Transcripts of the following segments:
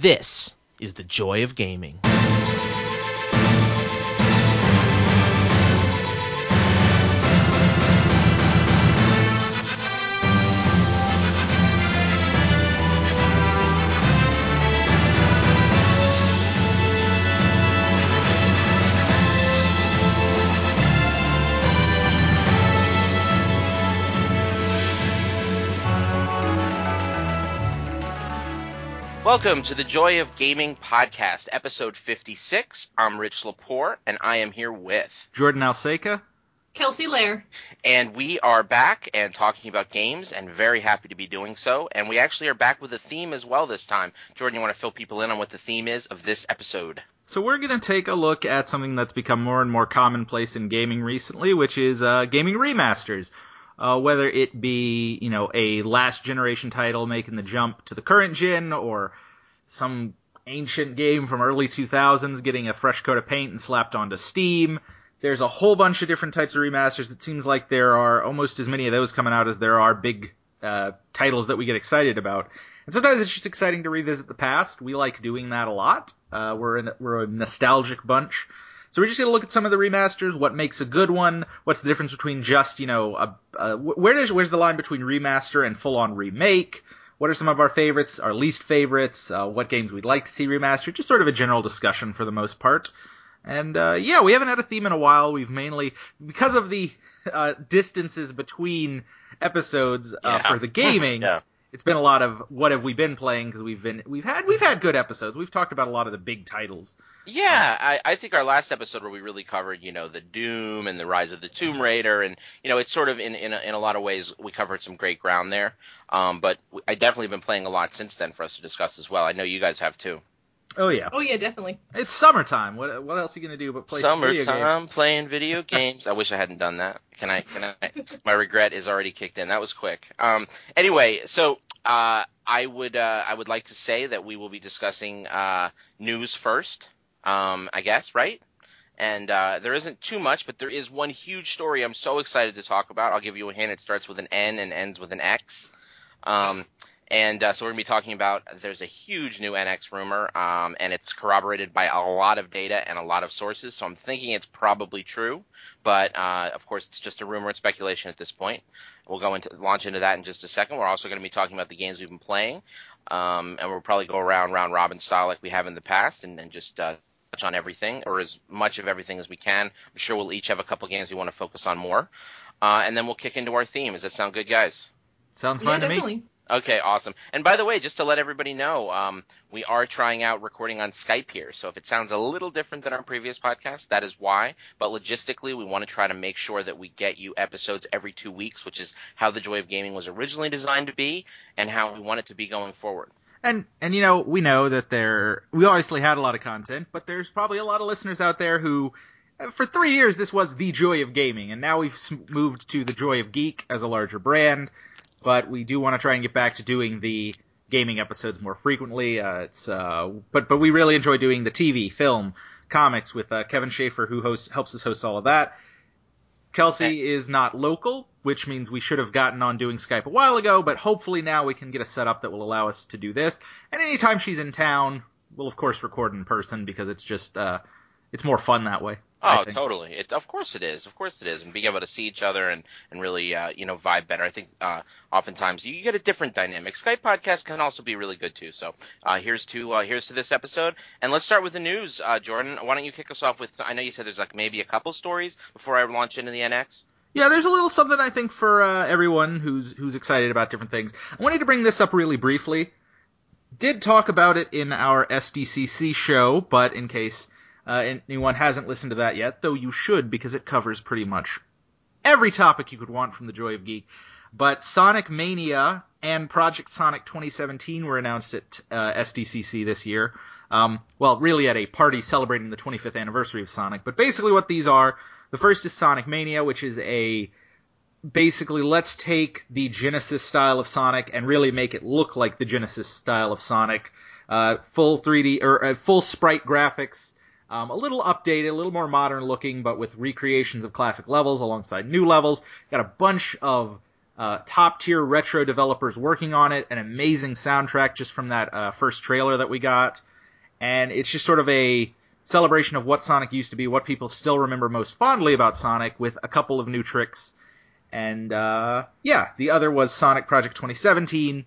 This is the joy of gaming. Welcome to the Joy of Gaming podcast, episode 56. I'm Rich Lepore, and I am here with Jordan Alseca. Kelsey Lair. And we are back and talking about games, and very happy to be doing so. And we actually are back with a theme as well this time. Jordan, you want to fill people in on what the theme is of this episode? So we're going to take a look at something that's become more and more commonplace in gaming recently, which is uh, gaming remasters. Uh, whether it be, you know, a last generation title making the jump to the current gen, or some ancient game from early 2000s getting a fresh coat of paint and slapped onto Steam. There's a whole bunch of different types of remasters. It seems like there are almost as many of those coming out as there are big uh, titles that we get excited about. And sometimes it's just exciting to revisit the past. We like doing that a lot. Uh, we're in, we're a nostalgic bunch. So we're just gonna look at some of the remasters, what makes a good one, what's the difference between just, you know, a, a, where does, where's the line between remaster and full on remake? What are some of our favorites, our least favorites, uh, what games we'd like to see remastered, just sort of a general discussion for the most part. And, uh, yeah, we haven't had a theme in a while. We've mainly, because of the, uh, distances between episodes, uh, Yeah. for the gaming, Yeah. It's been a lot of what have we been playing because we've been, we've had, we've had good episodes. We've talked about a lot of the big titles. Yeah, I, I think our last episode where we really covered, you know, the Doom and the Rise of the Tomb Raider, and you know, it's sort of in in a, in a lot of ways we covered some great ground there. Um, but I definitely been playing a lot since then for us to discuss as well. I know you guys have too. Oh yeah. Oh yeah, definitely. It's summertime. What what else are you gonna do but play some video games? Summertime playing video games. I wish I hadn't done that. Can I? Can I? My regret is already kicked in. That was quick. Um. Anyway, so uh, I would uh, I would like to say that we will be discussing uh, news first. Um. I guess right. And uh, there isn't too much, but there is one huge story I'm so excited to talk about. I'll give you a hint. It starts with an N and ends with an X. Um, and uh, so we're going to be talking about there's a huge new NX rumor, um, and it's corroborated by a lot of data and a lot of sources. So I'm thinking it's probably true, but uh, of course it's just a rumor and speculation at this point. We'll go into launch into that in just a second. We're also going to be talking about the games we've been playing, um, and we'll probably go around round robin style like we have in the past, and, and just uh, touch on everything or as much of everything as we can. I'm sure we'll each have a couple games we want to focus on more, uh, and then we'll kick into our theme. Does that sound good, guys? Sounds yeah, fine to me. Okay, awesome. And by the way, just to let everybody know, um, we are trying out recording on Skype here. So if it sounds a little different than our previous podcast, that is why. But logistically, we want to try to make sure that we get you episodes every two weeks, which is how the Joy of Gaming was originally designed to be and how we want it to be going forward. And and you know we know that there we obviously had a lot of content, but there's probably a lot of listeners out there who. uh, For three years, this was the joy of gaming, and now we've moved to the joy of geek as a larger brand. But we do want to try and get back to doing the gaming episodes more frequently. Uh, it's uh, but but we really enjoy doing the TV, film, comics with uh, Kevin Schaefer, who hosts helps us host all of that. Kelsey is not local, which means we should have gotten on doing Skype a while ago, but hopefully now we can get a setup that will allow us to do this. And anytime she's in town, we'll of course record in person because it's just uh it's more fun that way. Oh, totally. It, of course it is. Of course it is. And being able to see each other and, and really, uh, you know, vibe better. I think, uh, oftentimes you get a different dynamic. Skype podcast can also be really good too. So, uh, here's to, uh, here's to this episode. And let's start with the news. Uh, Jordan, why don't you kick us off with, I know you said there's like maybe a couple stories before I launch into the NX. Yeah, there's a little something I think for uh, everyone who's who's excited about different things. I wanted to bring this up really briefly. Did talk about it in our SDCC show, but in case uh, anyone hasn't listened to that yet, though you should because it covers pretty much every topic you could want from the Joy of Geek. But Sonic Mania and Project Sonic 2017 were announced at uh, SDCC this year. Um, well, really at a party celebrating the 25th anniversary of Sonic. But basically, what these are the first is Sonic Mania, which is a basically let's take the Genesis style of Sonic and really make it look like the Genesis style of Sonic. Uh, full 3D or uh, full sprite graphics, um, a little updated, a little more modern looking, but with recreations of classic levels alongside new levels. Got a bunch of uh, top tier retro developers working on it, an amazing soundtrack just from that uh, first trailer that we got, and it's just sort of a celebration of what Sonic used to be, what people still remember most fondly about Sonic, with a couple of new tricks. And uh, yeah, the other was Sonic Project 2017.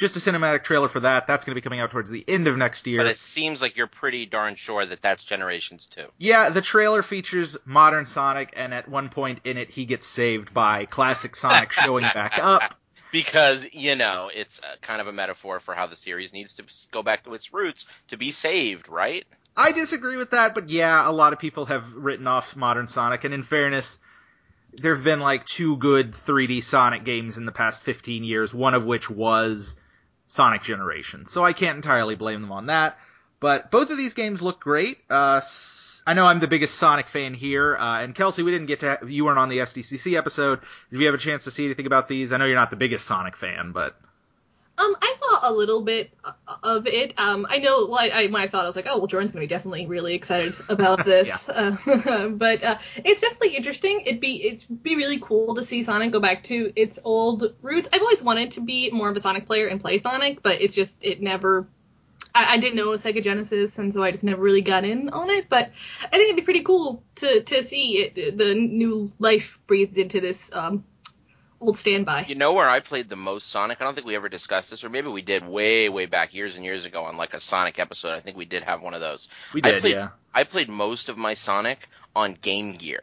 Just a cinematic trailer for that. That's going to be coming out towards the end of next year. But it seems like you're pretty darn sure that that's Generations 2. Yeah, the trailer features modern Sonic, and at one point in it, he gets saved by classic Sonic showing back up. Because, you know, it's kind of a metaphor for how the series needs to go back to its roots to be saved, right? I disagree with that, but yeah, a lot of people have written off modern Sonic, and in fairness, there have been like two good 3D Sonic games in the past 15 years, one of which was Sonic Generation. So I can't entirely blame them on that. But both of these games look great. Uh, I know I'm the biggest Sonic fan here, uh, and Kelsey, we didn't get to, you weren't on the SDCC episode. Did you have a chance to see anything about these? I know you're not the biggest Sonic fan, but. Um, I saw a little bit of it. Um, I know like, I, when I saw it, I was like, oh, well, Jordan's gonna be definitely really excited about this. uh, but uh, it's definitely interesting. It'd be it'd be really cool to see Sonic go back to its old roots. I've always wanted to be more of a Sonic player and play Sonic, but it's just it never. I, I didn't know it was Sega Genesis, and so I just never really got in on it. But I think it'd be pretty cool to to see it, the new life breathed into this um, old standby. You know where I played the most Sonic? I don't think we ever discussed this, or maybe we did way, way back years and years ago on like a Sonic episode. I think we did have one of those. We did, I played, yeah. I played most of my Sonic on Game Gear.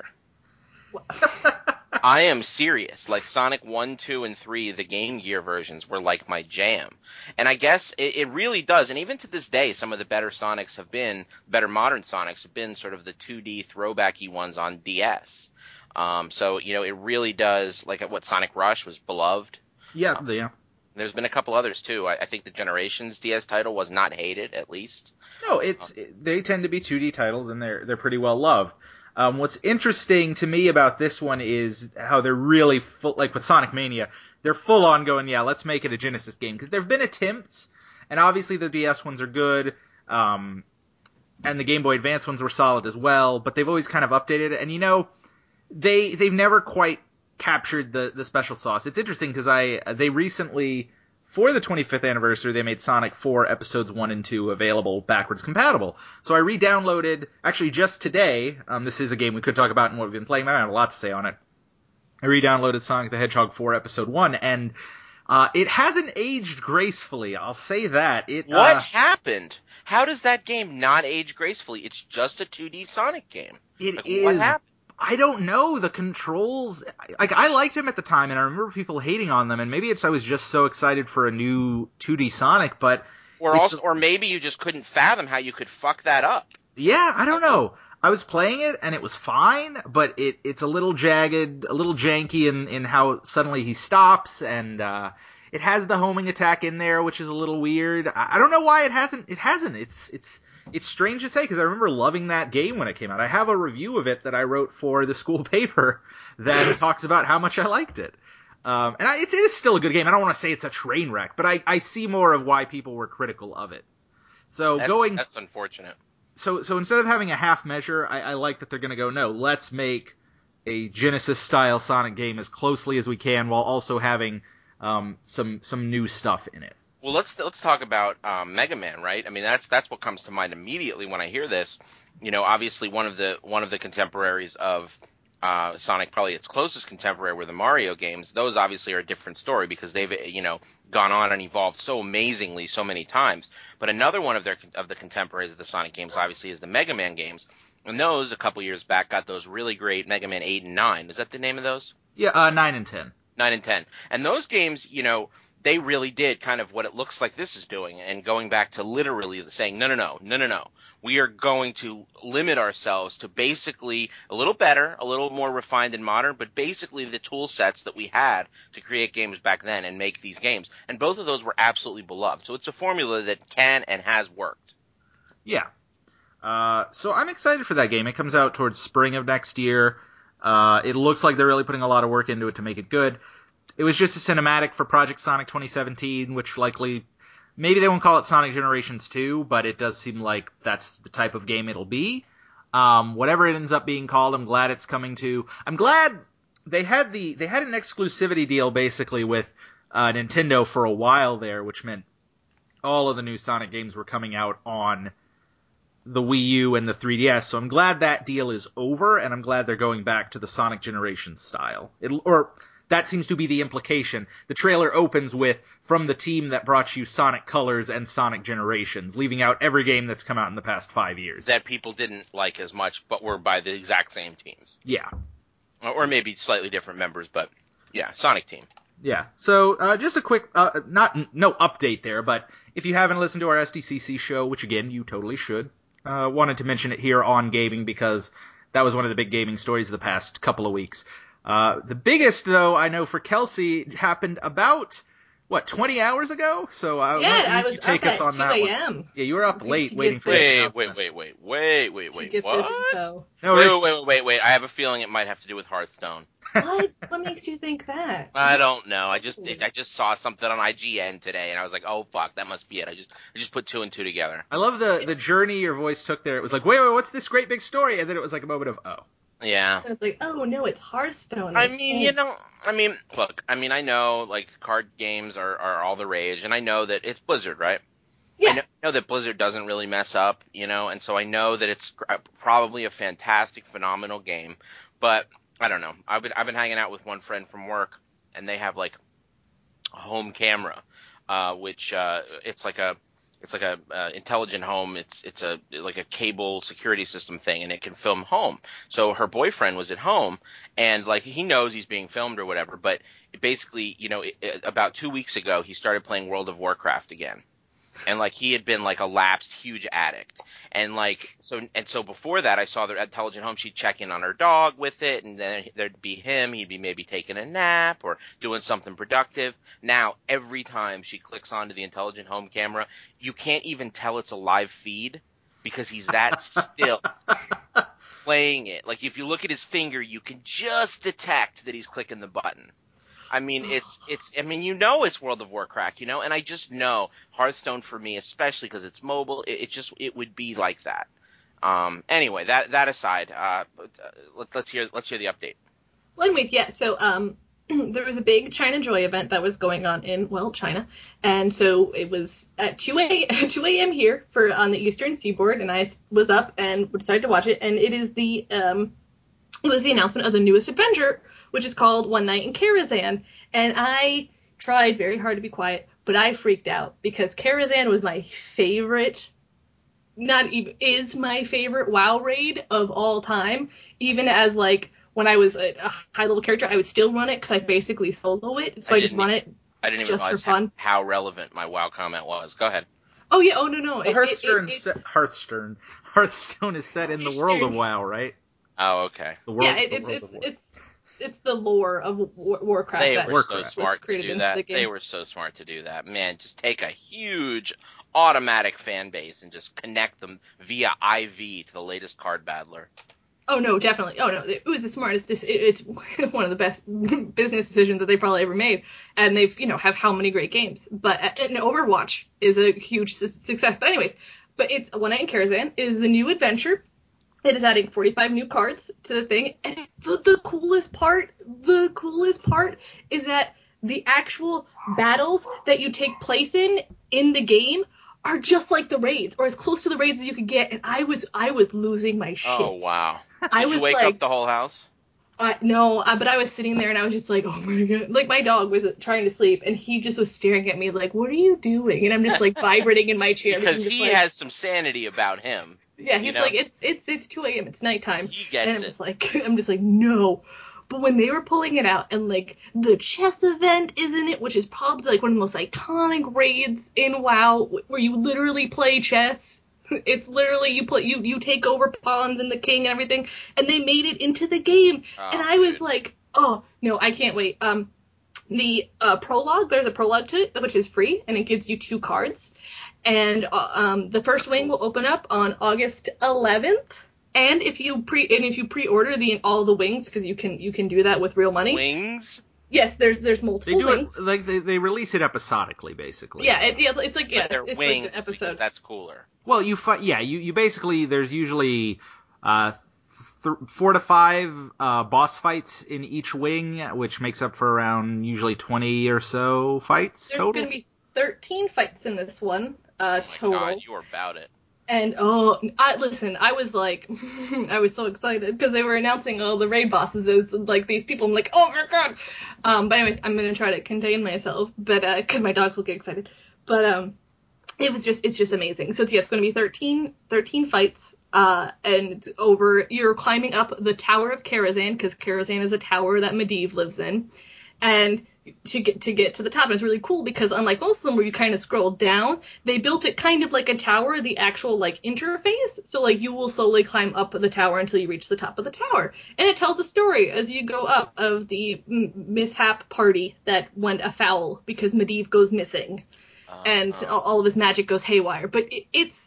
I am serious. Like Sonic 1, 2, and 3, the Game Gear versions were like my jam. And I guess it, it, really does. And even to this day, some of the better Sonics have been, better modern Sonics have been sort of the 2D throwbacky ones on DS. Um, so you know, it really does like what Sonic Rush was beloved. Yeah, yeah. There's been a couple others too. I, I, think the Generations DS title was not hated, at least. No, it's um, they tend to be 2D titles and they're they're pretty well loved. Um, what's interesting to me about this one is how they're really full, like with Sonic Mania, they're full on going, yeah, let's make it a Genesis game because there've been attempts, and obviously the DS ones are good. Um, and the Game Boy Advance ones were solid as well, but they've always kind of updated it. And you know, they they've never quite captured the the special sauce. It's interesting because I they recently for the 25th anniversary they made Sonic 4 episodes 1 and 2 available backwards compatible. So I re-downloaded actually just today. Um, this is a game we could talk about and what we've been playing. I have a lot to say on it. I re-downloaded Sonic the Hedgehog 4 episode 1 and uh, it hasn't aged gracefully. I'll say that. It What uh, happened? How does that game not age gracefully? It's just a 2D Sonic game. It like, is What happened? I don't know the controls. Like I liked him at the time, and I remember people hating on them. And maybe it's I was just so excited for a new 2D Sonic, but or also, or maybe you just couldn't fathom how you could fuck that up. Yeah, I don't know. I was playing it and it was fine, but it it's a little jagged, a little janky in in how suddenly he stops, and uh, it has the homing attack in there, which is a little weird. I, I don't know why it hasn't. It hasn't. It's it's it's strange to say because I remember loving that game when it came out. I have a review of it that I wrote for the school paper that talks about how much I liked it. Um, and I, it's, it is still a good game. I don't want to say it's a train wreck, but I, I see more of why people were critical of it. So that's, going, that's unfortunate. So, so instead of having a half measure, I, I like that they're going to go, no, let's make a Genesis style Sonic game as closely as we can while also having, um, some, some new stuff in it. Well, let's let's talk about um, Mega Man, right? I mean, that's that's what comes to mind immediately when I hear this. You know, obviously one of the one of the contemporaries of uh, Sonic, probably its closest contemporary, were the Mario games. Those obviously are a different story because they've you know gone on and evolved so amazingly so many times. But another one of their of the contemporaries of the Sonic games, obviously, is the Mega Man games. And those a couple years back got those really great Mega Man eight and nine. Is that the name of those? Yeah, uh, nine and ten. Nine and ten. And those games, you know they really did kind of what it looks like this is doing and going back to literally saying, no, no, no, no, no, no. We are going to limit ourselves to basically a little better, a little more refined and modern, but basically the tool sets that we had to create games back then and make these games. And both of those were absolutely beloved. So it's a formula that can and has worked. Yeah. Uh, so I'm excited for that game. It comes out towards spring of next year. Uh, it looks like they're really putting a lot of work into it to make it good. It was just a cinematic for Project Sonic 2017, which likely maybe they won't call it Sonic Generations 2, but it does seem like that's the type of game it'll be. Um, whatever it ends up being called, I'm glad it's coming to. I'm glad they had the they had an exclusivity deal basically with uh, Nintendo for a while there, which meant all of the new Sonic games were coming out on the Wii U and the 3DS. So I'm glad that deal is over, and I'm glad they're going back to the Sonic Generation style. It, or that seems to be the implication. The trailer opens with from the team that brought you Sonic Colors and Sonic Generations, leaving out every game that's come out in the past five years. That people didn't like as much, but were by the exact same teams. Yeah. Or maybe slightly different members, but yeah, Sonic Team. Yeah. So uh, just a quick, uh, not no update there, but if you haven't listened to our SDCC show, which again you totally should, uh, wanted to mention it here on gaming because that was one of the big gaming stories of the past couple of weeks. Uh, the biggest, though, I know for Kelsey happened about what 20 hours ago. So I yeah, you, I was you take up us at on 2 that one. a.m. Yeah, you were up late waiting for this- the Wait, wait, wait, wait, wait, wait, wait. What? No, Wait, wait, wait, wait, wait. I have a feeling it might have to do with Hearthstone. what? What makes you think that? I don't know. I just I just saw something on IGN today, and I was like, oh fuck, that must be it. I just I just put two and two together. I love the the journey your voice took there. It was like, wait, wait, what's this great big story? And then it was like a moment of, oh. Yeah. It's like, oh no, it's Hearthstone. I mean, you know, I mean, look, I mean, I know like card games are, are all the rage, and I know that it's Blizzard, right? Yeah. I know, know that Blizzard doesn't really mess up, you know, and so I know that it's gr- probably a fantastic, phenomenal game, but I don't know. I've been I've been hanging out with one friend from work, and they have like a home camera, uh, which uh, it's like a it's like a uh, intelligent home. It's it's a like a cable security system thing, and it can film home. So her boyfriend was at home, and like he knows he's being filmed or whatever. But basically, you know, it, it- about two weeks ago, he started playing World of Warcraft again, and like he had been like a lapsed huge addict, and like so and so before that, I saw the intelligent home. She'd check in on her dog with it, and then there'd be him. He'd be maybe taking a nap or doing something productive. Now every time she clicks onto the intelligent home camera, you can't even tell it's a live feed because he's that still playing it. Like if you look at his finger, you can just detect that he's clicking the button. I mean, it's it's. I mean, you know, it's World of Warcraft, you know, and I just know Hearthstone for me, especially because it's mobile. It, it just it would be like that. Um. Anyway, that that aside, uh, uh, let, let's hear let's hear the update. Well, anyways, yeah. So, um, there was a big China Joy event that was going on in well China, and so it was at 2 a 2 a.m. here for on the Eastern Seaboard, and I was up and decided to watch it, and it is the um, it was the announcement of the newest adventure, which is called One Night in Karazhan, and I tried very hard to be quiet, but I freaked out because Karazhan was my favorite. Not even is my favorite WoW raid of all time, even as like when I was a, a high level character, I would still run it because I basically solo it. So I I, just didn't run it. I didn't even Just for realize fun. How, how relevant my WoW comment was. Go ahead. Oh yeah. Oh no no. It- it- Hearthstone, it- it- Hearthstone, Hearthstone is set in the world of WoW, right? Oh, okay. The world, yeah, it, the it's world it's of War. it's it's the lore of War- Warcraft. They were so smart to do that. the. They were so smart to do that. Man, just take a huge automatic fan base and just connect them via IV to the latest card battler. Oh no, definitely. Oh no, it was the smartest. This it's one of the best business decisions that they probably ever made, and they've you know have how many great games. But uh, and Overwatch is a huge success. But anyways, but it's One Night in Karazhan is the new adventure. It is adding 45 new cards to the thing, and the, the coolest part. The coolest part is that the actual battles that you take place in in the game are just like the raids, or as close to the raids as you could get. And I was I was losing my shit. Oh wow! I Did was you wake like, up the whole house? uh, no, uh, but I was sitting there and I was just like, oh my god. Like my dog was trying to sleep and he just was staring at me like, what are you doing? And I'm just like vibrating in my chair. Because he like- has some sanity about him. Yeah, you he's know? like, it's it's it's 2 a.m. It's nighttime. He And I'm it. just like, I'm just like, no. But when they were pulling it out and like the chess event is in it, which is probably like one of the most iconic raids in WoW, where you literally play chess. It's literally you play you you take over pawns and the king and everything, and they made it into the game Oh, and I was dude. like, oh no, I can't wait. Um, the uh, prologue, there's a prologue to it which is free, and it gives you two cards. And uh, um, the first wing will open up on August 11th. And if you pre and if you pre-order the all the wings, because you can you can do that with real money. wings. Yes, there's there's They multiple do it wings. like they, they release it episodically, basically. Yeah, it, yeah, it's like yeah, they're it's, wings like an episode. that's cooler. Well, you fi- yeah, you, you basically there's usually uh th- four to five uh, boss fights in each wing, which makes up for around usually twenty or so fights There's total. going to be 13 fights in this one uh, Oh total. God, you were about it. And oh, I listen. I was like, I was so excited because they were announcing all the raid bosses. It was like these people. I'm like, oh my god. Um, but anyways, I'm gonna try to contain myself, but uh, cause my dogs will get excited. But um, it was just, it's just amazing. So it's, yeah, it's gonna be 13, 13 fights. Uh, and it's over. You're climbing up the Tower of Karazhan because Karazhan is a tower that Medivh lives in, and to get to get to the top. And it's really cool because unlike most of them where you kind of scroll down, they built it kind of like a tower, the actual like interface. So like you will slowly climb up the tower until you reach the top of the tower, and it tells a story as you go up of the m- mishap party that went afoul because Medivh goes missing Uh, and uh, all, all of his magic goes haywire. But it, it's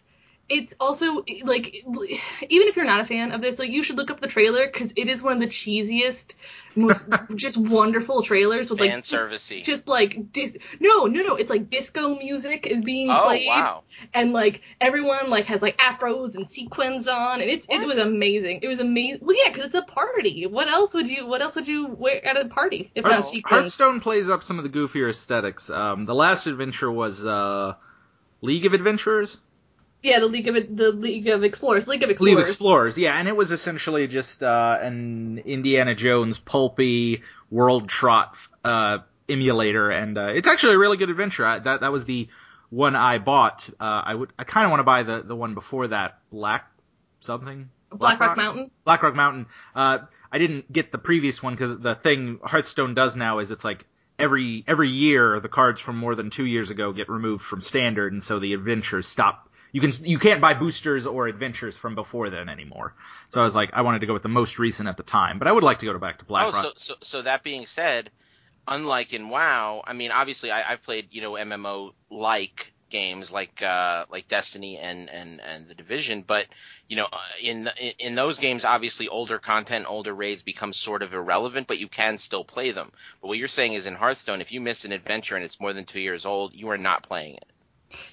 it's also like even if you're not a fan of this, like you should look up the trailer because it is one of the cheesiest, most just wonderful trailers with like fan just, just like dis- no no no it's like disco music is being oh played wow. and like everyone like has like afros and sequins on and it's it was amazing it was amazing well yeah because it's a party what else would you what else would you wear at a party if not Hearth- sequins Hearthstone plays up some of the goofier aesthetics. Um, the last adventure was uh, League of Adventurers. Yeah the league of the league of explorers league of explorers League of Explorers, yeah, and it was essentially just uh, an Indiana Jones pulpy world trot uh, emulator, and uh, it's actually a really good adventure. I, that that was the one I bought. Uh, I would I kind of want to buy the the one before that, Black something. Blackrock Mountain Blackrock Mountain. Uh, I didn't get the previous one because the thing Hearthstone does now is it's like every every year the cards from more than two years ago get removed from standard, and so the adventures stop. You can you can't buy boosters or adventures from before then anymore. So I was like, I wanted to go with the most recent at the time, but I would like to go back to Black oh, Rock. so, so so that being said, unlike in WoW, I mean, obviously, I, I've played you know MMO like games like uh, like Destiny and, and, and the Division, but you know, uh, in in those games, obviously, older content, older raids become sort of irrelevant, but you can still play them. But what you're saying is in Hearthstone, if you miss an adventure and it's more than two years old, you are not playing it.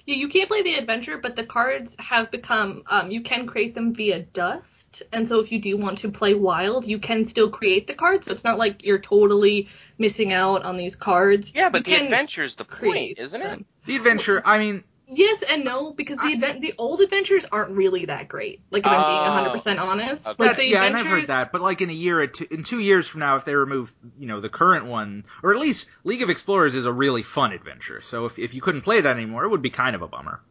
Yeah, you can't play the adventure, but the cards have become um, you can create them via dust, and so if you do want to play wild, you can still create the cards. So it's not like you're totally missing out on these cards. Yeah, but You the can adventure's the point, isn't it? them. the adventure, I mean, Yes and no, because the I- advent the old adventures aren't really that great. Like if I'm being Oh. 100 percent honest, Okay. like That's, the yeah, and I've heard that. But like in a year, or two, in two years from now, if they remove, you know, the current one, or at least League of Explorers is a really fun adventure. So if if you couldn't play that anymore, it would be kind of a bummer.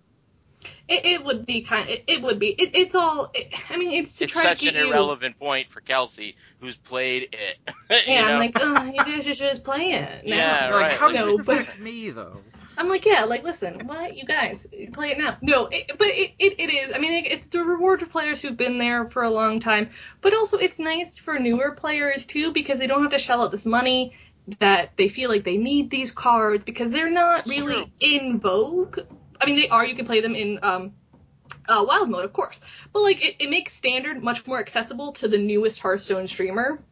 It, it would be kind. It, it would be. It, it's all. It, I mean, it's to It's try such to an get you. irrelevant point for Kelsey, who's played it. Yeah, know? I'm like, oh, you guys should just play it. now." Yeah, like, right. how does No, this but- affect me though? I'm like, yeah, like, listen, what you guys play it now? No, it, but it, it, it is. I mean, it, it's the reward for players who've been there for a long time, but also it's nice for newer players too because they don't have to shell out this money that they feel like they need these cards because they're not really true. in vogue. I mean, they are. You can play them in um, uh, wild mode, of course, but like it, it makes standard much more accessible to the newest Hearthstone streamer.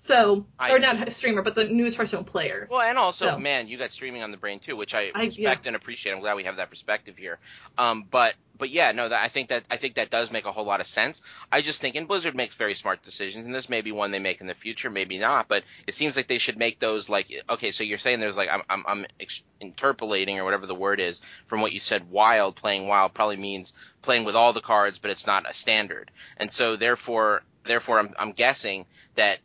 So, I or not streamer, but the newest Hearthstone player. Well, and also, So- man, you got streaming on the brain too, which I I- respect and appreciate. I'm glad we have that perspective here. Um, but but yeah, no, that I think that I think that does make a whole lot of sense. I just think, and Blizzard makes very smart decisions, and this may be one they make in the future, maybe not. But it seems like they should make those like okay. So you're saying there's like I'm I'm, I'm ex- interpolating or whatever the word is from what you said. Wild playing wild probably means playing with all the cards, but it's not a standard, and so therefore therefore I'm I'm guessing that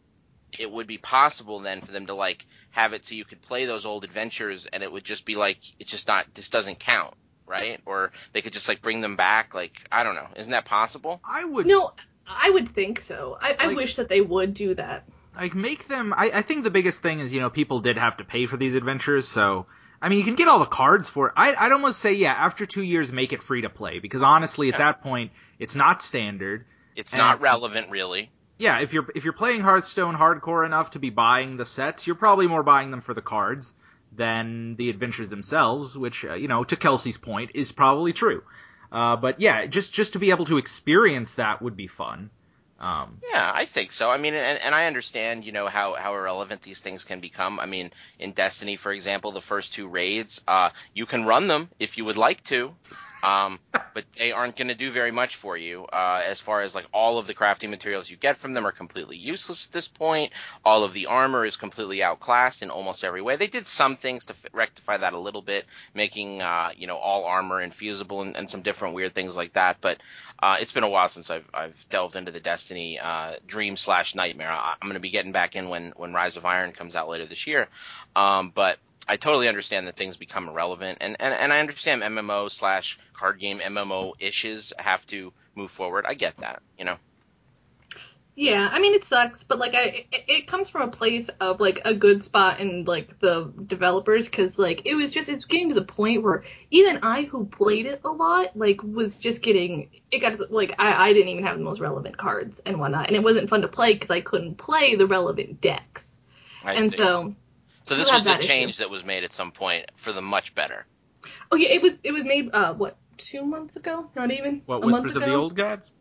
it would be possible then for them to like have it so you could play those old adventures and it would just be like it's just not this doesn't count right or they could just like bring them back like i don't know isn't that possible I would No, I would think so. I, I Like- wish that they would do that. like make them. I, I think the biggest thing is you know people did have to pay for these adventures, so. I mean, you can get all the cards for it. I, I'd almost say, yeah, after two years, make it free to play because honestly, at Yeah. that point, it's not standard. it's And- not relevant really yeah, if you're if you're playing Hearthstone hardcore enough to be buying the sets, you're probably more buying them for the cards than the adventures themselves, which uh, you know, to Kelsey's point, is probably true. Uh, but yeah, just just to be able to experience that would be fun. Um, yeah i think so i mean and, and i understand you know how how irrelevant these things can become i mean in destiny for example the first two raids uh you can run them if you would like to um but they aren't going to do very much for you. Uh, as far as like all of the crafting materials you get from them are completely useless at this point. All of the armor is completely outclassed in almost every way. They did some things to rectify that a little bit, making uh, you know all armor infusible and, and some different weird things like that. But uh, it's been a while since I've I've delved into the Destiny uh, Dream slash Nightmare. I, am going to be getting back in when when Rise of Iron comes out later this year. Um, but I totally understand that things become irrelevant, and, and, and I understand MMO slash card game MMO issues have to move forward. I get that, you know. Yeah, I mean it sucks, but like I, it, it comes from a place of like a good spot in like the developers because like it was just it's getting to the point where even I who played it a lot like was just getting it got like I I didn't even have the most relevant cards and whatnot, and it wasn't fun to play because I couldn't play the relevant decks, I and see. so so this was a change issue. that was made at some point for the much better. oh yeah it was it was made uh what two months ago not even What a month Whispers of ago? the Old Gods?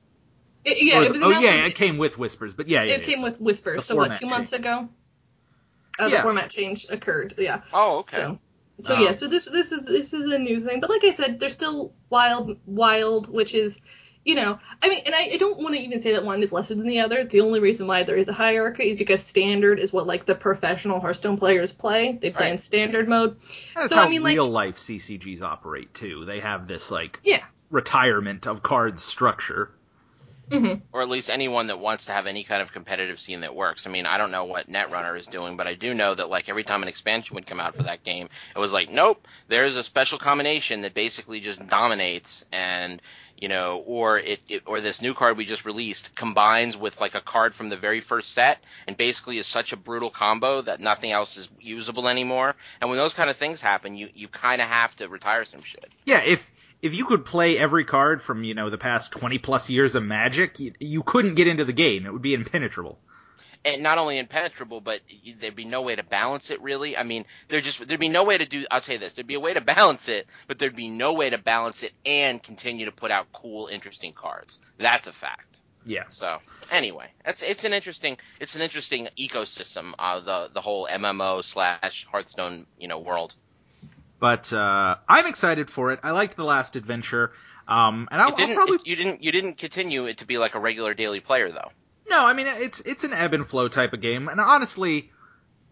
It- yeah oh, it was oh yeah, it came with Whispers, but yeah, yeah, it yeah. came with whispers The so what format two months change. ago uh, the format change occurred yeah Oh, okay. So, so Um, yeah, so this this is this is a new thing, but like I said, they're still wild, wild, which is, you know, I mean, and I, I don't want to even say that one is lesser than the other. The only reason why there is a hierarchy is because standard is what like the professional Hearthstone players play. They play in standard mode. That's so, how I mean, like- real life CCGs operate too. They have this like Yeah. retirement of cards structure. hmm or at least anyone that wants to have any kind of competitive scene that works. I mean, I don't know what Netrunner is doing, but I do know that like every time an expansion would come out for that game, it was like, nope, there's a special combination that basically just dominates and you know, or it, it or this new card we just released combines with like a card from the very first set and basically is such a brutal combo that nothing else is usable anymore. And when those kind of things happen, you you kind of have to retire some shit. Yeah, if if you could play every card from you know the past twenty plus years of Magic, you, you couldn't get into the game. It would be impenetrable. And not only impenetrable, but there'd be no way to balance it really. I mean, there just there'd be no way to do. I'll say this: there'd be a way to balance it, but there'd be no way to balance it and continue to put out cool, interesting cards. That's a fact. Yeah. So anyway, it's it's an interesting it's an interesting ecosystem. Uh, the the whole MMO slash Hearthstone you know world. But uh, I'm excited for it. I liked the last adventure. Um, and I'll, didn't I'll probably it- you didn't you didn't continue it to be like a regular daily player though. No, I mean it's it's an ebb and flow type of game, and honestly,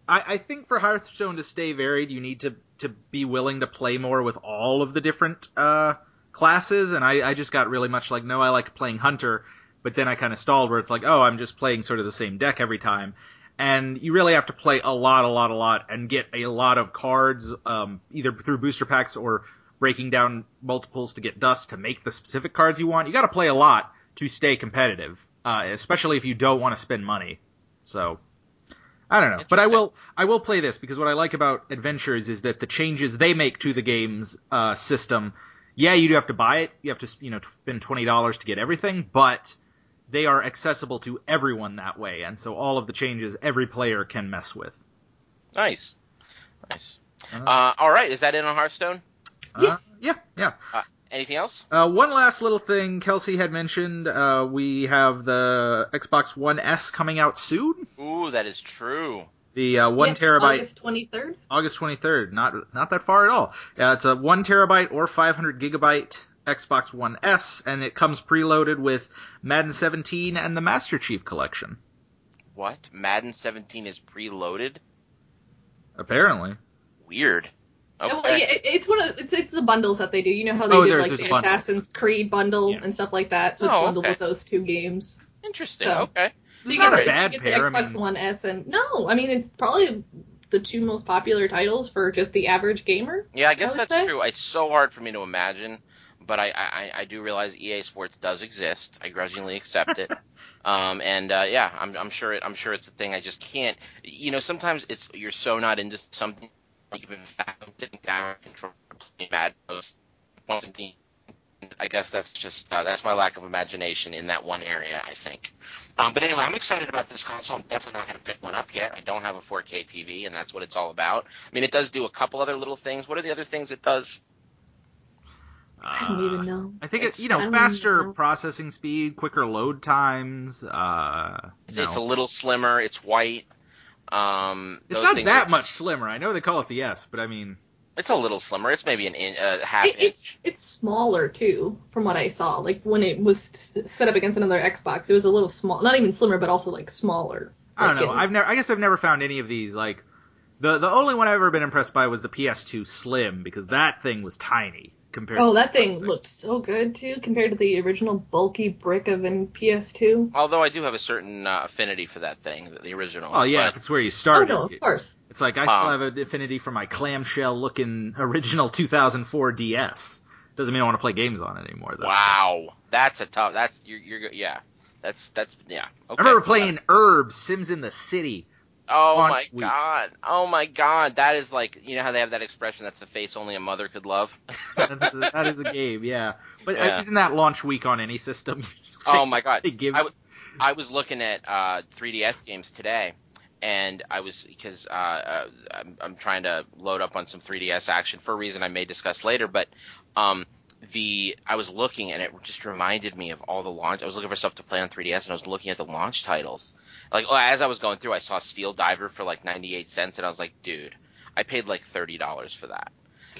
I, I think for Hearthstone to stay varied, you need to to be willing to play more with all of the different uh, classes. And I, I just got really much like, no, I like playing Hunter, but then I kind of stalled where it's like, oh, I'm just playing sort of the same deck every time. And you really have to play a lot, a lot, a lot, and get a lot of cards, um, either through booster packs or breaking down multiples to get dust to make the specific cards you want. You got to play a lot to stay competitive, uh, especially if you don't want to spend money. So, I don't know, but I will I will play this because what I like about Adventures is that the changes they make to the game's uh, system. Yeah, you do have to buy it. You have to you know spend twenty dollars to get everything, but they are accessible to everyone that way, and so all of the changes every player can mess with. Nice, nice. Uh, Uh, all right, is that it on Hearthstone? Yes. yeah, yeah. Anything else? Uh, one last little thing Kelsey had mentioned. Uh, we have the Xbox One S coming out soon. Ooh, that is true. The uh, one Yes, terabyte August twenty third. August 23rd. Not not that far at all. Yeah, it's a one terabyte or 500 gigabyte Xbox One S, and it comes preloaded with Madden 17 and the Master Chief Collection. What? Madden 17 is preloaded? Apparently. Weird. Okay. Well, yeah, it, it's one of it's it's the bundles that they do. You know how they Oh, did there- like the a. Assassin's Creed bundle Yeah. and stuff like that. So it's Oh, bundled okay. with those two games. Interesting. So- Okay. So It's you not get, a the, so you bad get pair, I the Xbox mean- One S and no, I mean it's probably the two most popular titles for just the average gamer. Yeah, I guess I that's say. true. It's so hard for me to imagine, but I, I, I do realize EA Sports does exist. I grudgingly accept it. um, and uh, yeah, I'm, I'm sure it, I'm sure it's a thing. I just can't. You know, sometimes it's you're so not into something. Like even sitting down and control playing once a. I guess that's just uh, that's my lack of imagination in that one area. I think. Um, but anyway, I'm excited about this console. I'm definitely not going to pick one up yet. I don't have a 4K TV, and that's what it's all about. I mean, it does do a couple other little things. What are the other things it does? I don't even know. I think it's, It's- you know, faster know. processing speed, quicker load times, uh, It's, you it's a little slimmer. It's white. Um, It's those not things that are- much slimmer. I know they call it the S, but I mean, It's a little slimmer. It's maybe an in, uh, half It, it's it's smaller too, from what I saw. Like when it was set up against another Xbox, it was a little small. Not even slimmer, but also like smaller. I don't Like, know. it- I've never. I guess I've never found any of these like. The the only one I've ever been impressed by was the PS2 Slim because that thing was tiny compared. Oh, to that thing PS6. looked so good too, compared to the original bulky brick of an PS2. Although I do have a certain uh, affinity for that thing, the, the original. Oh yeah, But- if it's where you started. Oh started. no, of course. It's like I still Um, have an affinity for my clamshell looking original 2004 DS. Doesn't mean I want to play games on it anymore though. wow, that's a tough. That's you're, you're yeah. That's that's yeah. Okay. I remember playing Urbz Sims in the City. Oh my week. god! Oh my god! That is like you know how they have that expression that's a face only a mother could love. That is, a, that is a game, yeah. But uh, Yeah. isn't that launch week on any system? oh my god! Give I, w- I was looking at uh, 3DS games today, and I was because uh, uh, I'm, I'm trying to load up on some 3DS action for a reason I may discuss later. But um, the I was looking, and it just reminded me of all the launch. I was looking for stuff to play on 3DS, and I was looking at the launch titles. Like oh, as I was going through, I saw Steel Diver for like 98 cents, and I was like, dude, I paid like thirty dollars for that.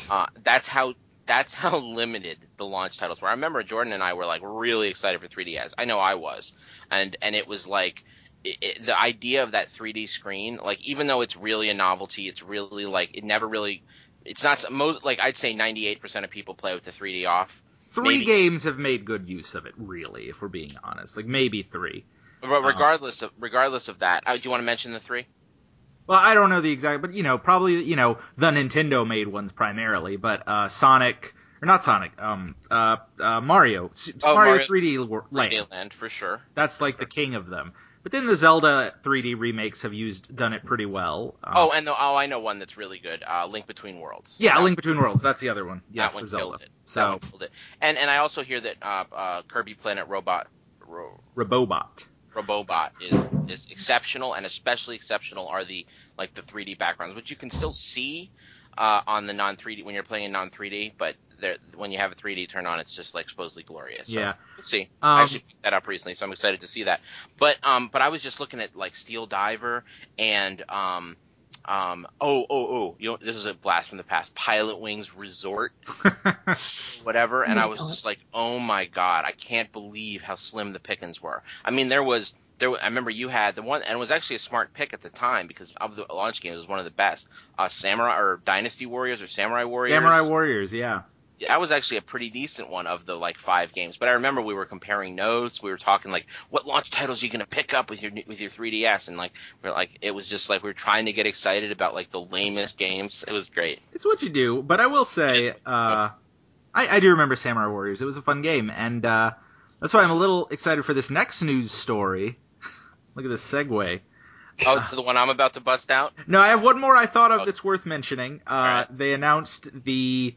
Uh, that's how that's how limited the launch titles were. I remember Jordan and I were like really excited for 3DS. I know I was, and and it was like it, it, the idea of that 3D screen, like even though it's really a novelty, it's really like it never really. It's not most like I'd say 98% of people play with the 3D off. three maybe. games have made good use of it, really, if we're being honest. Like maybe three. But regardless of regardless of that, uh, do you want to mention the three? Well, I don't know the exact, but you know, probably you know the Nintendo made ones primarily, but uh, Sonic or not Sonic, um, uh, uh, Mario, Oh, Mario, Mario 3D Land. 3D Land for sure. That's like the king of them. But then the Zelda 3D remakes have used done it pretty well. Um, Oh, and the, oh, I know one that's really good. Uh, Link Between Worlds. yeah, That- Link Between Worlds. That's the other one. Yeah, that one Zelda. killed it. So one it. And and I also hear that uh, uh, Kirby Planet Robot Ro, Robobot. Robobot is is exceptional, and especially exceptional are the like the 3D backgrounds, which you can still see uh, on the non 3D when you're playing in non 3D, but there, when you have a 3D turn on, it's just like supposedly glorious. So Yeah. we'll see. Um, I actually picked that up recently, so I'm excited to see that. But um, but I was just looking at like Steel Diver and um. Um, oh, oh, oh, you know, this is a blast from the past. Pilotwings Resort whatever, and Oh I was God. just like, oh my god, I can't believe how slim the pickings were. I mean, there was there. I remember you had the one, and it was actually a smart pick at the time because of the launch games, it was one of the best. Uh, Samurai or Dynasty Warriors or Samurai Warriors. Samurai Warriors. Yeah. That was actually a pretty decent one of the like five games. But I remember we were comparing notes. We were talking like, what launch titles are you gonna pick up with your with your 3ds? And like, we're like, it was just like we were trying to get excited about like the lamest games. It was great. It's what you do, but I will say, uh, I, I do remember Samurai Warriors. It was a fun game, and uh, that's why I'm a little excited for this next news story. Look at this segue. Oh, to the one I'm about to bust out. No, I have one more I thought of Oh. that's worth mentioning. Uh, Alright. They announced the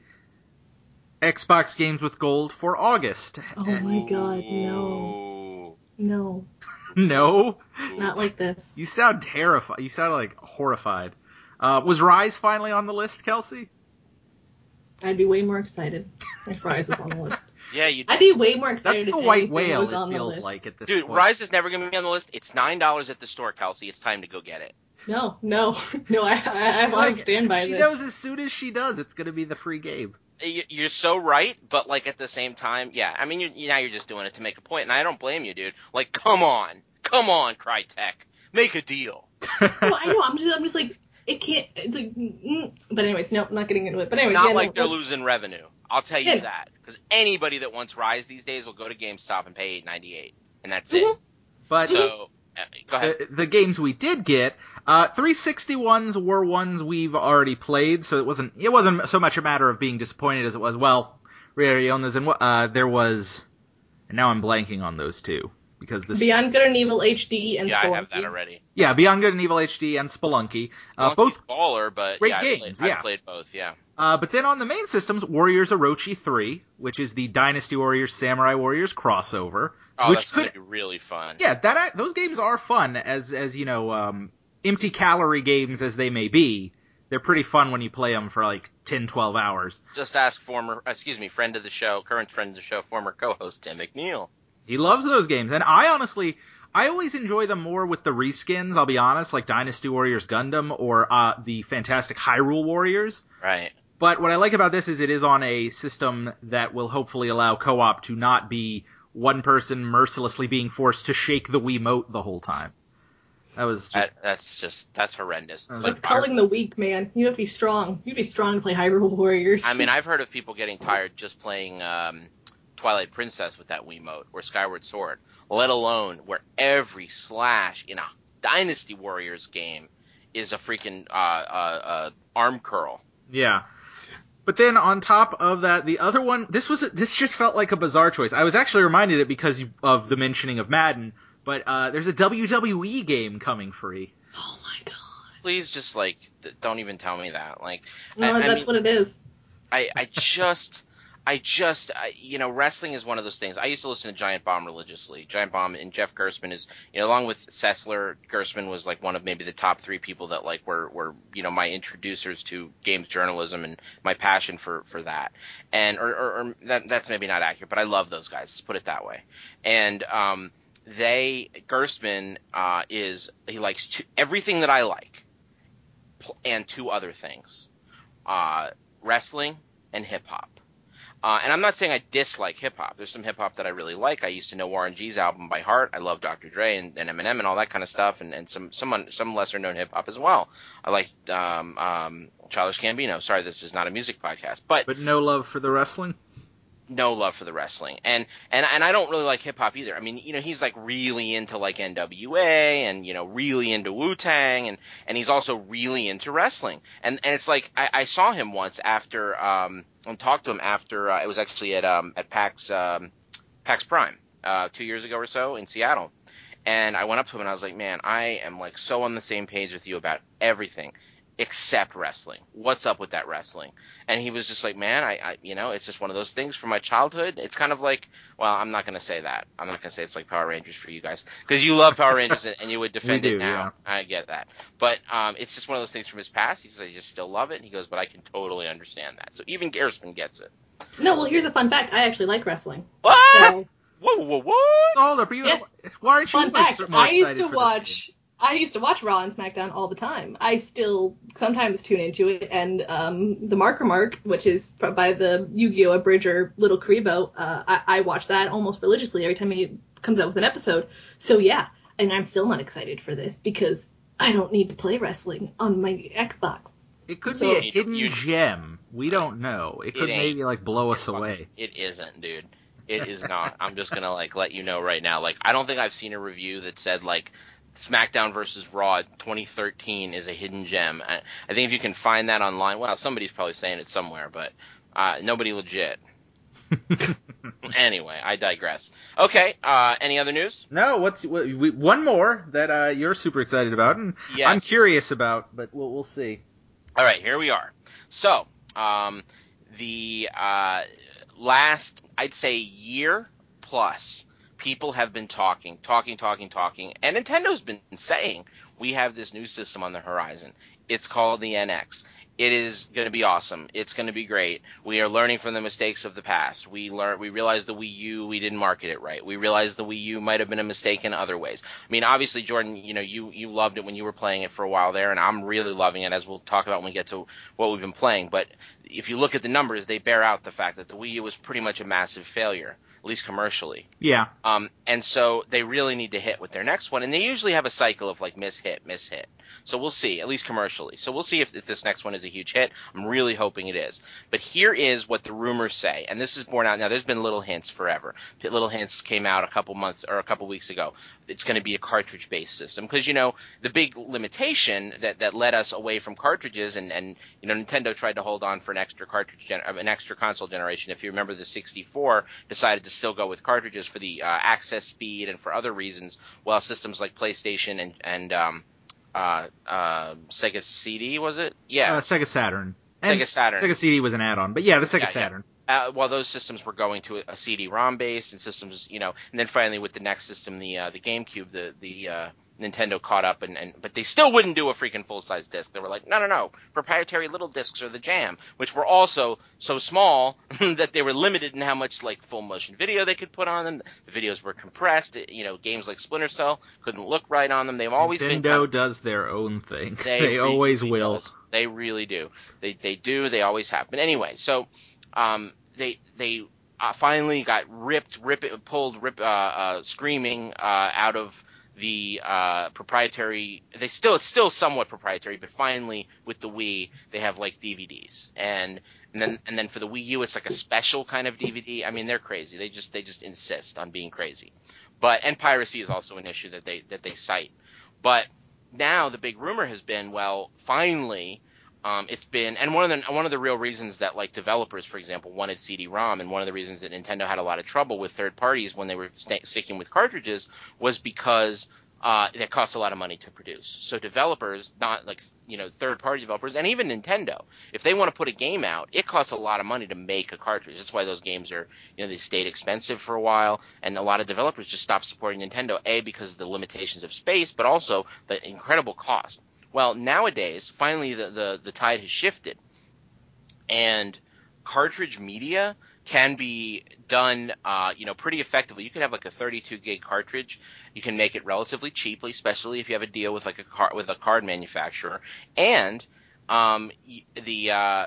Xbox Games with Gold for August. Oh my god, no. No. no, Not like this. you sound terrified. You sound like horrified. Uh, was Rise finally on the list, Kelsey? I'd be way more excited if Rise was on the list. Yeah, you I'd be way more excited That's if the white whale. It feels like at this point. Dude, point. Rise is never gonna be on the list. It's nine dollars at the store, Kelsey. It's time to go get it. No, no, no. I, I, I'm Like, on standby. She this. knows as soon as she does, it's going to be the free game. Y- You're so right, but like at the same time, yeah. I mean, you're, you now you're just doing it to make a point, and I don't blame you, dude. Like, come on, come on, Crytek, make a deal. No, I know. I'm just, I'm just like, it can't. It's like, mm. but anyways, no, I'm not getting into it. But anyways, It's anyways, not yeah, like no, they're let's- losing revenue. I'll tell you Yeah. that because anybody that wants Rise these days will go to GameStop and pay eight ninety eight, and that's Mhm. it. But So, uh, go ahead. the, the games we did get, uh, 360 ones were ones we've already played, so it wasn't it wasn't so much a matter of being disappointed as it was. Well, we already own and uh, there was, and now I'm blanking on those two because this, Beyond Good and Evil HD and yeah, I have that already. yeah, Beyond Good and Evil HD and Spelunky, uh, both. baller, but great yeah, I games, played, yeah. I played both. Yeah. Uh, but then on the main systems, Warriors Orochi 3, which is the Dynasty Warriors Samurai Warriors crossover, Oh, which that's could be really fun. Yeah, that those games are fun as as you know, um, empty calorie games as they may be. They're pretty fun when you play them for like 10, 12 hours. Just ask former, excuse me, friend of the show, current friend of the show, former co-host Tim McNeil. He loves those games, and I honestly, I always enjoy them more with the reskins. I'll be honest, like Dynasty Warriors Gundam or uh, the fantastic Hyrule Warriors. Right. But what I like about this is it is on a system that will hopefully allow co-op to not be one person mercilessly being forced to shake the Wiimote the whole time. That was just That, that's just that's horrendous. It's That's like It's culling the weak, man. You have to be strong. You have to be strong to play Hyrule Warriors. I mean, I've heard of people getting tired just playing um, Twilight Princess with that Wiimote or Skyward Sword, let alone where every slash in a Dynasty Warriors game is a freaking uh, uh, uh, arm curl. Yeah. But then on top of that, the other one, this was this just felt like a bizarre choice. I was actually reminded it because of the mentioning of Madden, but uh, there's a WWE game coming free. oh my god. Please, just like don't even tell me that. Like, No, I, I that's mean, what it is. I, I just, I just, I, you know, wrestling is one of those things. I used to listen to Giant Bomb religiously. Giant Bomb and Jeff Gerstmann is, you know, along with Sessler, Gerstmann was like one of maybe the top three people that like were, were, you know, my introducers to games journalism and my passion for, for that. And, or, or, or that, that's maybe not accurate, but I love those guys. Let's put it that way. And, um, they, Gerstmann, uh, is, he likes two, everything that I like and two other things. Uh, wrestling and hip hop. Uh, and I'm not saying I dislike hip hop. There's some hip hop that I really like. I used to know Warren G's album by heart. I love Dr. Dre and, and Eminem and all that kind of stuff, and, and some some some lesser known hip hop as well. I like um, um, Childish Gambino. Sorry, this is not a music podcast, but But no love for the wrestling. No love for the wrestling. And and and I don't really like hip hop either. I mean, you know, he's like really into like NWA and you know really into Wu Tang and and he's also really into wrestling. And and it's like I, I saw him once after um and talked to him after uh, it was actually at um at PAX um PAX Prime uh two years ago or so in Seattle. And I went up to him and I was like, man, I am like so on the same page with you about everything except wrestling. What's up with that wrestling? And he was just like, man, I, I, you know, it's just one of those things from my childhood. It's kind of like, well, I'm not going to say that. I'm not going to say it's like Power Rangers for you guys because you love Power Rangers and, and you would defend do, it now. I get that, but um, it's just one of those things from his past. He says, I just still love it. And he goes, but I can totally understand that. So even Garrison gets it. No, well, here's a fun fact. I actually like wrestling. What? So, Whoa, whoa, what? Hold up, you, Yeah. why aren't you fun fact. more I used to for this watch. I used to watch Raw and SmackDown all the time. I still sometimes tune into it, and um, the Marik Mark, which is by the Yu-Gi-Oh! Abridger LittleKuriboh, uh, I, I watch that almost religiously every time he comes out with an episode. So yeah, and I'm still not excited for this because I don't need to play wrestling on my Xbox. It could So- be a hidden you- gem. We don't know. It could maybe like blow us Fuck, away. It isn't, dude. It is not. I'm just gonna like let you know right now. Like, I don't think I've seen a review that said like SmackDown versus Raw 2013 is a hidden gem. I, I think if you can find that online, well, somebody's probably saying it somewhere, but uh, nobody legit. anyway, I digress. Okay. Uh, any other news? No, what's what, we, one more that uh, you're super excited about, and Yes. I'm curious about, but we'll, we'll see. All right, here we are. So, um, the uh, last, I'd say, year plus, people have been talking, talking, talking, talking, and Nintendo's been saying we have this new system on the horizon. It's called the NX. It is going to be awesome. It's going to be great. We are learning from the mistakes of the past. We learn. We realized the Wii U. We didn't market it right. We realized the Wii U might have been a mistake in other ways. I mean, obviously, Jordan, you know, you you loved it when you were playing it for a while there, and I'm really loving it, as we'll talk about when we get to what we've been playing. But if you look at the numbers, they bear out the fact that the Wii U was pretty much a massive failure, at least commercially. Yeah, Um, and so they really need to hit with their next one, and they usually have a cycle of like miss hit, miss hit. So we'll see, at least commercially. So we'll see if, if this next one is a huge hit. I'm really hoping it is. But here is what the rumors say, and this is borne out. Now, there's been little hints forever. Little hints came out a couple months or a couple weeks ago. It's going to be a cartridge-based system because you know the big limitation that that led us away from cartridges, and and you know Nintendo tried to hold on for an extra cartridge, gen- an extra console generation. If you remember, the 64 decided to still go with cartridges for the uh, access speed and for other reasons, while systems like PlayStation and and um, uh, uh, Sega CD was it? Yeah, uh, Sega Saturn. And Sega Saturn. Sega CD was an add-on, but yeah, the Sega Yeah, yeah. Saturn. uh, while those systems were going to a, CD-ROM base and systems, you know, and then finally with the next system, the uh, the GameCube, the the uh, Nintendo caught up and, and but they still wouldn't do a freaking full size disc. They were like, no, no, no, proprietary little discs are the jam, which were also so small that they were limited in how much like full motion video they could put on them. The videos were compressed. You know, games like Splinter Cell couldn't look right on them. They've always Nintendo been of, does their own thing. They, They, always will. does. They really do. They they do. They always have. But anyway, so um, they they uh, finally got ripped, rip it, pulled, rip, uh, uh, screaming uh, out of the uh, proprietary. They still it's still somewhat proprietary, but finally with the Wii they have like DVDs and. And then, and then for the Wii U, it's like a special kind of DVD. I mean, they're crazy. They just, they just insist on being crazy. But and piracy is also an issue that they that they cite. But now the big rumor has been, well, finally, um, it's been, and one of the one of the real reasons that like developers, for example, wanted CD-ROM, and one of the reasons that Nintendo had a lot of trouble with third parties when they were st- sticking with cartridges was because uh, it costs a lot of money to produce. So developers, not like you know third party developers, and even Nintendo, if they want to put a game out, it costs a lot of money to make a cartridge. That's why those games are you know they stayed expensive for a while, and a lot of developers just stopped supporting Nintendo. A because of the limitations of space, but also the incredible cost. Well, nowadays, finally the the, the tide has shifted, and cartridge media can be done, uh, you know, pretty effectively. You can have like a 32 gig cartridge. You can make it relatively cheaply, especially if you have a deal with like a car with a card manufacturer. And um, the uh,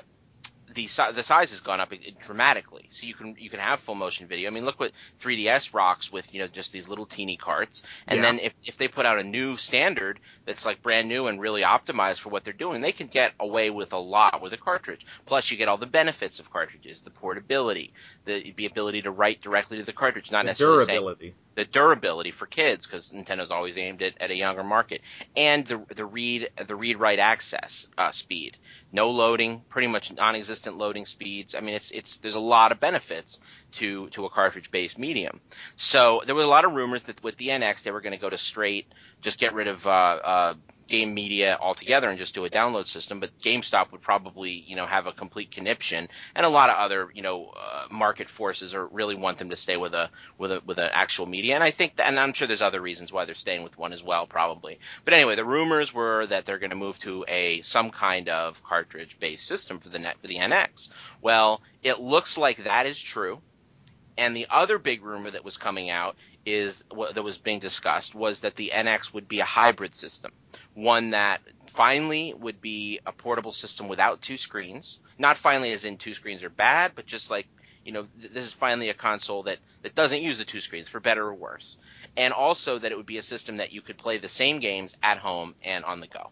the the size has gone up dramatically. So you can you can have full motion video. I mean, look what 3DS rocks with you know just these little teeny carts. And Yeah. then if if they put out a new standard that's like brand new and really optimized for what they're doing, they can get away with a lot with a cartridge. Plus, you get all the benefits of cartridges: the portability, the the ability to write directly to the cartridge, not The necessarily durability. the durability for kids because Nintendo's always aimed at, at a younger market, and the the read the read write access uh, speed, no loading, pretty much non-existent loading speeds. I mean, it's it's there's a lot of benefits to to a cartridge based medium. So there were a lot of rumors that with the NX they were going to go to straight, just get rid of uh, uh, game media altogether and just do a download system. But GameStop would probably you know have a complete conniption, and a lot of other you know uh, market forces or really want them to stay with a with a with an actual media. And I think, that, and I'm sure there's other reasons why they're staying with one as well, probably. But anyway, the rumors were that they're going to move to a some kind of cartridge based system for the net for the NX. Well, it looks like that is true. And the other big rumor that was coming out is that was being discussed was that the NX would be a hybrid system, one that finally would be a portable system without two screens. Not finally as in two screens are bad, but just like you know, th- this is finally a console that that doesn't use the two screens for better or worse. And also that it would be a system that you could play the same games at home and on the go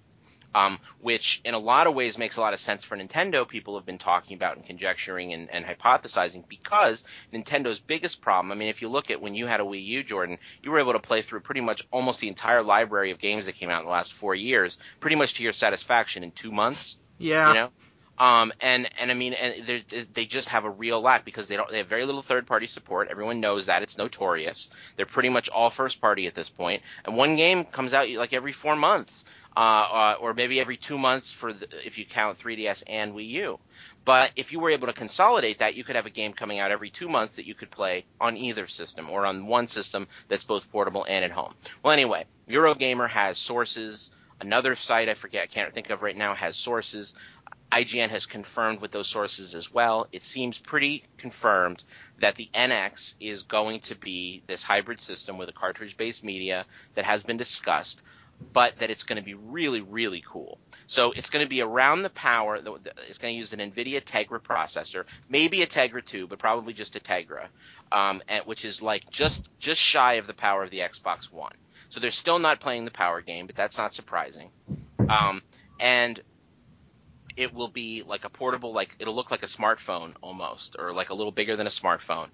um, which in a lot of ways makes a lot of sense for Nintendo. People have been talking about and conjecturing and, and hypothesizing because Nintendo's biggest problem. I mean, if you look at when you had a Wii U, Jordan, you were able to play through pretty much almost the entire library of games that came out in the last four years, pretty much to your satisfaction in two months. Yeah. You know. Um, and, and I mean, and they they just have a real lack because they don't, they have very little third party support. Everyone knows that. It's notorious. They're pretty much all first party at this point. And one game comes out like every four months uh, uh, or maybe every two months for the, if you count 3DS and Wii U. But if you were able to consolidate that, you could have a game coming out every two months that you could play on either system or on one system that's both portable and at home. Well, anyway, Eurogamer has sources. Another site I forget, I can't think of right now, has sources. IGN has confirmed with those sources as well. It seems pretty confirmed that the NX is going to be this hybrid system with a cartridge based media that has been discussed but that it's going to be really, really cool. So it's going to be around the power. It's going to use an NVIDIA Tegra processor, maybe a Tegra 2, but probably just a Tegra, um, and, which is like just just shy of the power of the Xbox One. So they're still not playing the power game, but that's not surprising. Um, and it will be like a portable, like it'll look like a smartphone almost, or like a little bigger than a smartphone,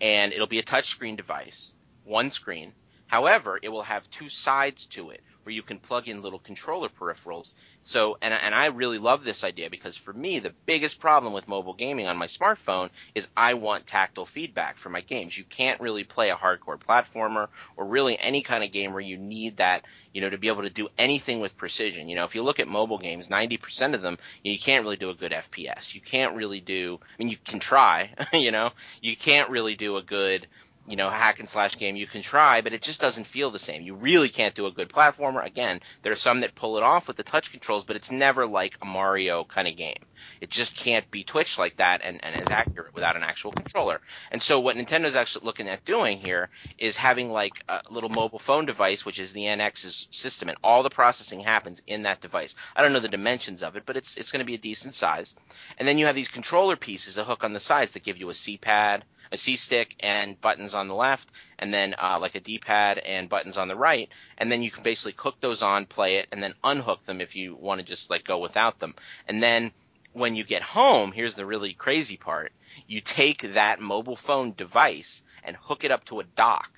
and it'll be a touchscreen device, one screen. However, it will have two sides to it where you can plug in little controller peripherals. So, and, and I really love this idea because for me, the biggest problem with mobile gaming on my smartphone is I want tactile feedback for my games. You can't really play a hardcore platformer or really any kind of game where you need that, you know, to be able to do anything with precision. You know, if you look at mobile games, 90% of them, you can't really do a good FPS. You can't really do, I mean, you can try, you know, you can't really do a good, you know, hack and slash game you can try, but it just doesn't feel the same. You really can't do a good platformer. Again, there are some that pull it off with the touch controls, but it's never like a Mario kind of game. It just can't be twitched like that and, and as accurate without an actual controller. And so what Nintendo's actually looking at doing here is having like a little mobile phone device, which is the NX's system, and all the processing happens in that device. I don't know the dimensions of it, but it's it's going to be a decent size. And then you have these controller pieces that hook on the sides that give you a C-pad, a C stick and buttons on the left, and then uh, like a D pad and buttons on the right, and then you can basically hook those on, play it, and then unhook them if you want to just like go without them. And then when you get home, here's the really crazy part: you take that mobile phone device and hook it up to a dock.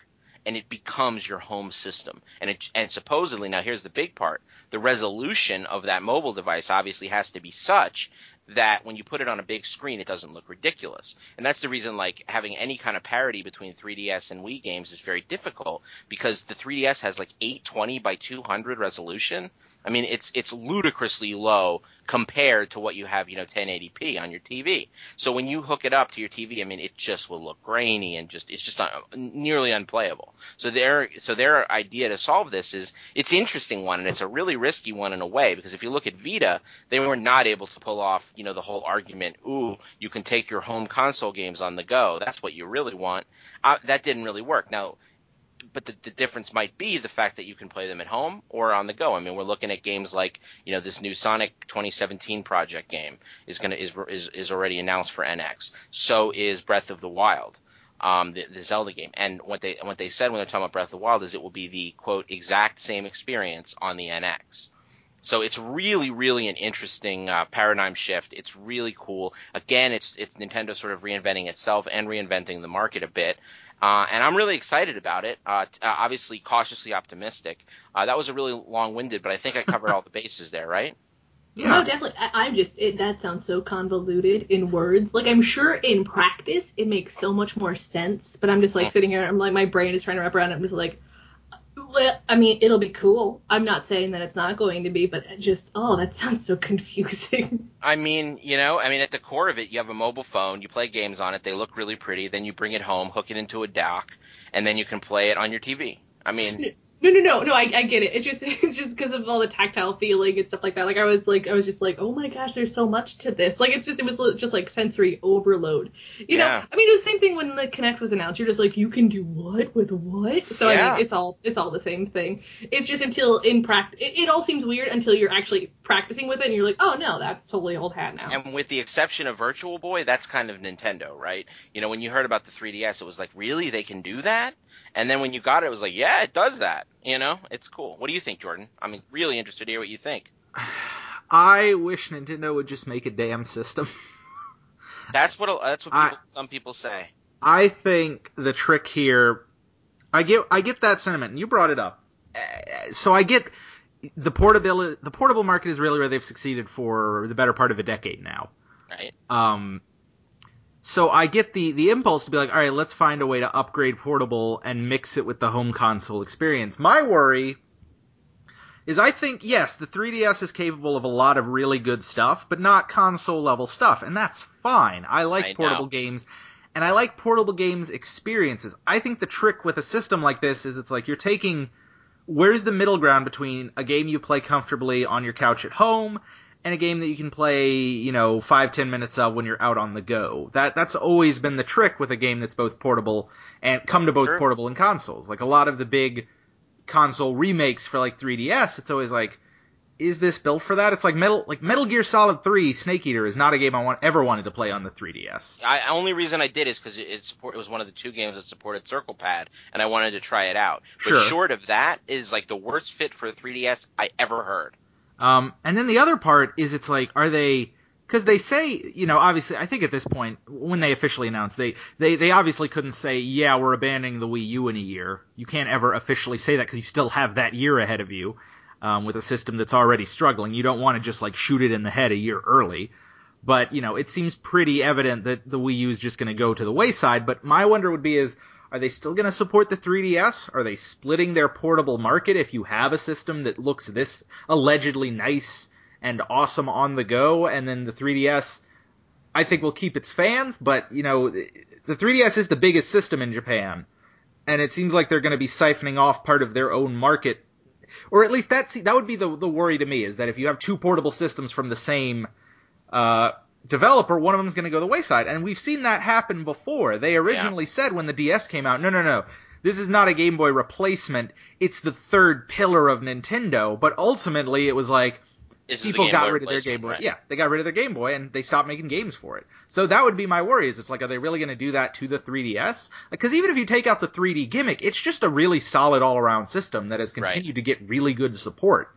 And it becomes your home system. And it, and supposedly, now here's the big part. The resolution of that mobile device obviously has to be such that when you put it on a big screen, it doesn't look ridiculous. And that's the reason, like, having any kind of parity between 3DS and Wii games is very difficult because the 3DS has like 820 by 200 resolution. I mean, it's, it's ludicrously low compared to what you have, you know, 1080p on your TV. So when you hook it up to your TV, I mean, it just will look grainy and just, it's just not, nearly unplayable. So their, so their idea to solve this is, it's an interesting one and it's a really risky one in a way because if you look at Vita, they were not able to pull off you know, the whole argument, ooh, you can take your home console games on the go. That's what you really want. Uh, that didn't really work. Now, but the, the difference might be the fact that you can play them at home or on the go. I mean, we're looking at games like, you know, this new Sonic 2017 project game is gonna is is is already announced for NX. So is Breath of the Wild. Um, the, the Zelda game, and what they what they said when they're talking about Breath of the Wild is it will be the quote exact same experience on the NX. So it's really, really an interesting uh, paradigm shift. It's really cool. Again, it's it's Nintendo sort of reinventing itself and reinventing the market a bit. Uh, and I'm really excited about it. Uh, t- uh, obviously, cautiously optimistic. Uh, that was a really long-winded, but I think I covered all the bases there, right? Yeah. No, definitely. I, am just it, that sounds so convoluted in words. Like I'm sure in practice it makes so much more sense, but I'm just like mm. sitting here. I'm like my brain is trying to wrap around it. I'm just like, well, I mean, it'll be cool. I'm not saying that it's not going to be, but just oh, that sounds so confusing. I mean, you know, I mean, at the core of it, you have a mobile phone. You play games on it. They look really pretty. Then you bring it home, hook it into a dock, and then you can play it on your TV. I mean, no, no, no, no. I, I get it. It's just it's just because of all the tactile feeling and stuff like that. Like I was like I was just like, oh my gosh, there's so much to this. Like it's just it was just like sensory overload. You yeah. know, I mean it was the same thing when the Kinect was announced. You're just like, you can do what with what? So yeah. I mean it's all it's all the same thing. It's just until in practice, it, it all seems weird until you're actually practicing with it and you're like, oh no, that's totally old hat now. And with the exception of Virtual Boy, that's kind of Nintendo, right? You know, when you heard about the 3DS, it was like, really, they can do that? And then when you got it, it was like, yeah, it does that. You know, it's cool. What do you think, Jordan? I'm really interested to hear what you think. I wish Nintendo would just make a damn system. that's what that's what people, I, some people say. I think the trick here, I get I get that sentiment, and you brought it up. So I get the portability. The portable market is really where they've succeeded for the better part of a decade now. Right. Um, so I get the the impulse to be like, all right, let's find a way to upgrade portable and mix it with the home console experience. My worry is I think yes, the 3DS is capable of a lot of really good stuff, but not console level stuff, and that's fine. I like I portable know. games and I like portable games experiences. I think the trick with a system like this is it's like you're taking where's the middle ground between a game you play comfortably on your couch at home and a game that you can play, you know, five ten minutes of when you're out on the go. That that's always been the trick with a game that's both portable and come to both sure. portable and consoles. Like a lot of the big console remakes for like 3DS, it's always like, is this built for that? It's like Metal like Metal Gear Solid 3 Snake Eater is not a game I want ever wanted to play on the 3DS. I only reason I did is because it, it support it was one of the two games that supported Circle Pad, and I wanted to try it out. But sure. short of that, is like the worst fit for a 3DS I ever heard. Um, and then the other part is it's like, are they, because they say, you know, obviously, I think at this point, when they officially announced, they, they, they obviously couldn't say, yeah, we're abandoning the Wii U in a year. You can't ever officially say that because you still have that year ahead of you, um, with a system that's already struggling. You don't want to just like shoot it in the head a year early. But, you know, it seems pretty evident that the Wii U is just going to go to the wayside. But my wonder would be is, are they still going to support the 3DS? Are they splitting their portable market if you have a system that looks this allegedly nice and awesome on the go, and then the 3DS, I think will keep its fans, but you know, the 3DS is the biggest system in Japan. and it seems like they're going to be siphoning off part of their own market, or at least that's that would be the the worry to me is that if you have two portable systems from the same uh, developer, one of them is going to go the wayside, and we've seen that happen before. They originally yeah. said when the DS came out, no, no, no, this is not a Game Boy replacement. It's the third pillar of Nintendo. But ultimately, it was like people got rid of their Game Boy. Right. Yeah, they got rid of their Game Boy and they stopped making games for it. So that would be my worry. Is it's like, are they really going to do that to the 3DS? Because even if you take out the 3D gimmick, it's just a really solid all-around system that has continued right. to get really good support.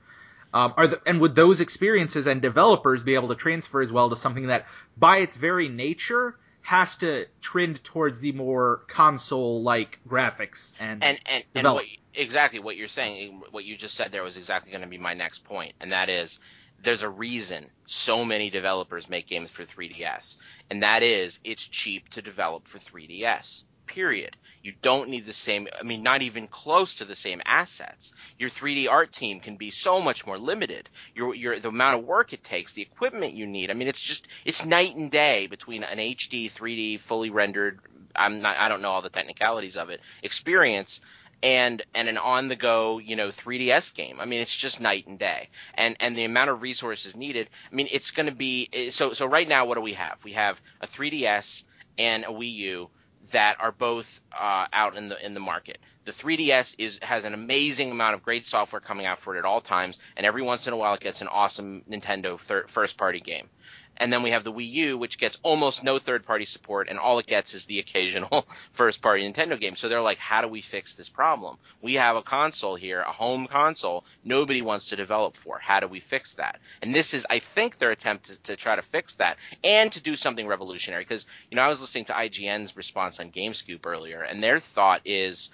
Um, are the, and would those experiences and developers be able to transfer as well to something that, by its very nature, has to trend towards the more console-like graphics and and and, and what, exactly what you're saying. What you just said there was exactly going to be my next point, and that is there's a reason so many developers make games for 3DS, and that is it's cheap to develop for 3DS period. You don't need the same, I mean, not even close to the same assets. Your 3D art team can be so much more limited. Your, your, the amount of work it takes, the equipment you need. I mean, it's just, it's night and day between an HD, 3D, fully rendered, I'm not, I don't know all the technicalities of it, experience and and an on the go you know 3ds game i mean it's just night and day and and the amount of resources needed i mean it's going to be eh, so so right now what do we have we have a 3ds and a wii u that are both uh, out in the in the market. The 3DS is has an amazing amount of great software coming out for it at all times, and every once in a while it gets an awesome Nintendo thir- first party game. And then we have the Wii U, which gets almost no third party support, and all it gets is the occasional first party Nintendo game. So they're like, how do we fix this problem? We have a console here, a home console, nobody wants to develop for. How do we fix that? And this is, I think, their attempt to, to try to fix that and to do something revolutionary. Because, you know, I was listening to IGN's response on GameScoop earlier, and their thought is,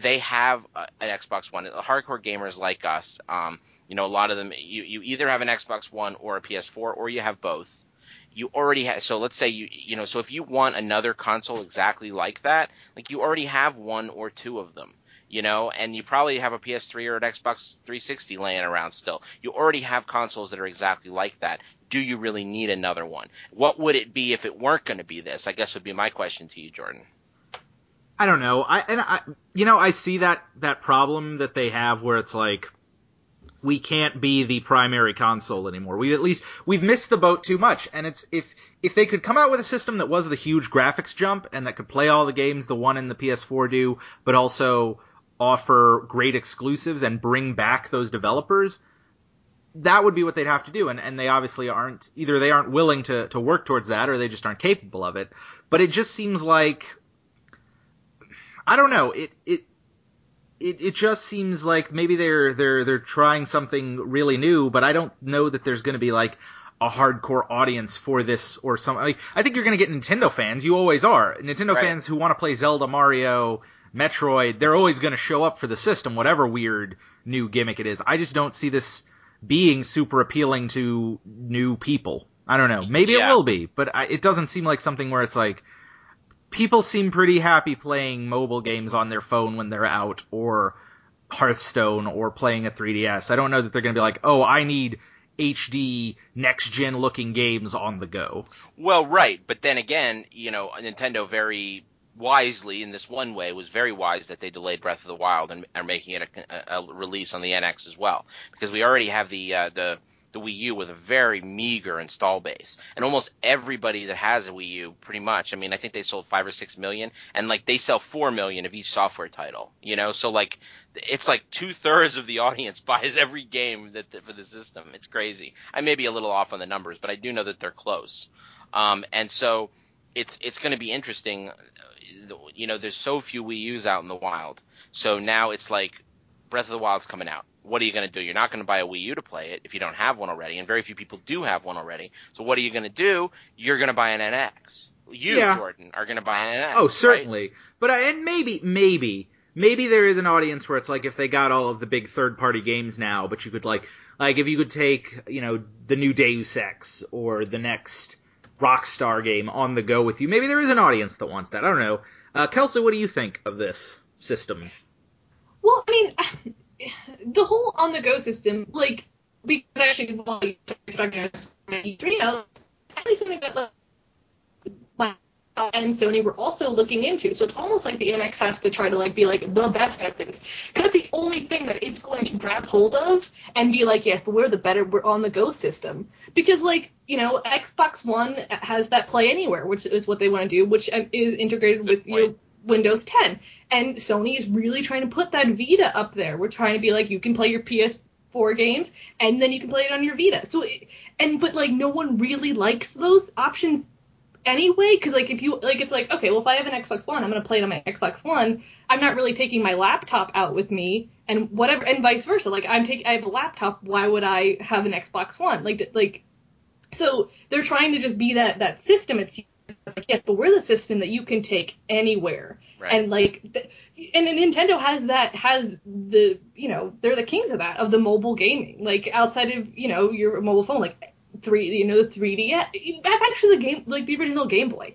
they have an Xbox One. Hardcore gamers like us, um, you know, a lot of them, you, you either have an Xbox One or a PS4, or you have both. You already have, so let's say you, you know, so if you want another console exactly like that, like you already have one or two of them, you know, and you probably have a PS3 or an Xbox 360 laying around still. You already have consoles that are exactly like that. Do you really need another one? What would it be if it weren't going to be this? I guess would be my question to you, Jordan. I don't know. I and I you know I see that that problem that they have where it's like we can't be the primary console anymore. We at least we've missed the boat too much and it's if if they could come out with a system that was the huge graphics jump and that could play all the games the one and the PS4 do but also offer great exclusives and bring back those developers that would be what they'd have to do and, and they obviously aren't either they aren't willing to, to work towards that or they just aren't capable of it but it just seems like I don't know. It it it it just seems like maybe they're they're they're trying something really new, but I don't know that there's going to be like a hardcore audience for this or something. Like, I think you're going to get Nintendo fans. You always are. Nintendo right. fans who want to play Zelda, Mario, Metroid. They're always going to show up for the system, whatever weird new gimmick it is. I just don't see this being super appealing to new people. I don't know. Maybe yeah. it will be, but I, it doesn't seem like something where it's like people seem pretty happy playing mobile games on their phone when they're out or Hearthstone or playing a 3DS. I don't know that they're going to be like, "Oh, I need HD next gen looking games on the go." Well, right, but then again, you know, Nintendo very wisely in this one way was very wise that they delayed Breath of the Wild and are making it a, a, release on the NX as well because we already have the uh, the the Wii U with a very meager install base. And almost everybody that has a Wii U, pretty much, I mean, I think they sold five or six million, and like they sell four million of each software title, you know? So like, it's like two thirds of the audience buys every game that, that, for the system. It's crazy. I may be a little off on the numbers, but I do know that they're close. Um, and so it's, it's going to be interesting. You know, there's so few Wii U's out in the wild. So now it's like Breath of the Wild's coming out what are you going to do? You're not going to buy a Wii U to play it if you don't have one already, and very few people do have one already. So what are you going to do? You're going to buy an NX. You, yeah. Jordan, are going to buy an NX. Oh, certainly. Right? But uh, and maybe, maybe, maybe there is an audience where it's like if they got all of the big third party games now, but you could like, like if you could take, you know, the new Deus Ex or the next Rockstar game on the go with you. Maybe there is an audience that wants that. I don't know. Uh, Kelsey, what do you think of this system? Well, I mean, the whole on the go system, like, because actually, while you talking about E3, actually something that, like, and Sony were also looking into. So it's almost like the NX has to try to like be like the best at this because that's the only thing that it's going to grab hold of and be like, yes, but we're the better. We're on the go system because like you know Xbox One has that Play Anywhere, which is what they want to do, which um, is integrated with you know, Windows 10, and Sony is really trying to put that Vita up there. We're trying to be like, you can play your PS4 games and then you can play it on your Vita. So, and but like no one really likes those options anyway because like if you like it's like okay well if i have an xbox one i'm going to play it on my xbox one. I'm not really taking my laptop out with me and whatever and vice versa. Like i'm taking i have a laptop. Why would i have an xbox one? Like like so they're trying to just be that that system. It's like yeah but we're the system that you can take anywhere right. and like the, and nintendo has that has the you know they're the kings of that of the mobile gaming like outside of you know your mobile phone like three, you know, the 3D. Actually, the game, like the original Game Boy,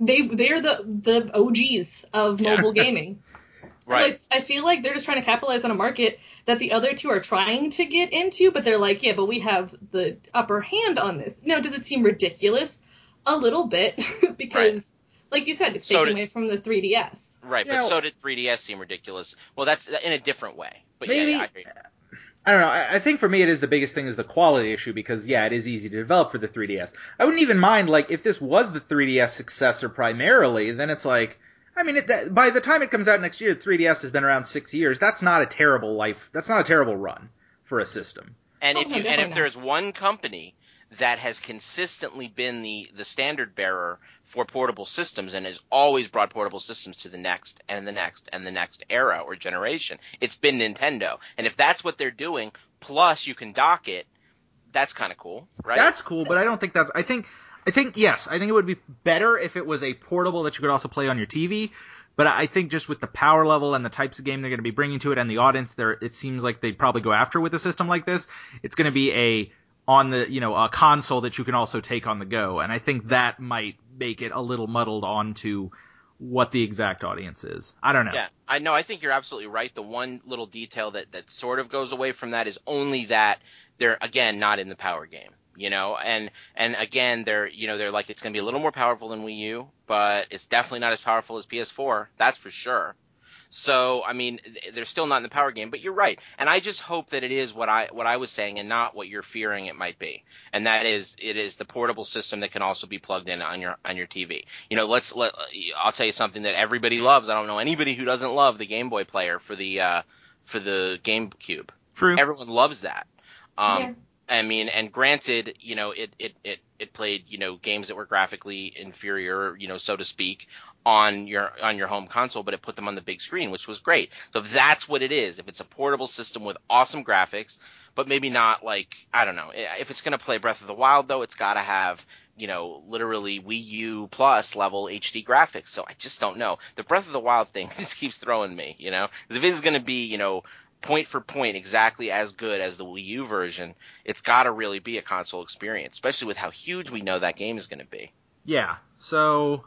they they're the the OGs of mobile yeah. gaming. right. So I, feel like they're just trying to capitalize on a market that the other two are trying to get into, but they're like, yeah, but we have the upper hand on this. Now, does it seem ridiculous? A little bit, because, right. like you said, it's so taking away from the 3DS. Right, but so did 3DS seem ridiculous. Well, that's in a different way. But maybe, yeah, I don't know. I, think for me, it is the biggest thing is the quality issue because yeah, it is easy to develop for the 3DS. I wouldn't even mind like if this was the 3DS successor primarily, then it's like, I mean, it, that, by the time it comes out next year, 3DS has been around six years. That's not a terrible life. That's not a terrible run for a system. And if oh, you and if there's one company that has consistently been the the standard bearer for portable systems and has always brought portable systems to the next and the next and the next era or generation. It's been Nintendo. And if that's what they're doing, plus you can dock it, that's kind of cool, right? That's cool, but I don't think that's I think I think yes, I think it would be better if it was a portable that you could also play on your TV. But I think just with the power level and the types of game they're going to be bringing to it and the audience there, it seems like they'd probably go after with a system like this. It's going to be a on the you know a console that you can also take on the go, and I think that might make it a little muddled onto what the exact audience is. I don't know. Yeah, I know. I think you're absolutely right. The one little detail that that sort of goes away from that is only that they're again not in the power game. You know, and and again, they're you know they're like it's going to be a little more powerful than Wii U, but it's definitely not as powerful as PS4. That's for sure. So I mean, they're still not in the power game, but you're right. And I just hope that it is what I what I was saying and not what you're fearing it might be. And that is it is the portable system that can also be plugged in on your on your TV. You know, let's let I'll tell you something that everybody loves. I don't know anybody who doesn't love the Game Boy player for the uh for the GameCube. True. Everyone loves that. Um yeah. I mean, and granted, you know, it, it, it, it played, you know, games that were graphically inferior, you know, so to speak, on your on your home console, but it put them on the big screen, which was great. So if that's what it is, if it's a portable system with awesome graphics, but maybe not like I don't know, if it's gonna play Breath of the Wild though, it's got to have you know literally Wii U plus level HD graphics. So I just don't know. The Breath of the Wild thing just keeps throwing me, you know, if it's gonna be you know point for point exactly as good as the Wii U version, it's got to really be a console experience, especially with how huge we know that game is going to be. Yeah. So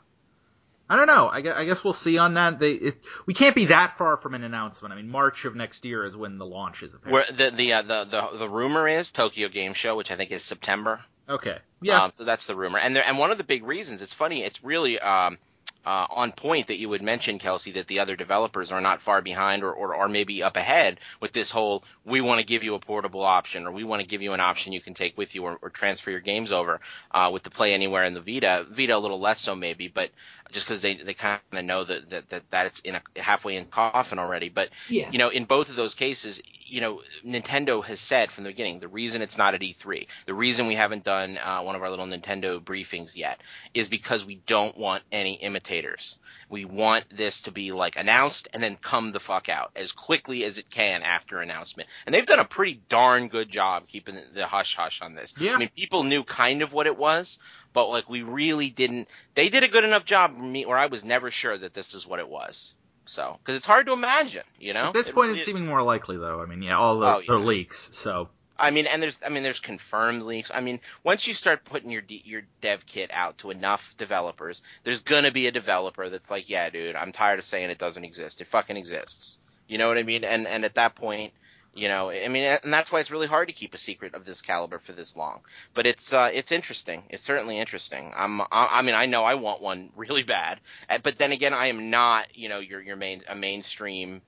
I don't know. I guess, I guess we'll see on that. They, it, we can't be that far from an announcement. I mean, March of next year is when the launch is. Where the the, uh, the the the rumor is Tokyo Game Show, which I think is September. Okay. Yeah. Um, so that's the rumor, and there, and one of the big reasons it's funny. It's really um, uh, on point that you would mention, Kelsey, that the other developers are not far behind or, or, or maybe up ahead with this whole we want to give you a portable option or we want to give you an option you can take with you or, or transfer your games over uh, with the Play Anywhere and the Vita. Vita a little less so maybe, but just because they, they kind of know that, that, that, that it's in a halfway in coffin already. But, yeah. you know, in both of those cases, you know, Nintendo has said from the beginning, the reason it's not at E3, the reason we haven't done uh, one of our little Nintendo briefings yet is because we don't want any imitators. We want this to be like announced and then come the fuck out as quickly as it can after announcement. And they've done a pretty darn good job keeping the hush hush on this. Yeah. I mean, people knew kind of what it was, but like we really didn't. They did a good enough job me where I was never sure that this is what it was. So, because it's hard to imagine, you know. At this it point, really it's is. seeming more likely, though. I mean, yeah, all the, Oh, yeah. the leaks. So I mean, and there's, I mean, there's confirmed leaks. I mean, once you start putting your your dev kit out to enough developers, there's gonna be a developer that's like, yeah, dude, I'm tired of saying it doesn't exist. It fucking exists. You know what I mean? And and at that point, You know, I mean, and that's why it's really hard to keep a secret of this caliber for this long. But it's uh, it's interesting. It's certainly interesting. I'm, I, I mean, I know I want one really bad, but then again, I am not, you know, your your main a mainstream,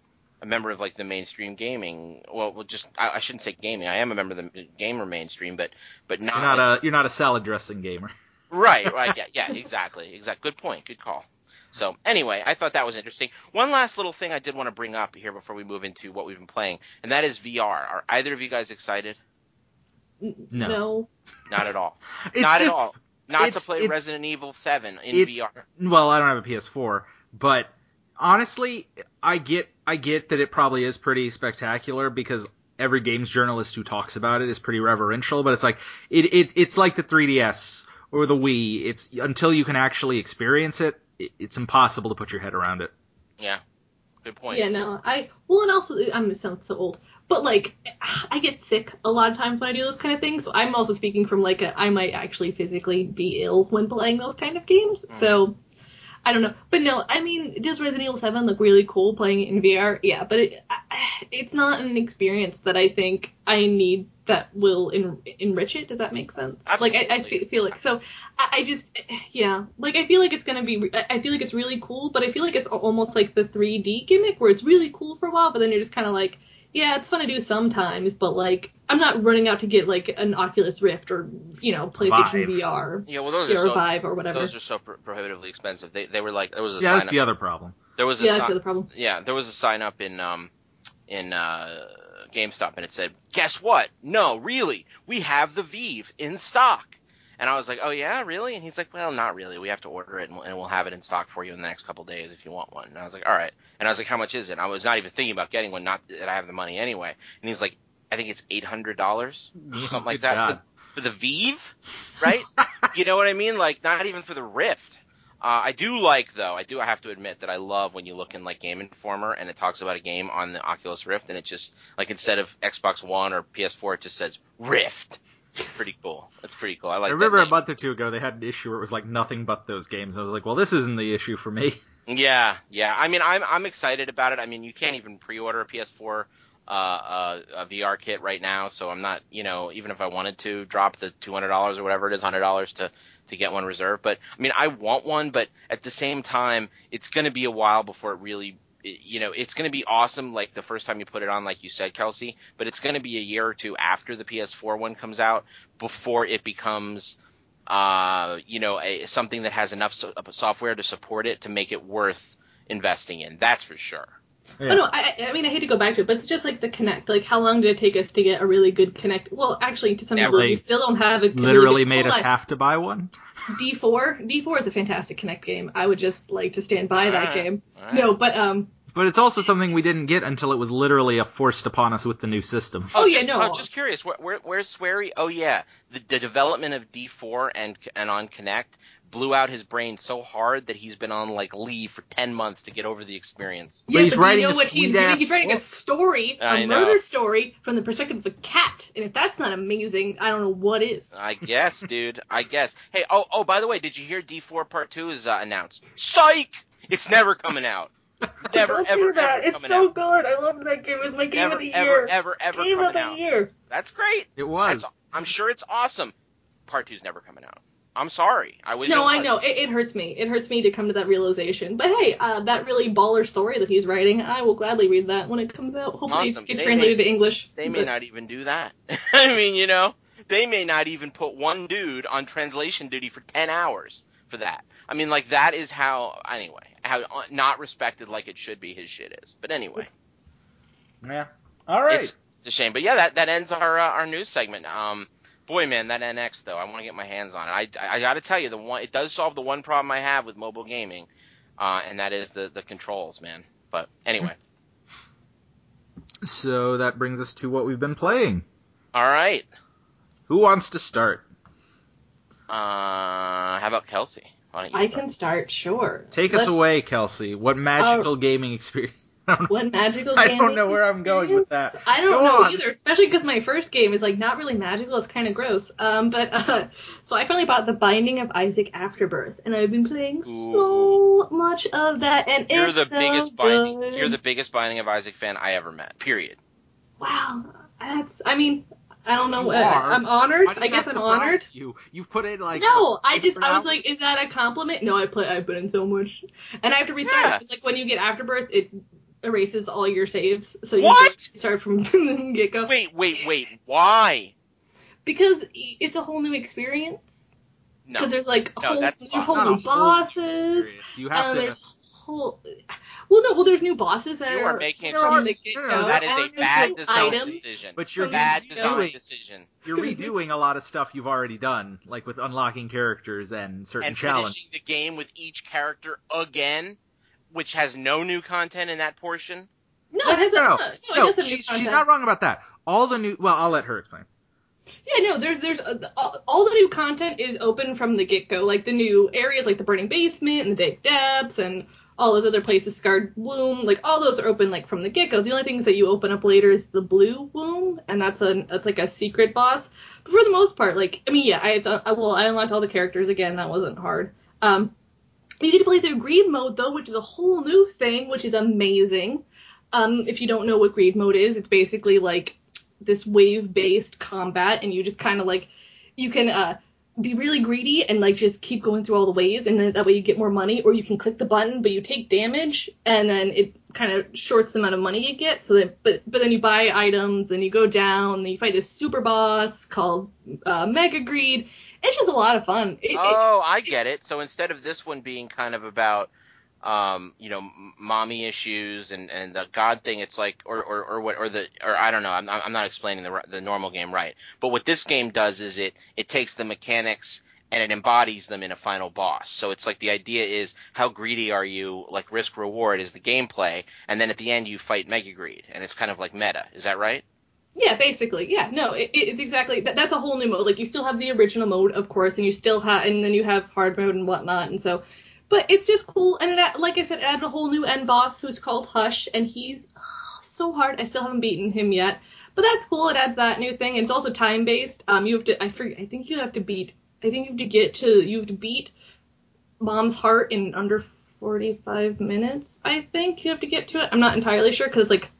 a member of like the mainstream gaming. Well, well, just I, I shouldn't say gaming. I am a member of the gamer mainstream, but but not, You're not a you're not a salad dressing gamer. Right, right, yeah, yeah, exactly, exactly. Good point, good call. So anyway, I thought that was interesting. One last little thing I did want to bring up here before we move into what we've been playing, and that is VR. Are either of you guys excited? No. no. Not at all. It's Not just at all. Not to play Resident Evil 7 in VR. well, I don't have a PS4, but honestly, I get I get that it probably is pretty spectacular because every games journalist who talks about it is pretty reverential. But it's like it, it it's like the 3DS or the Wii. It's until you can actually experience it, it it's impossible to put your head around it. Yeah. Good point. Yeah, no. I well, and also I'm it sounds so old, but like I get sick a lot of times when I do those kind of things. So I'm also speaking from like a I might actually physically be ill when playing those kind of games. Hmm. So I don't know, but no. I mean, does Resident Evil Seven look really cool playing it in VR? Yeah, but it, it's not an experience that I think I need that will en- enrich it. Does that make sense? Absolutely. Like I, I feel like so. I, I just yeah, like I feel like it's gonna be. I I feel like it's really cool, but I feel like it's almost like the 3D gimmick where it's really cool for a while, but then you're just kind of like, yeah, it's fun to do sometimes, but like I'm not running out to get like an Oculus Rift or you know PlayStation Vive. VR Yeah, well, those or are so, Vive or whatever. those are so pro- prohibitively expensive. They they were like there was a Yeah, sign that's up. the other problem. There was a yeah, sign- that's the other problem. Yeah, there was a sign up in um in uh GameStop and it said, "Guess what? No, really. We have the Vive in stock." And I was like, "Oh yeah, really?" And he's like, "Well, not really. We have to order it and we'll, and we'll have it in stock for you in the next couple days if you want one." And I was like, "All right." And I was like, "How much is it?" And I was not even thinking about getting one, not that I have the money anyway. And he's like, "I think it's $800." Something like that God. for the Vive, right? you know what I mean? Like not even for the Rift. Uh, I do like though. I do. I have to admit that I love when you look in like Game Informer and it talks about a game on the Oculus Rift and it just like instead of Xbox One or PS4, it just says Rift. It's pretty cool. That's pretty cool. I like. I remember a month or two ago they had an issue where it was like nothing but those games. I was like, well, this isn't the issue for me. Yeah, yeah. I mean, I'm I'm excited about it. I mean, you can't even pre-order a PS4 uh, uh, a VR kit right now, so I'm not, you know, even if I wanted to drop the two hundred dollars or whatever it is, hundred dollars to to get one reserved. But I mean, I want one, but at the same time, it's going to be a while before it really. You know, it's going to be awesome like the first time you put it on, like you said, Kelsey. But it's going to be a year or two after the PS4 one comes out before it becomes uh, you know, a, something that has enough so, software to support it to make it worth investing in. That's for sure. Yeah. Oh no, I, I mean I hate to go back to it, but it's just like the Kinect. Like how long did it take us to get a really good Kinect? Well, actually, to some Yeah, people, we still don't have a really Literally good- made hold us on. have to buy one. D4. D4 is a fantastic Kinect game. I would just like to stand by that Alright, game. alright. No, but um, But it's also something we didn't get until it was literally a forced upon us with the new system. Oh, yeah, just, no. I'm just curious. Where, where, where's Swery? Oh yeah, the, the development of D4 and and on Kinect blew out his brain so hard that he's been on like leave for ten months to get over the experience. But yeah, he's but do you know a what he's doing? He's writing a book. story, I a know. murder story from the perspective of a cat. And if that's not amazing, I don't know what is. I guess, dude. I guess. Hey, oh, oh, by the way, did you hear D4 Part Two is uh, announced? Psych! It's never coming out. Never, Don't ever, do that. ever it's so out. good. I love that game. It was my game Never, of the ever, year. ever, ever game coming of the out. year. That's great. It was. That's, I'm sure it's awesome. Part two's never coming out. I'm sorry. I wish. No, I know it, it hurts me. It hurts me to come to that realization. But hey, uh, that really baller story that he's writing, I will gladly read that when it comes out. Hopefully, it's Awesome. get translated may- to English. They may not even do that. I mean, you know, they may not even put one dude on translation duty for ten hours for that. I mean, like that is how. Anyway, how uh, not respected like it should be. His shit is. But anyway. Yeah. All right. It's, it's a shame, but yeah, that that ends our uh, our news segment. Um, boy, man, that NX though, I want to get my hands on it. I I got to tell you, the one it does solve the one problem I have with mobile gaming, uh, and that is the the controls, man. But anyway, So that brings us to what we've been playing. all right. Who wants to start? Uh, how about Kelsey? Why don't you I start? can start, sure. Take Let's- away, Kelsey. What magical gaming experience? What magical game. I don't know where I'm going with that. I don't Go know on. either, especially because my first game is like not really magical. It's kind of gross. Um, but uh, so I finally bought The Binding of Isaac Afterbirth, and I've been playing so much of that. And You're it's the so biggest binding. good. You're the biggest binding of Isaac fan I ever met. Period. Wow, that's. I mean, I don't know. Uh. I'm honored. I guess I'm honored. You, you've put in like no, I just I was like, is that a compliment? No, I put I put in so much, and I have to restart. Yeah. It's like when you get afterbirth, it erases all your saves, so you What? have to start from the get go. Wait, wait, wait. Why? Because it's a whole new experience. No. Because there's like No, whole, that's there's whole new bosses. experience. You have and to. there's whole. Well, no, well, there's new bosses that You are, are making There from are- the no, no, get-go. that is a bad design decision. But you're Bad the design redoing, decision. you're redoing a lot of stuff you've already done, like with unlocking characters and certain And challenges. finishing the game with each character again, which has no new content in that portion. No, it has a, No, no, no, it has a new she's, she's not wrong about that. All the new. Well, I'll let her explain. Yeah, no, there's there's uh, all, all the new content is open from the get go, like the new areas like the burning basement and the dank depths and all those other places, scarred womb, like all those are open like from the get go. The only things that you open up later is the blue womb, and that's a that's like a secret boss. But for the most part, like I mean, yeah, I, I well I unlocked all the characters again. That wasn't hard. Um, you get to play through greed mode though, which is a whole new thing, which is amazing. Um, if you don't know what greed mode is, it's basically like this wave based combat and you just kind of like you can uh be really greedy and like just keep going through all the waves and then that way you get more money or you can click the button but you take damage and then it kind of shorts the amount of money you get so that but but then you buy items and you go down and you fight this super boss called uh, mega greed it's just a lot of fun It- it- Oh, I get it. So instead of this one being kind of about, um, you know, mommy issues and, and the God thing, it's like, or, or, or what, or the, or I don't know, I'm, I'm not explaining the, the normal game right. But what this game does is it, it takes the mechanics and it embodies them in a final boss. So it's like the idea is how greedy are you, like risk reward is the gameplay, and then at the end you fight Mega Greed, and it's kind of like meta. Is that right? Yeah, basically. Yeah, no, it, it- it's exactly that, that's a whole new mode. Like you still have the original mode, of course, and you still have, and then you have hard mode and whatnot, and so. But it's just cool, and it, like I said, it added a whole new end boss who's called Hush, and he's oh, so hard. I still haven't beaten him yet, but that's cool. It adds that new thing, it's also time based. Um, you have to, I forget, I think you have to beat, I think you have to get to, you have to beat Mom's heart in under 45 minutes. I think you have to get to it. I'm not entirely sure because it's like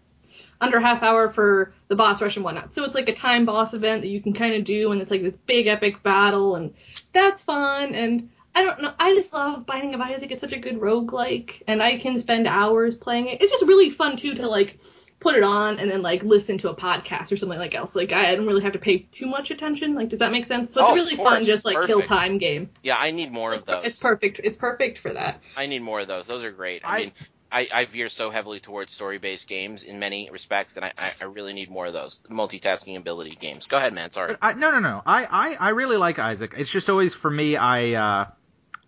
under half hour for the boss rush and whatnot. So it's like a time boss event that you can kind of do, and it's like this big epic battle, and that's fun. And I don't know, I just love Binding of Isaac. It's such a good roguelike, and I can spend hours playing it. It's just really fun too to like put it on and then like listen to a podcast or something like else. Like I don't really have to pay too much attention. Like does that make sense? So it's Oh, a really fun, just like kill time game. Yeah, I need more It's, of those. it's perfect. It's perfect for that. I need more of those. Those are great. I, I- mean, I, I veer so heavily towards story-based games in many respects that I, I, really need more of those multitasking ability games. Go ahead, man. Sorry. I, no, no, no. I, I, I really like Isaac. It's just always for me. I, uh,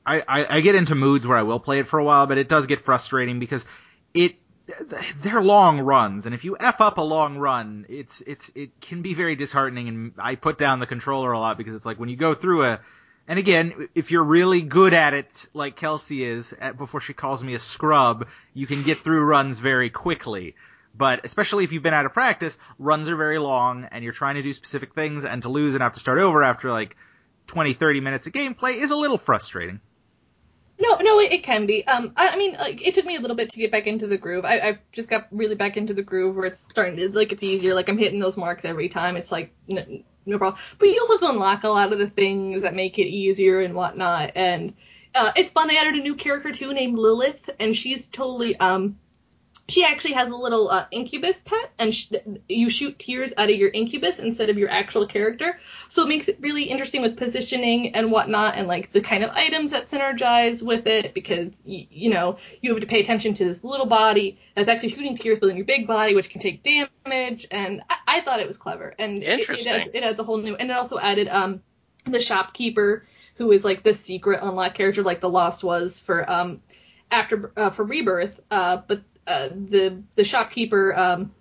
I, I, I get into moods where I will play it for a while, but it does get frustrating because it they're long runs, and if you f up a long run, it's it's it can be very disheartening. And I put down the controller a lot because it's like when you go through a and again, if you're really good at it, like Kelsey is, at, before she calls me a scrub, you can get through runs very quickly. But especially if you've been out of practice, runs are very long, and you're trying to do specific things, and to lose and have to start over after like 20, 30 minutes of gameplay is a little frustrating. No, no, it, it can be. Um, I, I mean, like, it took me a little bit to get back into the groove. I, I just got really back into the groove where it's starting to like it's easier. Like I'm hitting those marks every time. It's like no problem. But you also have to unlock a lot of the things that make it easier and whatnot. And uh, it's fun. They added a new character too named Lilith, and she's totally um. She actually has a little uh, incubus pet, and sh- you shoot tears out of your incubus instead of your actual character. So it makes it really interesting with positioning and whatnot, and like the kind of items that synergize with it, because y- you know you have to pay attention to this little body that's actually shooting tears within your big body, which can take damage. And I, I thought it was clever, and it-. It, adds, it adds a whole new, and it also added um the shopkeeper, who is like the secret unlock character, like the Lost was for um after uh, for Rebirth. Uh, but uh, the the shopkeeper um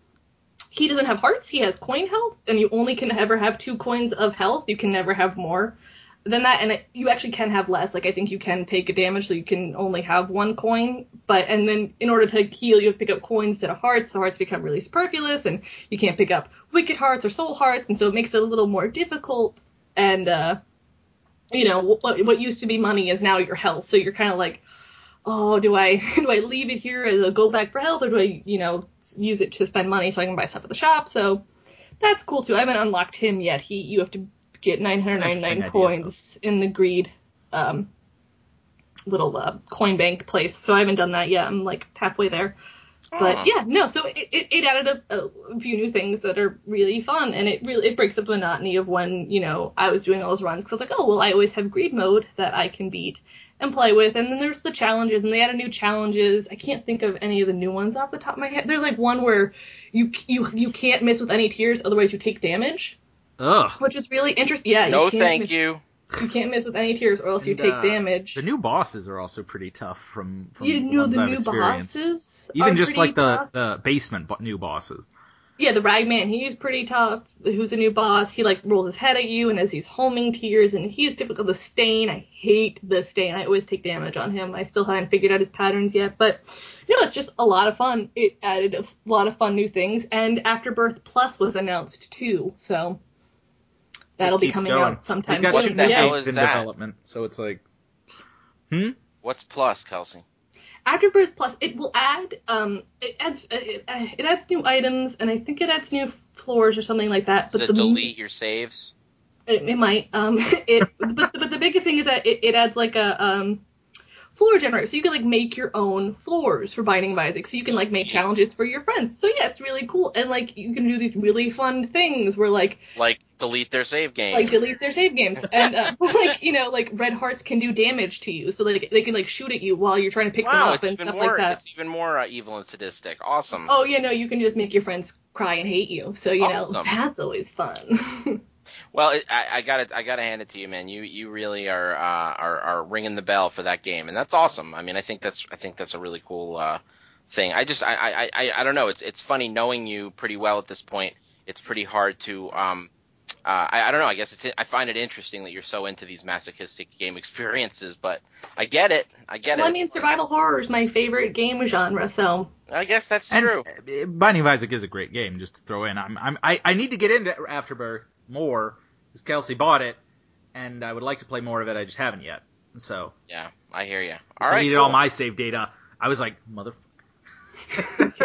he doesn't have hearts. He has coin health, and you only can ever have two coins of health. You can never have more than that, and it, you actually can have less. Like I think you can take a damage, so you can only have one coin. But and then in order to heal, you have to pick up coins instead of hearts. So hearts become really superfluous, and you can't pick up wicked hearts or soul hearts, and so it makes it a little more difficult. And uh, you know what what used to be money is now your health. So you're kind of like, oh, do I do I leave it here as a go back for health, or do I you know use it to spend money so I can buy stuff at the shop? So that's cool too. I haven't unlocked him yet. He you have to get 999 coins in the greed um, little uh, coin bank place. So I haven't done that yet. I'm like halfway there. But yeah, no. So it, it, it added a, a, few new things that are really fun, and it really it breaks up the monotony of when you know I was doing all those runs because I was like, oh well, I always have greed mode that I can beat and play with, and then there's the challenges, and they added new challenges. I can't think of any of the new ones off the top of my head. There's like one where you you you can't miss with any tears, otherwise you take damage. Ugh. Which is really interesting. Yeah. No, thank miss, you. You can't miss with any tears, or else you take uh, damage. The new bosses are also pretty tough from, from you know the new experienced. bosses. Even are just like the, tough. the basement bo- new bosses. Yeah, the Ragman, he's pretty tough. Who's a new boss? He like rolls his head at you, and as he's homing tears, and he's difficult. The Stain, I hate the Stain. I always take damage on him. I still haven't figured out his patterns yet, but no, it's just a lot of fun. It added a lot of fun new things, and Afterbirth Plus was announced too, so that'll be coming going. out sometime He's got What two soon. the new Yeah. hell is in that? development, so it's like, hmm. What's plus, Kelsey? Afterbirth Plus, it will add um, it adds it, it adds new items, and I think it adds new floors or something like that. Does But it the delete your saves? It, it might. Um, it, but but the biggest thing is that it, it adds like a um floor generator, so you can like make your own floors for Binding of Isaac. So you can like make challenges for your friends. So yeah, it's really cool, and like you can do these really fun things where like Like delete their save game. like delete their save games, and uh, like you know like red hearts can do damage to you, so like they can like shoot at you while you're trying to pick them up and stuff more. like that. It's even more uh, evil and sadistic. Awesome. Oh yeah, no, you can just make your friends cry and hate you. So you know that's always fun. Well, it, I, I got to I got to hand it to you, man. You you really are, uh, are are ringing the bell for that game, and that's awesome. I mean, I think that's I think that's a really cool uh, thing. I just I, I, I, I don't know. It's it's funny knowing you pretty well at this point. It's pretty hard to um uh, I, I don't know. I guess it's I find it interesting that you're so into these masochistic game experiences, but I get it. I get well, it. I mean, survival horror is my favorite game genre, so I guess that's And true. uh, Binding of Isaac is a great game, just to throw in. I'm, I'm, I, I need to get into Afterbirth more, because Kelsey bought it, and I would like to play more of it. I just haven't yet. So, Yeah, I hear you. I All right, deleted cool. all my save data. I was like, mother.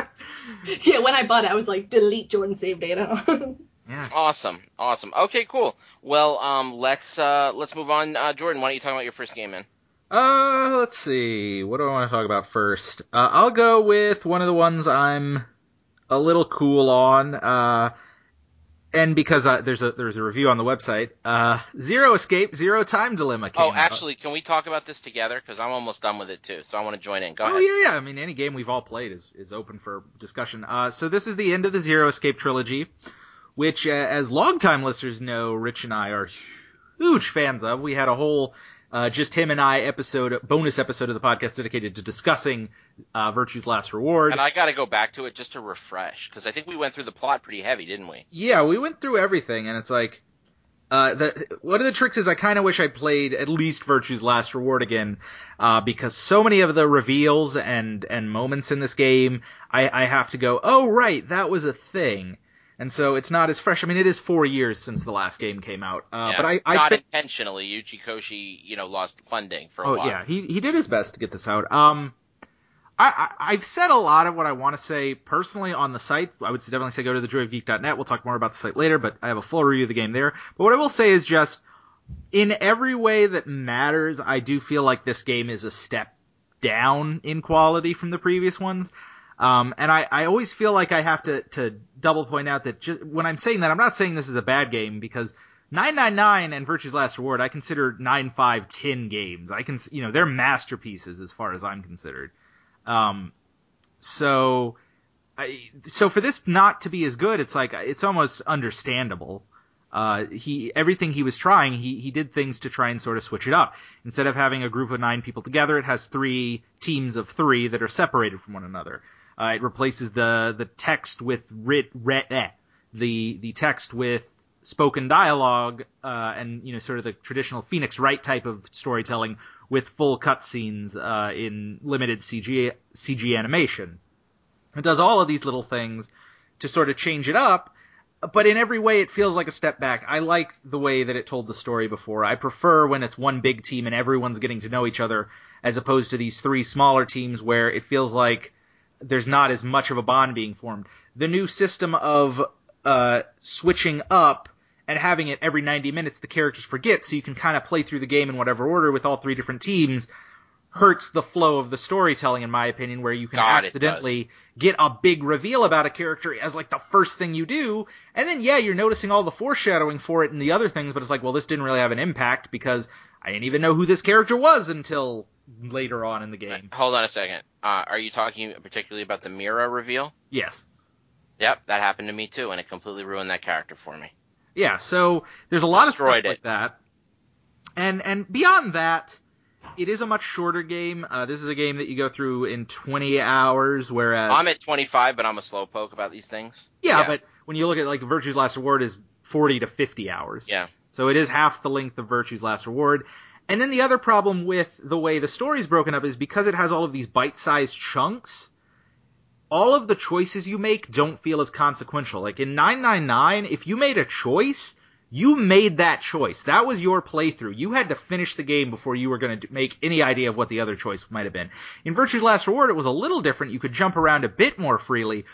yeah, when I bought it, I was like, delete Jordan save data. yeah. Awesome, awesome. Okay, cool. Well, um, let's uh, let's move on. Uh, Jordan, why don't you talk about your first game, man? Uh, let's see. What do I want to talk about first? Uh, I'll go with one of the ones I'm a little cool on. Uh, and because uh, there's a there's a review on the website, uh, Zero Escape, Zero Time Dilemma. Came Oh, out. actually, can we talk about this together? Because I'm almost done with it too, so I want to join in. Go Oh ahead. yeah, yeah. I mean, any game we've all played is is open for discussion. Uh, so this is the end of the Zero Escape trilogy, which, uh, as longtime listeners know, Rich and I are huge fans of. We had a whole uh, just him and I episode, bonus episode of the podcast dedicated to discussing uh, Virtue's Last Reward. And I got to go back to it just to refresh, because I think we went through the plot pretty heavy, didn't we? Yeah, we went through everything, and it's like, uh, the one of the tricks is I kind of wish I played at least Virtue's Last Reward again, uh, because so many of the reveals and and moments in this game, I, I have to go, oh right, that was a thing, and so it's not as fresh. I mean, it is four years since the last game came out, uh, yeah. but I, I not think, intentionally. Uchikoshi, you know, lost funding for a oh while. yeah, he he did his best to get this out. Um. I, I, I've said a lot of what I want to say personally on the site. I would definitely say go to thejoyofgeek.net. We'll talk more about the site later, but I have a full review of the game there. But what I will say is just, in every way that matters, I do feel like this game is a step down in quality from the previous ones. Um, and I, I always feel like I have to, to double point out that just, when I'm saying that, I'm not saying this is a bad game because 999 and Virtue's Last Reward, I consider 9510 games. I can, you know, they're masterpieces as far as I'm considered. Um, so, I, so for this not to be as good, it's like, it's almost understandable. Uh, he, everything he was trying, he, he did things to try and sort of switch it up. Instead of having a group of nine people together, it has three teams of three that are separated from one another. Uh, it replaces the, the text with writ, eh, the, the text with spoken dialogue, uh, and, you know, sort of the traditional Phoenix Wright type of storytelling with full cutscenes, uh, in limited CG, CG animation. It does all of these little things to sort of change it up, but in every way it feels like a step back. I like the way that it told the story before. I prefer when it's one big team and everyone's getting to know each other as opposed to these three smaller teams where it feels like there's not as much of a bond being formed. The new system of uh, switching up and having it every 90 minutes the characters forget so you can kind of play through the game in whatever order with all three different teams hurts the flow of the storytelling in my opinion where you can God, accidentally get a big reveal about a character as like the first thing you do and then yeah you're noticing all the foreshadowing for it and the other things but it's like well this didn't really have an impact because I didn't even know who this character was until later on in the game. Hold on a second. Uh, are you talking particularly about the Mira reveal? Yes. Yep, that happened to me too, and it completely ruined that character for me. Yeah, so there's a lot Destroyed of stuff it. like that. And and beyond that, it is a much shorter game. Uh, this is a game that you go through in 20 hours, whereas I'm at 25, but I'm a slowpoke about these things. yeah, yeah. but when you look at like Virtue's Last Reward is 40 to 50 hours. Yeah. So it is half the length of Virtue's Last Reward. And then the other problem with the way the story's broken up is because it has all of these bite-sized chunks, all of the choices you make don't feel as consequential. Like in 999, if you made a choice, you made that choice. That was your playthrough. You had to finish the game before you were going to make any idea of what the other choice might have been. In Virtue's Last Reward, it was a little different. You could jump around a bit more freely,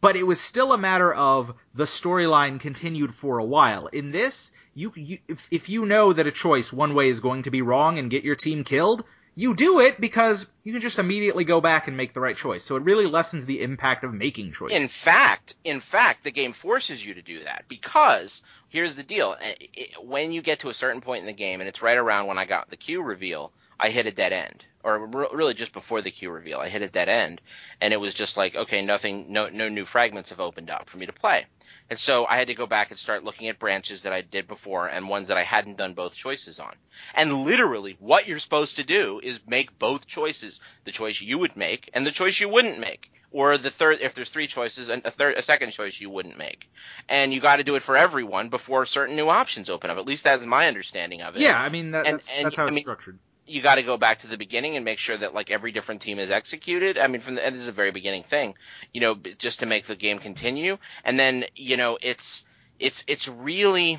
but it was still a matter of the storyline continued for a while. In this, you, you if, if you know that a choice one way is going to be wrong and get your team killed, you do it because you can just immediately go back and make the right choice. So it really lessens the impact of making choices. In fact, in fact, the game forces you to do that because here's the deal: Eh, when you get to a certain point in the game, and it's right around when I got the Q reveal, I hit a dead end, or really just before the Q reveal, I hit a dead end, and it was just like, okay, nothing, no, no new fragments have opened up for me to play. And so I had to go back and start looking at branches that I did before and ones that I hadn't done both choices on. And literally, what you're supposed to do is make both choices the choice you would make and the choice you wouldn't make. Or the third, if there's three choices, and a third, a second choice you wouldn't make. And you got to do it for everyone before certain new options open up. At least that's my understanding of it yeah, I mean that, And- that's and, that's how I it's mean- structured. You got to go back to the beginning and make sure that like every different team is executed. I mean, from the, end, this is a very beginning thing, you know, just to make the game continue. And then you know, it's it's it's really,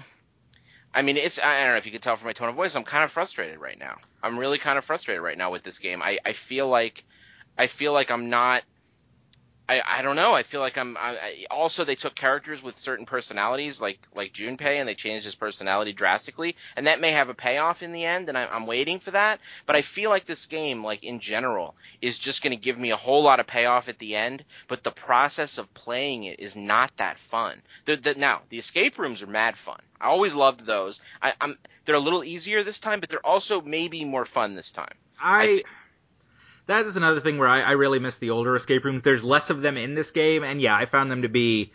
I mean, it's I don't know if you could tell from my tone of voice, I'm kind of frustrated right now. I'm really kind of frustrated right now with this game. I I feel like I feel like I'm not. I, I don't know. I feel like I'm. I, I, also, they took characters with certain personalities, like like Junpei, and they changed his personality drastically, and that may have a payoff in the end. And I, I'm waiting for that. But I feel like this game, like in general, is just going to give me a whole lot of payoff at the end. But the process of playing it is not that fun. The, the, now, the escape rooms are mad fun. I always loved those. I, I'm. They're a little easier this time, but they're also maybe more fun this time. I I, thi- that is another thing where I, I really miss the older escape rooms. There's less of them in this game, and yeah, I found them to be,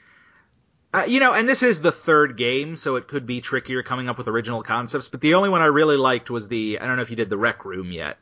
uh, you know, and this is the third game, so it could be trickier coming up with original concepts. But the only one I really liked was the I don't know if you did the rec room yet.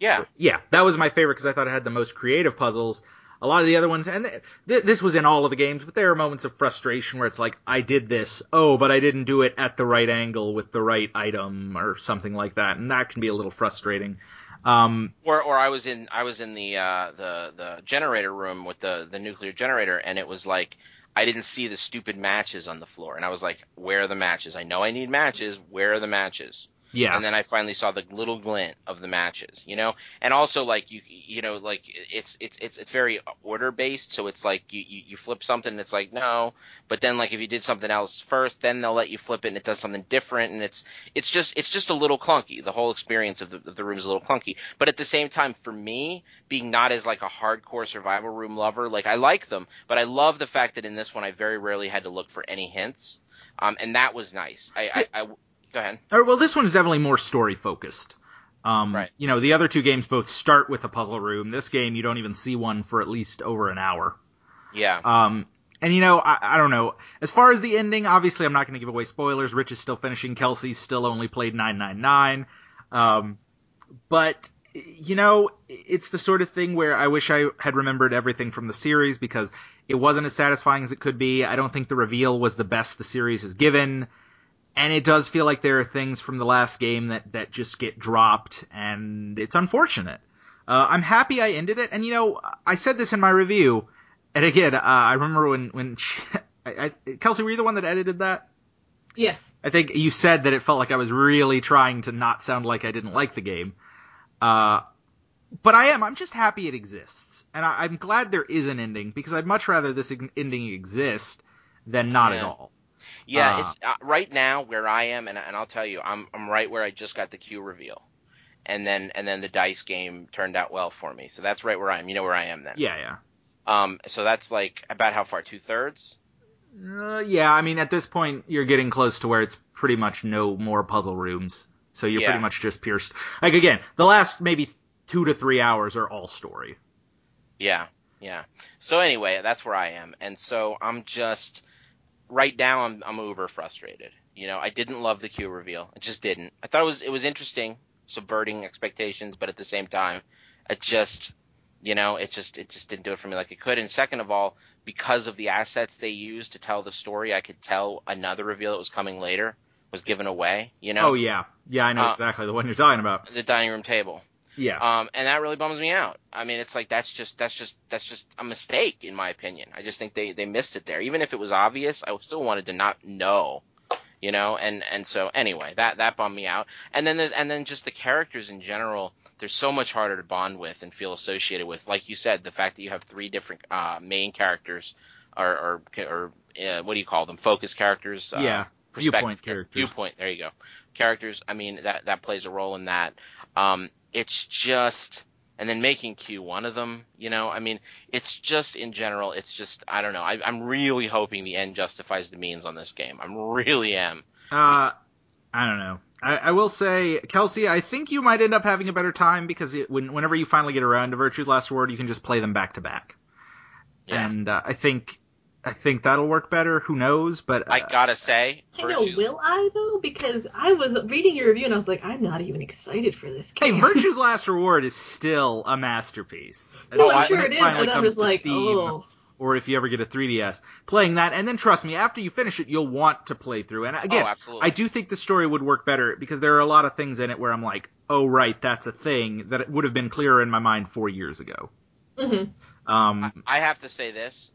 Yeah. Yeah, that was my favorite because I thought it had the most creative puzzles. A lot of the other ones, and th- th- this was in all of the games, but there are moments of frustration where it's like, I did this, oh, but I didn't do it at the right angle with the right item or something like that, and that can be a little frustrating. Um, Or or I was in I was in the uh, the the generator room with the the nuclear generator, and it was like I didn't see the stupid matches on the floor, and I was like, "Where are the matches? I know I need matches. Where are the matches?" Yeah. And then I finally saw the little glint of the matches, you know. And also, like you, you know, like it's it's it's it's very order based. So it's like you, you you flip something, and it's like no. But then, like if you did something else first, then they'll let you flip it, and it does something different. And it's it's just it's just a little clunky. The whole experience of the, of the room is a little clunky. But at the same time, for me, being not as like a hardcore survival room lover, like I like them, but I love the fact that in this one I very rarely had to look for any hints. Um, and that was nice. I, I, I go ahead. Or, well, this one's definitely more story focused. Um, Right. You know, the other two games both start with a puzzle room. This game, you don't even see one for at least over an hour. Yeah. Um, and you know, I, I don't know. As far as the ending, obviously, I'm not going to give away spoilers. Rich is still finishing. Kelsey's still only played 999. Um, but you know, it's the sort of thing where I wish I had remembered everything from the series because it wasn't as satisfying as it could be. I don't think the reveal was the best the series has given. And it does feel like there are things from the last game that, that just get dropped, and it's unfortunate. Uh, I'm happy I ended it, and you know, I said this in my review, and again, uh, I remember when, when I, I, Kelsey, were you the one that edited that? Yes. I think you said that it felt like I was really trying to not sound like I didn't like the game. Uh, but I am. I'm just happy it exists, and I, am glad there is an ending because I'd much rather this ending exist than not yeah. at all. Yeah, uh, it's uh, right now where I am, and, and I'll tell you, I'm I'm right where I just got the Q reveal, and then and then the dice game turned out well for me. So that's right where I am. You know where I am then. Yeah, yeah. Um, so that's like about how far? Two thirds. Uh, yeah, I mean, at this point, you're getting close to where it's pretty much no more puzzle rooms. So you're Yeah. pretty much just pierced. Like again, the last maybe two to three hours are all story. Yeah, yeah. So anyway, that's where I am, and so I'm just right now. I'm I'm uber frustrated. You know, I didn't love the Q reveal. I just didn't. I thought it was it was interesting, subverting expectations, but at the same time, it just, you know, it just it just didn't do it for me like it could. And second of all, because of the assets they used to tell the story, I could tell another reveal that was coming later was given away. You know, Oh yeah, yeah, I know Uh, exactly the one you're talking about. the dining room table. Yeah, Um, and that really bums me out. I mean, it's like that's just that's just that's just a mistake in my opinion. I just think they they missed it there. Even if it was obvious, I still wanted to not know, you know. And and so anyway, that that bummed me out. And then there's and then just the characters in general. They're so much harder to bond with and feel associated with. Like you said, the fact that you have three different uh, main characters, or or, or uh, what do you call them? Focus characters. Uh, yeah, perspective- viewpoint characters. Viewpoint. There you go. Characters. I mean, that that plays a role in that. Um, it's just, and then making Q one of them. You know, I mean, it's just in general. It's just I don't know. I, I'm really hoping the end justifies the means on this game. I'm really am. Uh, I don't know. I, I will say, Kelsey, I think you might end up having a better time because it, when, whenever you finally get around to Virtue's Last Word, you can just play them back to back. And uh, I think I think that'll work better. Who knows? But uh, I gotta say, I know, Virtue's- will I though? Because I was reading your review and I was like, I'm not even excited for this hey. Virtue's Last Reward is still a masterpiece. No, I'm sure when it is, finally but I'm comes just to like, Steam, oh. Or if you ever get a 3DS, playing that, and then trust me, after you finish it, you'll want to play through. And again, oh. I do think the story would work better because there are a lot of things in it where I'm like, oh right, that's a thing that would have been clearer in my mind four years ago. Mhm. Um, I have to say this.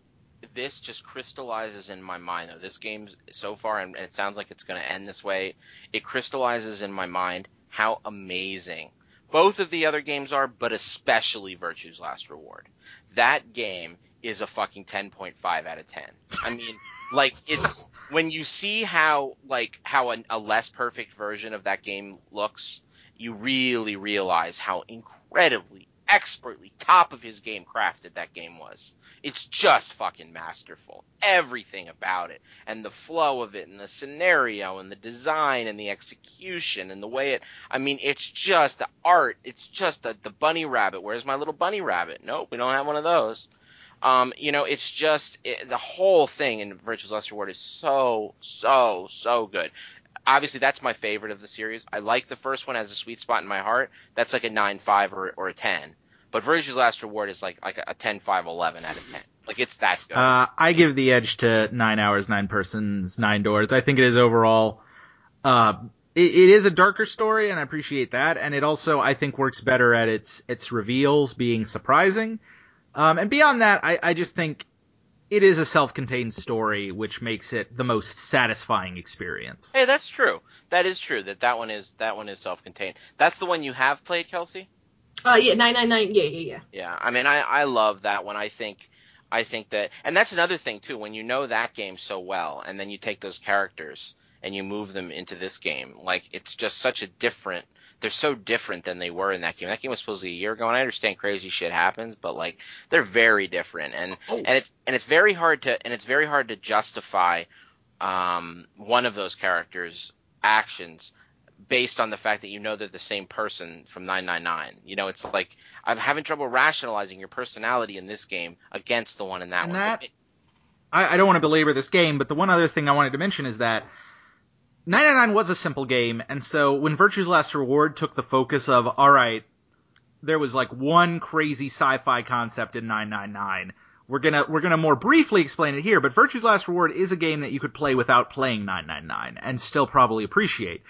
This just crystallizes in my mind, though. This game so far, and it sounds like it's going to end this way. It crystallizes in my mind how amazing both of the other games are, but especially Virtue's Last Reward. That game is a fucking 10.5 out of 10. I mean, like it's when you see how like how an, a less perfect version of that game looks, you really realize how incredibly expertly top of his game crafted that game was. It's just fucking masterful. Everything about it and the flow of it and the scenario and the design and the execution and the way it I mean it's just the art. It's just the the bunny rabbit. Where's my little bunny rabbit? Nope, we don't have one of those. Um, you know, it's just it, the whole thing in Virtue's Last Reward is so so so good. Obviously, that's my favorite of the series. I like the first one as a sweet spot in my heart. That's like a nine five or or a ten. But Virtue's Last Reward is like like a 10 5 11 out of 10. Like it's that good. uh, I give the edge to nine hours, nine persons, nine doors. I think it is overall. Uh, it, it is a darker story, and I appreciate that. And it also, I think, works better at its its reveals being surprising. Um, and beyond that, I, I just think it is a self-contained story, which makes it the most satisfying experience. hey, that's true. That is true. That that one is that one is self-contained. That's the one you have played, Kelsey. Uh, yeah, 999, yeah, yeah, yeah. Yeah, I mean, I I love that one. I think I think that, and that's another thing too. When you know that game so well, and then you take those characters and you move them into this game, like it's just such a different. They're so different than they were in that game. That game was supposedly a year ago, and I understand crazy shit happens, but like they're very different, and Oh. and it's and it's very hard to and it's very hard to justify um, one of those characters' actions based on the fact that you know they're the same person from 999. You know, it's like I'm having trouble rationalizing your personality in this game against the one in that And one. that- I, I don't want to belabor this game, but the one other thing I wanted to mention is that 999 was a simple game, and so when Virtue's Last Reward took the focus of, alright, there was like one crazy sci-fi concept in 999. We're gonna, we're gonna more briefly explain it here, but Virtue's Last Reward is a game that you could play without playing 999 and still probably appreciate.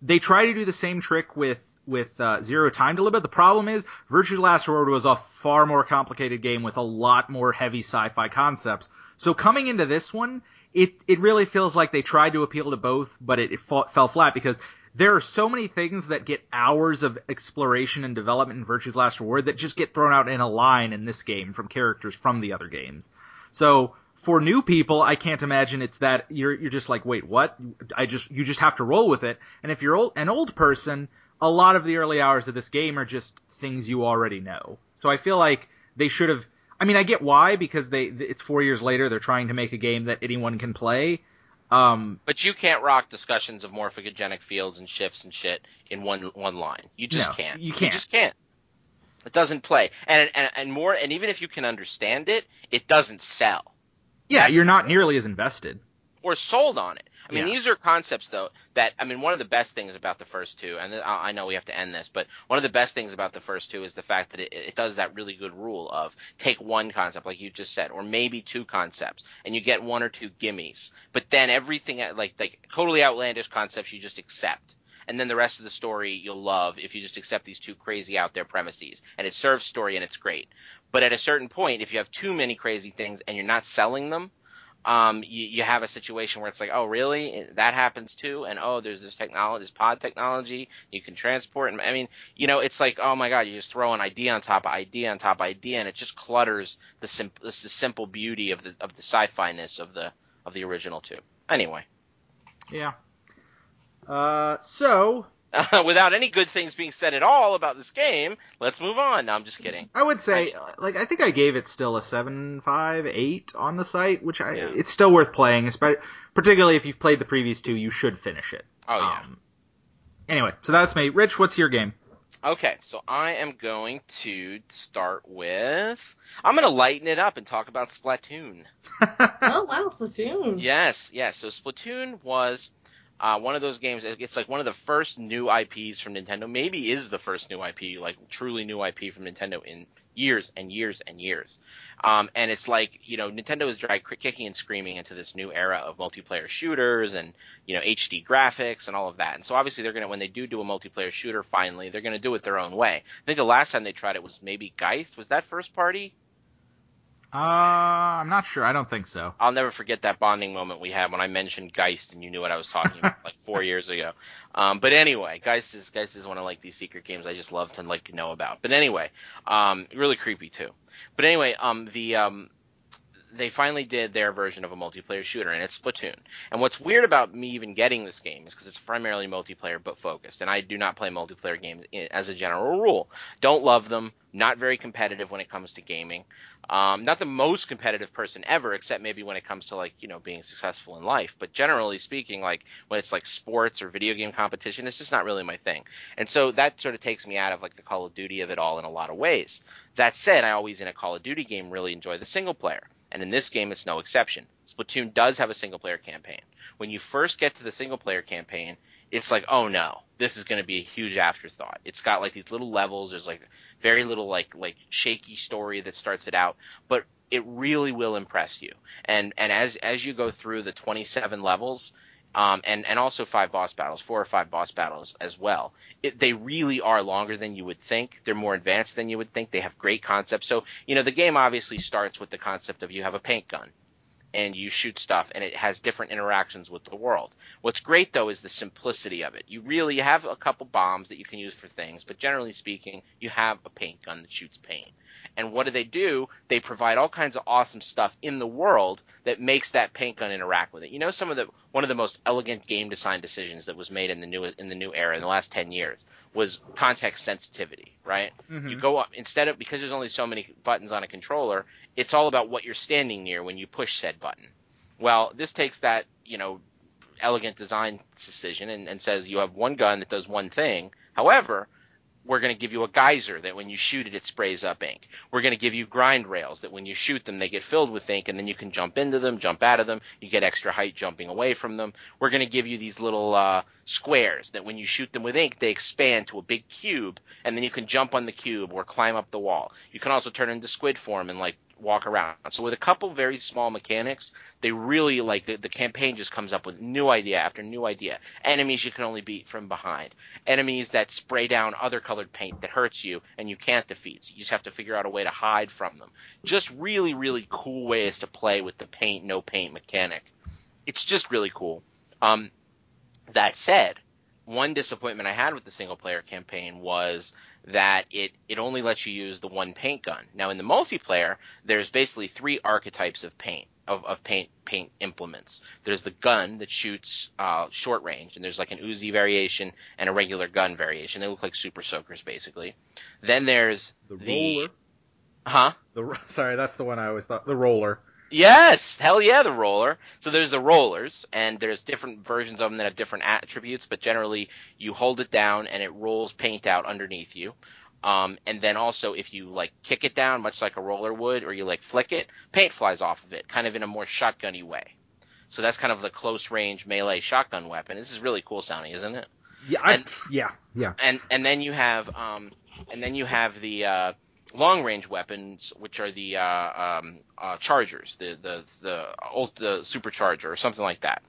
They try to do the same trick with, with, uh, Zero Time to. The problem is, Virtue's Last Reward was a far more complicated game with a lot more heavy sci-fi concepts So coming into this one, it it really feels like they tried to appeal to both, but it, it fell flat because there are so many things that get hours of exploration and development in Virtue's Last Reward that just get thrown out in a line in this game from characters from the other games. So for new people, I can't imagine it's that you're you're just like, wait, what? I just you just have to roll with it. And if you're old, an old person, a lot of the early hours of this game are just things you already know. So I feel like they should have. I mean, I get why because they it's four years later they're trying to make a game that anyone can play. Um, but you can't rock discussions of morphogenic fields and shifts and shit in one one line. You just no, can't. You can't. You just can't. It doesn't play, and, and and more, and even if you can understand it, it doesn't sell. Yeah, you're not nearly as invested or sold on it. I mean, Yeah. these are concepts though that I mean, one of the best things about the first two, and I I know we have to end this, but one of the best things about the first two is the fact that it, it does that really good rule of take one concept, like you just said, or maybe two concepts, and you get one or two gimmies, but then everything uh, like like totally outlandish concepts you just accept. And then the rest of the story you'll love if you just accept these two crazy out there premises. And it serves story and it's great. But at a certain point, if you have too many crazy things and you're not selling them, um, you, you have a situation where it's like, oh, really? That happens too? And oh, there's this technology, this pod technology you can transport. And I mean, you know, it's like, oh my god, you just throw an idea on top of idea on top of idea, and it just clutters the the simple beauty of the of the sci-fi ness of the of the original two. Anyway, Yeah. Uh, so without any good things being said at all about this game, let's move on. No, I'm just kidding. I would say, like, I think I gave it still a seven, five, eight on the site, which I Yeah. it's still worth playing, espe- particularly if you've played the previous two. You should finish it. Oh yeah. Um, anyway, so that's me. Rich, what's your game? Okay, so I am going to start with. I'm going to lighten it up and talk about Splatoon. Oh wow, Splatoon. Yes, yes. So Splatoon was uh, one of those games. It's like one of the first new IPs from Nintendo. Maybe is the first new IP, like truly new IP from Nintendo in years and years and years. Um, and it's like you know Nintendo is dragged kicking and screaming into this new era of multiplayer shooters and you know HD graphics and all of that. And so obviously they're gonna when they do do a multiplayer shooter finally they're gonna do it their own way. I think the last time they tried it was maybe Geist. Was that first party? Uh, I'm not sure. I don't think so. I'll never forget that bonding moment we had when I mentioned Geist and you knew what I was talking about like four years ago. Um, but anyway, Geist is Geist is one of like these secret games I just love to like know about. But anyway, um, really creepy too. But anyway, um, the um, they finally did their version of a multiplayer shooter, and it's Splatoon. And what's weird about me even getting this game is because it's primarily multiplayer but focused, and I do not play multiplayer games as a general rule. Don't love them. Not very competitive when it comes to gaming. Um, not the most competitive person ever, except maybe when it comes to like you know being successful in life. But generally speaking, like when it's like sports or video game competition, it's just not really my thing. And so that sort of takes me out of like the Call of Duty of it all in a lot of ways. That said, I always in a Call of Duty game really enjoy the single player, and in this game it's no exception. Splatoon does have a single player campaign. When you first get to the single player campaign, it's like, oh no, this is going to be a huge afterthought. It's got like these little levels. There's like very little like like shaky story that starts it out, but it really will impress you. And and as as you go through the 27 levels, um, and and also five boss battles, four or five boss battles as well. It, they really are longer than you would think. They're more advanced than you would think. They have great concepts. So you know the game obviously starts with the concept of you have a paint gun and you shoot stuff and it has different interactions with the world. What's great though is the simplicity of it. You really have a couple bombs that you can use for things, but generally speaking, you have a paint gun that shoots paint. And what do they do? They provide all kinds of awesome stuff in the world that makes that paint gun interact with it. You know some of the one of the most elegant game design decisions that was made in the new in the new era in the last 10 years was context sensitivity, right? Mhm. You go up instead of because there's only so many buttons on a controller, it's all about what you're standing near when you push said button. Well, this takes that, you know, elegant design decision and, and says you have one gun that does one thing. However, we're going to give you a geyser that when you shoot it, it sprays up ink. We're going to give you grind rails that when you shoot them, they get filled with ink and then you can jump into them, jump out of them. You get extra height jumping away from them. We're going to give you these little, uh, squares that when you shoot them with ink, they expand to a big cube and then you can jump on the cube or climb up the wall. You can also turn into squid form and like walk around. So with a couple very small mechanics, they really like the, the campaign just comes up with new idea after new idea. Enemies you can only beat from behind. Enemies that spray down other colored paint that hurts you and you can't defeat. So you just have to figure out a way to hide from them. Just really, really cool ways to play with the paint, no paint mechanic. It's just really cool. Um, that said, one disappointment I had with the single player campaign was that it, it only lets you use the one paint gun. Now in the multiplayer, there's basically three archetypes of paint of, of paint paint implements. There's the gun that shoots uh, short range, and there's like an Uzi variation and a regular gun variation. They look like super soakers basically. Then there's The the, roller. huh? The sorry, that's the one I always thought. The roller. Yes, hell yeah, the roller. So there's the rollers, and there's different versions of them that have different attributes, but generally you hold it down and it rolls paint out underneath you. Um, and then also if you like kick it down, much like a roller would, or you like flick it, paint flies off of it, kind of in a more shotgunny way. So that's kind of the close range melee shotgun weapon. This is really cool sounding, isn't it? Yeah, I, And- yeah, yeah. and and then you have um and then you have the uh long range weapons which are the uh um uh chargers the the the ult the supercharger or something like that.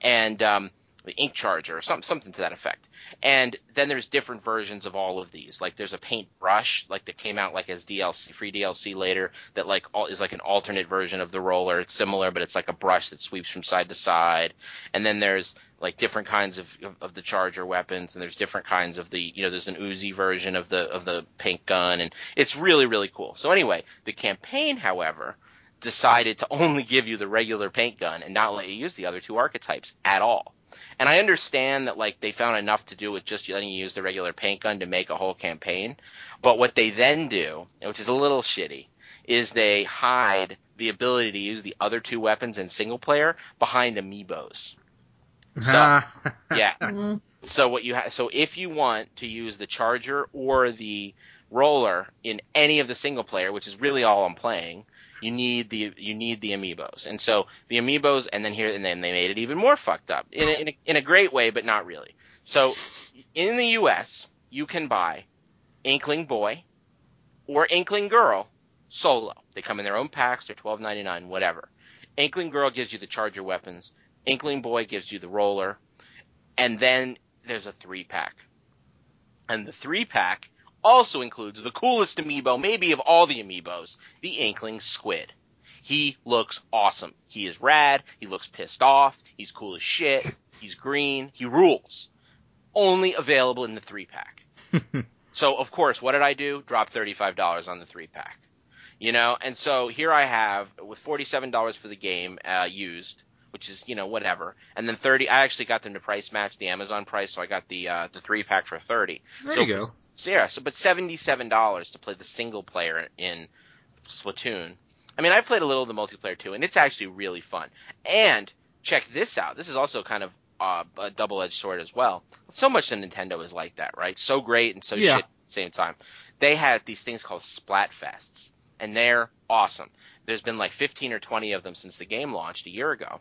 And um the ink charger or something something to that effect and then there's different versions of all of these like there's a paint brush like that came out like as DLC free DLC later that like all is like an alternate version of the roller it's similar but it's like a brush that sweeps from side to side and then there's like different kinds of, of, of the charger weapons and there's different kinds of the you know there's an Uzi version of the of the paint gun and it's really really cool. So anyway, the campaign however decided to only give you the regular paint gun and not let you use the other two archetypes at all. And I understand that like they found enough to do with just letting you use the regular paint gun to make a whole campaign, but what they then do, which is a little shitty, is they hide the ability to use the other two weapons in single player behind amiibos. So- Yeah. Mhm. So what you have, so if you want to use the charger or the roller in any of the single player, which is really all I'm playing, you need the you need the amiibos. And so the amiibos, and then here and then they made it even more fucked up in a, in a, in a great way, but not really. So in the U.S., you can buy Inkling Boy or Inkling Girl solo. They come in their own packs. They're twelve ninety nine, whatever. Inkling Girl gives you the charger weapons. Inkling Boy gives you the roller, and then there's a three pack. And the three pack also includes the coolest amiibo, maybe of all the amiibos, the Inkling Squid. He looks awesome. He is rad. He looks pissed off. He's cool as shit. He's green. He rules. Only available in the three pack. so of course, what did I do? Drop $35 on the three pack. You know, and so here I have with $47 for the game, uh, used, which is, you know, whatever. And then 30, I actually got them to price match the Amazon price, so I got the, uh, the three pack for 30. There so you for- go. so yeah, so but seventy-seven dollars to play the single player in Splatoon. I mean, I've played a little of the multiplayer too, and it's actually really fun. And check this out. This is also kind of uh, a double-edged sword as well. So much of Nintendo is like that, right? So great and so Yeah. shit at the same time. They had these things called Splatfests, and they're awesome. There's been like 15 or 20 of them since the game launched a year ago.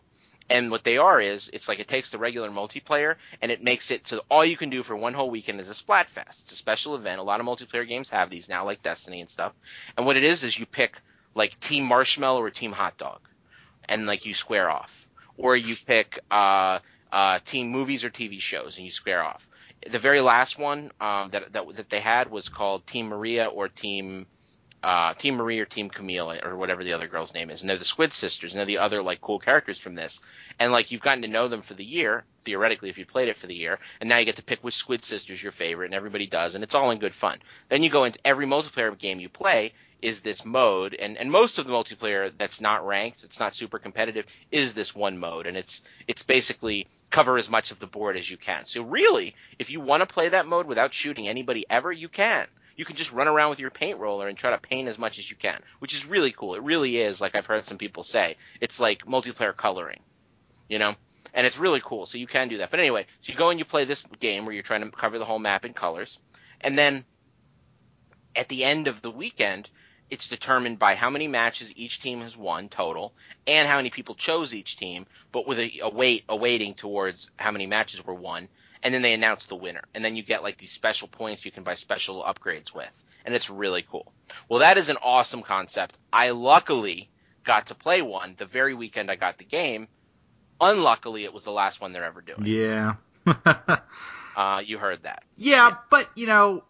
And what they are is, it's like it takes the regular multiplayer and it makes it so all you can do for one whole weekend is a Splatfest. It's a special event. A lot of multiplayer games have these now, like Destiny and stuff. And what it is is you pick like Team Marshmallow or Team Hot Dog, and like you square off, or you pick uh, uh, Team Movies or TV shows and you square off. The very last one um, that, that that they had was called Team Maria or Team uh, Team Marie or Team Camille or whatever the other girl's name is. And they're the Squid Sisters, and they're the other like cool characters from this. And like you've gotten to know them for the year, theoretically, if you played it for the year, and now you get to pick which Squid Sister's your favorite, and everybody does, and it's all in good fun. Then you go into every multiplayer game you play is this mode, and and most of the multiplayer that's not ranked, it's not super competitive, is this one mode, and it's it's basically cover as much of the board as you can. So really, if you want to play that mode without shooting anybody ever, you can you can just run around with your paint roller and try to paint as much as you can, which is really cool. It really is, like I've heard some people say, it's like multiplayer coloring, you know? And it's really cool, so you can do that. But anyway, so you go and you play this game where you're trying to cover the whole map in colors, and then at the end of the weekend, it's determined by how many matches each team has won total, and how many people chose each team, but with a, a weight, a weighting towards how many matches were won, and then they announce the winner. And then you get like these special points you can buy special upgrades with. and it's really cool. Well, that is an awesome concept. I luckily got to play one the very weekend I got the game. Unluckily, it was the last one they're ever doing. Yeah. Uh, you heard that. yeah, but you know,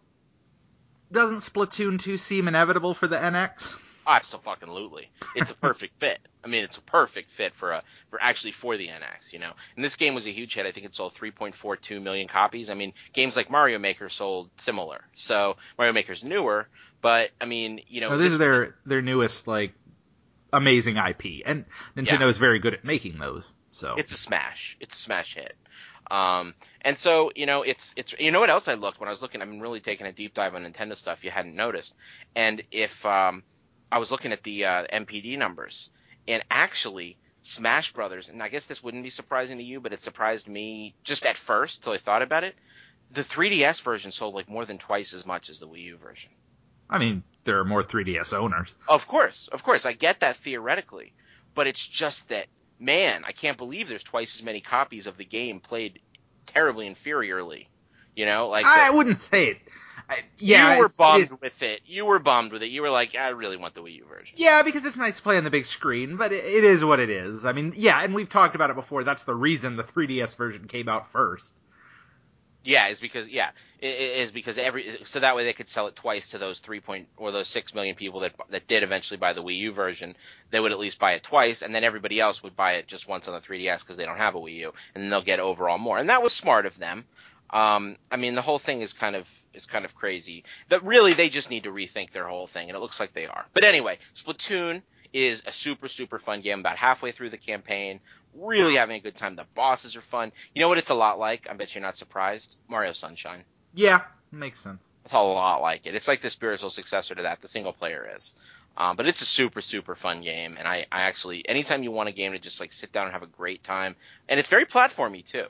doesn't Splatoon 2 seem inevitable for the NX? Absolutely, it's a perfect fit. I mean, it's a perfect fit for a for actually for the NX. You know, and this game was a huge hit. I think it sold 3.42 million copies. I mean, games like Mario Maker sold similar. So Mario Maker's newer, but I mean, you know, No, this is their their newest like amazing IP, and Nintendo Yeah. is very good at making those. So it's a smash. It's a smash hit. Um, and so you know, it's it's you know what else I looked when I was looking. I've been really taking a deep dive on Nintendo stuff. You hadn't noticed, and if um, I was looking at the uh, NPD numbers, and actually Smash Brothers, and I guess this wouldn't be surprising to you, but it surprised me just at first till I thought about it. The 3DS version sold like more than twice as much as the Wii U version. I mean, there are more 3DS owners. Of course, of course, I get that theoretically, but it's just that, man, I can't believe there's twice as many copies of the game played terribly inferiorly. You know, like I the- wouldn't say it. I, yeah, you were it's- it bummed with it. You were bummed with it. You were like, I really want the Wii U version. Yeah, because it's nice to play on the big screen, but it, it is what it is. I mean, yeah, and we've talked about it before. That's the reason the 3DS version came out first. Yeah, is because yeah, is because every so that way they could sell it twice to those three point or those six million people that that did eventually buy the Wii U version. They would at least buy it twice, and then everybody else would buy it just once on the 3DS because they don't have a Wii U, and they'll get overall more. And that was smart of them. Um, I mean, the whole thing is kind of is kind of crazy. That really they just need to rethink their whole thing, and it looks like they are. But anyway, Splatoon is a super super fun game. About halfway through the campaign, really having a good time. The bosses are fun. You know what it's a lot like? I bet you're not surprised. Mario Sunshine. Yeah, makes sense. It's a lot like it. It's like the spiritual successor to that. The single player is. Um, but it's a super super fun game, and I, I actually anytime you want a game to just like sit down and have a great time, and it's very platformy too.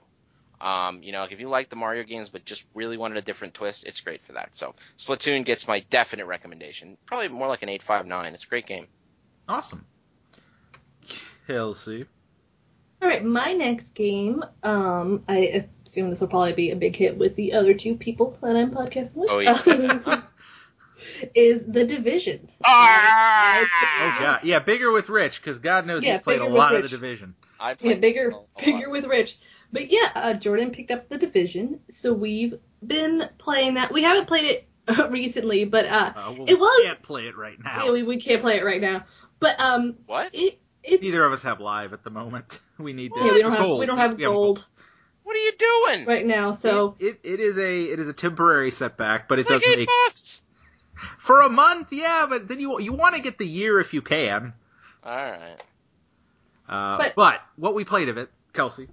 Um, you know, if you like the Mario games but just really wanted a different twist, it's great for that. So Splatoon gets my definite recommendation. Probably more like an eight five nine. It's a great game. Awesome. Kelsey. All right, my next game. Um, I assume this will probably be a big hit with the other two people that I'm podcasting with. Oh, yeah. is the Division. Ah! Oh god, yeah, bigger with Rich because God knows Yeah, he played a bigger with lot of the division. I Yeah, played bigger, a lot. bigger with Rich. But yeah, uh, Jordan picked up the Division, so we've been playing that. We haven't played it recently, but uh, Uh, well, It was- we can't play it right now. yeah, we, we can't play it right now. But um, What? it it Neither of us have live at the moment. We need to. yeah, we don't have gold. we don't have We gold What are you doing? right now, so it, it, it is a it is a temporary setback, but it It's like does eight make bucks. for a month. Yeah, but then you you want to get the year if you can. All right. Uh, But- but what we played of it, Kelsey.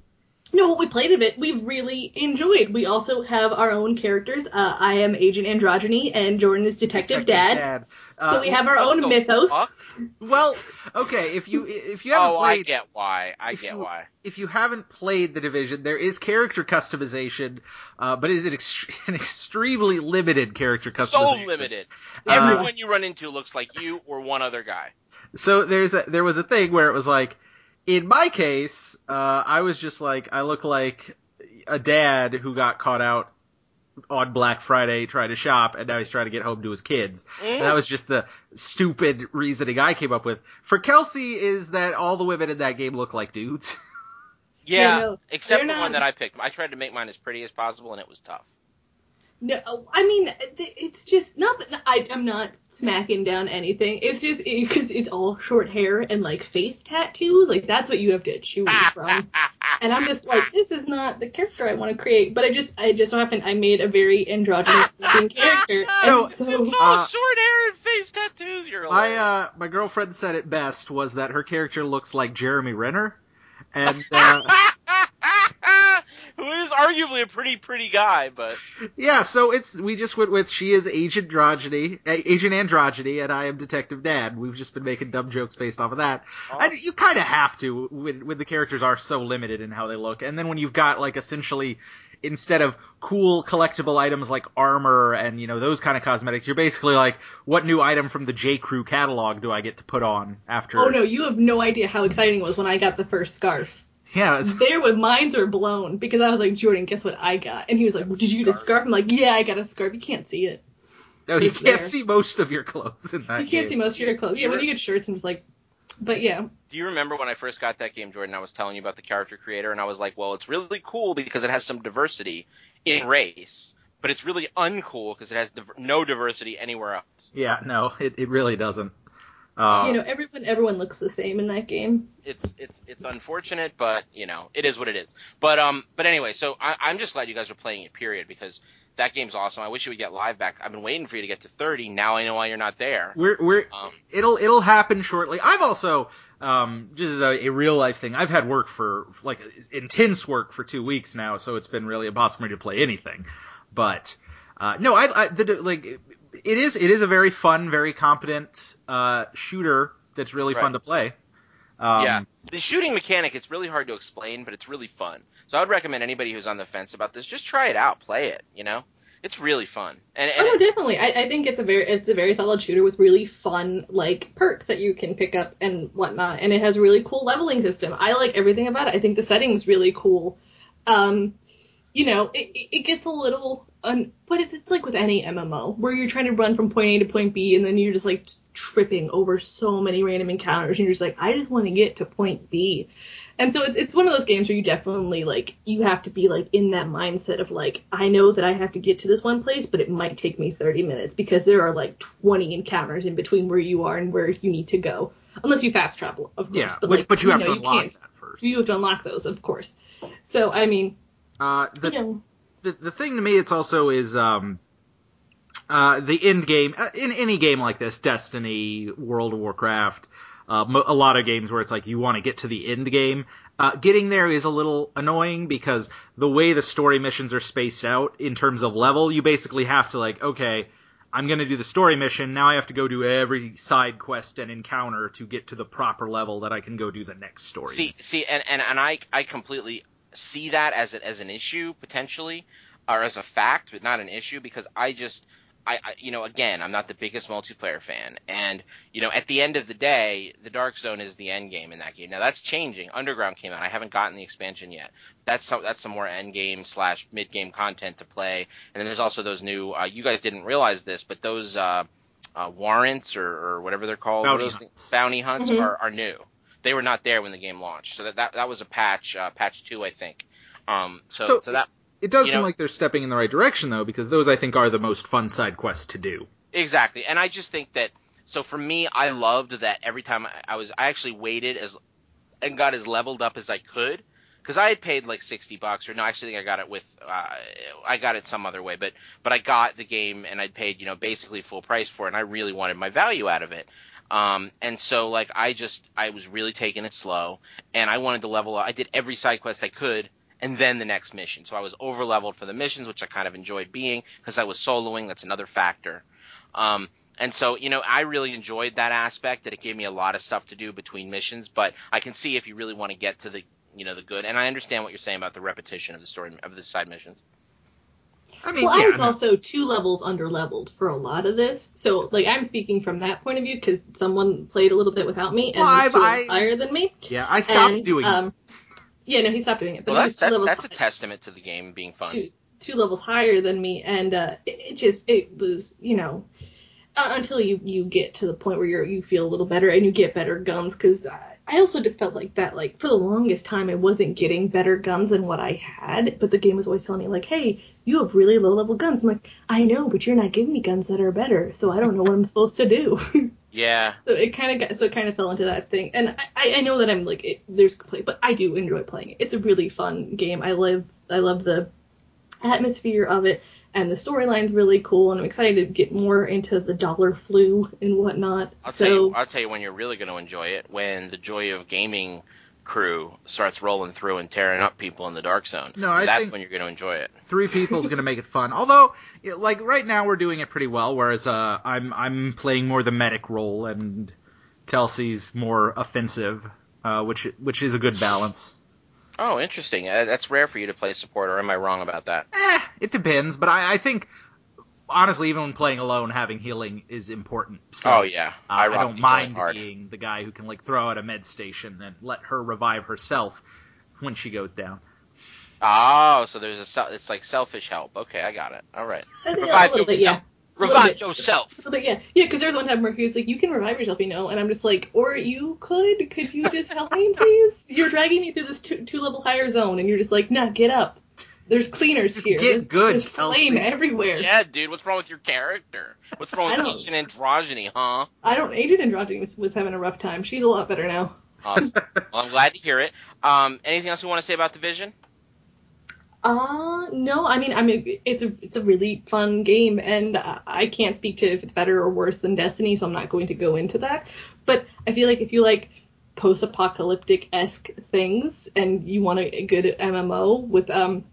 No, what we played a bit. we really enjoyed. We also have our own characters. Uh, I am Agent Androgyny, and Jordan is Detective, Dad. Uh, so we have our own mythos. fuck? Well, okay, if you if you haven't Oh, I played get why. I get you- why. if you haven't played the division, there is character customization, uh, but it is an, ext- an extremely limited character customization. So limited. Uh, Everyone you run into looks like you or one other guy. So there's a there was a thing where it was like, in my case, uh, I was just like I look like a dad who got caught out on Black Friday trying to shop, and now he's trying to get home to his kids. And that was just the stupid reasoning I came up with. For Kelsey, is that all the women in that game look like dudes? Yeah, Yeah, no, except the not- one that I picked. I tried to make mine as pretty as possible, and it was tough. No, I mean it's just not that I, I'm not smacking down anything. It's just because it's all short hair and like face tattoos. Like that's what you have to choose from. And I'm just like, this is not the character I want to create. But I just, I just so happened I made a very androgynous looking character, No, and so It's all Uh, short hair and face tattoos. You're My uh, my girlfriend said it best was that her character looks like Jeremy Renner, and uh, Who is arguably a pretty pretty guy, but yeah, so it's we just went with she is Agent Androgyny, uh, Agent Androgyny, and I am Detective Dad. We've just been making dumb jokes based off of that. And you kind of have to when when the characters are so limited in how they look, and then when you've got like essentially instead of cool collectible items like armor and you know those kind of cosmetics, you're basically like, what new item from the J Crew catalog do I get to put on after? oh no, you have no idea how exciting it was when I got the first scarf. Yeah, it's, There, with minds were blown because I was like, Jordan, guess what I got? And he was like, well, Did you get a scarf? I'm like, Yeah, I got a scarf. You can't see it. No, you It's can't there. see most of your clothes in that You can't game. see most of your clothes. Yeah, when you get shirts, and just like, but yeah, Do you remember when I first got that game, Jordan? I was telling you about the character creator, and I was like, well, it's really cool because it has some diversity in race, but it's really uncool because it has div- no diversity anywhere else. Yeah, no, it, it really doesn't. Uh, you know, everyone everyone looks the same in that game. It's it's it's unfortunate, but you know, it is what it is. But um, but anyway, so I, I'm just glad you guys are playing it. Period, because that game's awesome. I wish you would get live back. I've been waiting for you to get to 30. Now I know why you're not there. we're we're Um, it'll it'll happen shortly. I've also um just as a, a real life thing. I've had work for like intense work for two weeks now, so it's been really impossible for me to play anything. But uh, no, I, I the, like it is it is a very fun, very competent uh, shooter that's really fun to play. Um, yeah, the shooting mechanic it's really hard to explain, but it's really fun. So I would recommend anybody who's on the fence about this just try it out, play it. You know, it's really fun. And, and Oh definitely. I, I think it's a very it's a very solid shooter with really fun like perks that you can pick up and whatnot, and it has a really cool leveling system. I like everything about it. I think the setting's really cool. Um, you know, it, it it gets a little un, but it's, it's like with any MMO where you're trying to run from point A to point B, and then you're just like tripping over so many random encounters, and you're just like, I just want to get to point B. And so it's, it's one of those games where you definitely like you have to be like in that mindset of like I know that I have to get to this one place, but it might take me 30 minutes because there are like 20 encounters in between where you are and where you need to go, unless you fast travel, of course. yeah, but but, like but you have know, to unlock can't. that first. You have to unlock those, of course. So I mean, Uh, the, you know, the the thing to me it's also is um uh the end game uh, in any game like this destiny world of warcraft uh, a lot of games where it's like you want to get to the end game uh, getting there is a little annoying because the way the story missions are spaced out in terms of level you basically have to like okay i'm going to do the story mission now i have to go do every side quest and encounter to get to the proper level that i can go do the next story See, see, and, and, and I, I completely see that as a, as an issue potentially, or as a fact, but not an issue because I just, I, I, you know, again, I'm not the biggest multiplayer fan, and you know, at the end of the day, the Dark Zone is the end game in that game. Now that's changing. Underground came out. I haven't gotten the expansion yet. That's some, that's some more end game slash mid game content to play, and then there's also those new. Uh, you guys didn't realize this, but those uh, uh, warrants or, or whatever they're called, Bounty those hunts. bounty hunts Mhm. are, are new they were not there when the game launched. So that that, that was a patch, uh, patch two, I think. Um, so So- so, that it does seem know- like they're stepping in the right direction though because those i think are the most fun side quests to do exactly, and I just think that. So for me, I loved that every time I, I was, I actually waited as and got as leveled up as I could. Because I had paid like sixty bucks, or no, actually I got it with, uh, I got it some other way, but but I got the game and I'd paid you know basically full price for it, and I really wanted my value out of it. Um, and so like I just I was really taking it slow, and I wanted to level up. I did every side quest I could, and then the next mission. So I was over leveled for the missions, which I kind of enjoyed being because I was soloing. That's another factor. Um, and so you know I really enjoyed that aspect that it gave me a lot of stuff to do between missions. But I can see if you really want to get to the you know the good, and I understand what you're saying about the repetition of the story of the side missions. I mean well, yeah I was no. also two levels under leveled for a lot of this. So like I'm speaking from that point of view because someone played a little bit without me and Well, was I've- two levels higher than me. Yeah, I stopped and, doing um, Yeah, no, he stopped doing it. But Well, that's two that, levels that's a testament to the game being fun. two two levels higher than me, and uh, it, it just it was you know uh, until you you get to the point where you are you feel a little better and you get better guns because I, also just felt like that like for the longest time I wasn't getting better guns than what I had, but the game was always telling me like, hey, you have really low level guns. I'm like, I know, but you're not giving me guns that are better, so I don't know what I'm supposed to do. Yeah, So it kind of got so it kind of fell into that thing, and I, I know that I'm like it, there's play, but I do enjoy playing it. It's a really fun game. I love I love the atmosphere of it, and the storyline's really cool, and I'm excited to get more into the dollar flu and whatnot. I'll so tell you. I'll tell you when you're really going to enjoy it when the Joy of Gaming crew starts rolling through and tearing up people in the Dark Zone. No, I that's think- when you're going to enjoy it. three people is going to make it fun. Although, like right now, we're doing it pretty well. Whereas uh, I'm I'm playing more the medic role, and Kelsey's more offensive, uh, which which is a good balance. Oh, interesting. Uh, that's rare for you to play support, or am I wrong about that? Eh, it depends, but I, I think honestly, even when playing alone, having healing is important. So, oh yeah, uh, I, rock don't mind healing being the guy who can like throw out a med station and let her revive herself when she goes down. Oh, so there's a it's like selfish help. Okay, I got it. All right. I think Revive a little bit, yeah. Revive yourself. But yeah, yeah, because there's one time where he was like, "You can revive yourself, you know," and I'm just like, "Or you could? Could you just help me, please? You're dragging me through this two, two level higher zone, and you're just like, nah, get up. There's cleaners Just here. get good, There's flame Kelsey." everywhere. Yeah, dude, what's wrong with your character? What's wrong with ancient androgyny, huh? I don't. Agent Androgyny was, was having a rough time. She's a lot better now. Awesome. well, I'm glad to hear it. Um, anything else you want to say about Division? Uh, no, I mean, I mean, it's a it's a really fun game, and I can't speak to if it's better or worse than Destiny, so I'm not going to go into that. But I feel like if you like post-apocalyptic esque things and you want a, a good MMO with um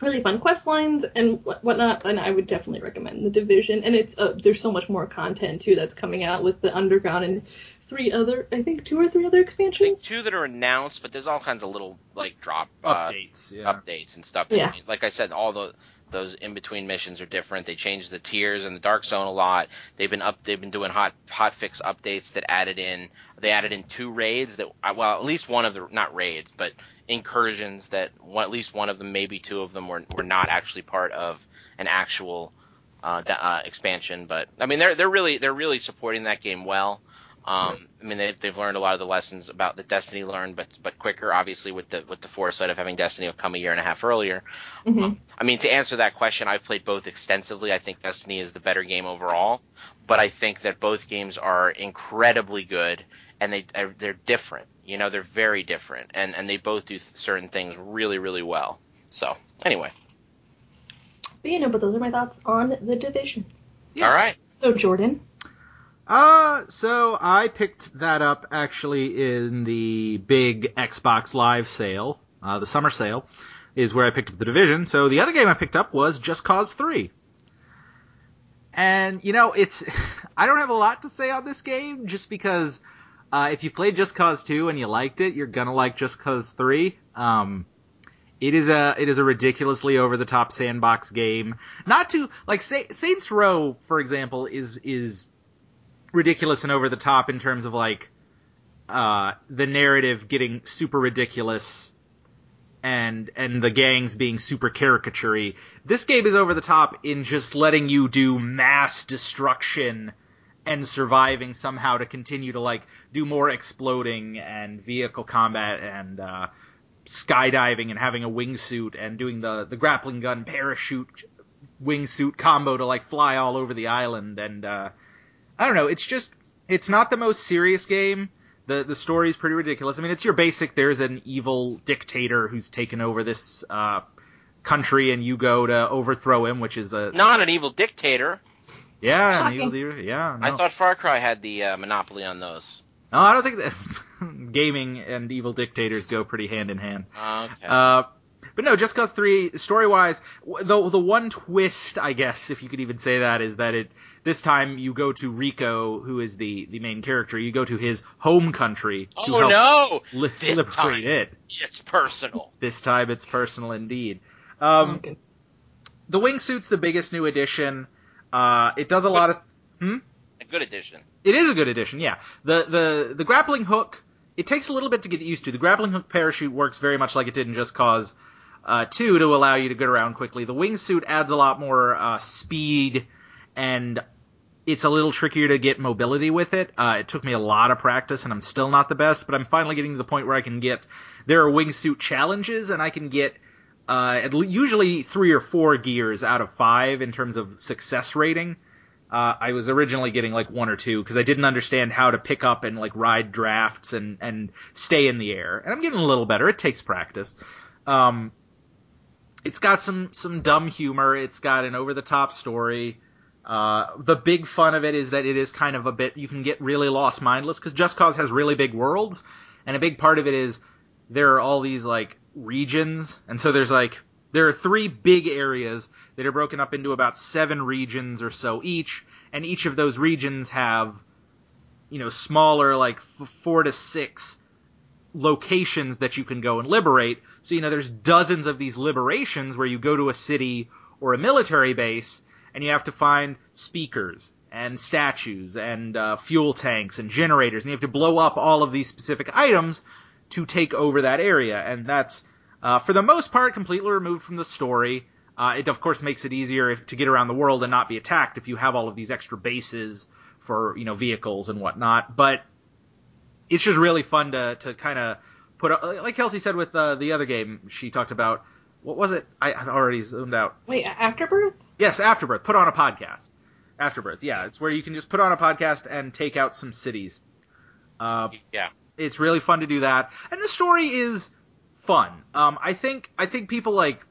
really fun quest lines and whatnot, and I would definitely recommend the Division. And it's uh, there's so much more content too that's coming out with the Underground and three other, I think two or three other I think expansions. two that are announced, but there's all kinds of little like drop uh, Updates. Yeah. updates and stuff. Yeah. Like I said, all the those in between missions are different. They changed the tiers and the Dark Zone a lot. They've been up. They've been doing hot hot fix updates that added in. They added in two raids that uh, well, at least one of the not raids, but incursions that one, at least one of them, maybe two of them were were not actually part of an actual uh, uh, expansion. But I mean, they're they're really they're really supporting that game well. Um, I mean, they've, they've learned a lot of the lessons about the Destiny learned, but but quicker, obviously, with the with the foresight of having Destiny come a year and a half earlier. hmm I mean, to answer that question, I've played both extensively. I think Destiny is the better game overall, but I think that both games are incredibly good, and they they're- they're different. You know, they're very different, and and they both do certain things really really well. So anyway, But you know, but those are my thoughts on the Division. Yeah. all right. So Jordan. Uh, so I picked that up actually in the big Xbox Live sale, uh, the summer sale, is where I picked up the division. So the other game I picked up was Just Cause 3. And, you know, it's, I don't have a lot to say on this game, just because, uh, if you played Just Cause 2 and you liked it, you're gonna like Just Cause 3. Um, it is a it is a ridiculously over the top sandbox game. Not to like Sa- Saints Row, for example, is is ridiculous and over the top in terms of like uh, the narrative getting super ridiculous and and the gangs being super caricaturey. This game is over the top in just letting you do mass destruction and surviving somehow to continue to like do more exploding and vehicle combat and uh, skydiving and having a wingsuit and doing the the grappling gun parachute wingsuit combo to like fly all over the island and uh, I don't know. It's just it's not the most serious game. the The story is pretty ridiculous. I mean, it's your basic. There's an evil dictator who's taken over this uh, country, and you go to overthrow him, which is a Not an evil dictator. Yeah, an Shocking. evil leader. Yeah, no. I thought Far Cry had the uh, monopoly on those. no, I don't think that gaming and evil dictators go pretty hand in hand. Okay. Uh, but no, Just Cause Three, story wise, the the one twist, I guess, if you could even say that, is that it this time you go to Rico, who is the the main character. You go to his home country to oh help no! li- This liberate time. it. It's personal. This time it's personal indeed. Um, Okay. the wingsuit's the biggest new addition. Uh, it does a lot of. A good addition. It is a good addition, yeah. The the the grappling hook. It takes a little bit to get used to. The grappling hook parachute works very much like it did in Just Cause uh, 2 to allow you to get around quickly. The wingsuit adds a lot more uh, speed, and it's a little trickier to get mobility with it. Uh, it took me a lot of practice, and I'm still not the best, but I'm finally getting to the point where I can get. There are wingsuit challenges, and I can get uh, usually three or four gears out of five in terms of success rating. Uh, I was originally getting like one or two because I didn't understand how to pick up and like ride drafts and and stay in the air. And I'm getting a little better. It takes practice. Um, it's got some some dumb humor. It's got an over the top story. Uh, the big fun of it is that it is kind of a bit you can get really lost mindless because Just Cause has really big worlds, and a big part of it is there are all these like regions, and so there's like there are three big areas that are broken up into about seven regions or so each, and each of those regions have you know smaller like four to six locations that you can go and liberate. So you know there's dozens of these liberations where you go to a city or a military base and you have to find speakers and statues and uh, fuel tanks and generators, and you have to blow up all of these specific items to take over that area. And that's, uh, for the most part, completely removed from the story. Uh, it of course makes it easier if, to get around the world and not be attacked if you have all of these extra bases for you know vehicles and whatnot. But it's just really fun to to kind of put a, like Kelsey said with uh, the other game she talked about. What was it? I I already zoomed out. Wait, Afterbirth? Yes, Afterbirth. Put on a podcast. Afterbirth. Yeah, it's where you can just put on a podcast and take out some cities. Uh, Yeah. It's really fun to do that, and the story is fun. Um, I think I think people like.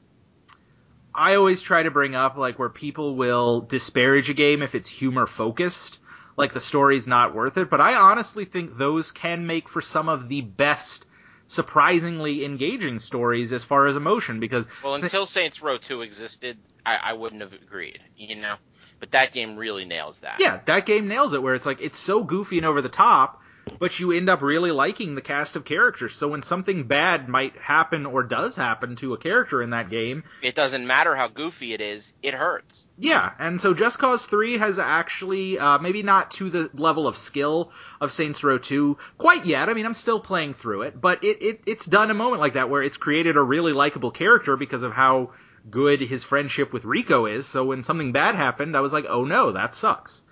I always try to bring up like where people will disparage a game if it's humor focused, like the story's not worth it. But I honestly think those can make for some of the best, surprisingly engaging stories as far as emotion because Well, until Saints Row 2 existed, I, I wouldn't have agreed, you know? But that game really nails that. Yeah, that game nails it where it's like it's so goofy and over the top, but you end up really liking the cast of characters. So when something bad might happen or does happen to a character in that game, It doesn't matter how goofy it is, it hurts. yeah, and so Just Cause 3 has actually uh, maybe not to the level of skill of Saints Row 2 quite yet. I mean, I'm still playing through it, but it, it it's done a moment like that where it's created a really likable character because of how good his friendship with Rico is. So when something bad happened, I was like, oh no, that sucks.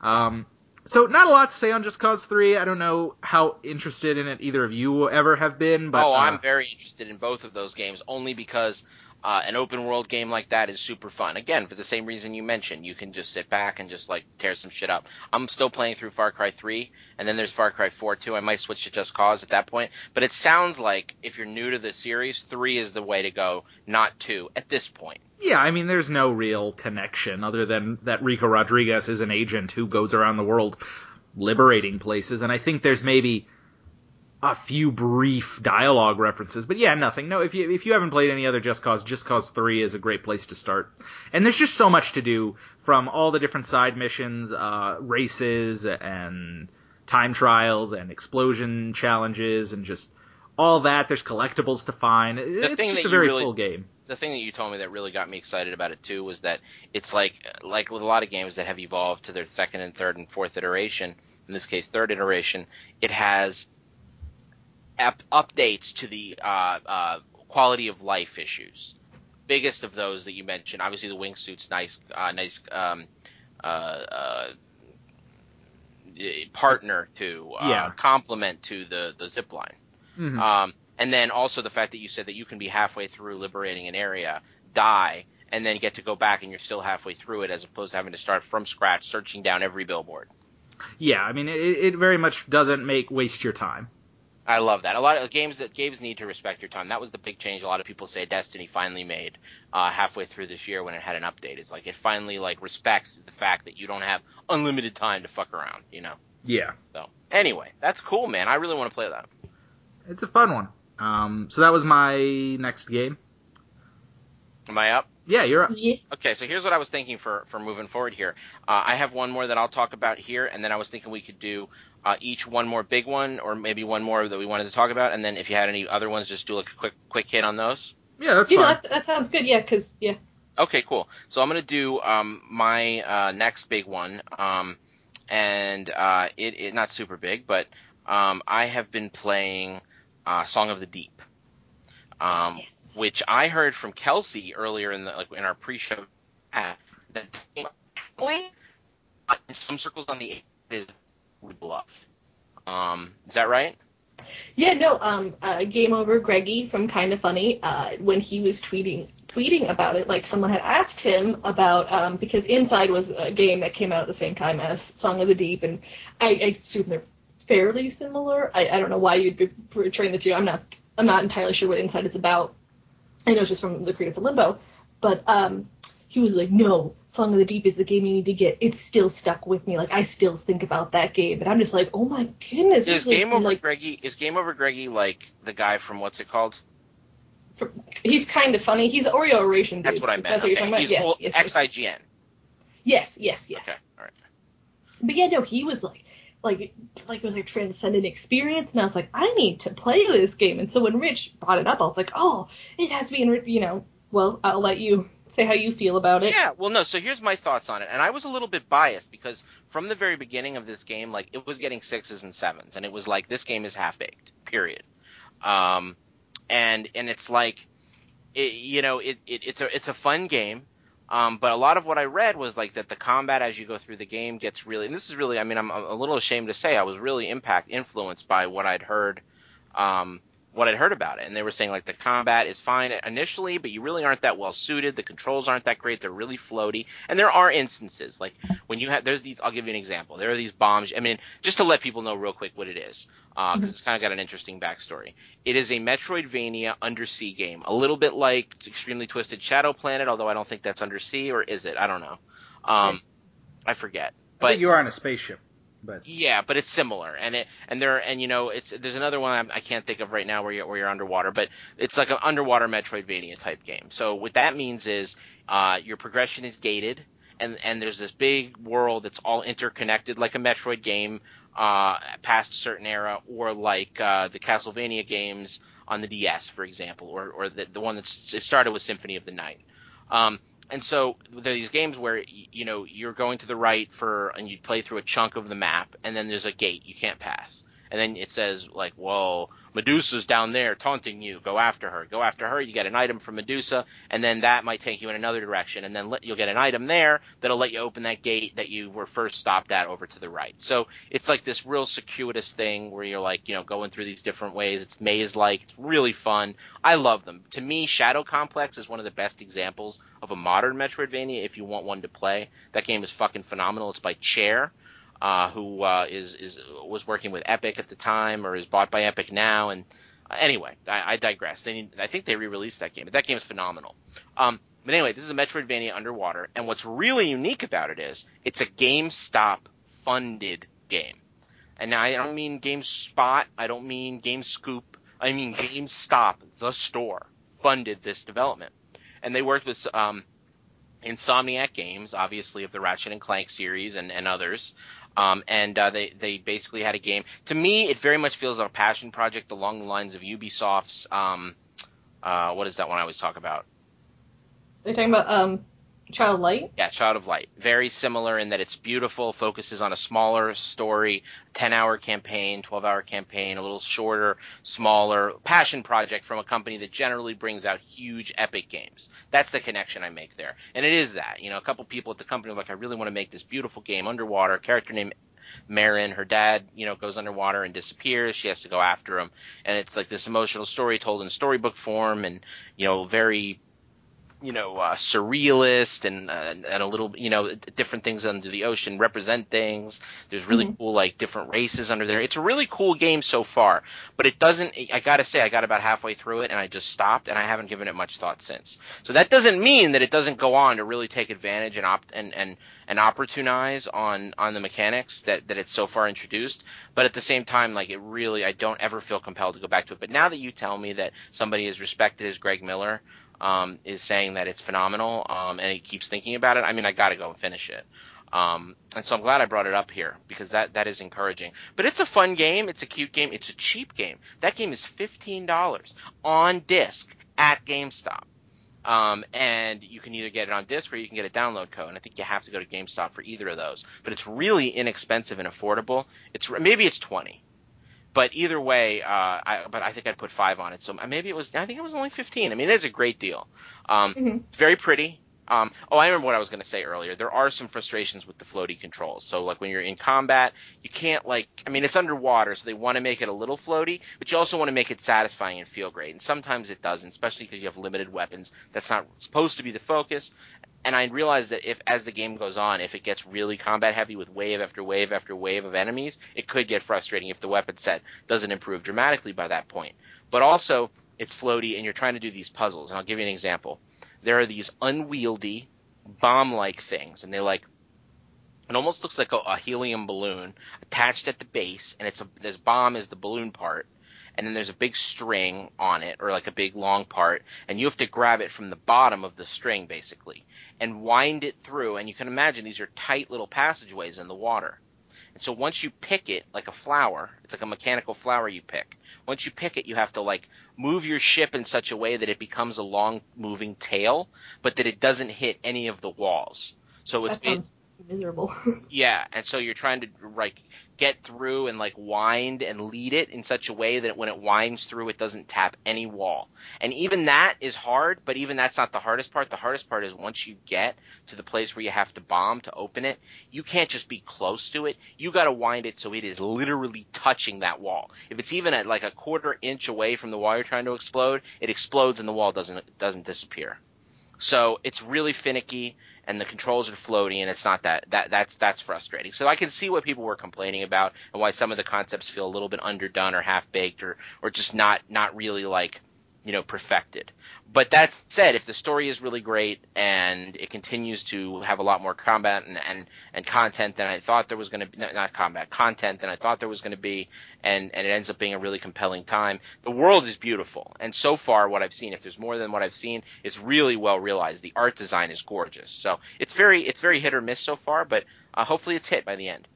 Um, so not a lot to say on Just Cause 3. I don't know how interested in it either of you ever have been, but oh, uh, I'm very interested in both of those games only because uh, an open world game like that is super fun. Again, for the same reason you mentioned, you can just sit back and just like tear some shit up. I'm still playing through Far Cry 3, and then there's Far Cry 4 too. I might switch to Just Cause at that point, but it sounds like if you're new to the series, 3 is the way to go, not 2 at this point. Yeah, I mean, there's no real connection other than that Rico Rodriguez is an agent who goes around the world liberating places, and I think there's maybe a few brief dialogue references, but yeah, nothing. No, if you if you haven't played any other Just Cause, Just Cause Three is a great place to start. And there's just so much to do from all the different side missions, uh, races, and time trials, and explosion challenges, and just all that. There's collectibles to find. it's just a very really- full game. the thing that you told me that really got me excited about it too was that it's like like with a lot of games that have evolved to their second and third and fourth iteration. In this case, third iteration, it has ap- updates to the uh, uh, quality of life issues. Biggest of those that you mentioned, obviously the wingsuit's nice, uh, nice um, uh, uh, partner to uh, Yeah. complement to the the zip line. Mhm. Um, and then also the fact that you said that you can be halfway through liberating an area, die, and then get to go back and you're still halfway through it as opposed to having to start from scratch searching down every billboard. Yeah, I mean, it, it very much doesn't make waste your time. I love that. A lot of games that games need to respect your time. That was the big change. A lot of people say Destiny finally made uh, halfway through this year when it had an update. It's like it finally like respects the fact that you don't have unlimited time to fuck around. You know. Yeah, So anyway, that's cool, man. I really want to play that. it's a fun one. Um, so that was my next game. Am I up? Yeah, you're up. Yes. Okay, so here's what I was thinking for for moving forward here. Uh, I have one more that I'll talk about here, and then I was thinking we could do uh, each one more big one, or maybe one more that we wanted to talk about, and then if you had any other ones, just do like a quick quick hit on those. Yeah, that's You know, fine. that, that sounds good. Yeah, because yeah. Okay, cool. So I'm gonna do um, my uh, next big one, um, and uh, it, it not super big, but um, I have been playing uh, Song of the Deep, um, Yes. which I heard from Kelsey earlier in the like in our pre-show chat that actually, uh, in some circles on the is beloved. Um, is that right? Yeah, no, um, uh, Game Over Greggy from Kinda Funny, uh, when he was tweeting tweeting about it, like someone had asked him about, um, because Inside was a game that came out at the same time as Song of the Deep, and I, I assume they're fairly similar. I, I don't know why you'd be portraying the two. I'm not I'm not entirely sure what Inside is about. I know it's just from the creators of Limbo, but um, he was like, "No, Song of the Deep is the game you need to get. It's still stuck with me. Like I still think about that game." And I'm just like, "Oh my goodness!" Is Game Over like Greggy is Game Over Greggy like the guy from what's it called? he's kind of funny. He's Oreo Oration dude. That's what I meant. That's what you're okay. talking about. He's yes, well, yes, yes, XIGN. yes, yes, yes. Okay, all right. But yeah, no, he was like, like, like it was a transcendent experience, and I was like, I need to play this game. And so when Rich brought it up, I was like, oh, it has to be in, you know. Well, I'll let you say how you feel about it. Yeah, well, no. So here's my thoughts on it, and I was a little bit biased because from the very beginning of this game, like it was getting sixes and sevens, and it was like this game is half baked. Period. Um, and and it's like it, you know, it, it it's a it's a fun game. Um, but a lot of what I read was like that the combat as you go through the game gets really, and this is really, I mean, I'm a little ashamed to say I was really impact influenced by what I'd heard, um, what I'd heard about it. And they were saying like the combat is fine initially, but you really aren't that well suited. The controls aren't that great. They're really floaty. And there are instances like when you have, there's these, I'll give you an example. There are these bombs. I mean, just to let people know real quick what it is, because uh, mm-hmm. it's kind of got an interesting backstory. It is a Metroidvania undersea game, a little bit like Extremely Twisted Shadow Planet, although I don't think that's undersea, or is it? I don't know. Um, I forget. But you are on a spaceship. But yeah, but it's similar, and it and there and you know it's there's another one I'm, I can not think of right now where you're where you're underwater, but it's like an underwater Metroidvania type game. So what that means is uh, your progression is gated, and and there's this big world that's all interconnected like a Metroid game uh, past a certain era, or like uh, the Castlevania games on the DS, for example, or or the the one that started with Symphony of the Night. Um, and so there are these games where you know you're going to the right for and you play through a chunk of the map and then there's a gate you can't pass and then it says like whoa Medusa's down there taunting you. Go after her. Go after her. You get an item from Medusa, and then that might take you in another direction, and then let, you'll get an item there that'll let you open that gate that you were first stopped at over to the right. So it's like this real circuitous thing where you're like, you know, going through these different ways. It's maze-like. It's really fun. I love them. To me, Shadow Complex is one of the best examples of a modern Metroidvania. If you want one to play, that game is fucking phenomenal. It's by Chair uh, who uh, is is was working with Epic at the time or is bought by Epic now. And uh, anyway, I, I digress. They need, I think they re-released that game, but that game is phenomenal. Um, but anyway, this is a Metroidvania underwater, and what's really unique about it is it's a GameStop funded game. And now I don't mean GameSpot, I don't mean GameScoop, I mean GameStop, the store, funded this development. And they worked with um, Insomniac Games, obviously of the Ratchet and Clank series and, and others, um, and uh, they they basically had a game. To me, it very much feels like a passion project along the lines of Ubisoft's. Um, uh, what is that one I always talk about? Are you talking about um, Child of Light? Yeah, Child of Light. Very similar in that it's beautiful, focuses on a smaller story, 10 hour campaign, 12 hour campaign, a little shorter, smaller passion project from a company that generally brings out huge epic games. That's the connection I make there. And it is that. You know, a couple people at the company are like, I really want to make this beautiful game underwater, character named Marin, her dad, you know, goes underwater and disappears. She has to go after him, and it's like this emotional story told in storybook form, and you know, very you know uh, surrealist and uh, and a little you know different things under the ocean represent things. There's really mm-hmm. cool like different races under there. It's a really cool game so far, but it doesn't. I gotta say, I got about halfway through it and I just stopped and I haven't given it much thought since. So that doesn't mean that it doesn't go on to really take advantage and opt and and and opportunize on on the mechanics that that it's so far introduced. But at the same time, like it really, I don't ever feel compelled to go back to it. But now that you tell me that somebody as respected as Greg Miller um, is saying that it's phenomenal, um, and he keeps thinking about it. I mean, I got to go and finish it. Um, and so I'm glad I brought it up here because that that is encouraging. But it's a fun game. It's a cute game. It's a cheap game. That game is fifteen dollars on disc at GameStop. Um, and you can either get it on disc or you can get a download code. And I think you have to go to GameStop for either of those. But it's really inexpensive and affordable. It's maybe it's twenty. But either way, uh, I, but I think I'd put five on it. So maybe it was, I think it was only 15. I mean, it's a great deal. Um, mm-hmm. It's very pretty. Um, oh, I remember what I was going to say earlier. There are some frustrations with the floaty controls. So, like when you're in combat, you can't like. I mean, it's underwater, so they want to make it a little floaty, but you also want to make it satisfying and feel great. And sometimes it doesn't, especially because you have limited weapons. That's not supposed to be the focus and I realized that if as the game goes on, if it gets really combat heavy with wave after wave after wave of enemies, it could get frustrating if the weapon set doesn't improve dramatically by that point. But also, it's floaty and you're trying to do these puzzles. And I'll give you an example. There are these unwieldy bomb-like things, and they like it almost looks like a, a helium balloon attached at the base, and it's a this bomb is the balloon part, and then there's a big string on it, or like a big long part, and you have to grab it from the bottom of the string, basically and wind it through. And you can imagine these are tight little passageways in the water. And so once you pick it like a flower, it's like a mechanical flower you pick. Once you pick it, you have to like move your ship in such a way that it becomes a long moving tail, but that it doesn't hit any of the walls. So it's that sounds miserable. yeah, and so you're trying to like get through and like wind and lead it in such a way that when it winds through, it doesn't tap any wall. And even that is hard, but even that's not the hardest part. The hardest part is once you get to the place where you have to bomb to open it, you can't just be close to it. You got to wind it so it is literally touching that wall. If it's even at like a quarter inch away from the wall you're trying to explode, it explodes and the wall doesn't doesn't disappear. So it's really finicky and the controls are floaty and it's not that that that's that's frustrating. So I can see what people were complaining about and why some of the concepts feel a little bit underdone or half baked or or just not not really like you know perfected. But that said, if the story is really great and it continues to have a lot more combat and and, and content than I thought there was going to be, not combat content than I thought there was going to be, and and it ends up being a really compelling time. The world is beautiful, and so far what I've seen, if there's more than what I've seen, it's really well realized. The art design is gorgeous, so it's very it's very hit or miss so far, but uh, hopefully it's hit by the end.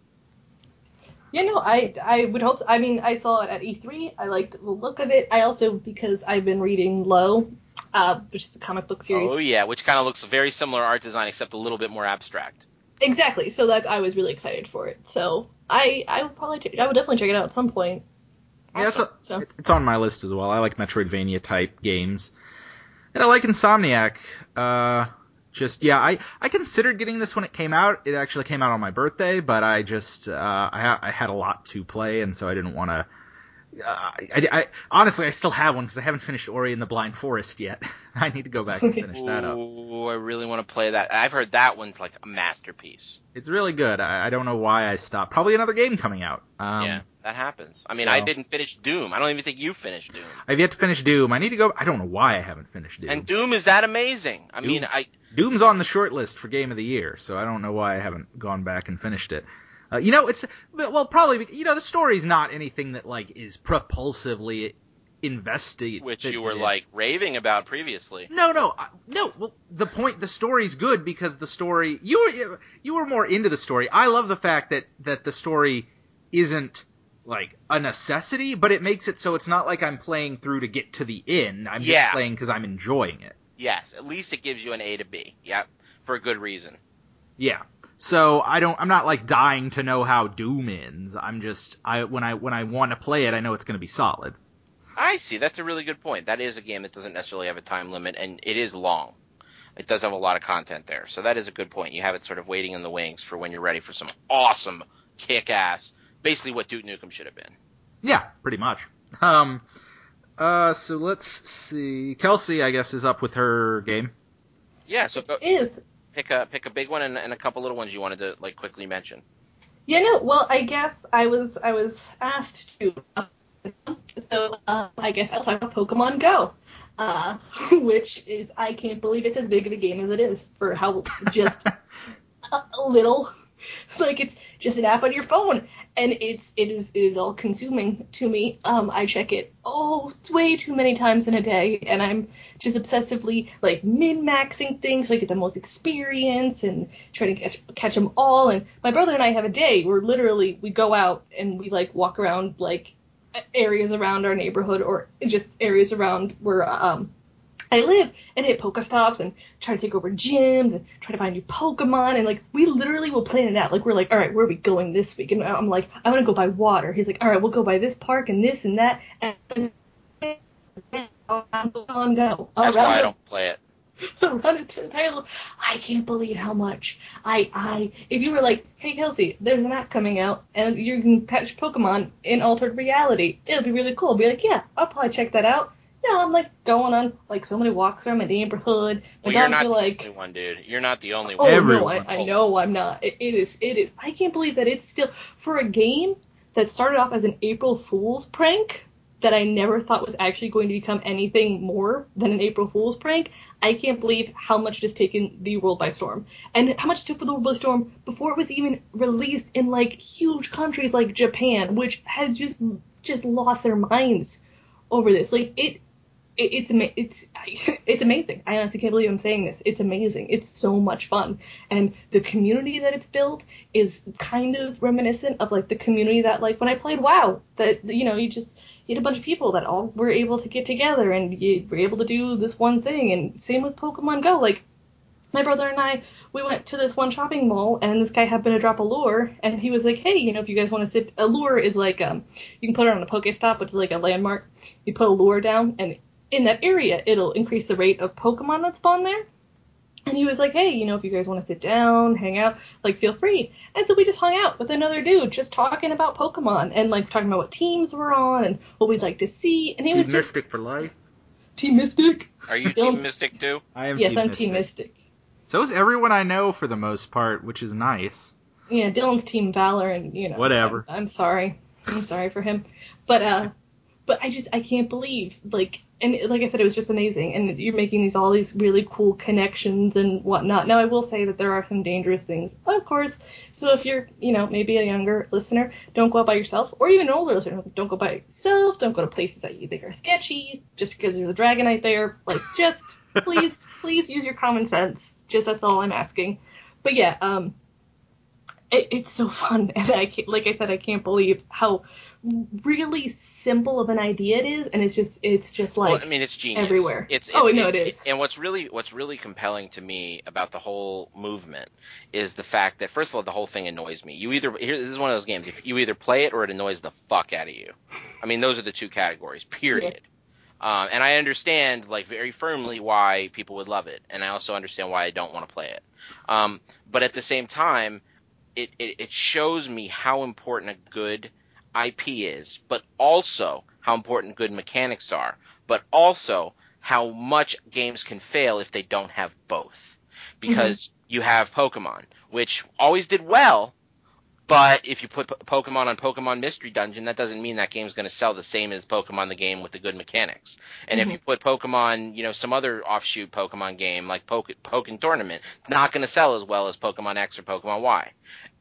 Yeah, no, I I would hope. So. I mean, I saw it at E3. I liked the look of it. I also because I've been reading Low, uh, which is a comic book series. Oh yeah, which kind of looks very similar art design except a little bit more abstract. Exactly. So that I was really excited for it. So I I would probably I would definitely check it out at some point. Yeah, awesome. it's, a, so. it's on my list as well. I like Metroidvania type games, and I like Insomniac. Uh, just yeah, I I considered getting this when it came out. It actually came out on my birthday, but I just uh, I I had a lot to play, and so I didn't want to. Uh, I, I, honestly, I still have one because I haven't finished Ori and the Blind Forest yet. I need to go back and finish that up. Oh, I really want to play that. I've heard that one's like a masterpiece. It's really good. I, I don't know why I stopped. Probably another game coming out. Um, yeah, that happens. I mean, I didn't finish Doom. I don't even think you finished Doom. I've yet to finish Doom. I need to go. I don't know why I haven't finished Doom. And Doom is that amazing. I Doom, mean, I Doom's on the short list for Game of the Year, so I don't know why I haven't gone back and finished it. Uh, you know, it's well, probably you know the story's not anything that like is propulsively invested. Which you were like raving about previously. No, no, no. Well, the point, the story's good because the story you were you were more into the story. I love the fact that that the story isn't like a necessity, but it makes it so it's not like I'm playing through to get to the end. I'm yeah. just playing because I'm enjoying it. Yes, at least it gives you an A to B. Yep, for a good reason. Yeah. So I don't. I'm not like dying to know how Doom ends. I'm just. I when I when I want to play it, I know it's going to be solid. I see. That's a really good point. That is a game that doesn't necessarily have a time limit, and it is long. It does have a lot of content there, so that is a good point. You have it sort of waiting in the wings for when you're ready for some awesome, kick-ass, basically what Duke Nukem should have been. Yeah, pretty much. Um, uh, so let's see. Kelsey, I guess, is up with her game. Yeah, so go, is pick a pick a big one and, and a couple little ones you wanted to like quickly mention. Yeah, no. Well, I guess I was I was asked to, so uh, I guess I'll talk about Pokemon Go, uh, which is I can't believe it's as big of a game as it is for how just a, a little. Like it's just an app on your phone, and it's it is it is all consuming to me. Um, I check it oh it's way too many times in a day, and I'm just obsessively like min maxing things so I get the most experience and trying to catch catch them all. And my brother and I have a day where literally we go out and we like walk around like areas around our neighborhood or just areas around where um I live and hit Pokestops and try to take over gyms and try to find new Pokemon and like we literally will plan it out. Like we're like, all right, where are we going this week? And I'm like, I want to go by water. He's like, all right, we'll go by this park and this and that. And on go. That's why I don't play it. run it the title. I can't believe how much I I if you were like, hey Kelsey, there's an app coming out and you can catch Pokemon in altered reality. It'll be really cool. I'll be like, yeah, I'll probably check that out. No, I'm like going on like so many walks around my neighborhood. My well, dogs are like, only one, dude. You're not the only one. Oh no, I, I know I'm not. It, it is. It is. I can't believe that it's still for a game that started off as an April Fool's prank that I never thought was actually going to become anything more than an April Fool's prank. I can't believe how much it has taken the world by storm, and how much it took the world by storm before it was even released in like huge countries like Japan, which has just just lost their minds over this. Like it it's it's it's amazing. I honestly can't believe I'm saying this. It's amazing. It's so much fun, and the community that it's built is kind of reminiscent of like the community that like when I played WoW. That you know you just you had a bunch of people that all were able to get together and you were able to do this one thing. And same with Pokemon Go. Like my brother and I, we went to this one shopping mall, and this guy happened to drop a lure, and he was like, "Hey, you know, if you guys want to sit, a lure is like um, you can put it on a Pokestop, which is like a landmark. You put a lure down, and in that area, it'll increase the rate of Pokemon that spawn there." And he was like, "Hey, you know, if you guys want to sit down, hang out, like feel free." And so we just hung out with another dude, just talking about Pokemon and like talking about what teams we're on and what we'd like to see. And he Team was just Mystic for life. Team Mystic. Are you Team Mystic too? I am yes, Team I'm Mystic. Team Mystic. So is everyone I know for the most part, which is nice. Yeah, Dylan's Team Valor, and you know, Whatever. I'm, I'm sorry, I'm sorry for him, but uh, but I just I can't believe like and like I said, it was just amazing, and you're making these all these really cool connections and whatnot. Now I will say that there are some dangerous things, of course. So if you're you know maybe a younger listener, don't go out by yourself, or even an older listener, don't go by yourself. Don't go to places that you think are sketchy just because there's a Dragonite there. Like just please please use your common sense. Just that's all I'm asking. But yeah, um, it, it's so fun, and I can't, like I said, I can't believe how really simple of an idea it is, and it's just it's just like well, I mean, it's genius. everywhere. It's, Oh, it's- no, it is. And what's really what's really compelling to me about the whole movement is the fact that first of all, the whole thing annoys me. You either here this is one of those games. If you either play it or it annoys the fuck out of you. I mean, those are the two categories. Period. Um, and I understand like very firmly why people would love it, and I also understand why I don't want to play it. Um, but at the same time, it, it, it shows me how important a good IP is, but also how important good mechanics are, but also how much games can fail if they don't have both. Because you have Pokemon, which always did well, but if you put Pokemon on Pokemon Mystery Dungeon, that doesn't mean that game's going to sell the same as Pokemon the game with the good mechanics. And if Mhm. you put Pokemon, you know, some other offshoot Pokemon game like Poke- Pokken Tournament, not going to sell as well as Pokemon X or Pokemon Y.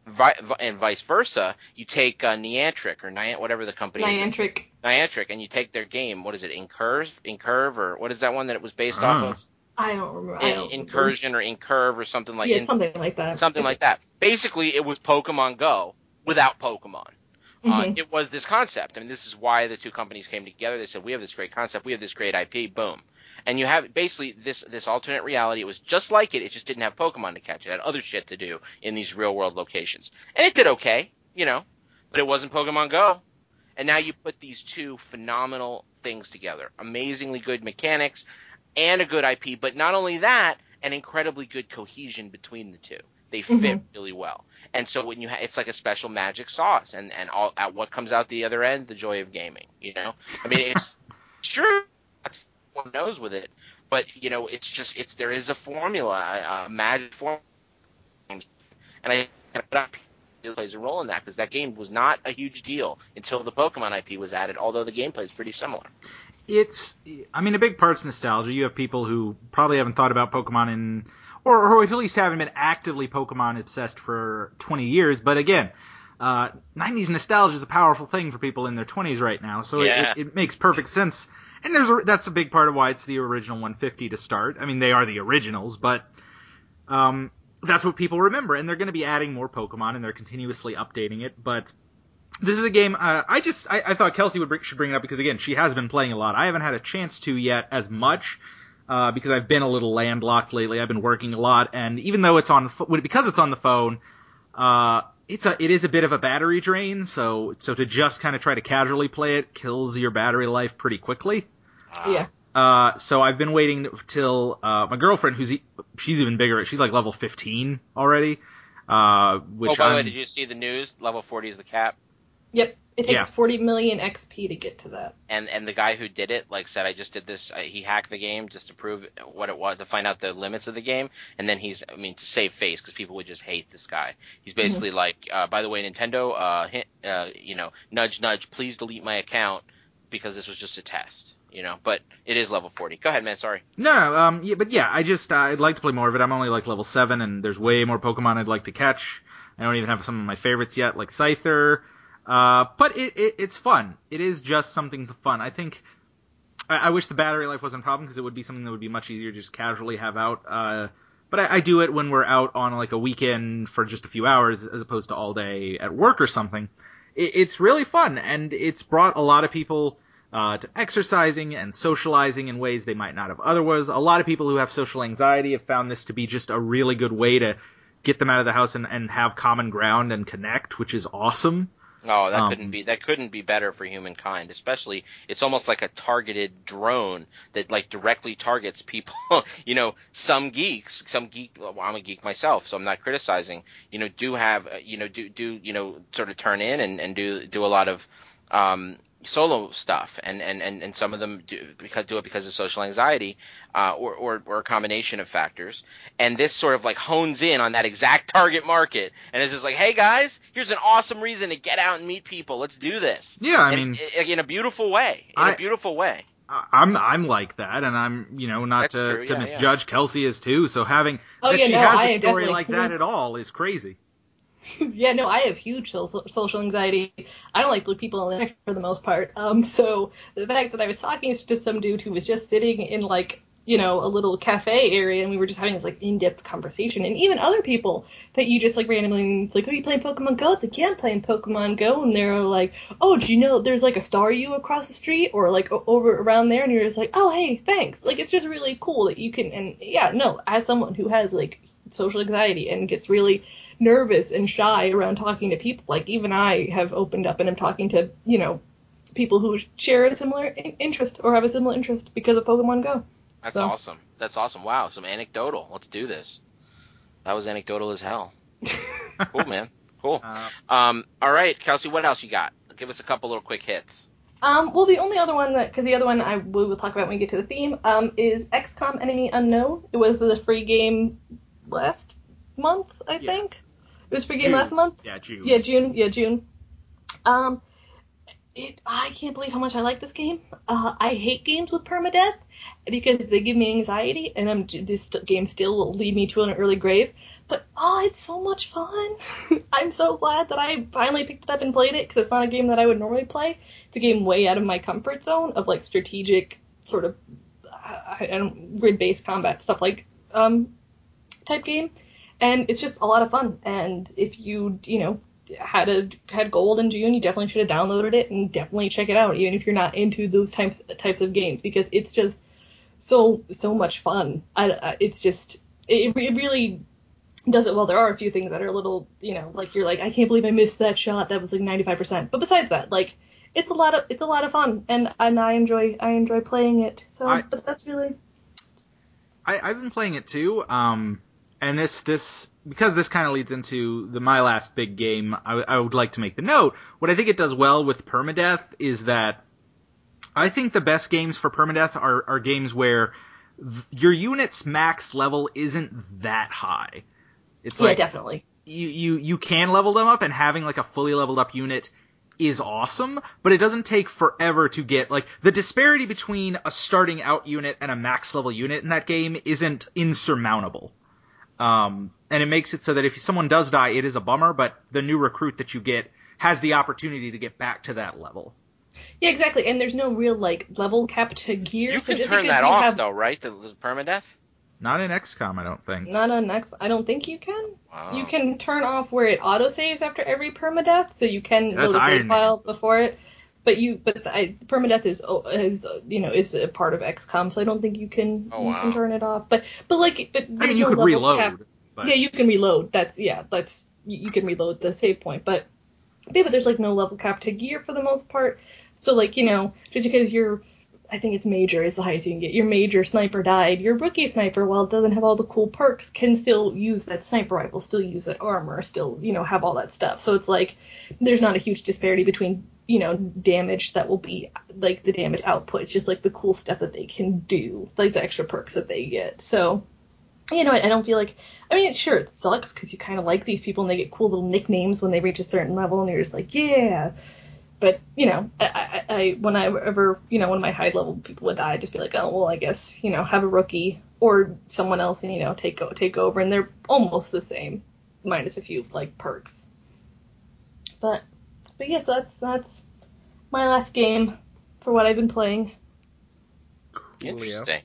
Vi- vi- and vice versa, you take uh, Niantic or Niant, whatever the company is, Niantic. Niantic, and you take their game. What is it, Incurve, Incurve, or what is that one that it was based Ah. off of? I don't remember. I don't remember. Incursion or Incurve or something like yeah, in- something like that. something like that. Basically, it was Pokemon Go without Pokemon. Uh, Mhm. it was this concept. I mean, this is why the two companies came together. They said, "We have this great concept. We have this great IP. Boom." And you have basically this this alternate reality. It was just like it. It just didn't have Pokemon to catch. It had other shit to do in these real world locations, and it did okay, you know. But it wasn't Pokemon Go. And now you put these two phenomenal things together. Amazingly good mechanics and a good IP, but not only that, an incredibly good cohesion between the two. They fit Mhm. really well. And so when you ha- it's like a special magic sauce and and all at what comes out the other end, the joy of gaming, you know? I mean, it's sure one knows with it, but you know, it's just it's there is a formula, a, magic formula. And I think it plays a role in that because that game was not a huge deal until the Pokemon IP was added, although the gameplay is pretty similar. It's, I mean, a big part's nostalgia. You have people who probably haven't thought about Pokemon in, or, or at least haven't been actively Pokemon obsessed for 20 years. But again, uh, 90s nostalgia is a powerful thing for people in their 20s right now, so Yeah. it, it makes perfect sense. And there's a, that's a big part of why it's the original 150 to start. I mean, they are the originals, but um, that's what people remember, and they're going to be adding more Pokemon, and they're continuously updating it. But this is a game uh, I just I, I thought Kelsey would bring, should bring it up because again she has been playing a lot. I haven't had a chance to yet as much uh, because I've been a little landlocked lately. I've been working a lot, and even though it's on because it's on the phone, uh, it's a it is a bit of a battery drain. So so to just kind of try to casually play it kills your battery life pretty quickly. Yeah. Uh, so I've been waiting till uh, my girlfriend, who's e- she's even bigger. She's like level 15 already. Uh, which oh, by the way, did you see the news? Level 40 is the cap. Yep. It takes Yeah. 40 million XP to get to that. and and the guy who did it like said I just did this I, he hacked the game just to prove what it was to find out the limits of the game and then he's I mean to save face because people would just hate this guy he's basically like uh, by the way Nintendo uh, hint, uh you know nudge nudge please delete my account because this was just a test you know but it is level 40 go ahead man sorry No, um, yeah, but yeah, I just uh, I'd like to play more of it. I'm only like level seven, and there's way more Pokemon I'd like to catch. I don't even have some of my favorites yet, like Scyther. Uh, but it, it it's fun. It is just something fun. I think. I, I wish the battery life wasn't a problem because it would be something that would be much easier to just casually have out. Uh, but I, I do it when we're out on like a weekend for just a few hours, as opposed to all day at work or something. It, it's really fun, and it's brought a lot of people uh, to exercising and socializing in ways they might not have otherwise. A lot of people who have social anxiety have found this to be just a really good way to get them out of the house and, and have common ground and connect, which is awesome. Oh, that Um, couldn't be that couldn't be better for humankind. Especially, it's almost like a targeted drone that like directly targets people. you know, some geeks, some geek. Well, I'm a geek myself, so I'm not criticizing. You know, do have uh, you know do do you know sort of turn in and, and do do a lot of um, solo stuff, and, and, and, and some of them do because do it because of social anxiety, uh, or, or or a combination of factors. And this sort of like hones in on that exact target market, and it's just like, hey guys, here's an awesome reason to get out and meet people. Let's do this. Yeah, I And mean, i- in a beautiful way. In I- a beautiful way. I- I'm I'm like that, and I'm you know not That's to, true, to yeah, misjudge Kelsey is too. So having Oh, that yeah, she no, has I a story definitely- like that at all is crazy. yeah, no, I have huge social, anxiety. I don't like blue people in the there for the most part. Um, so the fact that I was talking to some dude who was just sitting in like, you know, a little cafe area and we were just having this like in-depth conversation and even other people that you just like randomly, it's like, oh, you playing Pokemon Go? It's like, yeah, I'm playing Pokemon Go. And they're like, oh, do you know there's like a star you across the street or like over around there? And you're just like, oh, hey, thanks. Like, it's just really cool that you can, and yeah, no, as someone who has like social anxiety and gets really nervous and shy around talking to people. Like even I have opened up and I'm talking to you know people who share a similar interest or have a similar interest because of Pokemon Go. That's So- awesome. That's awesome. Wow, some anecdotal. Let's do this. That was anecdotal as hell. cool, man. Cool. Uh, Um, all right, Kelsey, what else you got? Give us a couple little quick hits. Um, well, the only other one that, because the other one I we will talk about when we get to the theme, um, is XCOM Enemy Unknown. It was the free game last month, I Yeah. think. It was free game June. last month. yeah, June. Yeah, June. Yeah, June. Um, it. I can't believe how much I like this game. Uh, I hate games with permadeath because they give me anxiety, and I'm this game still will lead me to an early grave. But oh, it's so much fun. I'm so glad that I finally picked it up and played it because it's not a game that I would normally play. It's a game way out of my comfort zone of like strategic sort of I, I don't grid based combat stuff like um type game, and it's just a lot of fun. And if you you know had a had gold in June, you definitely should have downloaded it and definitely check it out, even if you're not into those types types of games, because it's just so so much fun. I, I it's just it, it really does it well. There are a few things that are a little you know like you're like I can't believe I missed that shot. That was like 95%. But besides that, like it's a lot of it's a lot of fun, and and I enjoy I enjoy playing it. So, I- but that's really I, I've been playing it too. Um, and this this because this kind of leads into the my last big game. I, I would like to make the note. What I think it does well with permadeath is that I think the best games for permadeath are are games where th- your unit's max level isn't that high. It's yeah like definitely. you, you you can level them up and having like a fully leveled up unit is awesome, but it doesn't take forever to get like the disparity between a starting out unit and a max level unit in that game isn't insurmountable. Um, and it makes it so that if someone does die, it is a bummer, but the new recruit that you get has the opportunity to get back to that level. Yeah, exactly. And there's no real like level cap to gear. You so can just turn because that you off have, though, right? The, the permadeath. Not in XCOM, I don't think. Not on next. I don't think you can. Wow. You can turn off where it auto saves after every permadeath, so you can That's load a Iron save file before it. But you, but the, I, permadeath is oh, is uh, you know is a part of XCOM, so I don't think you can Oh, you wow. can turn it off. But but like but I mean, you could reload, cap. but Yeah, you can reload. That's yeah, that's you, you can reload the save point, but yeah, but there's like no level cap to gear for the most part. So like you know, just because you're, I think it's major is the highest you can get. Your major sniper died. Your rookie sniper, while it doesn't have all the cool perks, can still use that sniper rifle, still use that armor, still you know have all that stuff. So it's like there's not a huge disparity between you know damage that will be like the damage output. It's just like the cool stuff that they can do, like the extra perks that they get. So you know, I I don't feel like. I mean, sure, it sucks because you kind of like these people and they get cool little nicknames when they reach a certain level, and you're just like, yeah. But you know, I, I, I when I ever, you know, of my high level people would die, I'd just be like, oh well, I guess you know, have a rookie or someone else, and you know, take take over, and they're almost the same, minus a few like perks. But, but yeah, so that's that's my last game for what I've been playing. Coolio. Interesting.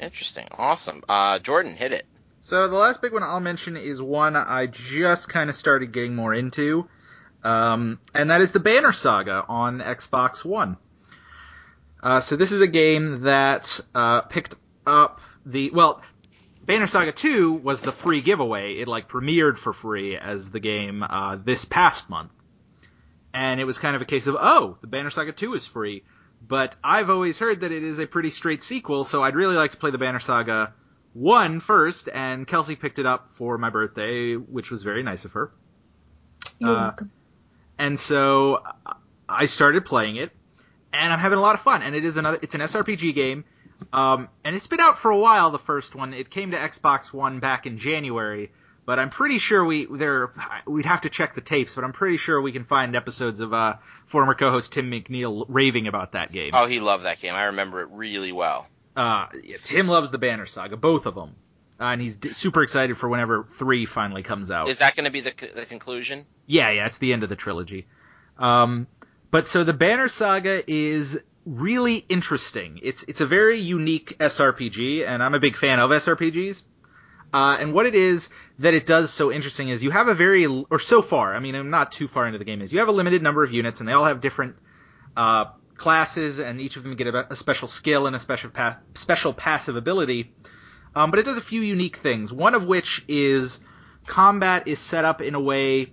Interesting. Awesome. Uh, Jordan, hit it. So the last big one I'll mention is one I just kind of started getting more into, um, and that is the Banner Saga on Xbox One. Uh, so this is a game that uh, picked up the well. Banner Saga 2 was the free giveaway. It like premiered for free as the game uh, this past month, and it was kind of a case of oh, the Banner Saga 2 is free. But I've always heard that it is a pretty straight sequel, so I'd really like to play the Banner Saga 1 first, and Kelsey picked it up for my birthday, which was very nice of her. You're Uh, welcome. And so I started playing it, and I'm having a lot of fun. And it is another, it's an SRPG game, um, and it's been out for a while. The first one, it came to Xbox One back in January, but I'm pretty sure we there we'd have to check the tapes, but I'm pretty sure we can find episodes of uh, former co-host Tim McNeil raving about that game. Oh, he loved that game. I remember it really well. Uh, yeah, Tim loves the Banner Saga, both of them. Uh, and he's d- super excited for whenever three finally comes out. Is that going to be the, the conclusion? Yeah, yeah, it's the end of the trilogy. Um, but so the Banner Saga is really interesting. It's it's a very unique SRPG, and I'm a big fan of SRPGs. Uh, and what it is that it does so interesting is you have a very, or so far, I mean, I'm not too far into the game, is you have a limited number of units, and they all have different uh, classes, and each of them get a, a special skill and a special pa- special passive ability. Um, but it does a few unique things. One of which is combat is set up in a way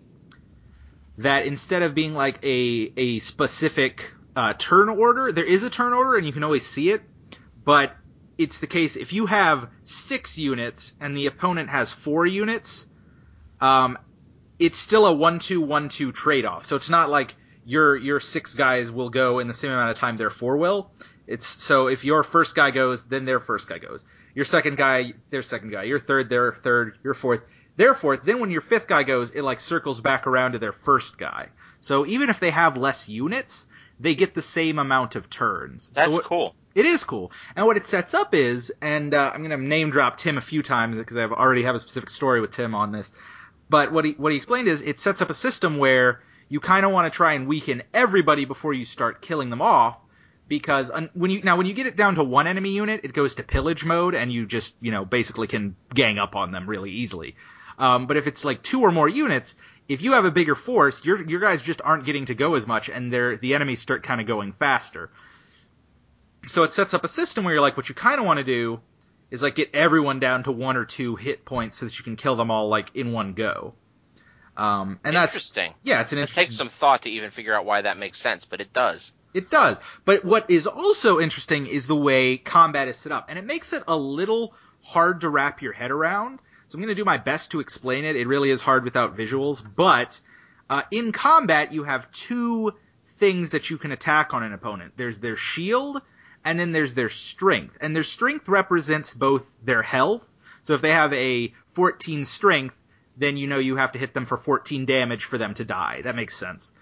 that instead of being like a a specific uh, turn order, there is a turn order, and you can always see it. But it's the case if you have six units and the opponent has four units, um, it's still a one-two-one-two trade-off. So it's not like your your six guys will go in the same amount of time their four will. It's so if your first guy goes, then their first guy goes. Your second guy, their second guy. Your third, their third. Your fourth, their fourth. Then when your fifth guy goes, it like circles back around to their first guy. So even if they have less units, they get the same amount of turns. That's so cool. It is cool. And what it sets up is, and uh, I'm going to name drop Tim a few times because I already have a specific story with Tim on this. But what he what he explained is it sets up a system where you kind of want to try and weaken everybody before you start killing them off. Because when you now when you get it down to one enemy unit, it goes to pillage mode, and you just you know basically can gang up on them really easily. Um, but if it's like two or more units, if you have a bigger force, your your guys just aren't getting to go as much, and the enemies start kind of going faster. So it sets up a system where you're like, what you kind of want to do is like get everyone down to one or two hit points so that you can kill them all like in one go. Um, and that's Interesting. yeah, it's an It interesting. takes some thought to even figure out why that makes sense, but it does. It does. But what is also interesting is the way combat is set up, and it makes it a little hard to wrap your head around. So I'm going to do my best to explain it. It really is hard without visuals, but uh, in combat you have two things that you can attack on an opponent. There's their shield, and then there's their strength. And their strength represents both their health. So if they have a 14 strength, then you know you have to hit them for 14 damage for them to die. That makes sense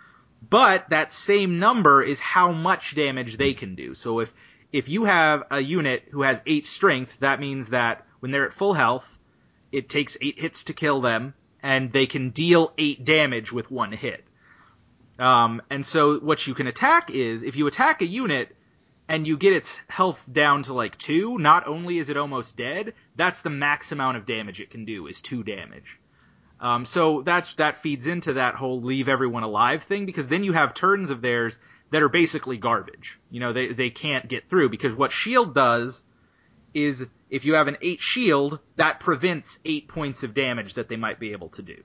but that same number is how much damage they can do. So if if you have a unit who has eight strength, that means that when they're at full health, it takes eight hits to kill them, and they can deal eight damage with one hit. Um, and so what you can attack is if you attack a unit and you get its health down to like two, not only is it almost dead, that's the max amount of damage it can do is two damage. Um, so that's that feeds into that whole leave everyone alive thing because then you have turns of theirs that are basically garbage. You know, they they can't get through because what shield does is if you have an eight shield, that prevents eight points of damage that they might be able to do.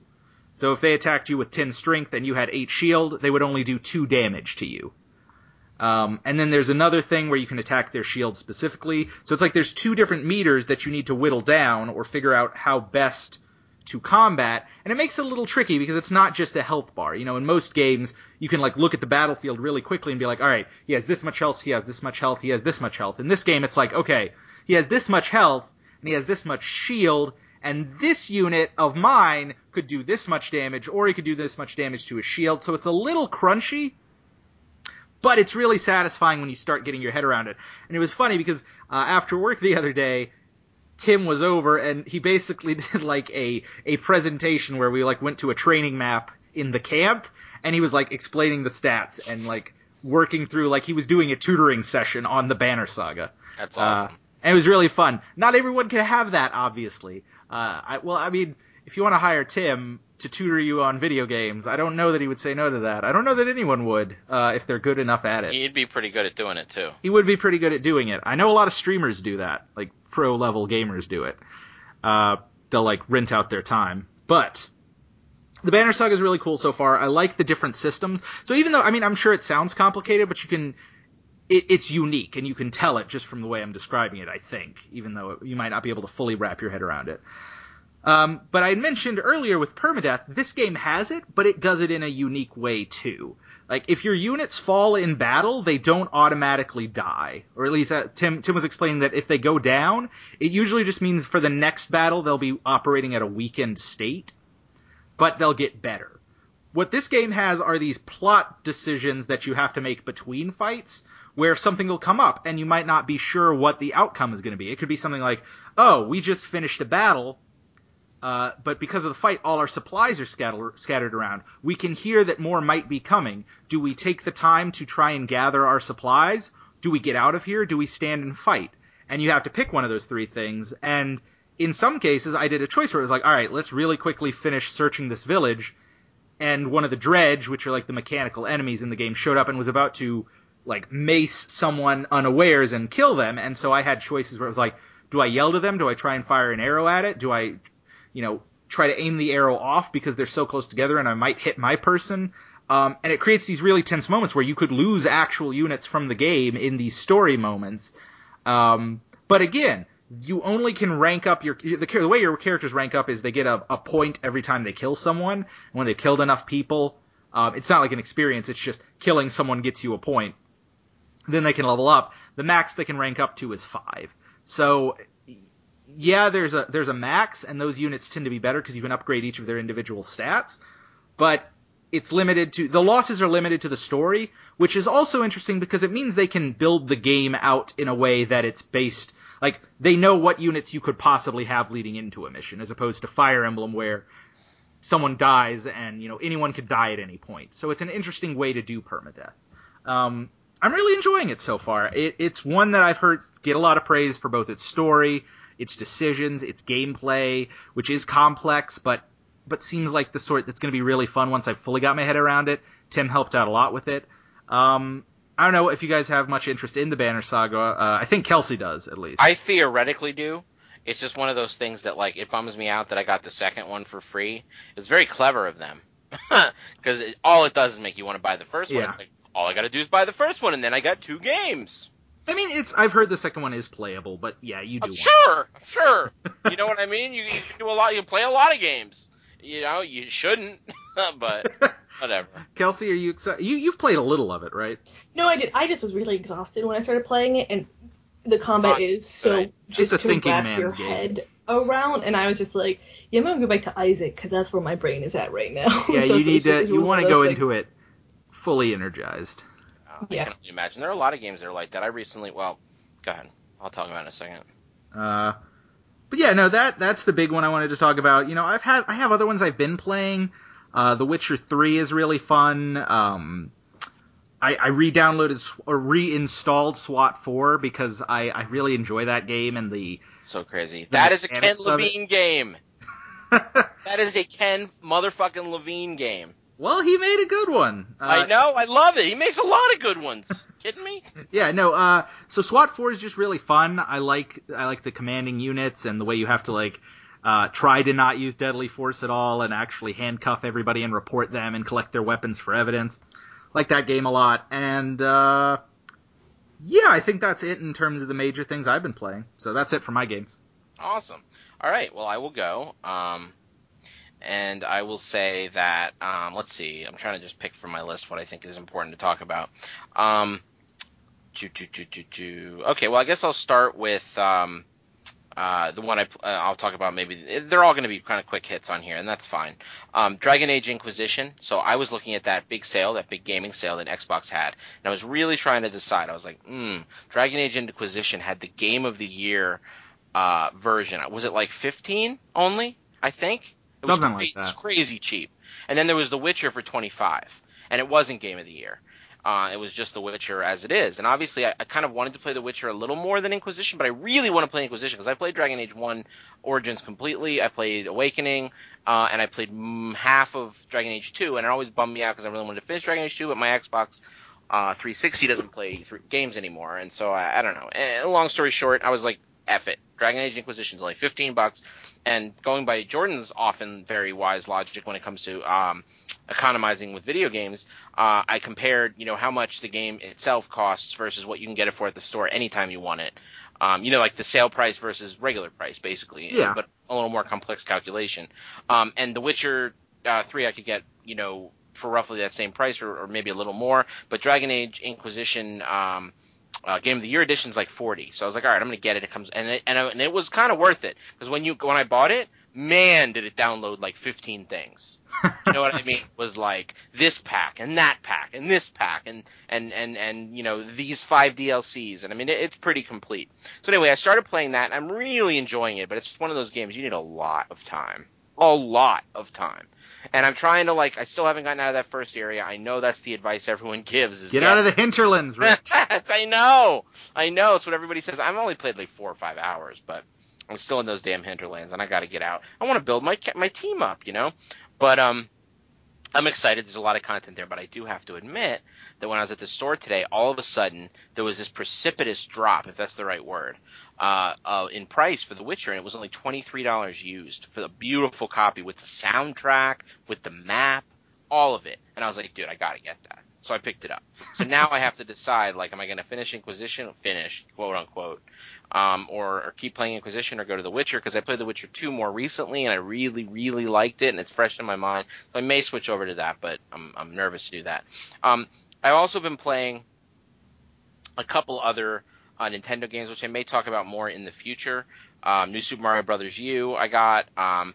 So if they attacked you with ten strength and you had eight shield, they would only do two damage to you. Um, and then there's another thing where you can attack their shield specifically. So it's like there's two different meters that you need to whittle down or figure out how best to combat, and it makes it a little tricky because it's not just a health bar. You know, in most games, you can like look at the battlefield really quickly and be like, all right, he has this much health, he has this much health, he has this much health. In this game, it's like, okay, he has this much health, and he has this much shield, and this unit of mine could do this much damage, or he could do this much damage to his shield. So it's a little crunchy, but it's really satisfying when you start getting your head around it. And it was funny because uh, after work the other day, Tim was over and he basically did like a a presentation where we like went to a training map in the camp and he was like explaining the stats and like working through like he was doing a tutoring session on the Banner Saga. That's Uh, awesome. and it was really fun. Not everyone can have that, obviously. Uh, I, well, I mean, if you want to hire Tim to tutor you on video games. I don't know that he would say no to that. I don't know that anyone would uh, if they're good enough at it. He'd be pretty good at doing it too. He would be pretty good at doing it. I know a lot of streamers do that, like pro level gamers do it. Uh, they'll like rent out their time, but the Banner Saga is really cool so far. I like the different systems. So even though, I mean, I'm sure it sounds complicated, but you can, it, it's unique and you can tell it just from the way I'm describing it, I think, even though you might not be able to fully wrap your head around it. Um, but I mentioned earlier with permadeath, this game has it, but it does it in a unique way too. Like if your units fall in battle, they don't automatically die, or at least uh, Tim Tim was explaining that if they go down, it usually just means for the next battle they'll be operating at a weakened state but they'll get better. What this game has are these plot decisions that you have to make between fights where something will come up and you might not be sure what the outcome is going to be. It could be something like, oh, we just finished a battle, uh, but because of the fight, all our supplies are scatter- scattered around. We can hear that more might be coming. Do we take the time to try and gather our supplies? Do we get out of here? Do we stand and fight? And you have to pick one of those three things, and in some cases, I did a choice where it was like, all right, let's really quickly finish searching this village. And one of the dredge, which are like the mechanical enemies in the game, showed up and was about to like mace someone unawares and kill them. And so I had choices where it was like, do I yell to them? Do I try and fire an arrow at it? Do I, you know, try to aim the arrow off because they're so close together and I might hit my person? Um, and it creates these really tense moments where you could lose actual units from the game in these story moments. Um, but again, you only can rank up your the, the way your characters rank up is they get a, a point every time they kill someone. And when they've killed enough people, um, it's not like an experience. It's just killing someone gets you a point. Then they can level up. The max they can rank up to is five. So yeah, there's a there's a max, and those units tend to be better because you can upgrade each of their individual stats. But it's limited to the losses are limited to the story, which is also interesting because it means they can build the game out in a way that it's based like they know what units you could possibly have leading into a mission, as opposed to Fire Emblem where someone dies and you know anyone could die at any point. So it's an interesting way to do permadeath. Um, I'm really enjoying it so far. It, it's one that I've heard get a lot of praise for both its story, its decisions, its gameplay, which is complex, but but seems like the sort that's going to be really fun once I've fully got my head around it. Tim helped out a lot with it. Um, I don't know if you guys have much interest in the Banner Saga. Uh, I think Kelsey does, at least. I theoretically do. It's just one of those things that like it bums me out that I got the second one for free. It's very clever of them because all it does is make you want to buy the first one. Yeah. Like, all I got to do is buy the first one, and then I got two games. I mean, it's. I've heard the second one is playable, but yeah, you do. I'm want sure, I'm sure. you know what I mean? You, you can do a lot. You can play a lot of games. You know, you shouldn't, but whatever. Kelsey, are you excited? You you've played a little of it, right? No, I did. I just was really exhausted when I started playing it, and the combat Not is so good. just a to thinking wrap man's your game. head around. And I was just like, yeah, I'm gonna go back to Isaac because that's where my brain is at right now. Yeah, So you need to. You want to those go into it fully energized. Uh, Yeah. I can only imagine. There are a lot of games that are like that. I recently, well, go ahead. I'll talk about it in a second. Uh, but yeah, no, that that's the big one I wanted to talk about. You know, I've had I have other ones I've been playing. Uh, The Witcher Three is really fun. Um, I, I re-downloaded sw- or reinstalled SWAT Four because I, I really enjoy that game and the So crazy. That is a Ken mechanics of it. Levine game. That is a Ken motherfucking Levine game. Well, he made a good one. Uh, I know. I love it. He makes a lot of good ones. Kidding me? Yeah, no. Uh, so SWAT four is just really fun. I like I like the commanding units and the way you have to like uh, try to not use deadly force at all and actually handcuff everybody and report them and collect their weapons for evidence. Like that game a lot. And uh, yeah, I think that's it in terms of the major things I've been playing. So that's it for my games. Awesome. All right. Well, I will go. Um, and I will say that um, let's see. I'm trying to just pick from my list what I think is important to talk about. Um. Okay. Well, I guess I'll start with um, uh, the one I, uh, I'll talk about. Maybe they're all going to be kind of quick hits on here, and that's fine. Um, Dragon Age Inquisition. So I was looking at that big sale, that big gaming sale that Xbox had, and I was really trying to decide. I was like, hmm, Dragon Age Inquisition had the Game of the Year uh, version. Was it like 15 only? I think. It was Something cra- like that. It's crazy cheap. And then there was The Witcher for 25, and it wasn't Game of the Year. Uh, it was just The Witcher as it is, and obviously I, I, kind of wanted to play The Witcher a little more than Inquisition, but I really want to play Inquisition because I played Dragon Age One Origins completely. I played Awakening, uh, and I played mm, half of Dragon Age Two, and it always bummed me out because I really wanted to finish Dragon Age Two, but my Xbox uh, 360 doesn't play th- games anymore, and so I, I don't know. And long story short, I was like, F it. Dragon Age Inquisition is only 15 bucks, and going by Jordan's often very wise logic when it comes to um, economizing with video games, uh, I compared, you know, how much the game itself costs versus what you can get it for at the store anytime you want it. Um, you know, like the sale price versus regular price, basically. Yeah. But a little more complex calculation. Um, and The Witcher uh, 3 I could get, you know, for roughly that same price or, or maybe a little more. But Dragon Age Inquisition, um, uh, Game of the Year edition is like 40. So I was like, all right, I'm going to get it. It comes, and it, and, and it was kind of worth it. Because when you, when I bought it, man, did it download like 15 things. You know what I mean? It was like this pack and that pack and this pack and and and and you know these five DLCs and I mean it, it's pretty complete. So anyway, I started playing that. and I'm really enjoying it, but it's one of those games you need a lot of time, a lot of time. And I'm trying to like, I still haven't gotten out of that first area. I know that's the advice everyone gives. Is get, out of the hinterlands, Rick. I know, I know. It's what everybody says. I've only played like four or five hours, but I'm still in those damn hinterlands, and I got to get out. I want to build my my team up, you know. But um, I'm excited. There's a lot of content there, but I do have to admit that when I was at the store today, all of a sudden there was this precipitous drop, if that's the right word, uh, uh, in price for The Witcher, and it was only twenty three dollars used for the beautiful copy with the soundtrack, with the map, all of it. And I was like, dude, I gotta get that. So I picked it up. So now I have to decide, like, am I to finish Inquisition? Finish, quote unquote, um, or, or, keep playing Inquisition or go to The Witcher because I played The Witcher 2 more recently and I really, really liked it and it's fresh in my mind. So I may switch over to that, but I'm, I'm nervous to do that. Um, I've also been playing a couple other uh, Nintendo games, which I may talk about more in the future. Um, New Super Mario Brothers U, I got. Um,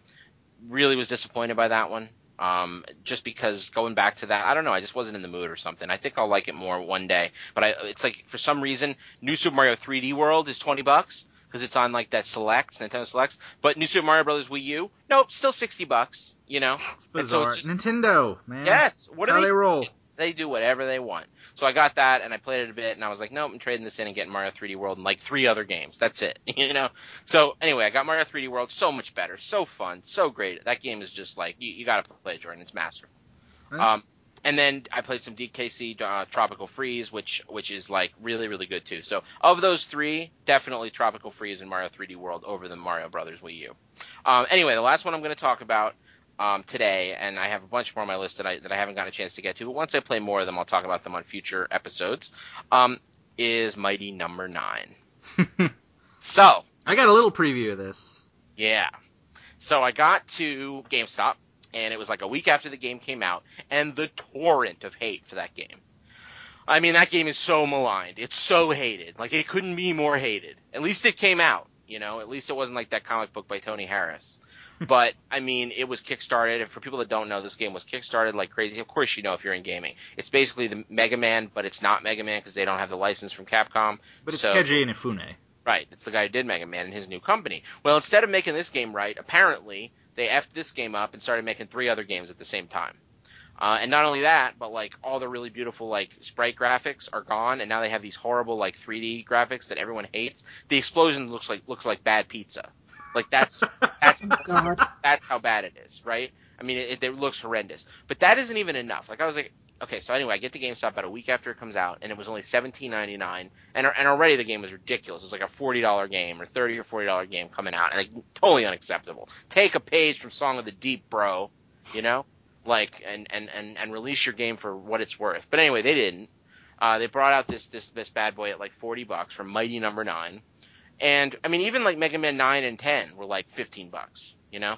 really was disappointed by that one. Um, just because going back to that, I don't know, I just wasn't in the mood or something. I think I'll like it more one day. But I, it's like for some reason, New Super Mario 3D World is 20 bucks because it's on like that Select, Nintendo Selects. But New Super Mario Brothers Wii U, nope, still 60 bucks. You know, it's bizarre. So it's just, Nintendo, man. Yes, what That's do they, they roll? They do whatever they want. So I got that and I played it a bit and I was like, nope, I'm trading this in and getting Mario 3D World and like three other games. That's it, you know. So anyway, I got Mario 3D World, so much better, so fun, so great. That game is just like you, you got to play it, Jordan. It's masterful. Right. Um, and then I played some DKC uh, Tropical Freeze, which which is like really really good too. So of those three, definitely Tropical Freeze and Mario 3D World over the Mario Brothers Wii U. Um, anyway, the last one I'm going to talk about um, today, and I have a bunch more on my list that I that I haven't gotten a chance to get to. But once I play more of them, I'll talk about them on future episodes. Um, is Mighty Number. Nine. so I got a little preview of this. Yeah. So I got to GameStop, and it was like a week after the game came out, and the torrent of hate for that game. I mean, that game is so maligned. It's so hated. Like it couldn't be more hated. At least it came out. You know, at least it wasn't like that comic book by Tony Harris but I mean, it was kickstarted. And for people that don't know, this game was kickstarted like crazy. Of course, you know if you're in gaming, it's basically the Mega Man, but it's not Mega Man because they don't have the license from Capcom. But it's so, Keiji Inafune. Right, it's the guy who did Mega Man in his new company. Well, instead of making this game right, apparently they effed this game up and started making three other games at the same time. Uh, and not only that, but like all the really beautiful like sprite graphics are gone, and now they have these horrible like 3D graphics that everyone hates. The explosion looks like looks like bad pizza. Like that's that's oh, that's how bad it is, right? I mean, it, it looks horrendous, but that isn't even enough. Like I was like, okay, so anyway, I get the GameStop about a week after it comes out, and it was only seventeen ninety nine, and and already the game was ridiculous. It was like a forty dollar game or thirty or forty dollar game coming out, and like totally unacceptable. Take a page from Song of the Deep, bro. You know, like and and and and release your game for what it's worth. But anyway, they didn't. Uh, they brought out this this this bad boy at like forty bucks from Mighty Number no. Nine. And I mean, even like Mega Man Nine and Ten were like fifteen bucks, you know.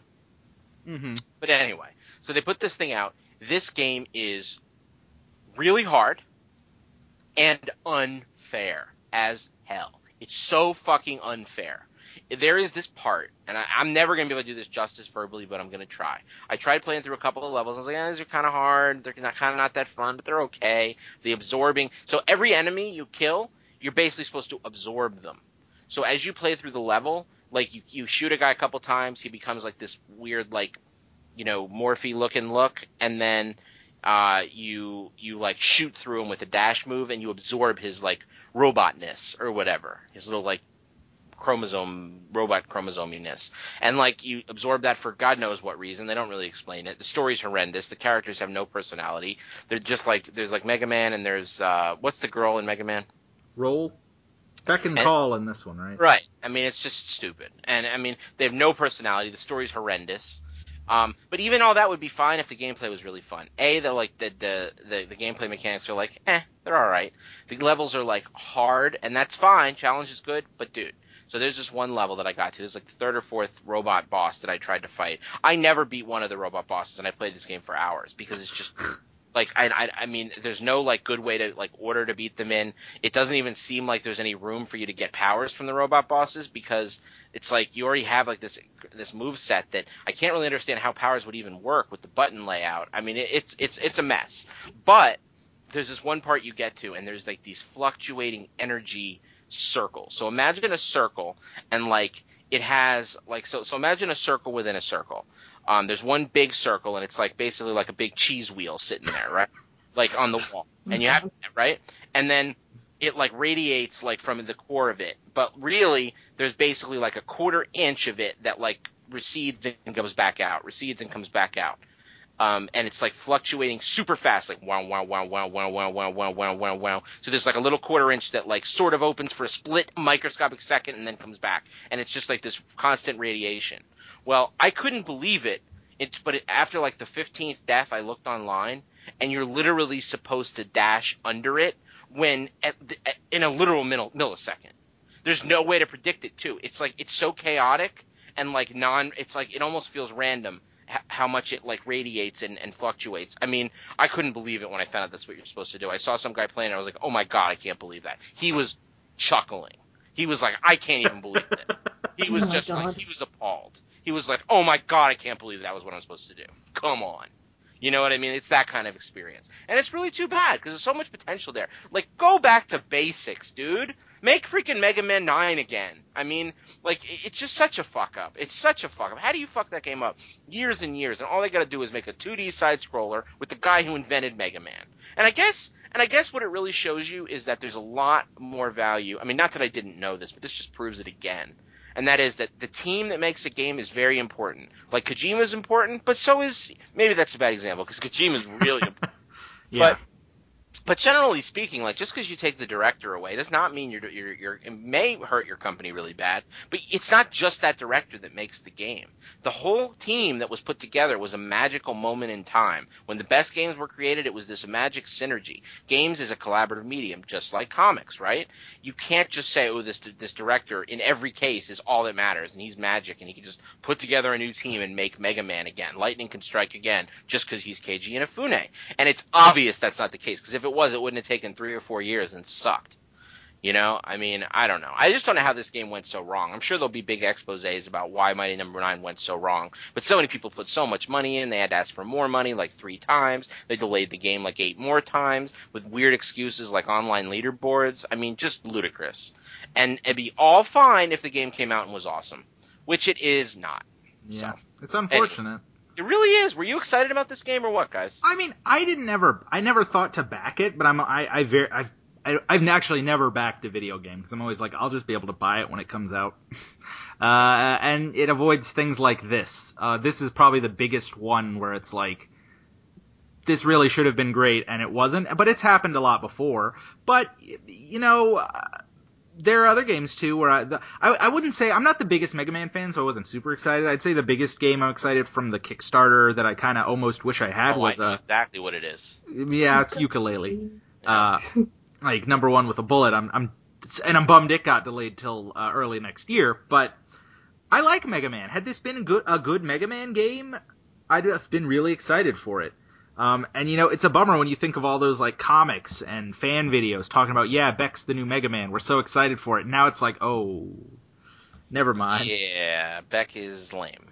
Mm-hmm. But anyway, so they put this thing out. This game is really hard and unfair as hell. It's so fucking unfair. There is this part, and I, am never gonna be able to do this justice verbally, but I'm gonna try. I tried playing through a couple of levels. I was like, eh, these are kind of hard. They're not kind of not that fun, but they're okay. The absorbing. So every enemy you kill, you're basically supposed to absorb them. So as you play through the level, like you, you shoot a guy a couple times, he becomes like this weird like, you know, Morphe looking look, and then uh, you you like shoot through him with a dash move, and you absorb his like robotness or whatever, his little like chromosome robot chromosominess and like you absorb that for god knows what reason. They don't really explain it. The story's horrendous. The characters have no personality. They're just like there's like mega man and there's uh what's the girl in mega man? Roll. Beck and And- call in this one, right? Right. I mean, it's just stupid. And I mean, they have no personality. The story's horrendous. Um, but even all that would be fine if the gameplay was really fun. A, the like the the the, the gameplay mechanics are like, eh, they're all right. The levels are like hard, and that's fine. Challenge is good, but dude. So there's this one level that I got to. There's like the third or fourth robot boss that I tried to fight. I never beat one of the robot bosses, and I played this game for hours because it's just like I, I I mean, there's no like good way to like order to beat them in. It doesn't even seem like there's any room for you to get powers from the robot bosses because it's like you already have like this this move set that I can't really understand how powers would even work with the button layout. I mean, it, it's it's it's a mess. But there's this one part you get to, and there's like these fluctuating energy circles. So imagine a circle, and like it has like so so imagine a circle within a circle. Um, there's one big circle, and it's like basically like a big cheese wheel sitting there, right? Like on the wall, and you have that, right, and then it like radiates like from the core of it, but really there's basically like a quarter inch of it that like recedes and comes back out, recedes and comes back out. Um, and it's like fluctuating super fast, like wow, wow, wow, wow, wow, wow, wow, wow, wow, wow, wow. So there's like a little quarter inch that like sort of opens for a split microscopic second and then comes back, and it's just like this constant radiation. Well, I couldn't believe it. It's but it, after like the 15th death, I looked online, and you're literally supposed to dash under it when at, the, at, in a literal mill, millisecond. There's no way to predict it too. It's like it's so chaotic and like non. It's like it almost feels random how much it like radiates and, and fluctuates. I mean, I couldn't believe it when I found out that's what you're supposed to do. I saw some guy playing, and I was like, oh my god, I can't believe that. He was chuckling. He was like, I can't even believe this. He was Oh just like, he was appalled. He was like, oh my god, I can't believe that was what I'm supposed to do. Come on. You know what I mean? It's that kind of experience. And it's really too bad because there's so much potential there. Like, go back to basics, dude. Make freaking Mega Man 9 again. I mean, like, it's just such a fuck up. It's such a fuck up. How do you fuck that game up? Years and years, and all they gotta do is make a 2D side scroller with the guy who invented Mega Man. And I guess, and I guess what it really shows you is that there's a lot more value. I mean, not that I didn't know this, but this just proves it again. And that is that the team that makes a game is very important. Like Kojima's important, but so is maybe that's a bad example because Kojima's really important. Yeah. But but generally speaking, like just because you take the director away does not mean you're, you're you're it may hurt your company really bad. But it's not just that director that makes the game. The whole team that was put together was a magical moment in time. When the best games were created, it was this magic synergy. Games is a collaborative medium, just like comics, right? You can't just say, oh, this this director in every case is all that matters, and he's magic, and he can just put together a new team and make Mega Man again. Lightning can strike again just because he's Keiji Inafune. And it's obvious that's not the case, because if it was, it wouldn't have taken three or four years and sucked. You know, I mean, I don't know. I just don't know how this game went so wrong. I'm sure there'll be big exposés about why Mighty Number Nine went so wrong. But so many people put so much money in, they had to ask for more money like three times. They delayed the game like eight more times with weird excuses like online leaderboards. I mean, just ludicrous. And it'd be all fine if the game came out and was awesome, which it is not. yeah. So, It's unfortunate. It really is. Were you excited about this game or what, guys? I mean, I didn't ever, I never thought to back it, but I'm, I, I very, I, I, I've actually never backed a video game because I'm always like, I'll just be able to buy it when it comes out. uh, and it avoids things like this. Uh, this is probably the biggest one where it's like, this really should have been great and it wasn't, but it's happened a lot before. But, you know, uh, there are other games too where I, the, I I wouldn't say I'm not the biggest Mega Man fan, so I wasn't super excited. I'd say the biggest game I'm excited from the Kickstarter that I kind of almost wish I had Oh, was I know uh, exactly what it is. yeah, it's Yooka-Laylee. Uh, like number one with a bullet. I'm, I'm, and I'm bummed it got delayed till uh, early next year. But I like Mega Man. Had this been good, a good Mega Man game, I'd have been really excited for it. Um, and you know, it's a bummer when you think of all those like comics and fan videos talking about, yeah, Beck's the new Mega Man. We're so excited for it. Now it's like, oh, never mind. Yeah, Beck is lame,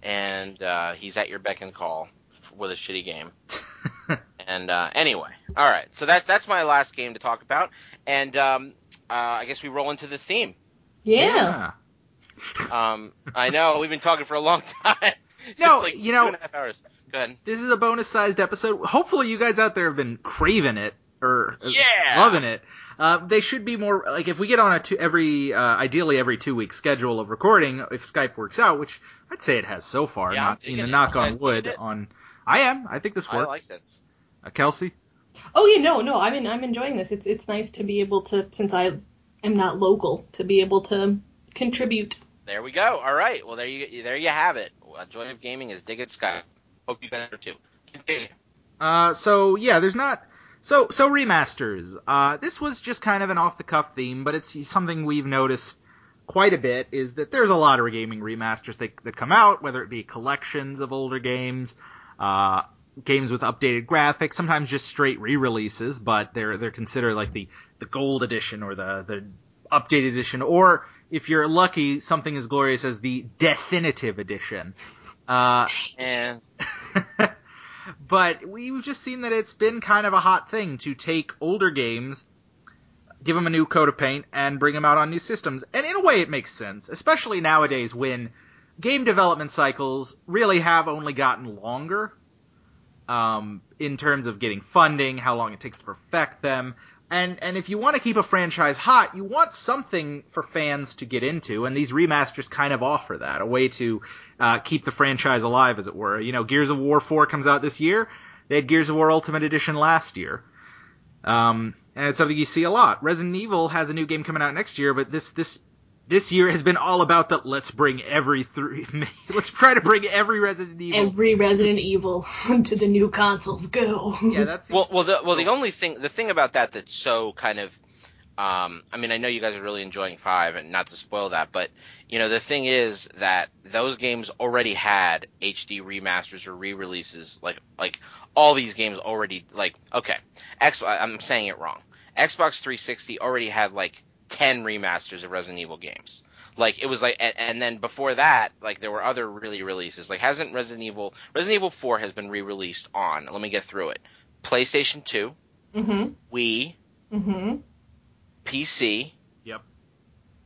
and uh, he's at your beck and call with a shitty game. and uh, anyway, all right. So that that's my last game to talk about, and um, uh, I guess we roll into the theme. Yeah. Um, I know we've been talking for a long time, No, It's like you know- two and a half hours. Go ahead. This is a bonus-sized episode. Hopefully, you guys out there have been craving it or uh, Yeah! loving it. Uh, they should be more like if we get on a two, every uh, ideally every two week schedule of recording if Skype works out, which I'd say it has so far. Yeah, I'm not you know, knock on wood on. I am. I think this works. I works. like this. Uh, Kelsey. Oh yeah, no, no, I'm in, I'm enjoying this. It's it's nice to be able to since I am not local to be able to contribute. There we go. All right. Well, there you there you have it. Uh, Joy of Gaming is digging Skype. Hope you guys are too. Uh, so yeah, there's not. So so remasters. Uh, this was just kind of an off the cuff theme, but it's something we've noticed quite a bit. Is that there's a lot of gaming remasters that that come out, whether it be collections of older games, uh, games with updated graphics, sometimes just straight re-releases, but they're they're considered like the the gold edition or the the updated edition, or if you're lucky, something as glorious as the definitive edition. Uh, And but we've just seen that it's been kind of a hot thing to take older games, give them a new coat of paint, and bring them out on new systems. And in a way, it makes sense, especially nowadays when game development cycles really have only gotten longer. Um, in terms of getting funding, how long it takes to perfect them, and and if you want to keep a franchise hot, you want something for fans to get into, and these remasters kind of offer that, a way to uh, keep the franchise alive, as it were. You know, Gears of War 4 comes out this year. They had Gears of War Ultimate Edition last year. Um, and it's something you see a lot. Resident Evil has a new game coming out next year, but this this this year has been all about the let's bring every three let's try to bring every Resident Evil. Every Resident Evil to the new consoles go. yeah, that's well, well, the well, the only thing, the thing about that that's so kind of, um, I mean, I know you guys are really enjoying five, and not to spoil that, but you know, the thing is that those games already had HD remasters or re-releases, like like all these games already, like okay, X, I'm saying it wrong. Xbox 360 already had like 10 remasters of Resident Evil games. Like it was like, and, and then before that, like there were other really releases. Like hasn't Resident Evil, Resident Evil 4 has been re-released on. Let me get through it. PlayStation 2, Mhm. Wii, Mhm. PC, Yep.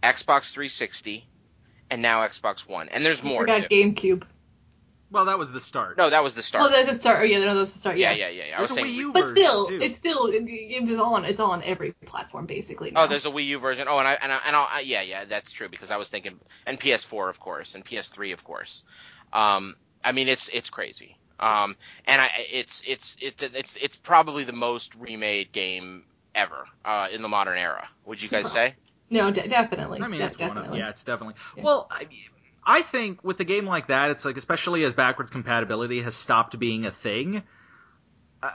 Xbox 360, and now Xbox One. And there's You more. forgot too. GameCube. Well, that was the start. No, that was the start. Oh, that's the start. Oh, yeah, no, that's the start. yeah, Yeah, yeah, yeah, I There's was a saying. Wii U But still, too. it's still it, it was on. It's on every platform basically. Now. Oh, there's a Wii U version. Oh, and I and I, and I yeah, yeah, that's true because I was thinking and PS4 of course and PS3 of course. Um, I mean it's it's crazy. Um, and I it's it's it's it's it's probably the most remade game ever uh, in the modern era. Would you guys say? no, de- definitely. I mean, de- it's one of definitely. yeah, it's definitely. Yeah. Well, I, I think with a game like that, it's like especially as backwards compatibility has stopped being a thing. Uh,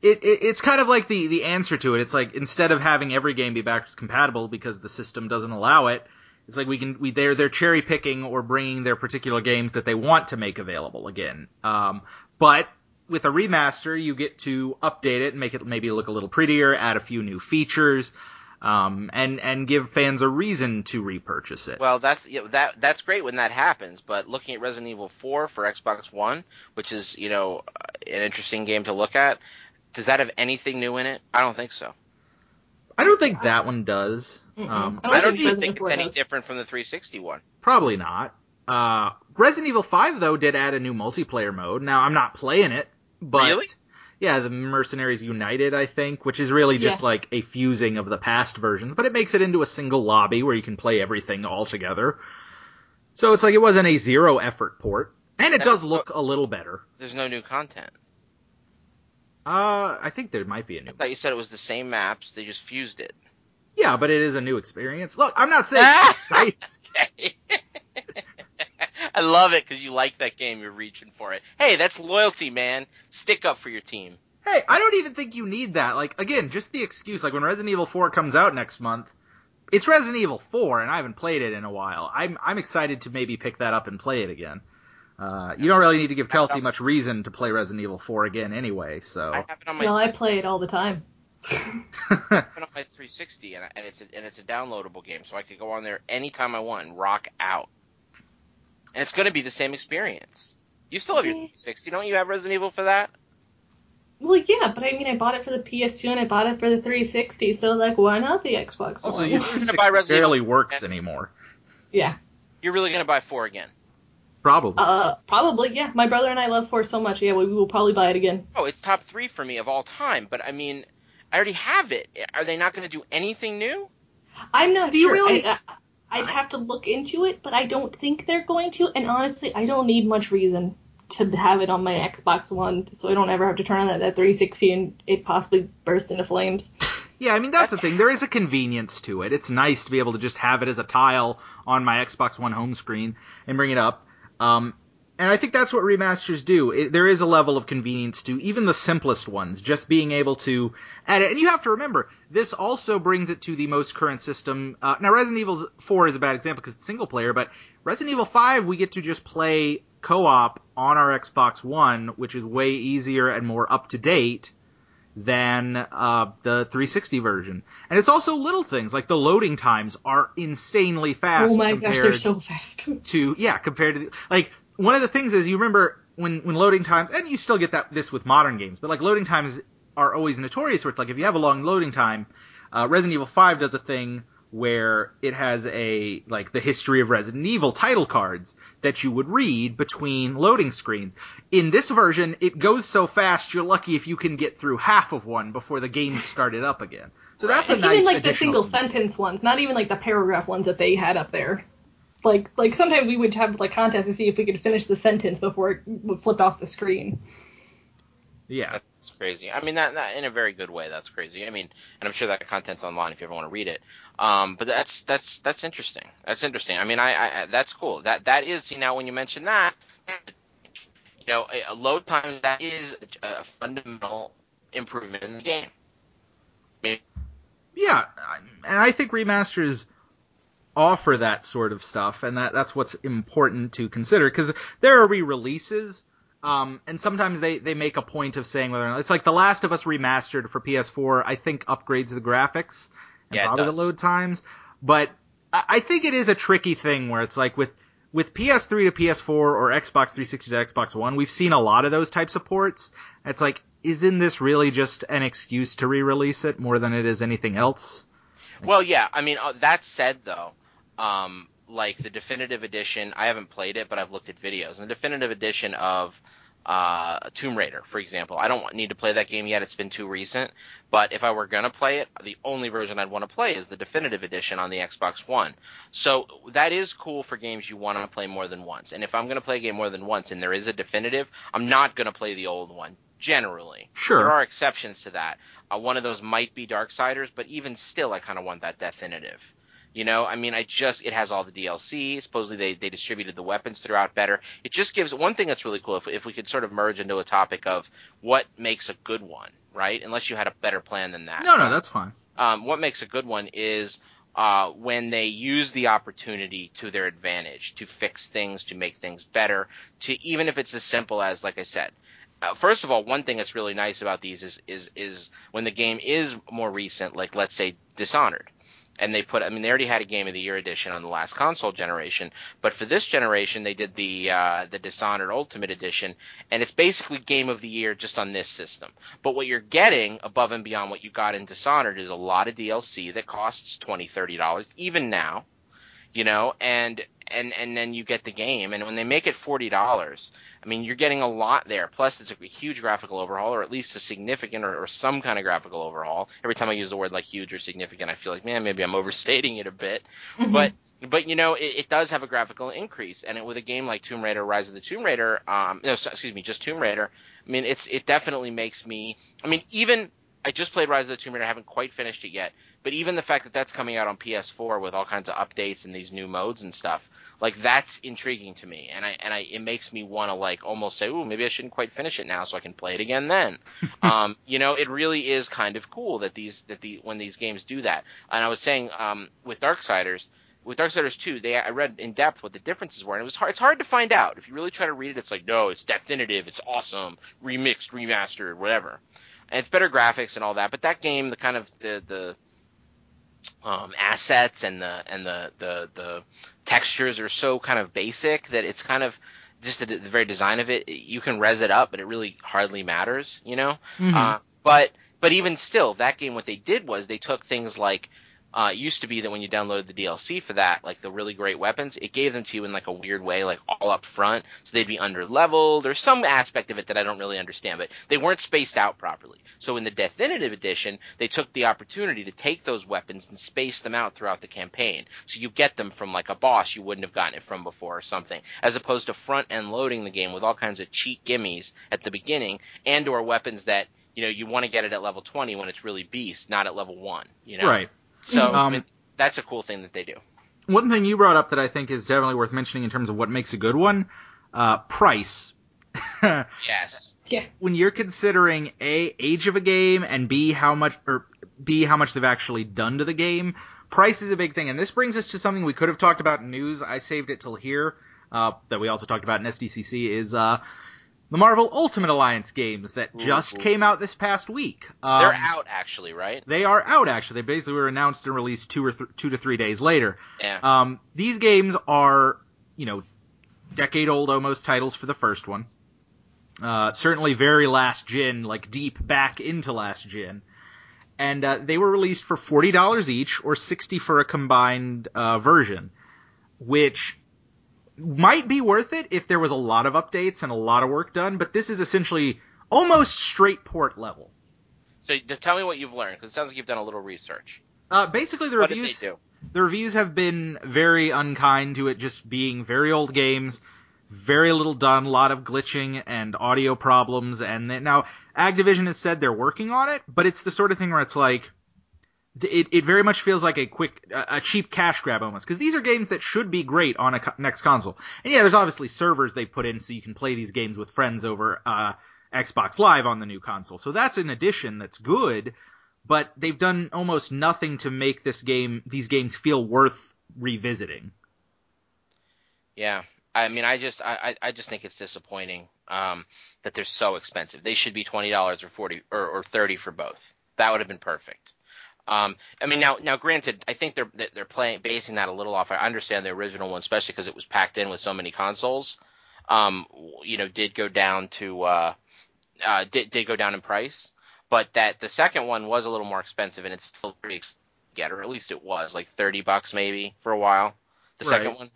it, it it's kind of like the the answer to it. It's like instead of having every game be backwards compatible because the system doesn't allow it, it's like we can we they're they're cherry picking or bringing their particular games that they want to make available again. Um, but with a remaster, you get to update it and make it maybe look a little prettier, add a few new features um, and and give fans a reason to repurchase it. Well, that's yeah, that that's great when that happens. But looking at Resident Evil 4 for Xbox One, which is you know an interesting game to look at, does that have anything new in it? I don't think so. I don't think that one does. Um, I I don't think even think it's any does. different from the 360 one. probably not. Uh, Resident Evil 5 though did add a new multiplayer mode. Now I'm not playing it, but Really? Yeah, the Mercenaries United, I think, which is really just Yeah. like a fusing of the past versions, but it makes it into a single lobby where you can play everything all together. So it's like it wasn't a zero effort port, and it does look a little better. There's no new content. Uh, I think there might be a new. I thought you said it was the same maps. They just fused it. Yeah, but it is a new experience. Look, I'm not saying I, Okay. I love it because you like that game. You're reaching for it. Hey, that's loyalty, man. Stick up for your team. Hey, I don't even think you need that. Like, again, just the excuse. Like, when Resident Evil 4 comes out next month, it's Resident Evil 4, and I haven't played it in a while. I'm I'm excited to maybe pick that up and play it again. Uh, you don't really need to give Kelsey much reason to play Resident Evil 4 again anyway, so. I have it on my No, I play it all the time. I have it on my 360, and, I, and it's a, and it's a downloadable game, so I could go on there anytime I want and rock out. And it's going to be the same experience. You still have your 360, don't you? Have Resident Evil for that? Well, yeah, but I mean, I bought it for the PS2 and I bought it for the 360, so like, why not the Xbox also, One? your gonna 360 buy Resident barely Evil- works anymore. yeah. You're really going to buy four again? Probably. Uh, probably, yeah. My brother and I love four so much. Yeah, we, we will probably buy it again. Oh, it's top three for me of all time. But I mean, I already have it. Are they not going to do anything new? I'm not Do you really- I, I, I'd have to look into it, but I don't think they're going to. And honestly, I don't need much reason to have it on my Xbox One, so I don't ever have to turn on that, that 360 and it possibly burst into flames. Yeah, I mean that's the thing. There is a convenience to it. It's nice to be able to just have it as a tile on my Xbox One home screen and bring it up. Um, and I think that's what remasters do. It, there is a level of convenience to even the simplest ones, just being able to add it. And you have to remember, this also brings it to the most current system. Uh, now, Resident Evil 4 is a bad example because it's single player, but Resident Evil 5, we get to just play co-op on our Xbox One, which is way easier and more up to date than uh, the 360 version. And it's also little things like the loading times are insanely fast oh my gosh, they're so fast. to yeah compared to the, like one of the things is you remember when when loading times and you still get that this with modern games but like loading times are always notorious for it like if you have a long loading time uh, Resident Evil 5 does a thing where it has a like the history of Resident Evil title cards that you would read between loading screens. In this version, it goes so fast you're lucky if you can get through half of one before the game started up again. So that's a And nice even like the single thing. sentence ones, not even like the paragraph ones that they had up there. Like like sometimes we would have like contests to see if we could finish the sentence before it w- flipped off the screen. Yeah. That's crazy. I mean, that, that in a very good way. That's crazy. I mean, and I'm sure that content's online if you ever want to read it. Um, but that's that's that's interesting. That's interesting. I mean, I, I I- that's cool. That that is. See, now when you mention that, you know, a, a load time that is a, a fundamental improvement in the game. I mean, Yeah, and I think remasters offer that sort of stuff, and that that's what's important to consider because there are re-releases, um, and sometimes they they make a point of saying whether or not it's like The Last of Us remastered for PS4. I think upgrades the graphics and Yeah, probably the load times, but I, I think it is a tricky thing where it's like with with PS3 to PS4 or Xbox 360 to Xbox One, we've seen a lot of those types of ports. It's like, isn't this really just an excuse to re-release it more than it is anything else? Well, yeah. I mean, uh, that said, though, um, like the definitive edition, I haven't played it, but I've looked at videos. And the definitive edition of uh, Tomb Raider, for example, I don't need to play that game yet. It's been too recent. But if I were gonna play it, the only version I'd want to play is the definitive edition on the Xbox One. So that is cool for games you want to play more than once. And if I'm gonna play a game more than once, and there is a definitive, I'm not gonna play the old one. Generally, Sure. there are exceptions to that. Uh, one of those might be Darksiders, but even still, I kind of want that definitive. You know, I mean, I just it has all the DLC. Supposedly they they distributed the weapons throughout better. It just gives one thing that's really cool. If if we could sort of merge into a topic of what makes a good one, right? Unless you had a better plan than that. No, no, that's fine. um, what makes a good one is uh, when they use the opportunity to their advantage to fix things, to make things better, to even if it's as simple as, like I said. Uh, first of all, one thing that's really nice about these is is is when the game is more recent, like let's say Dishonored, and they put I mean they already had a Game of the Year edition on the last console generation, but for this generation they did the uh, the Dishonored Ultimate Edition, and it's basically Game of the Year just on this system. But what you're getting above and beyond what you got in Dishonored is a lot of DLC that costs twenty thirty dollars even now, you know, and and and then you get the game, and when they make it forty dollars. I mean, you're getting a lot there. Plus, it's a huge graphical overhaul, or at least a significant or, or some kind of graphical overhaul. Every time I use the word like huge or significant, I feel like, man, maybe I'm overstating it a bit. Mm-hmm. But but you know, it, it does have a graphical increase, and it, with a game like Tomb Raider: Rise of the Tomb Raider, um, no, excuse me, just Tomb Raider. I mean, it's it definitely makes me. I mean, even I just played Rise of the Tomb Raider. I haven't quite finished it yet, but even the fact that that's coming out on PS4 with all kinds of updates and these new modes and stuff, like that's intriguing to me, and I and I it makes me want to like almost say, ooh, maybe I shouldn't quite finish it now, so I can play it again then. um, you know, it really is kind of cool that these that the when these games do that. And I was saying um, with Darksiders. With Darksiders 2, they I read in depth what the differences were, and it was hard. It's hard to find out. If you really try to read it, it's like, no, it's definitive, it's awesome, remixed, remastered, whatever and it's better graphics and all that. But that game, the kind of the the um, assets and the and the, the the textures are so kind of basic that it's kind of just the, the very design of it. You can res it up, but it really hardly matters, you know. Mhm. Uh, but but even still, that game, what they did was they took things like uh, it used to be that when you downloaded the DLC for that, like the really great weapons, it gave them to you in like a weird way, like all up front, so they'd be under leveled or some aspect of it that I don't really understand, but they weren't spaced out properly. So in the Definitive Edition, they took the opportunity to take those weapons and space them out throughout the campaign, so you get them from like a boss you wouldn't have gotten it from before or something, as opposed to front end loading the game with all kinds of cheat gimmies at the beginning and or weapons that you know you want to get it at level 20 when it's really beast, not at level one. You know, Right. So Um, I mean, that's a cool thing that they do. One thing you brought up that I think is definitely worth mentioning in terms of what makes a good one, uh, price. Yes. Yeah. when you're considering a age of a game and b how much or b how much they've actually done to the game, price is a big thing. And this brings us to something we could have talked about in news. I saved it till here. Uh, that we also talked about in SDCC is uh, the Marvel Ultimate Alliance games that just Ooh. came out this past week. Um, They're out actually, right? They are out actually. They basically were announced and released two or th- two to three days later. Yeah. Um, these games are, you know, decade old almost titles for the first one. Uh, certainly very last gen, like deep back into last gen. And uh, they were released for forty dollars each, or sixty for a combined uh, version, which might be worth it if there was a lot of updates and a lot of work done. But this is essentially almost straight port level. So tell me what you've learned, because it sounds like you've done a little research. Uh, basically, the what reviews did they do? the reviews have been very unkind to it just being very old games, very little done, a lot of glitching and audio problems, and they, now Activision has said they're working on it, but it's the sort of thing where it's like, it, it very much feels like a quick, a cheap cash grab almost, because these are games that should be great on a co- next console. And yeah, there's obviously servers they put in so you can play these games with friends over, uh, Xbox Live on the new console. So that's an addition that's good, but they've done almost nothing to make this game, these games feel worth revisiting. Yeah. I mean, I just, I, I just think it's disappointing um, that they're so expensive. They should be twenty dollars or forty or, or thirty for both. That would have been perfect. Um, I mean, now, now, granted, I think they're they're playing basing that a little off. I understand the original one, especially because it was packed in with so many consoles. Um, you know, did go down to uh, uh, did did go down in price, but that the second one was a little more expensive, and it's still pretty expensive get, or at least it was like thirty bucks maybe for a while. The Right. second one,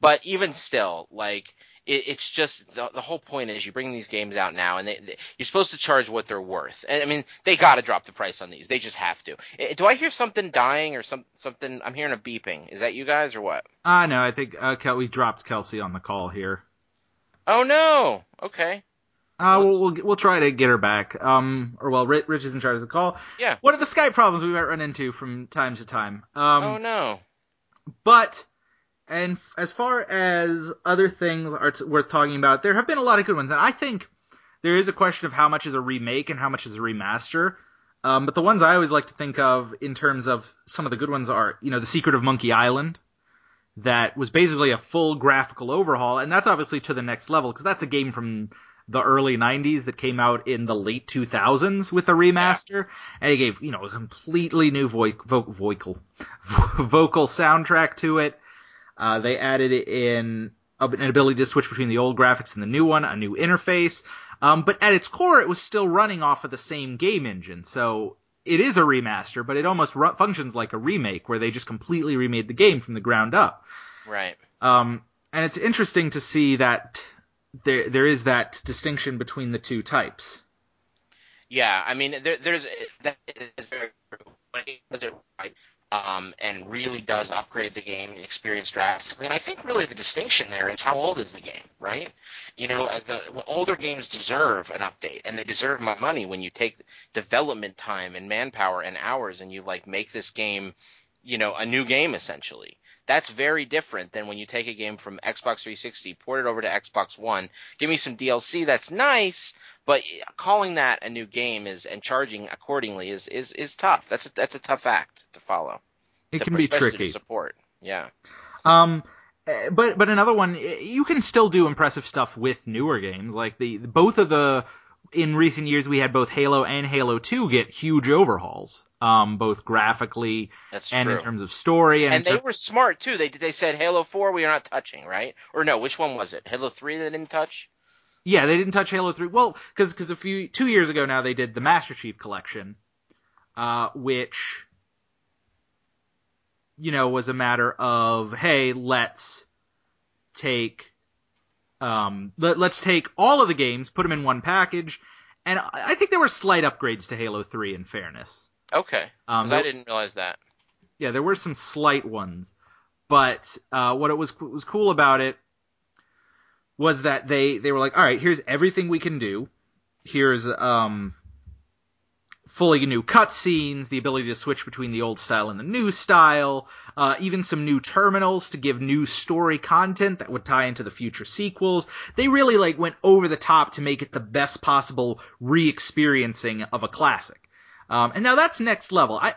but even still, like it, it's just the, the whole point is you bring these games out now, and they, they, you're supposed to charge what they're worth. And I mean, they got to drop the price on these. They just have to. Eh, Do I hear something dying or some something? I'm hearing a beeping. Is that you guys or what? Ah, no, I think, uh, Kel- we dropped Kelsey on the call here. Oh no. Okay. Uh, we'll, we'll, we'll try to get her back. Um, or well, Rich, Rich is in charge of the call. Yeah. What are the Skype problems we might run into from time to time? Um, oh no. But, and f- as far as other things are t- worth talking about, there have been a lot of good ones, and I think there is a question of how much is a remake and how much is a remaster. Um, but the ones I always like to think of in terms of some of the good ones are, you know, The Secret of Monkey Island, that was basically a full graphical overhaul, and that's obviously to the next level, because that's a game from the early 90s that came out in the late 2000s with a remaster, and it gave, you know, a completely new vo- vo- vocal, vocal soundtrack to it. Uh, they added in an ability to switch between the old graphics and the new one, a new interface. Um, but at its core, it was still running off of the same game engine. So it is a remaster, but it almost ru- functions like a remake where they just completely remade the game from the ground up. Right. Um, and it's interesting to see that there there is that distinction between the two types. Yeah, I mean, there, there's that is very um, and really does upgrade the game experience drastically. And I think really the distinction there is how old is the game, right? You know, uh, the older games deserve an update, and they deserve my money when you take development time and manpower and hours, and you like make this game, you know, a new game essentially. That's very different than when you take a game from Xbox 360, port it over to Xbox One, give me some DLC that's nice, but calling that a new game is and charging accordingly is is is tough. That's a, that's a tough act to follow. It to- can be especially to tricky. support. Yeah. Um, but but another one, you can still do impressive stuff with newer games. Like the both of the in recent years, we had both Halo and Halo Two get huge overhauls, um, both graphically That's and true. in terms of story. And, and they were smart too. They they said Halo 4 we are not touching, right? Or no, which one was it? Halo 3 they didn't touch? yeah, they didn't touch Halo Three. Well, because because a few two years ago now they did the Master Chief Collection, uh, which you know, was a matter of, hey, let's take, um, let, us take all of the games, put them in one package, and I think there were slight upgrades to Halo 3 in fairness. Okay. Um, I didn't realize that. Yeah, there were some slight ones, but uh, what it was was cool about it was that they they were like, all right, here's everything we can do. Here's um fully new cutscenes, the ability to switch between the old style and the new style, uh, even some new terminals to give new story content that would tie into the future sequels. They really like went over the top to make it the best possible re-experiencing of a classic. Um, and now that's next level. I,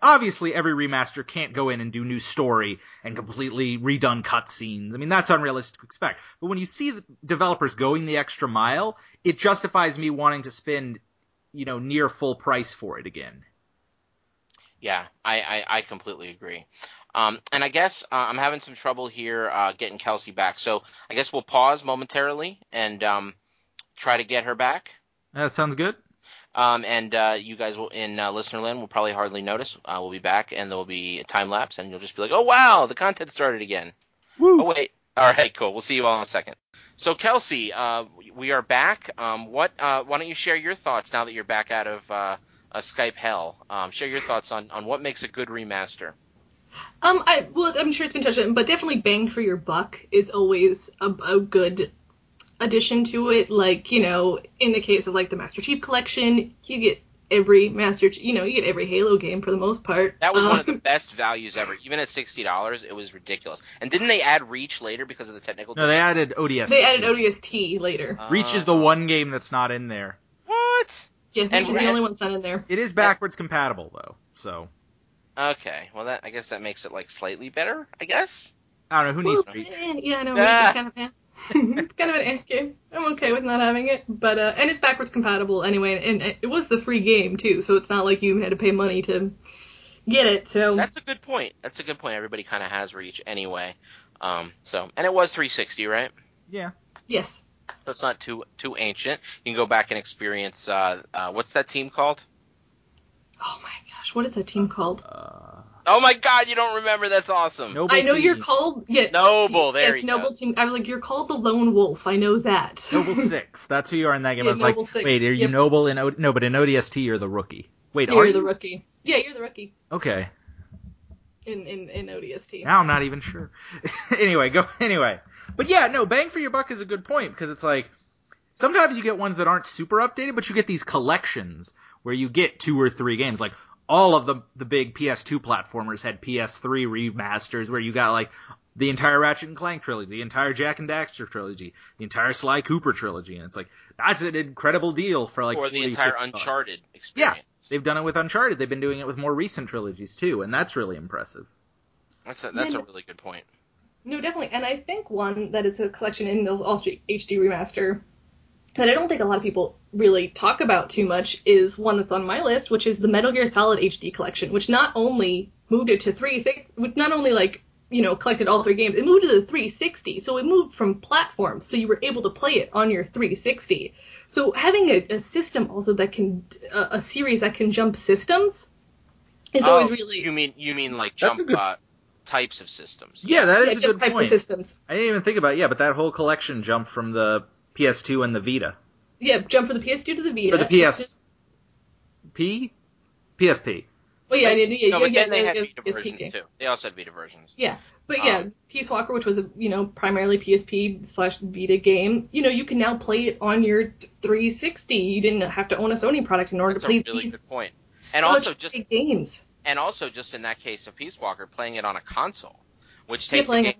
obviously, every remaster can't go in and do new story and completely redone cutscenes. I mean, that's unrealistic to expect. But when you see the developers going the extra mile, it justifies me wanting to spend you know near full price for it again. Yeah, I I, I completely agree. Um, and I guess uh, I'm having some trouble here uh, getting Kelsey back, so I guess we'll pause momentarily and um, try to get her back. That sounds good. Um, and uh, you guys will in uh, listener land will probably hardly notice. Uh, we'll be back, and there will be a time lapse, and you'll just be like, "Oh wow, the content started again." Woo. Oh wait, all right, cool. We'll see you all in a second. So Kelsey, uh, we are back. Um, what? Uh, why don't you share your thoughts now that you're back out of uh, Skype hell? Um, share your thoughts on, on what makes a good remaster. Um, I well, I'm sure it's been touched on, but definitely bang for your buck is always a, a good addition to it. Like you know, in the case of like the Master Chief Collection, you get every Master, you know, you get every Halo game for the most part. That was um, one of the um, best values ever. Even at sixty dollars, it was ridiculous. And didn't they add Reach later because of the technical? No, they added ODST. They added ODST later. Uh, Reach is the one game that's not in there. What? Yeah, Reach and, is the only one that's not in there. It is backwards and, compatible though, so. Okay, well that I guess that makes it like slightly better. I guess. I don't know who needs well, Reach. Yeah, I know. Ah. Kind of, eh. It's kind of an eh game. I'm okay with not having it, but uh, and it's backwards compatible anyway, and it was the free game too, so it's not like you had to pay money to get it. So that's a good point. That's a good point. Everybody kind of has Reach anyway. Um, so and it was 360, right? Yeah. Yes. So it's not too too ancient. You can go back and experience. Uh, uh, what's that team called? Oh my gosh, what is that team called? Uh, Oh my god, you don't remember? That's awesome. Noble I know team. you're called yeah, Noble. There yes, Noble go. team. I was like, you're called the Lone Wolf. I know that. Noble Six. That's who you are in that game. Yeah, I was Noble like, Six. wait, are you yep. Noble in o- no? But in ODST, you're the rookie. Wait, you're are the rookie. Yeah, you're the rookie. Okay. In in in ODST. Now I'm not even sure. anyway, go anyway. But yeah, no, bang for your buck is a good point because it's like sometimes you get ones that aren't super updated, but you get these collections where you get two or three games. Like all of the the big PS2 platformers had PS3 remasters where you got like the entire Ratchet and Clank trilogy, the entire Jak and Daxter trilogy, the entire Sly Cooper trilogy, and it's like that's an incredible deal for like or the entire Uncharted bucks. experience. Yeah, they've done it with Uncharted. They've been doing it with more recent trilogies too, and that's really impressive. That's a, that's a really good point. No, definitely, and I think one that is a collection in those also HD remaster that I don't think a lot of people really talk about too much is one that's on my list, which is the Metal Gear Solid HD collection, which not only moved it to three six, which not only like you know collected all three games, it moved to the 360, so it moved from platforms, so you were able to play it on your 360. So having a, a system also that can a, a, series that can jump systems is oh, always really. You mean you mean like jump good... uh, types of systems? Yeah, that is yeah, a good point. systems. I didn't even think about it, yeah, but that whole collection jumped from the PS2 and the Vita. Yeah, jump from the PS2 to the Vita. For the PS. P? PSP. Well, yeah, yeah, yeah, no, but yeah, then they had Vita versions game. too. They also had Vita versions. Yeah, but yeah, um, Peace Walker, which was a you know primarily PSP slash Vita game, you know you can now play it on your 360. You didn't have to own a Sony product in order to play a really these. good point. And also just games. And also just in that case of Peace Walker, playing it on a console, which takes a game,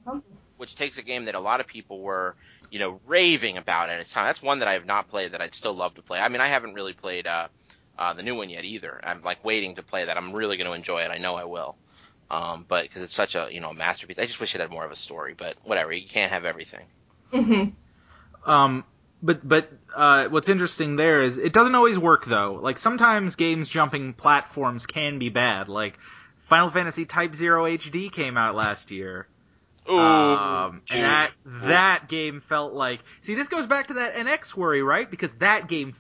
which takes a game that a lot of people were you know, raving about it. It's time. That's one that I have not played that I'd still love to play. I mean, I haven't really played uh, uh, the new one yet either. I'm like waiting to play that. I'm really going to enjoy it. I know I will. Um, but because it's such a you know masterpiece, I just wish it had more of a story. But whatever, you can't have everything. Mm-hmm. Um, but but uh, what's interesting there is it doesn't always work though. Like sometimes games jumping platforms can be bad. Like Final Fantasy Type Zero HD came out last year, um, and that that game felt like see this goes back to that NX worry right because that game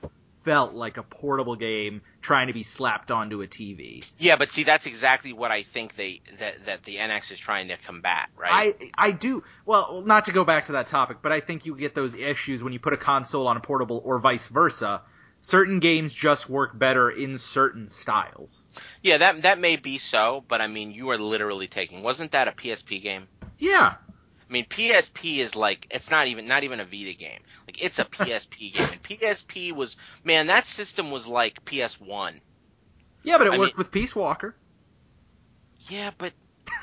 felt like a portable game trying to be slapped onto a TV. Yeah, but see, that's exactly what I think they that that the NX is trying to combat, right? I I do well, not to go back to that topic, but I think you get those issues when you put a console on a portable or vice versa. Certain games just work better in certain styles. Yeah, that that may be so, but I mean, you are literally taking. Wasn't that a PSP game? Yeah. I mean, PSP is like it's not even not even a Vita game. Like it's a PSP game, and PSP was man, that system was like PS One. Yeah, but it I worked mean- with Peace Walker. Yeah, but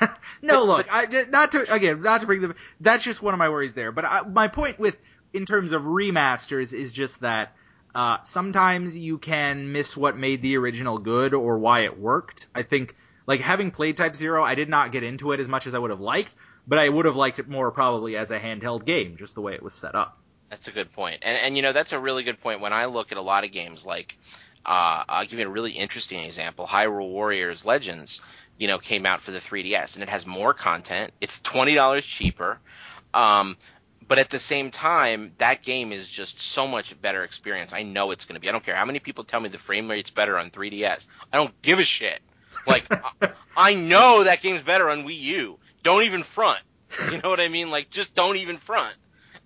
no, But- look, I, not to again, not to bring the. That's just one of my worries there. But I, my point with in terms of remasters is just that uh, sometimes you can miss what made the original good or why it worked. I think like having played Type Zero, I did not get into it as much as I would have liked, but I would have liked it more probably as a handheld game, just the way it was set up. That's a good point. And and you know that's a really good point. When I look at a lot of games like uh, I'll give you a really interesting example. Hyrule Warriors Legends, you know, came out for the 3DS and it has more content. It's twenty dollars cheaper. Um, but at the same time, that game is just so much better experience. I know it's going to be. I don't care how many people tell me the frame rate's better on 3DS. I don't give a shit. Like I, I know that game's better on Wii U. Don't even front. You know what I mean? Like just don't even front.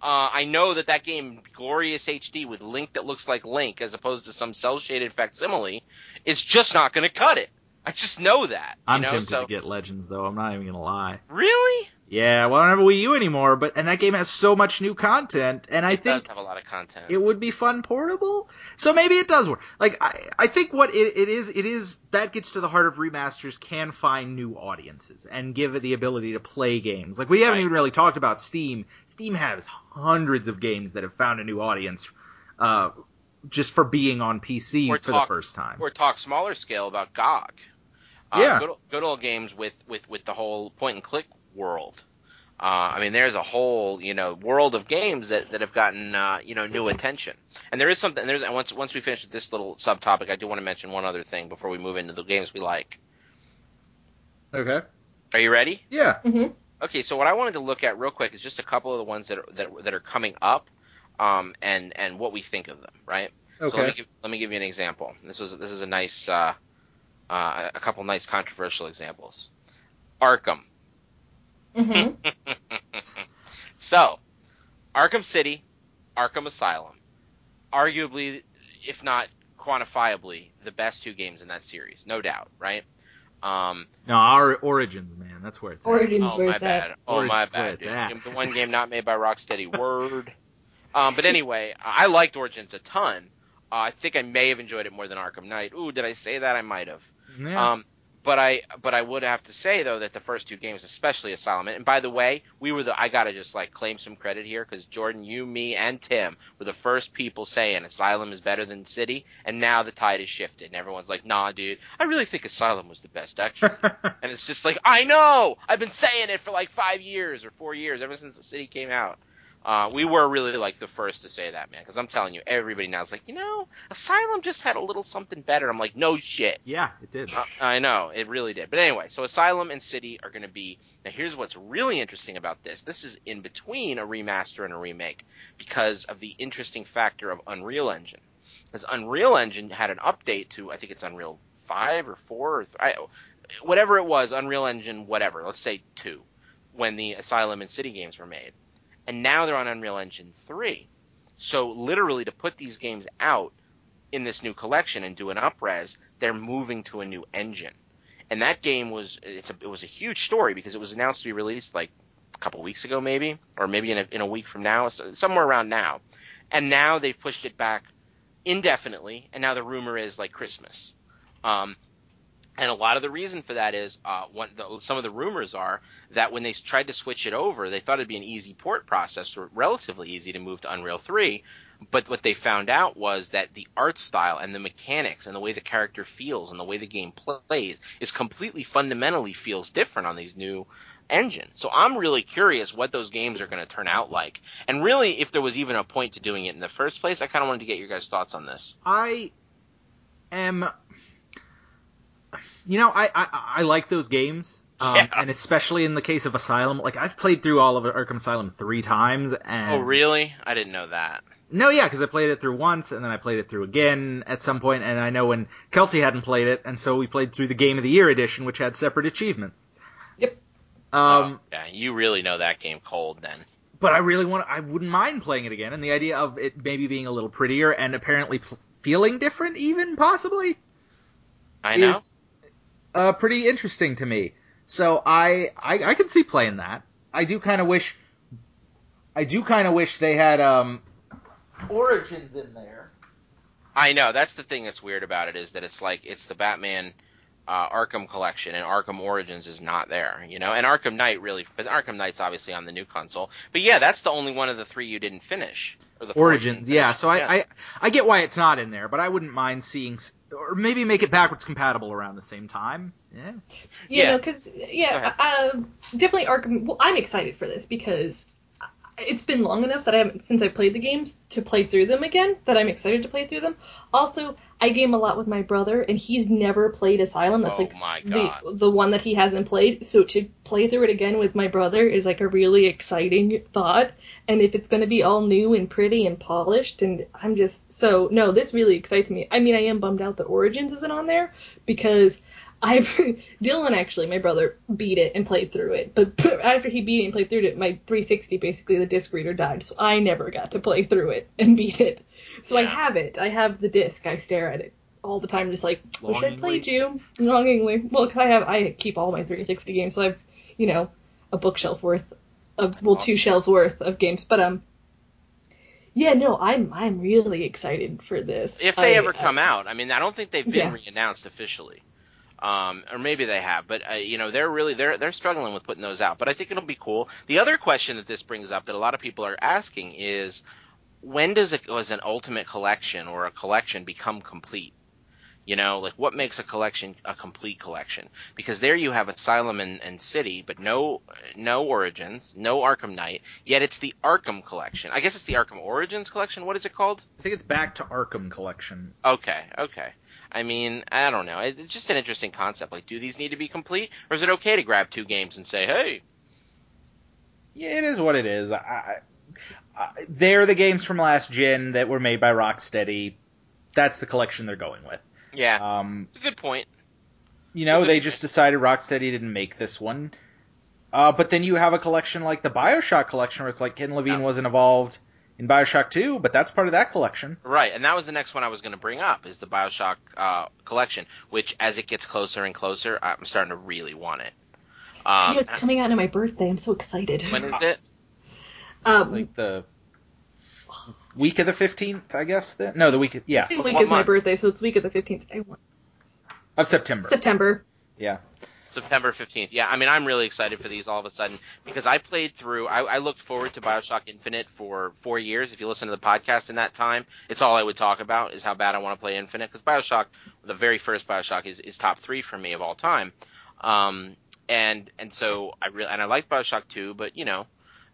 Uh, I know that that game, glorious HD with Link that looks like Link as opposed to some cell shaded facsimile, is just not going to cut it. I just know that. I'm know? tempted so, to get Legends though. I'm not even gonna lie. Really? Yeah, well, I don't have a Wii U anymore, but and that game has so much new content, and I It think does have a lot of content. it would be fun portable. So maybe it does work. Like I, I think what it, it is, it is that gets to the heart of remasters can find new audiences and give it the ability to play games. Like we haven't Right. even really talked about Steam. Steam has hundreds of games that have found a new audience, uh, just for being on PC Or for talk- the first time. or talk smaller scale about GOG. Uh, Yeah. Good, good old games with, with, with the whole point and click world. Uh, I mean, there's a whole, you know, world of games that, that have gotten, uh, you know, new attention. And there is something, there's, and once, once we finish this little subtopic, I do want to mention one other thing before we move into the games we like. Okay. Are you ready? Yeah. hmm Okay, so what I wanted to look at real quick is just a couple of the ones that are, that, that are coming up, um, and, and what we think of them, right? So let me give, let me give you an example. This is this is a nice uh, uh, a couple nice controversial examples. Arkham. Hmm so, Arkham City, Arkham Asylum, arguably, if not quantifiably, the best two games in that series, no doubt, right? Um, No, our Origins, man. That's where it's at. Origins oh where my it's at. bad. Oh my Origins where bad. it's dude. at. The one game not made by Rocksteady. Word. Um, but anyway, I liked Origins a ton. Uh, I think I may have enjoyed it more than Arkham Knight. Ooh, did I say that? I might have. Yeah. Um, but I but I would have to say though that the first two games, especially Asylum, and by the way, we were the I gotta just like claim some credit here because Jordan, you, me, and Tim were the first people saying Asylum is better than City, and now the tide has shifted, and everyone's like, Nah, dude, I really think Asylum was the best actually. and it's just like I know I've been saying it for like five years or four years ever since the City came out. Uh, we were really like the first to say that, man, because I'm telling you, everybody now is like, you know, Asylum just had a little something better. I'm like, no shit. yeah, it did. Uh, I know it really did. But anyway, so Asylum and City are going to be. Now, here's what's really interesting about this. This is in between a remaster and a remake because of the interesting factor of Unreal Engine. Because Unreal Engine had an update to, I think it's Unreal Five or Four or th- I, whatever it was, Unreal Engine, whatever. Let's say two, when the Asylum and City games were made, and now they're on Unreal Engine Three. So literally, to put these games out in this new collection and do an upres, they're moving to a new engine. And that game was it's a, it was a huge story because it was announced to be released like a couple weeks ago maybe or maybe in a, in a week from now somewhere around now. And now they've pushed it back indefinitely and now the rumor is like Christmas. Um and a lot of the reason for that is uh, the, some of the rumors are that when they tried to switch it over, they thought it'd be an easy port process, or relatively easy to move to Unreal 3. But what they found out was that the art style and the mechanics and the way the character feels and the way the game plays is completely fundamentally feels different on these new engines. So I'm really curious what those games are going to turn out like. And really, if there was even a point to doing it in the first place, I kind of wanted to get your guys' thoughts on this. I am. You know, I I, I like those games, um, Yeah. and especially in the case of Asylum. Like I've played through all of Arkham Asylum three times, and Oh, really? I didn't know that. No, yeah, because I played it through once, and then I played it through again at some point, and I know when Kelsey hadn't played it, and so we played through the Game of the Year edition, which had separate achievements. Yep. Um, oh, yeah, you really know that game cold then. but I really want. I wouldn't mind playing it again, and the idea of it maybe being a little prettier and apparently pl- feeling different, even possibly, I know. is uh, pretty interesting to me. So I, I I can see playing that. I do kind of wish. I do kind of wish they had um, Origins in there. I know. That's the thing that's weird about it is that it's like it's the Batman uh, Arkham collection and Arkham Origins is not there, you know. And Arkham Knight really, but Arkham Knight's obviously on the new console. But yeah, that's the only one of the three you didn't finish. Or the Origins, didn't yeah. finish. So I, I I get why it's not in there, but I wouldn't mind seeing, or maybe make it backwards compatible around the same time. Yeah. You Yeah. know, because yeah, uh, definitely Arkham. Well, I'm excited for this because it's been long enough that I haven't since I played the games to play through them again. That I'm excited to play through them. Also, I game a lot with my brother, and he's never played Asylum. That's Oh like my the the one that he hasn't played. So to play through it again with my brother is like a really exciting thought. And if it's going to be all new and pretty and polished, and I'm just so no, this really excites me. I mean, I am bummed out that Origins isn't on there because I Dylan actually, my brother, beat it and played through it. But after he beat it and played through it, my 360 basically the disc reader died, so I never got to play through it and beat it. So I have it. I have the disc. I stare at it all the time, just like wish I played you longingly. Well, cause I have I keep all my 360 games, so I have you know a bookshelf worth of well two shelves worth of games. But um. Yeah, no, I'm I'm really excited for this. if they I- ever I- come out. I mean, I don't think they've been Yeah. re-announced officially, um, or maybe they have. But uh, you know, they're really they're they're struggling with putting those out. But I think it'll be cool. The other question that this brings up that a lot of people are asking is, when does it does an ultimate collection or a collection become complete? You know, like what makes a collection a complete collection? Because there you have Asylum and, and City, but no no Origins, no Arkham Knight. Yet it's the Arkham collection. I guess it's the Arkham Origins collection. What is it called? I think it's back to Arkham Collection. Okay, okay. I mean, I don't know. It's just an interesting concept. Like, do these need to be complete, or is it okay to grab two games and say, "Hey, Yeah, it is what it is. I, I, they're the games from last gen that were made by Rocksteady. That's the collection they're going with. yeah, Um, it's a good point." you know, they the- just decided Rocksteady didn't make this one. Uh, but then you have a collection like the Bioshock collection, where it's like Ken Levine Yeah. wasn't involved in Bioshock 2, but that's part of that collection. Right, and that was the next one I was going to bring up is the Bioshock uh, collection, which as it gets closer and closer, I'm starting to really want it. Um, yeah, it's coming out on my birthday. I'm so excited. when is it? Um, Like the week of the 15th, I guess. Then? No, the week, Of, yeah, the week What as my birthday, so it's week of the 15th. I want- of September. September. Yeah. September 15th. Yeah, I mean, I'm really excited for these all of a sudden because I played through, I, I looked forward to Bioshock Infinite for four years. If you listen to the podcast in that time, it's all I would talk about is how bad I want to play Infinite because Bioshock, the very first Bioshock, is, is top three for me of all time. Um, and, and so I really, and I like Bioshock 2, but you know,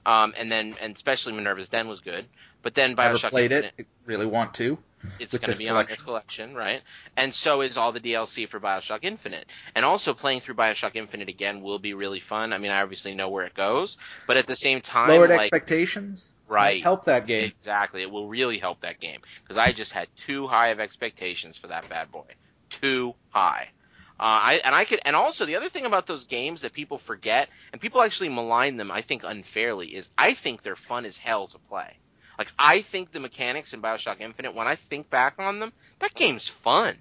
um, and then, and especially Minerva's Den was good. But then Never Bioshock played Infinite, it. Really want to. It's going to be on this collection, right? And so is all the DLC for Bioshock Infinite. And also playing through Bioshock Infinite again will be really fun. I mean, I obviously know where it goes, but at the same time, Lowered like, expectations. right, help that game. exactly, it will really help that game because I just had too high of expectations for that bad boy, too high. Uh, I and I could, and also the other thing about those games that people forget, and people actually malign them, I think unfairly, is I think they're fun as hell to play. Like I think the mechanics in Bioshock Infinite, when I think back on them, that game's fun.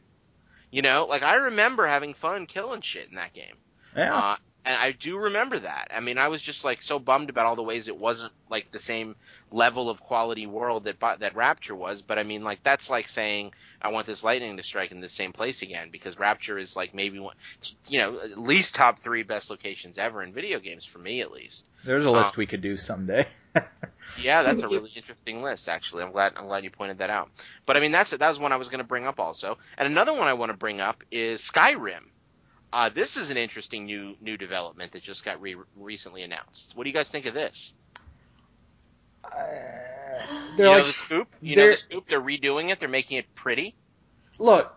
You know, like I remember having fun killing shit in that game. Yeah. Uh, and I do remember that. I mean, I was just like so bummed about all the ways it wasn't like the same level of quality world that that Rapture was. But I mean, like that's like saying I want this lightning to strike in the same place again because Rapture is like maybe one, you know, at least top three best locations ever in video games for me at least. There's a uh, list we could do someday. Yeah, that's a really interesting list. Actually, I'm glad I'm glad you pointed that out. But I mean, that's that was one I was going to bring up also, and another one I want to bring up is Skyrim. Uh, this is an interesting new new development that just got re- recently announced. What do you guys think of this? They're you know like, the scoop. You know they're- the scoop. They're redoing it. They're making it pretty. look,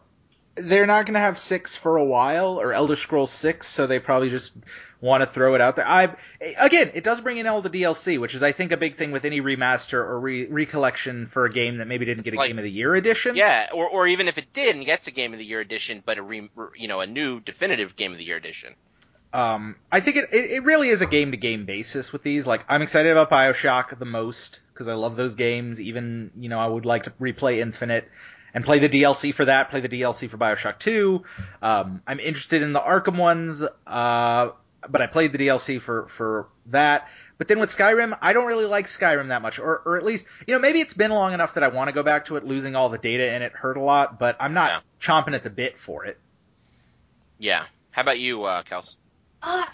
they're not going to have six for a while, or Elder Scrolls six, so they probably just want to throw it out there. I again, it does bring in all the DLC, which is I think a big thing with any remaster or re- recollection for a game that maybe didn't It's get a like- Game of the Year edition. Yeah, or or even if it did and gets a Game of the Year edition, but a re, you know a new definitive Game of the Year edition. Um, I think it, it, it really is a game to game basis with these. Like, I'm excited about Bioshock the most because I love those games. Even, you know, I would like to replay Infinite and play the DLC for that, play the DLC for Bioshock 2. Um, I'm interested in the Arkham ones, uh, but I played the DLC for, for that. But then with Skyrim, I don't really like Skyrim that much, or, or at least, you know, maybe it's been long enough that I want to go back to it. Losing all the data and it hurt a lot, but I'm not Yeah. chomping at the bit for it. Yeah. How about you, uh, Kels? Uh,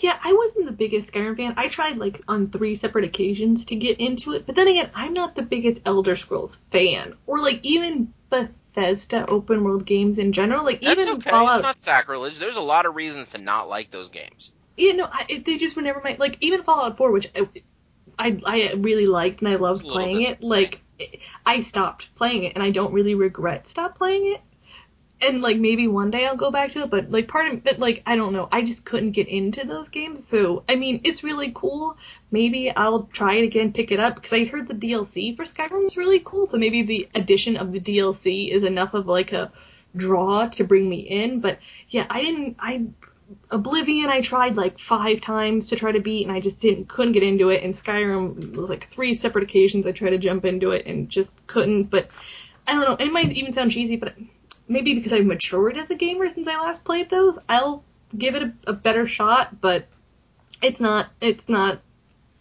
yeah, I wasn't the biggest Skyrim fan. I tried like on three separate occasions to get into it, but then again, I'm not the biggest Elder Scrolls fan, or like even Bethesda open world games in general. Like That's even okay. Fallout It's not sacrilege. There's a lot of reasons to not like those games. you know, I, if they just were never my like even Fallout 4, which I, I I really liked and I loved It's a little playing it. Like I stopped playing it and I don't really regret stop playing it. And like maybe one day I'll go back to it, but like part of but like I don't know, I just couldn't get into those games. So I mean, it's really cool. Maybe I'll try it again, pick it up because I heard the DLC for Skyrim is really cool. So maybe the addition of the DLC is enough of like a draw to bring me in. But yeah, I didn't. I Oblivion I tried like five times to try to beat and I just didn't couldn't get into it and Skyrim was like three separate occasions I tried to jump into it and just couldn't but I don't know it might even sound cheesy but maybe because I've matured as a gamer since I last played those I'll give it a, a better shot but it's not it's not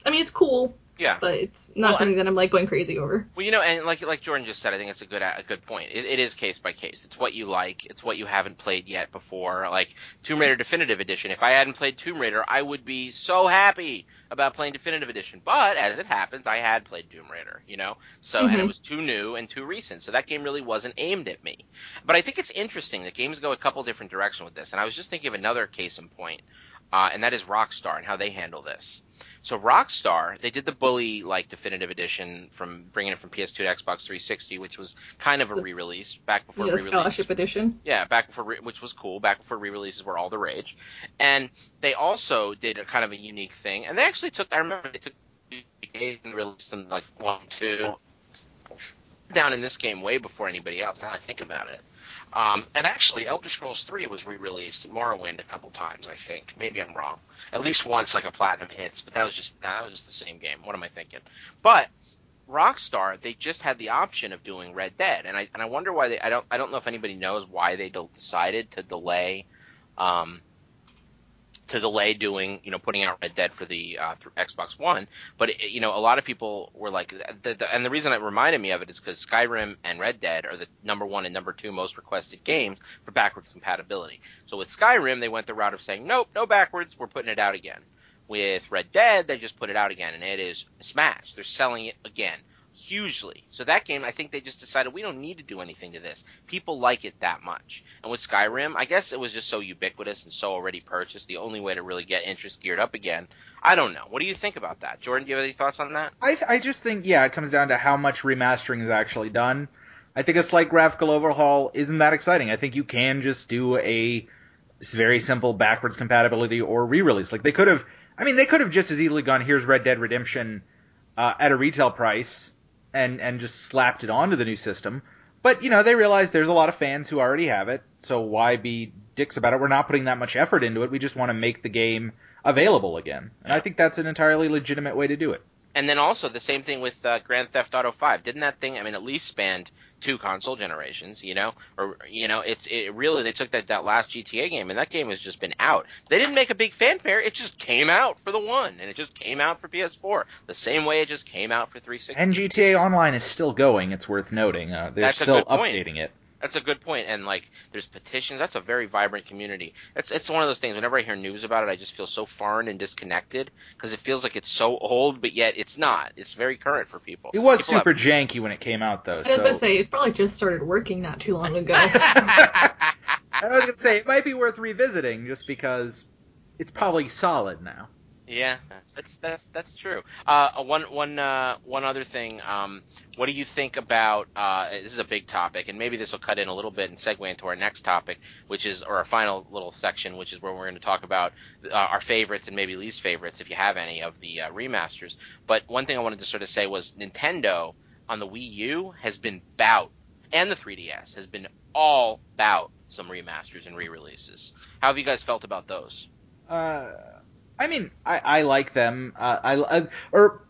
I mean it's cool Yeah. but it's not Well, something that I'm like going crazy over Well, you know, and like like Jordan just said, I think it's a good a good point. It, it is case by case. It's what you like. It's what you haven't played yet before. Like Tomb Raider Definitive Edition. If I hadn't played Tomb Raider, I would be so happy about playing Definitive Edition. But as it happens, I had played Tomb Raider. You know, so and it Mhm. was too new and too recent. So that game really wasn't aimed at me. But I think it's interesting that games go a couple different directions with this. And I was just thinking of another case in point, uh, and that is Rockstar and how they handle this. So Rockstar, they did the Bully like definitive edition from bringing it from PS2 to Xbox 360, which was kind of a re-release back before yeah, the re-release. scholarship edition Yeah, back before re- which was cool. Back before re-releases were all the rage, and they also did a kind of a unique thing. And they actually took. I remember they took and released them like one, two, down in this game way before anybody else. Now I think about it. Um, and actually, Elder Scrolls 3 was re-released, Morrowind, a couple times. I think. Maybe I'm wrong. At least once, like a platinum hits, but that was just that was just the same game. What am I thinking? But Rockstar, they just had the option of doing Red Dead, and I and I wonder why they. I don't I don't know if anybody knows why they decided to delay, um, to delay doing you know putting out Red Dead for the uh, Xbox One. But it, you know a lot of people were like, the, the, and the reason it reminded me of it is because Skyrim and Red Dead are the number one and number two most requested games for backwards compatibility. So with Skyrim, they went the route of saying, nope, no backwards, we're putting it out again. With Red Dead, they just put it out again, and it is smashed. They're selling it again hugely. So that game, I think they just decided we don't need to do anything to this. People like it that much. And with Skyrim, I guess it was just so ubiquitous and so already purchased. The only way to really get interest geared up again. I don't know. What do you think about that, Jordan? Do you have any thoughts on that? I, I just think, yeah, it comes down to how much remastering is actually done. I think a slight graphical overhaul isn't that exciting. I think you can just do a very simple backwards compatibility or re-release. Like they could have, I mean, they could have just as easily gone, here's Red Dead Redemption uh, at a retail price and and just slapped it onto the new system. But you know, they realized there's a lot of fans who already have it, so why be dicks about it? We're not putting that much effort into it. We just want to make the game available again. And I think that's an entirely legitimate way to do it. And then also the same thing with uh, Grand Theft Auto 5. Didn't that thing? I mean, at least spanned two console generations. You know, or you know, it's it really they took that that last GTA game and that game has just been out. They didn't make a big fanfare. It just came out for the one, and it just came out for PS4 the same way it just came out for 360. And GTA Online is still going. It's worth noting. Uh, they're That's still updating it. That's a good point. And like, there's petitions. That's a very vibrant community. It's it's one of those things. Whenever I hear news about it, I just feel so foreign and disconnected because it feels like it's so old, but yet it's not. It's very current for people. It was People super janky when it came out, though. I was So gonna say it probably just started working not too long ago. I was gonna say it might be worth revisiting just because it's probably solid now. Yeah, that's that's that's true. Uh, one one uh, one other thing. Um, what do you think about? Uh, this is a big topic, and maybe this will cut in a little bit and segue into our next topic, which is or our final little section, which is where we're going to talk about uh, our favorites and maybe least favorites, if you have any of the uh, remasters. But one thing I wanted to sort of say was Nintendo on the Wii U has been bout, and the 3DS has been all bout some remasters and re-releases. How have you guys felt about those? Uh, I mean, I, I like them. Uh, I, I or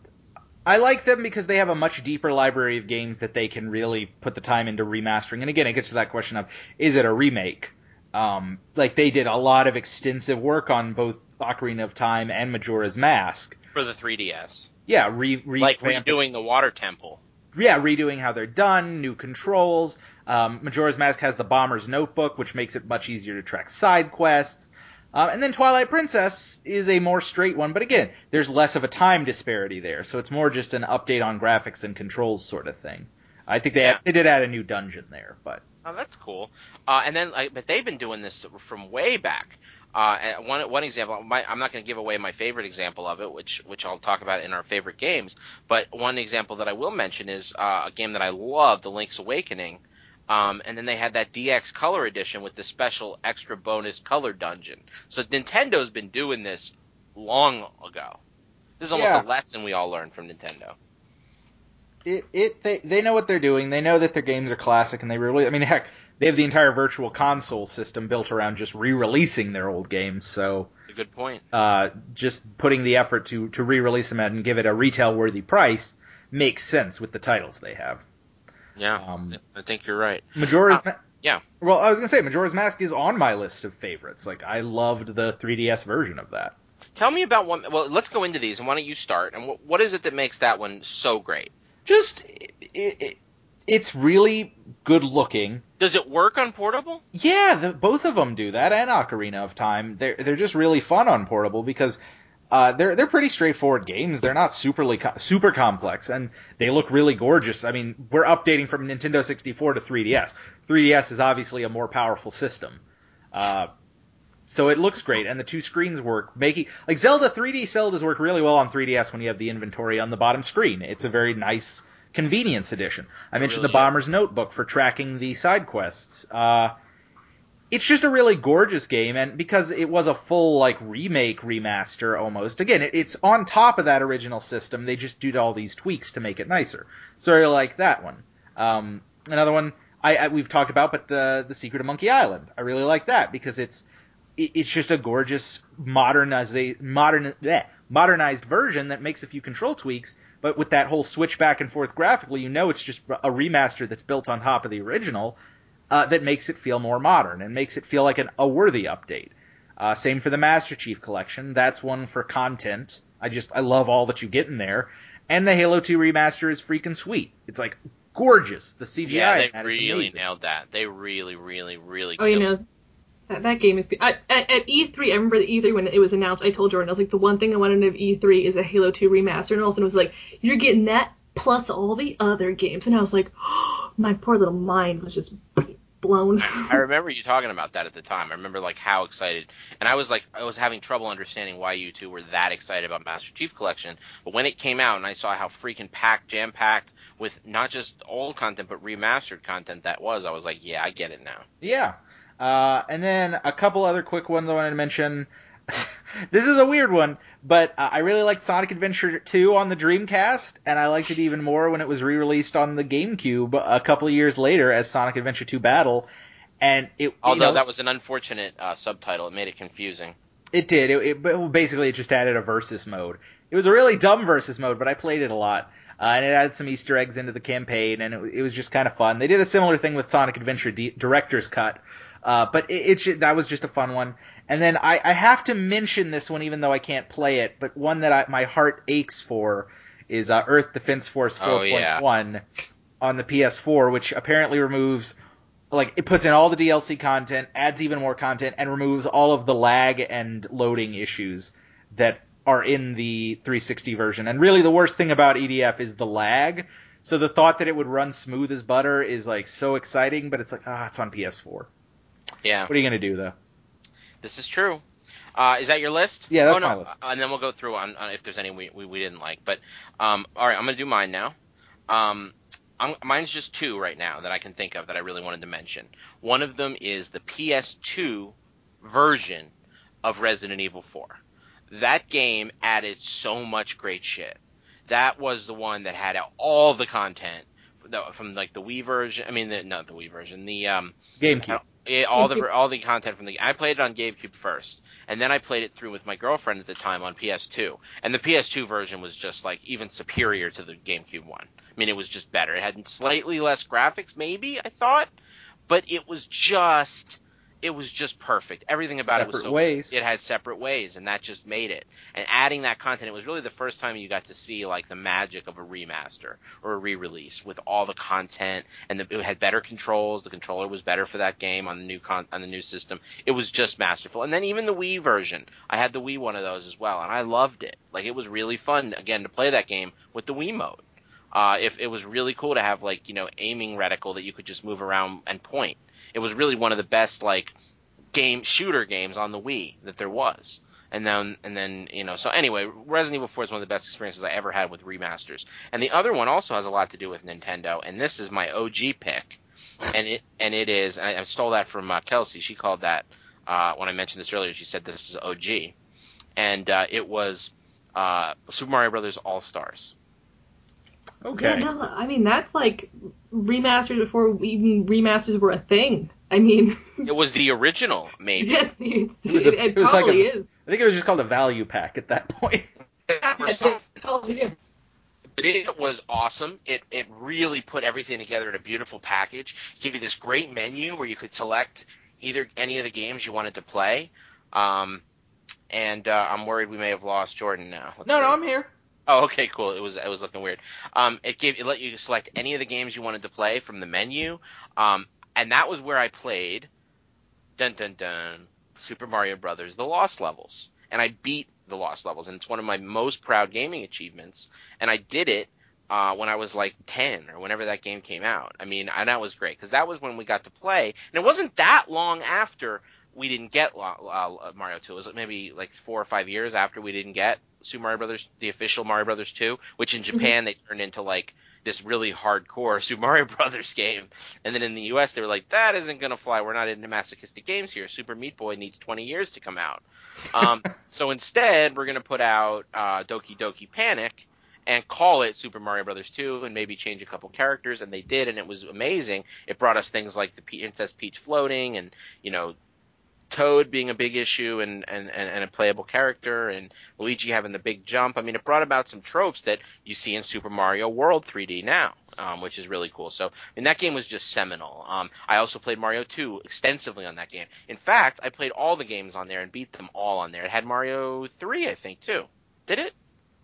I like them because they have a much deeper library of games that they can really put the time into remastering. And again, it gets to that question of is it a remake? Um, like they did a lot of extensive work on both Ocarina of Time and Majora's Mask for the 3DS. Yeah, re, re like redoing the Water Temple. Yeah, redoing how they're done, new controls. Um, Majora's Mask has the Bomber's Notebook, which makes it much easier to track side quests. Uh, and then Twilight Princess is a more straight one, but again, there's less of a time disparity there, so it's more just an update on graphics and controls sort of thing. I think they Yeah. they did add a new dungeon there, but Oh, that's cool. Uh, and then, like, but they've been doing this from way back. Uh, one one example, my, I'm not going to give away my favorite example of it, which which I'll talk about in our favorite games. But one example that I will mention is uh, a game that I love, The Link's Awakening. Um, and then they had that DX Color Edition with the special extra bonus color dungeon. So Nintendo's been doing this long ago. This is almost Yeah. a lesson we all learned from Nintendo. it it they they know what they're doing. They know that their games are classic, and they really I mean heck they have the entire virtual console system built around just re-releasing their old games. So It's a good point. uh, just putting the effort to to re-release them and give it a retail worthy price makes sense with the titles they have. Yeah, Um, I think you're right. Majora's Uh, Ma- yeah. Well, I was gonna say Majora's Mask is on my list of favorites. Like I loved the 3DS version of that. Tell me about one. Well, let's go into these, and why don't you start? And what, what is it that makes that one so great? Just it, it, it's really good looking. Does it work on portable? Yeah, the, both of them do that, and Ocarina of Time. They're they're just really fun on portable because uh, they're they're pretty straightforward games. They're not superly co- super complex, and they look really gorgeous. I mean, we're updating from Nintendo 64 to 3DS. 3DS is obviously a more powerful system. Uh, so it looks great, and the two screens work, making like Zelda 3D Zeldas work really well on 3DS when you have the inventory on the bottom screen. It's a very nice convenience addition. I mentioned really the Bomber's Notebook for tracking the side quests. Uh, it's just a really gorgeous game, and because it was a full like remake remaster almost, again, it, it's on top of that original system. They just did all these tweaks to make it nicer. So I like that one. Um, another one I, I we've talked about, but the the Secret of Monkey Island. I really like that because it's it- it's just a gorgeous modernized modern bleh, modernized version that makes a few control tweaks, but with that whole switch back and forth graphically, you know it's just a remaster that's built on top of the original uh, that makes it feel more modern and makes it feel like an, a worthy update. Uh, same for the Master Chief Collection. That's one for content. I just I love all that you get in there, and the Halo 2 remaster is freaking sweet. It's like gorgeous. The CGI yeah, they that is really amazing. nailed that. They really, really, really. Oh, you know, that, that game is. I, at, at E3, I remember the E3 when it was announced. I told Jordan, I was like, the one thing I wanted of E3 is a Halo 2 remaster, and all of a sudden it was like, you're getting that plus all the other games, and I was like, my poor little mind was just blown. I remember you talking about that at the time. I remember like how excited, and I was like, I was having trouble understanding why you two were that excited about Master Chief Collection. But when it came out, and I saw how freaking packed, jam packed with not just old content but remastered content that was, I was like, yeah, I get it now. Yeah. Uh, and then a couple other quick ones I wanted to mention. this is a weird one, but uh, I really liked Sonic Adventure 2 on the Dreamcast, and I liked it even more when it was re-released on the GameCube a couple of years later as Sonic Adventure 2 Battle. And it, Although know, that was an unfortunate uh, subtitle, it made it confusing. it did. It, it basically it just added a versus mode. It was a really dumb versus mode, but I played it a lot. Uh, and it added some Easter eggs into the campaign, and it, it was just kind of fun. They did a similar thing with Sonic Adventure D- Director's Cut, uh, but it, ju- that was just a fun one. And then I, I have to mention this one, even though I can't play it, but one that I, my heart aches for is uh, Earth Defense Force 4.1 Oh, yeah. on the PS4, which apparently removes like it puts in all the DLC content, adds even more content, and removes all of the lag and loading issues that are in the 360 version. And really, the worst thing about EDF is the lag. So the thought that it would run smooth as butter is like so exciting, but it's like ah, it's on PS4. Yeah. What are you gonna do though? This is true. Uh, is that your list? Yeah, that's oh, no, my list. uh, and then we'll go through on, on if there's any we, we, we didn't like. But um, all right, I'm gonna do mine now. Um, I'm, mine's just two right now that I can think of that I really wanted to mention. One of them is the PS2 version of Resident Evil 4. That game added so much great shit. That was the one that had all the content from like the Wii version. I mean, the, not the Wii version. The um, GameCube. Yeah, all the all the content from the I played it on GameCube first, and then I played it through with my girlfriend at the time on PS2. And the PS2 version was just like even superior to the GameCube one. I mean, it was just better. It had slightly less graphics, maybe I thought, but it was just it was just perfect. Everything about Separate it was so ways. It had separate ways, and that just made it. And adding that content, it was really the first time you got to see like the magic of a remaster or a re-release with all the content, and the, it had better controls. The controller was better for that game on the new con- on the new system. It was just masterful. And then even the Wii version, I had the Wii one of those as well, and I loved it. Like it was really fun again to play that game with the Wii mode. Uh, if it was really cool to have like you know aiming reticle that you could just move around and point it was really one of the best like game shooter games on the Wii that there was. And then and then you know so anyway, Resident Evil 4 is one of the best experiences I ever had with remasters. And the other one also has a lot to do with Nintendo, and this is my OG pick. And it and it is and I, I stole that from uh, Kelsey. She called that uh, when I mentioned this earlier. She said this is OG, and uh, it was uh, Super Mario Brothers All Stars. Okay. Yeah, no, I mean that's like remasters before even remasters were a thing. I mean, It was the original, maybe. yes, it's, It was a- it it was like probably a- is. I think it was just called a value pack at that point. That's all it is. But it was awesome. It it really put everything together in a beautiful package. It gave you this great menu where you could select either any of the games you wanted to play. Um, and uh, I'm worried we may have lost Jordan now. Let's No, see. no, I'm here. Oh, okay, cool. It was it was looking weird. Um, it gave it let you select any of the games you wanted to play from the menu. Um, and that was where I played. Dun dun dun. Super Mario Brothers: The Lost Levels, and I beat the Lost Levels, and it's one of my most proud gaming achievements. And I did it uh, when I was like 10 or whenever that game came out. I mean, and that was great because that was when we got to play, and it wasn't that long after we didn't get uh, Mario 2. It was maybe like four or five years after we didn't get Super Mario Brothers, the official Mario Brothers 2, which in Japan they turned into like this really hardcore Super Mario Brothers game. And then in the US they were like, that isn't gonna fly. We're not into masochistic games here. Super Meat Boy needs 20 years to come out. Um, so instead we're gonna put out uh, Doki Doki Panic and call it Super Mario Brothers 2 and maybe change a couple characters and they did and it was amazing. It brought us things like the Princess Peach floating and you know Toad being a big issue and, and, and, and a playable character and Luigi having the big jump. I mean, it brought about some tropes that you see in Super Mario World 3D now, um, which is really cool. So, I mean, that game was just seminal. Um, I also played Mario 2 extensively on that game. In fact, I played all the games on there and beat them all on there. It had Mario 3, I think, too. Did it?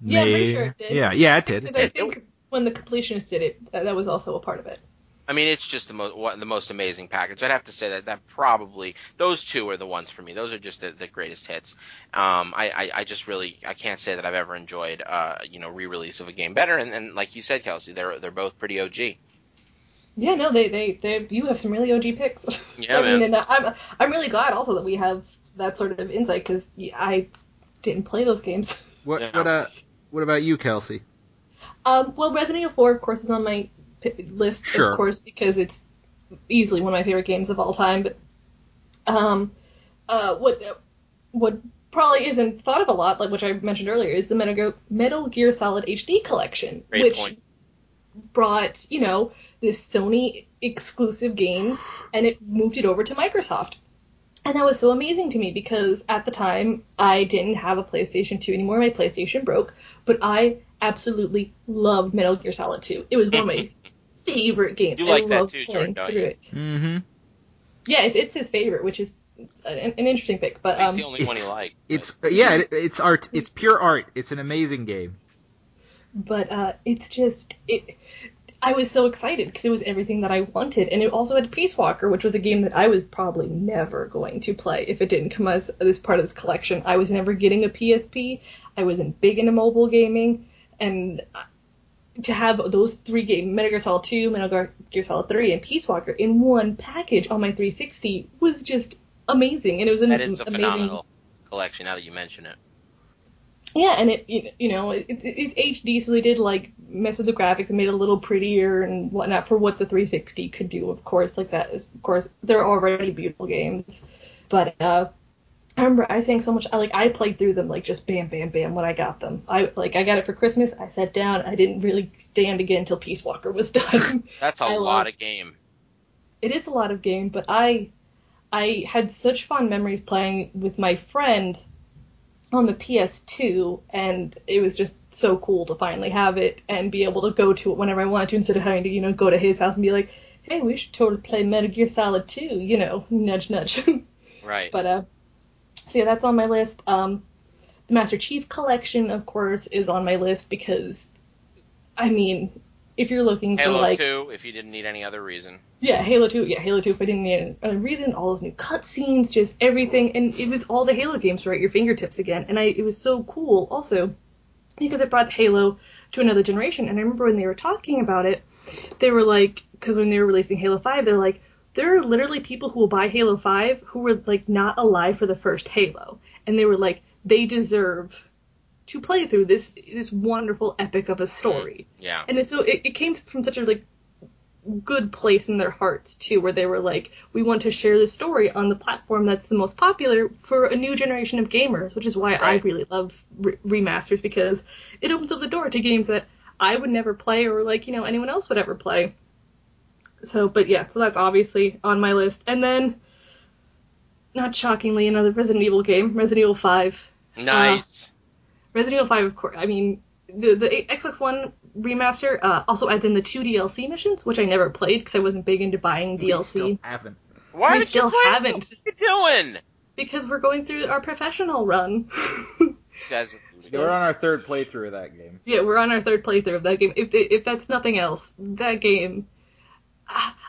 Yeah, I'm pretty sure it did. Yeah, yeah, it did. Because I think when the completionists did it, that, that was also a part of it. I mean, it's just the most the most amazing package. I'd have to say that that probably those two are the ones for me. Those are just the, the greatest hits. Um, I, I, I just really I can't say that I've ever enjoyed uh, you know re-release of a game better. And, and like you said, Kelsey, they're they're both pretty OG. Yeah, no, they, they, they you have some really OG picks. Yeah, I mean, man. and I'm, I'm really glad also that we have that sort of insight because I didn't play those games. What Yeah. what uh what about you, Kelsey? Um, well, Resident Evil 4, of course, is on my p- list, Sure. of course, because it's easily one of my favorite games of all time. But um, uh, what what probably isn't thought of a lot, like which I mentioned earlier, is the Metal Gear, Metal Gear Solid HD collection, Great which point. brought you know this Sony exclusive games, and it moved it over to Microsoft. And that was so amazing to me because at the time I didn't have a PlayStation 2 anymore. My PlayStation broke, but I absolutely loved Metal Gear Solid 2. It was one of my favorite game. You like I that too, playing Jordan, don't through you? it. Mm-hmm. Yeah, it, it's his favorite, which is an, an interesting pick. But It's um, the only one he it's- liked. It's yeah, it, it's art. It's pure art. It's an amazing game. but uh, it's just it. I was so excited because it was everything that I wanted, and it also had Peace Walker, which was a game that I was probably never going to play if it didn't come as this part of this collection. I was never getting a PSP. I wasn't big into mobile gaming, and to have those three games, Metal Gear Solid 2, Metal Gear Solid 3, and Peace Walker in one package on my 360 was just amazing, and it was an That is a amazing phenomenal collection. Now that you mention it. Yeah, and it you know it, it, it's HD, so they did like mess with the graphics and made it a little prettier and whatnot for what the 360 could do. Of course, like that is of course they're already beautiful games, but uh, I remember I sang so much. I like I played through them like just bam bam bam when I got them. I like I got it for Christmas. I sat down. I didn't really stand again until Peace Walker was done. That's a I lot loved- of game. it is a lot of game, but I I had such fond memories playing with my friend on the PS2, and it was just so cool to finally have it and be able to go to it whenever I wanted to instead of having to you know go to his house and be like, hey, we should totally play Metal Gear Solid 2, you know, nudge nudge. Right. but uh, so yeah, that's on my list. Um, the Master Chief Collection, of course, is on my list because, I mean, if you're looking Halo for like 2, if you didn't need any other reason. yeah, Halo 2. Yeah, Halo 2. If I didn't need a reason, all those new cutscenes, just everything, and it was all the Halo games right at your fingertips again. And I, it was so cool, also because it brought Halo to another generation. And I remember when they were talking about it, they were like, because when they were releasing Halo 5, they're like, there are literally people who will buy Halo 5 who were like not alive for the first Halo, and they were like, they deserve to play through this this wonderful epic of a mm-hmm. story. Yeah. And so it, it came from such a like good place in their hearts too, where they were like, we want to share the story on the platform that's the most popular for a new generation of gamers, which is why I really love re- remasters because it opens up the door to games that I would never play or like you know anyone else would ever play. So, but yeah, so that's obviously on my list, and then. Not shockingly, another Resident Evil game, Resident Evil 5. Nice. Resident Evil 5, of course. I mean, the the Xbox One remaster uh, also adds in the two DLC missions, which I never played because I wasn't big into buying We DLC. still haven't. Why we still you haven't. What are you doing? Because we're going through our professional run. You guys. We're on our third playthrough of that game. yeah, we're on our third playthrough of that game. If if that's nothing else, that game.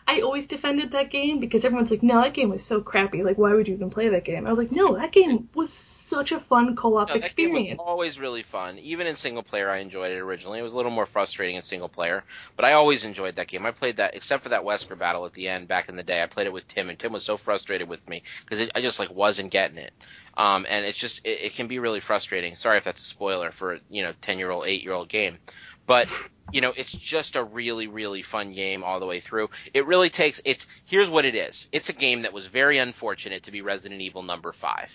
I always defended that game because everyone's like, no, that game was so crappy. Like, why would you even play that game? I was like, no, that game was such a fun co-op No, that game was experience. always really fun. Even in single player, I enjoyed it originally. It was a little more frustrating in single player, but I always enjoyed that game. I played that, except for that Wesker battle at the end back in the day. I played it with Tim, and Tim was so frustrated with me because I just like wasn't getting it. Um, and it's just it, it can be really frustrating. Sorry if that's a spoiler for you know ten year old, eight year old game, but you know it's just a really really fun game all the way through. It really takes it's here's what it is. It's a game that was very unfortunate to be Resident Evil number five.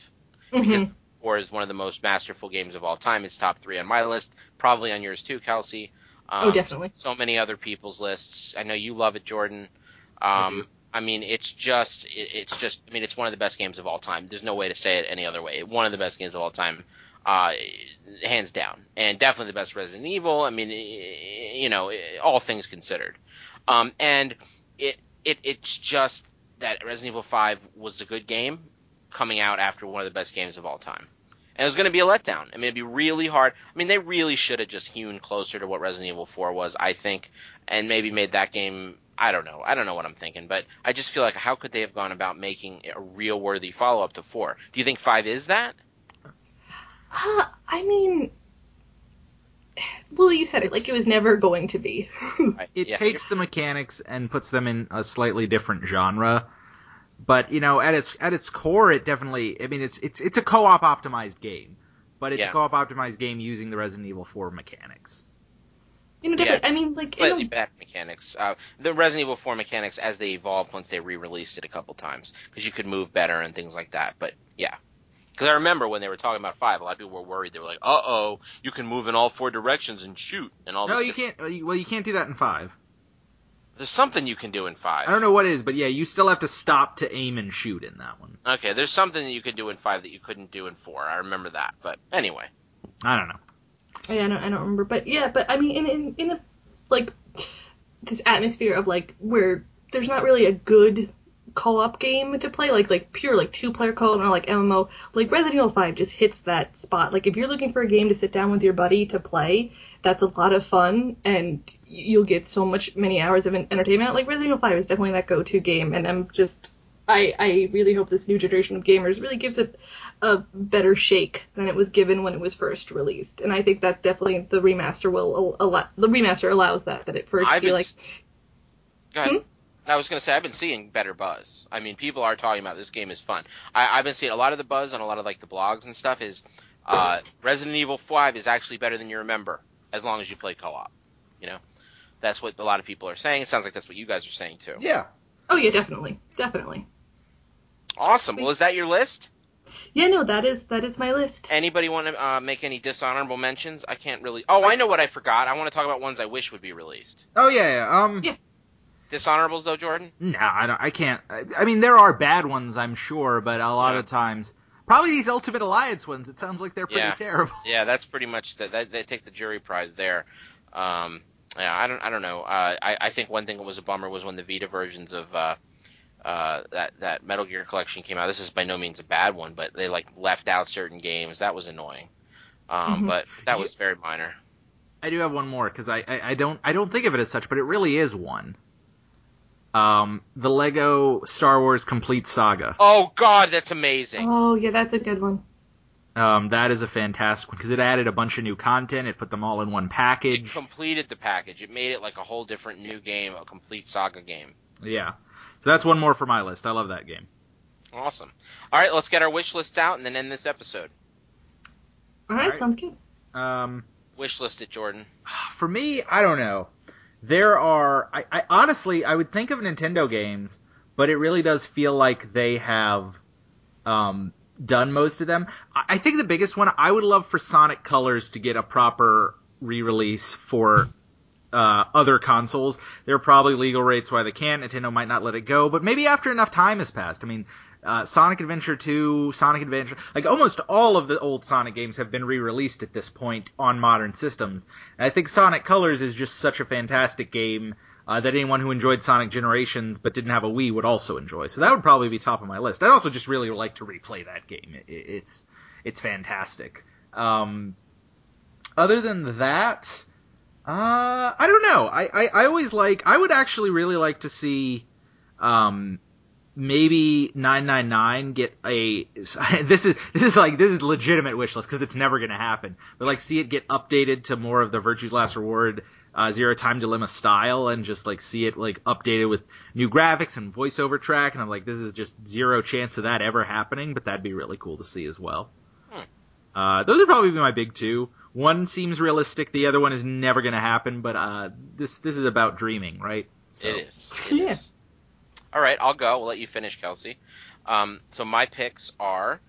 Mhm. Or is one of the most masterful games of all time. It's top three on my list, probably on yours too, Kelsey. Um, Oh, definitely. So many other people's lists. I know you love it, Jordan. I Um, I mean, it's just, it, it's just, I mean, it's one of the best games of all time. There's no way to say it any other way. One of the best games of all time, uh, hands down, and definitely the best Resident Evil. I mean, you know, all things considered. Um, and it, it, it's just that Resident Evil 5 was a good game coming out after one of the best games of all time. And it was going to be a letdown. I mean, it'd be really hard. I mean, they really should have just hewn closer to what Resident Evil 4 was, I think, and maybe made that game. I don't know. I don't know what I'm thinking, but I just feel like how could they have gone about making a real worthy follow up to 4? Do you think 5 is that? Uh, I mean, well, you said it like it was never going to be. It Yeah. takes the mechanics and puts them in a slightly different genre. But you know, at its at its core, it definitely. I mean, it's it's it's a co-op optimized game, but it's Yeah. a co-op optimized game using the Resident Evil 4 mechanics. You know, definitely. I mean, like, slightly a, bad mechanics. Uh, the Resident Evil 4 mechanics as they evolved once they re-released it a couple times because you could move better and things like that. But yeah, because I remember when they were talking about five, a lot of people were worried. They were like, "Uh oh, you can move in all four directions and shoot and all." No, this you different- can't. uh, Well, you can't do that in five. There's something you can do in five. I don't know what it is, but yeah, you still have to stop to aim and shoot in that one. Okay, there's something that you could do in five that you couldn't do in four. I remember that. But anyway, I don't know. yeah, I don't, I don't remember, but yeah, but I mean, in in in a like this atmosphere of like where there's not really a good co-op game to play, like like pure like two-player co-op or like MMO. Like Resident Evil 5 just hits that spot. Like if you're looking for a game to sit down with your buddy to play, that's a lot of fun, and you'll get so much many hours of entertainment. Like Resident Evil 5 is definitely that go-to game, and I'm just I I really hope this new generation of gamers really gives it a better shake than it was given when it was first released, and I think that definitely the remaster will allow the remaster allows that that it for it to I've be been like Go ahead. Hmm? I was going to say I've been seeing better buzz. I mean, people are talking about this game is fun. I, I've been seeing a lot of the buzz on a lot of like the blogs and stuff is uh, Resident Evil 5 is actually better than you remember as long as you play co-op. You know, that's what a lot of people are saying. It sounds like that's what you guys are saying too. Yeah. Oh yeah, definitely, definitely. Awesome. Well, is that your list? Yeah, no, that is that is my list. Anybody want to uh, make any dishonorable mentions? I can't really. Oh, I know what I forgot. I want to talk about ones I wish would be released. Oh yeah. yeah. Um. Yeah. Dishonorables though, Jordan. No, I don't. I can't. I, I mean, there are bad ones, I'm sure, but a lot Yeah. of times, probably these Ultimate Alliance ones. It sounds like they're pretty Yeah. terrible. Yeah, that's pretty much that. They take the jury prize there. Um, yeah, I don't. I don't know. Uh, I I think one thing that was a bummer was when the Vita versions of uh, uh, that that Metal Gear collection came out. This is by no means a bad one, but they like left out certain games. That was annoying. Um, Mhm. but that was very minor. I do have one more because I, I I don't I don't think of it as such, but it really is one. Um, the Lego Star Wars Complete Saga. Oh God, that's amazing. Oh yeah, that's a good one. Um, that is a fantastic one because it added a bunch of new content. It put them all in one It package. completed the package. It made it like a whole different new game, a complete saga game. Yeah. So that's one more for my list. I love that game. Awesome. All right, let's get our wish lists out and then end this episode. All right, Alright. sounds good. Um, Wish list it, Jordan. for me, I don't know. There are, I, I honestly, I would think of Nintendo games, but it really does feel like they have um, done most of them. I, I think the biggest one, I would love for Sonic Colors to get a proper re-release for uh, other consoles. There are probably legal rates why they can't. Nintendo might not let it go, but maybe after enough time has passed. I mean, uh, Sonic Adventure 2, Sonic Adventure, like almost all of the old Sonic games have been re-released at this point on modern systems. And I think Sonic Colors is just such a fantastic game uh, that anyone who enjoyed Sonic Generations but didn't have a Wii would also enjoy. So that would probably be top of my list. I'd also just really like to replay that game. It, it- it's it's fantastic. Um, other than that, uh, I don't know. I, I, I always like. I would actually really like to see, um, maybe 999 get a. This is this is like this is legitimate wish list because it's never gonna happen. But like see it get updated to more of the Virtue's Last Reward. Uh, Zero Time Dilemma style and just like see it like updated with new graphics and voiceover track and I'm like this is just zero chance of that ever happening but that'd be really cool to see as well. Hmm. Uh, those would probably be my big two. One seems realistic, the other one is never going to happen. But uh, this this is about dreaming, right? So, It is. It Yeah. is. All right, I'll go. We'll let you finish, Kelsey. Um, so my picks are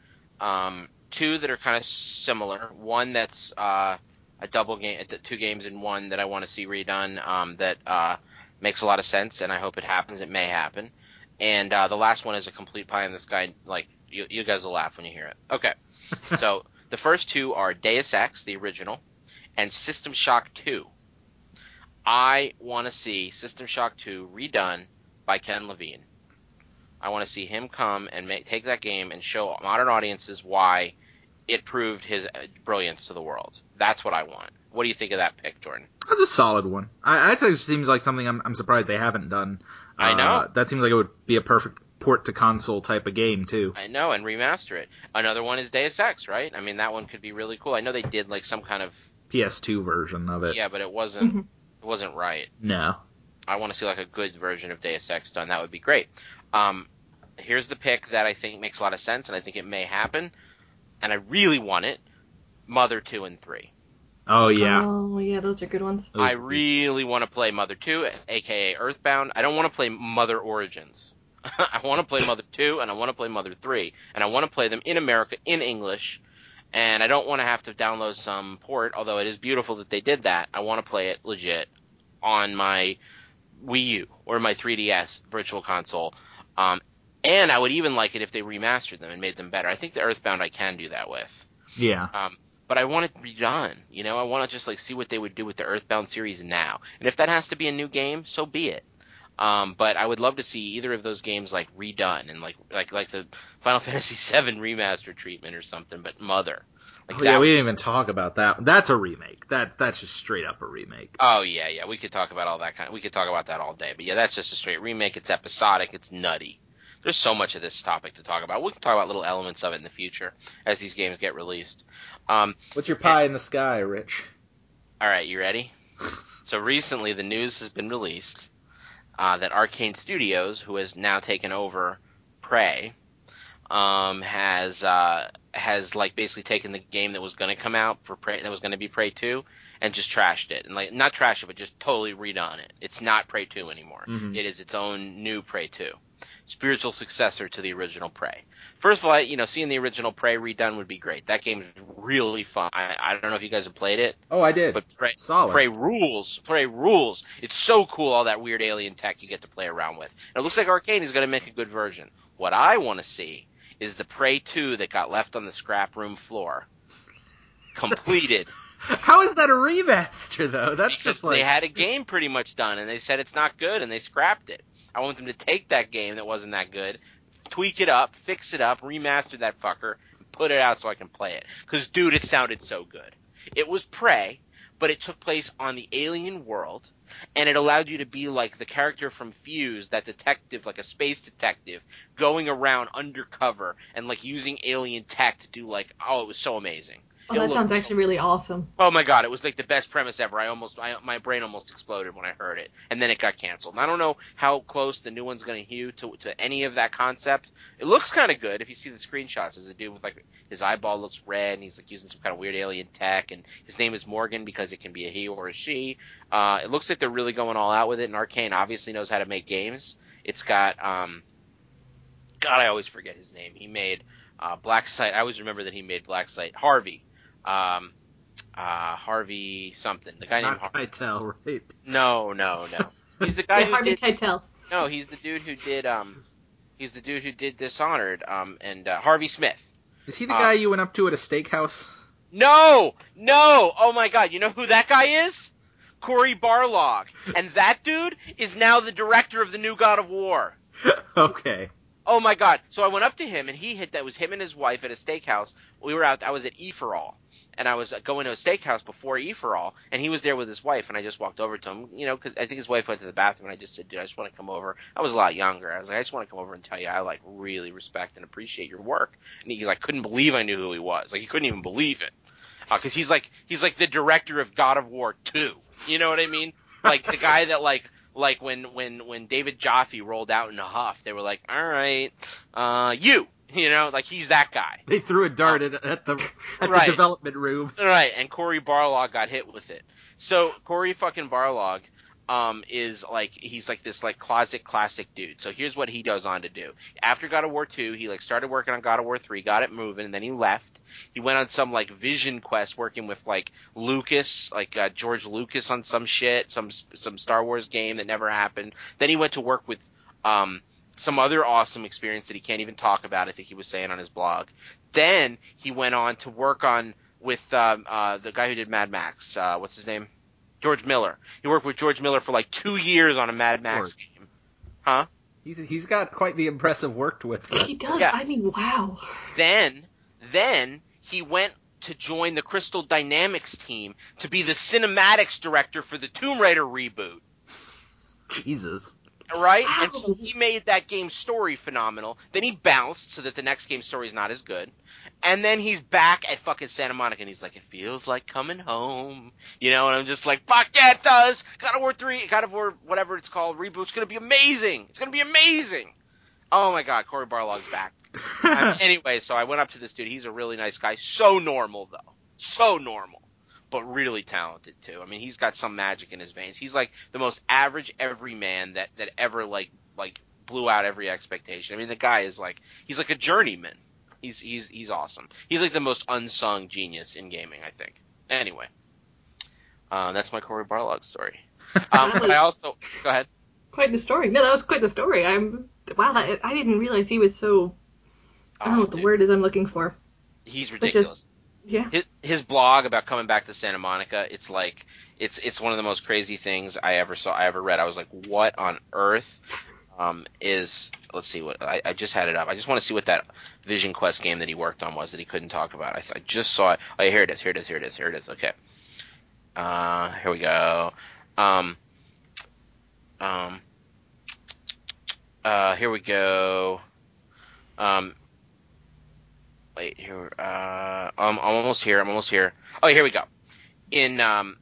um, two that are kind of similar. One that's uh, a double game, two games in one that I want to see redone. Um, that uh, makes a lot of sense, and I hope it happens. It may happen. And uh, the last one is a complete pie in the sky. Like you, you guys will laugh when you hear it. Okay. so the first two are Deus Ex, the original, and System Shock 2. I want to see System Shock 2 redone by Ken Levine. I want to see him come and make, take that game and show modern audiences why it proved his uh, brilliance to the world. That's what I want. What do you think of that pick, Jordan? That's a solid one. I, that seems like something I'm, I'm surprised they haven't done. I know. Uh, that seems like it would be a perfect port to console type of game too. I know, and remaster it. Another one is Deus Ex, right? I mean, that one could be really cool. I know they did like some kind of PS2 version of it. yeah, but it wasn't Mhm. it wasn't right. No. I want to see like a good version of Deus Ex done. That would be great. Um, here's the pick that I think makes a lot of sense, and I think it may happen, and I really want it. Mother two and three. Oh yeah. Oh yeah, those are good ones. I really want to play Mother two, aka Earthbound. I don't want to play Mother Origins. I want to play Mother two, and I want to play Mother three, and I want to play them in America in English. And I don't want to have to download some port, although it is beautiful that they did that. I want to play it legit on my Wii U or my 3DS Virtual Console. Um, and I would even like it if they remastered them and made them better. I think the Earthbound I can do that with. Yeah. Um, but I want it redone. You know, I want to just like see what they would do with the Earthbound series now. And if that has to be a new game, so be it. Um, but I would love to see either of those games like redone and like like like the Final Fantasy VII remaster treatment or something. But Mother, like Oh, yeah, we didn't even talk about that. That's a remake. That that's just straight up a remake. Oh yeah, yeah. We could talk about all that kind. Of, we could talk about that all day. But yeah, that's just a straight remake. It's episodic. It's nutty. There's so much of this topic to talk about. We can talk about little elements of it in the future as these games get released. Um, What's your pie in the sky, Rich? all right, you ready? So recently, the news has been released uh, that Arkane Studios, who has now taken over Prey, um, has uh, has like basically taken the game that was going to come out for Prey that was going to be Prey two and just trashed it and like not trashed it but just totally redone it. It's not Prey two anymore. Mhm. It is its own new Prey two, spiritual successor to the original Prey. First of all, I- you know, seeing the original Prey redone would be great. That game's really fun. I, I don't know if you guys have played it, Oh, I did. but Prey, Solid. Prey rules. Prey rules. It's so cool all that weird alien tech you get to play around with. And it looks like Arkane is going to make a good version. What I want to see is the Prey 2 that got left on the scrap room floor completed How is that a remaster though? That's because just like they had a game pretty much done and they said it's not good and they scrapped it. I want them to take that game that wasn't that good, tweak it up, fix it up, remaster that fucker, and put it out so I can play it. Cause dude, it sounded so good. It was Prey, but it took place on the alien world, and it allowed you to be like the character from Fuse, that detective, like a space detective, going around undercover and like using alien tech to do like, oh, it was so amazing. Oh, that sounds actually really awesome. Oh my god, it was like the best premise ever. I almost, I, my brain almost exploded when I heard it, and then it got canceled. And I don't know how close the new one's going to hew to to any of that concept. It looks kind of good if you see the screenshots. There's a dude with like his eyeball looks red, and he's like using some kind of weird alien tech, and his name is Morgan because it can be a he or a she. Uh, it looks like they're really going all out with it. And Arkane obviously knows how to make games. It's got, um, God, I always forget his name. He made uh, Black Site. I always remember that he made Black Site. Harvey. Um, uh, Harvey something. The guy named not Har- Keitel, right? No, no, no. He's the guy Yeah, who Harvey did. Keitel. No, he's the dude who did. Um, he's the dude who did Dishonored. Um, and uh, Harvey Smith. Is he the Um, guy you went up to at a steakhouse? No, no. Oh my God. You know who that guy is? Cory Barlog. And that dude is now the director of the new God of War. okay. Oh my god! So I went up to him, and he hit that was him and his wife at a steakhouse. We were out. I was at E for All, and I was going to a steakhouse before E for All, and he was there with his wife, and I just walked over to him, you know, because I think his wife went to the bathroom, and I just said, "Dude, I just want to come over." I was a lot younger. I was like, "I just want to come over and tell you I like really respect and appreciate your work." And he like couldn't believe I knew who he was. Like he couldn't even believe it, because he's like he's like the director of God of War Two. You know what I mean? Like the guy that like like when when when David Jaffe rolled out in a huff, they were like, "All right, uh, you," you know, like he's that guy, They threw a dart at, at the at Right. the development room. Right, And Cory Barlog got hit with it. So Cory fucking Barlog, um, is like he's like this like closet classic dude. So here's what he goes on to do. After God of War two, he like started working on God of War three, got it moving, and then he left. He went on some like vision quest working with like Lucas, like uh, George Lucas on some shit, some some Star Wars game that never happened. Then he went to work with um some other awesome experience that he can't even talk about. I think he was saying on his blog. Then he went on to work on with um, uh, the guy who did Mad Max. Uh, what's his name? George Miller. He worked with George Miller for like two years on a Mad Max game. Huh? He's he's got quite the impressive work with. Him. He does. Yeah. I mean, wow. Then, then he went to join the Crystal Dynamics team to be the cinematics director for the Tomb Raider reboot. Jesus. Right? And so he made that game's story phenomenal. Then he bounced so that the next game's story is not as good. And then he's back at fucking Santa Monica and he's like, it feels like coming home. You know, and I'm just like, fuck yeah, it does. God of War 3, God of War, whatever it's called, reboot's gonna be amazing. It's gonna be amazing. Oh my god, Cory Barlog's back. Um, anyway, so I went up to this dude. He's a really nice guy. So normal though. So normal. But really talented too. I mean, he's got some magic in his veins. He's like the most average everyman that that ever like like blew out every expectation. I mean, the guy is like he's like a journeyman. He's he's he's awesome. He's like the most unsung genius in gaming, I think. Anyway, uh, that's my Cory Barlog story. Um, I also go ahead. Quite the story. No, that was quite the story. I'm wow. That, I didn't realize he was so. I don't know Oh, what the word is I'm looking for. He's ridiculous. Yeah. his, his blog about coming back to Santa Monica, it's like it's it's one of the most crazy things I ever saw I ever read. I was like, what on earth um, is let's see what I, I just had it up. I just want to see what that Vision Quest game that he worked on was that he couldn't talk about. I, I just saw it. Oh, here it is. Here it is. Here it is. Here it is. Okay. Uh, here we go. Um, um, uh, here we go. Um, here. Uh, I'm, I'm almost here. I'm almost here. Oh, here we go. In um,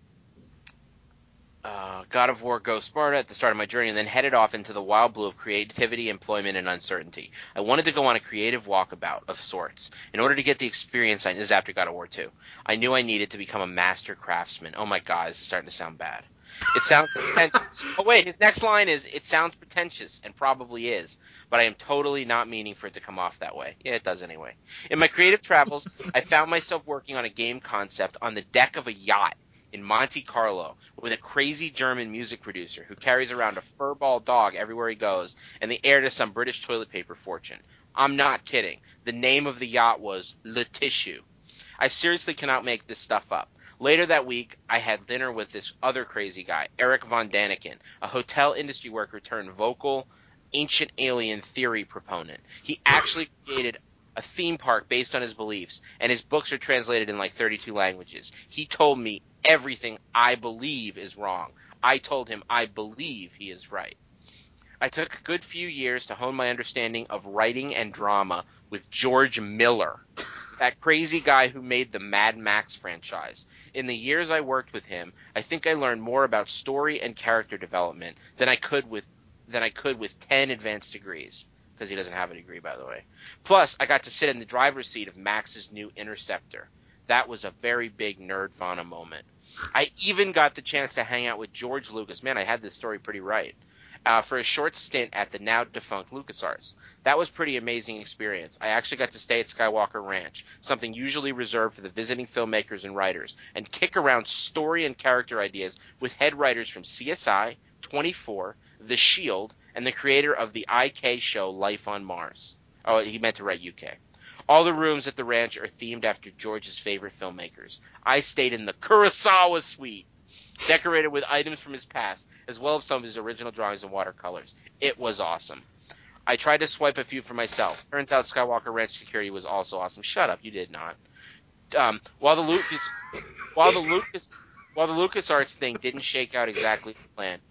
uh, God of War Go Sparta at the start of my journey and then headed off into the wild blue of creativity, employment, and uncertainty. I wanted to go on a creative walkabout of sorts. In order to get the experience I this is after God of War 2. I knew I needed to become a master craftsman. Oh my god, this is starting to sound bad. It sounds pretentious. oh wait, his next line is it sounds pretentious and probably is, but I am totally not meaning for it to come off that way. Yeah, it does anyway. In my creative travels, I found myself working on a game concept on the deck of a yacht in Monte Carlo with a crazy German music producer who carries around a furball dog everywhere he goes and the heir to some British toilet paper fortune. I'm not kidding. The name of the yacht was Le Tissue. I seriously cannot make this stuff up. Later that week, I had dinner with this other crazy guy, Eric von Daniken, a hotel industry worker turned vocal ancient alien theory proponent. He actually created a theme park based on his beliefs, and his books are translated in like 32 languages. He told me everything I believe is wrong. I told him I believe he is right. I took a good few years to hone my understanding of writing and drama with George Miller that crazy guy who made the Mad Max franchise. In the years I worked with him, I think I learned more about story and character development than I could with than I could with 10 advanced degrees because he doesn't have a degree by the way. Plus, I got to sit in the driver's seat of Max's new Interceptor. That was a very big nerdvana moment. I even got the chance to hang out with George Lucas. Man, I had this story pretty right uh, for a short stint at the now defunct LucasArts. That was pretty amazing experience. I actually got to stay at Skywalker Ranch, something usually reserved for the visiting filmmakers and writers, and kick around story and character ideas with head writers from CSI, 24, The Shield, and the creator of the IK show Life on Mars. Oh, he meant to write UK. All the rooms at the ranch are themed after George's favorite filmmakers. I stayed in the Kurosawa suite decorated with items from his past, as well as some of his original drawings and watercolors. It was awesome. I tried to swipe a few for myself. Turns out Skywalker Ranch security was also awesome. Shut up, you did not. Um, while the Lucas, while the Lucas, while the LucasArts thing didn't shake out exactly as planned,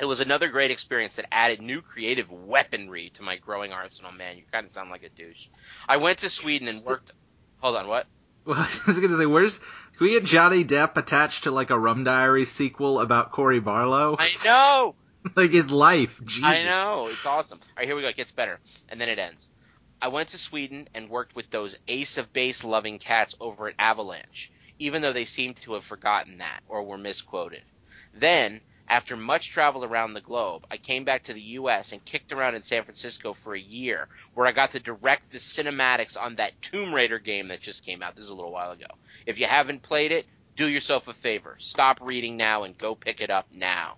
it was another great experience that added new creative weaponry to my growing arsenal. Man, you kind of sound like a douche. I went to Sweden and worked. Hold on, what? Well, I was going to say, where's can we get Johnny Depp attached to like a Rum Diary sequel about Cory Barlog? I know. like his life. Jesus. I know. It's awesome. All right, here we go. It gets better, and then it ends. I went to Sweden and worked with those ace of base loving cats over at Avalanche, even though they seem to have forgotten that or were misquoted. Then after much travel around the globe, I came back to the US and kicked around in San Francisco for a year, where I got to direct the cinematics on that Tomb Raider game that just came out. This is a little while ago. If you haven't played it, do yourself a favor. Stop reading now and go pick it up now.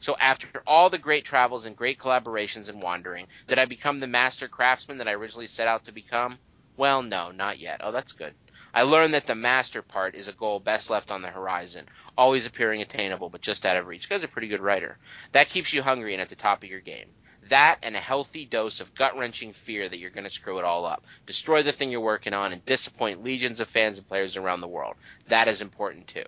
So after all the great travels and great collaborations and wandering, did I become the master craftsman that I originally set out to become? Well, no, not yet. Oh, that's good. I learned that the master part is a goal best left on the horizon, always appearing attainable but just out of reach. Guy's a pretty good writer. That keeps you hungry and at the top of your game. That and a healthy dose of gut wrenching fear that you're going to screw it all up, destroy the thing you're working on, and disappoint legions of fans and players around the world. That is important too.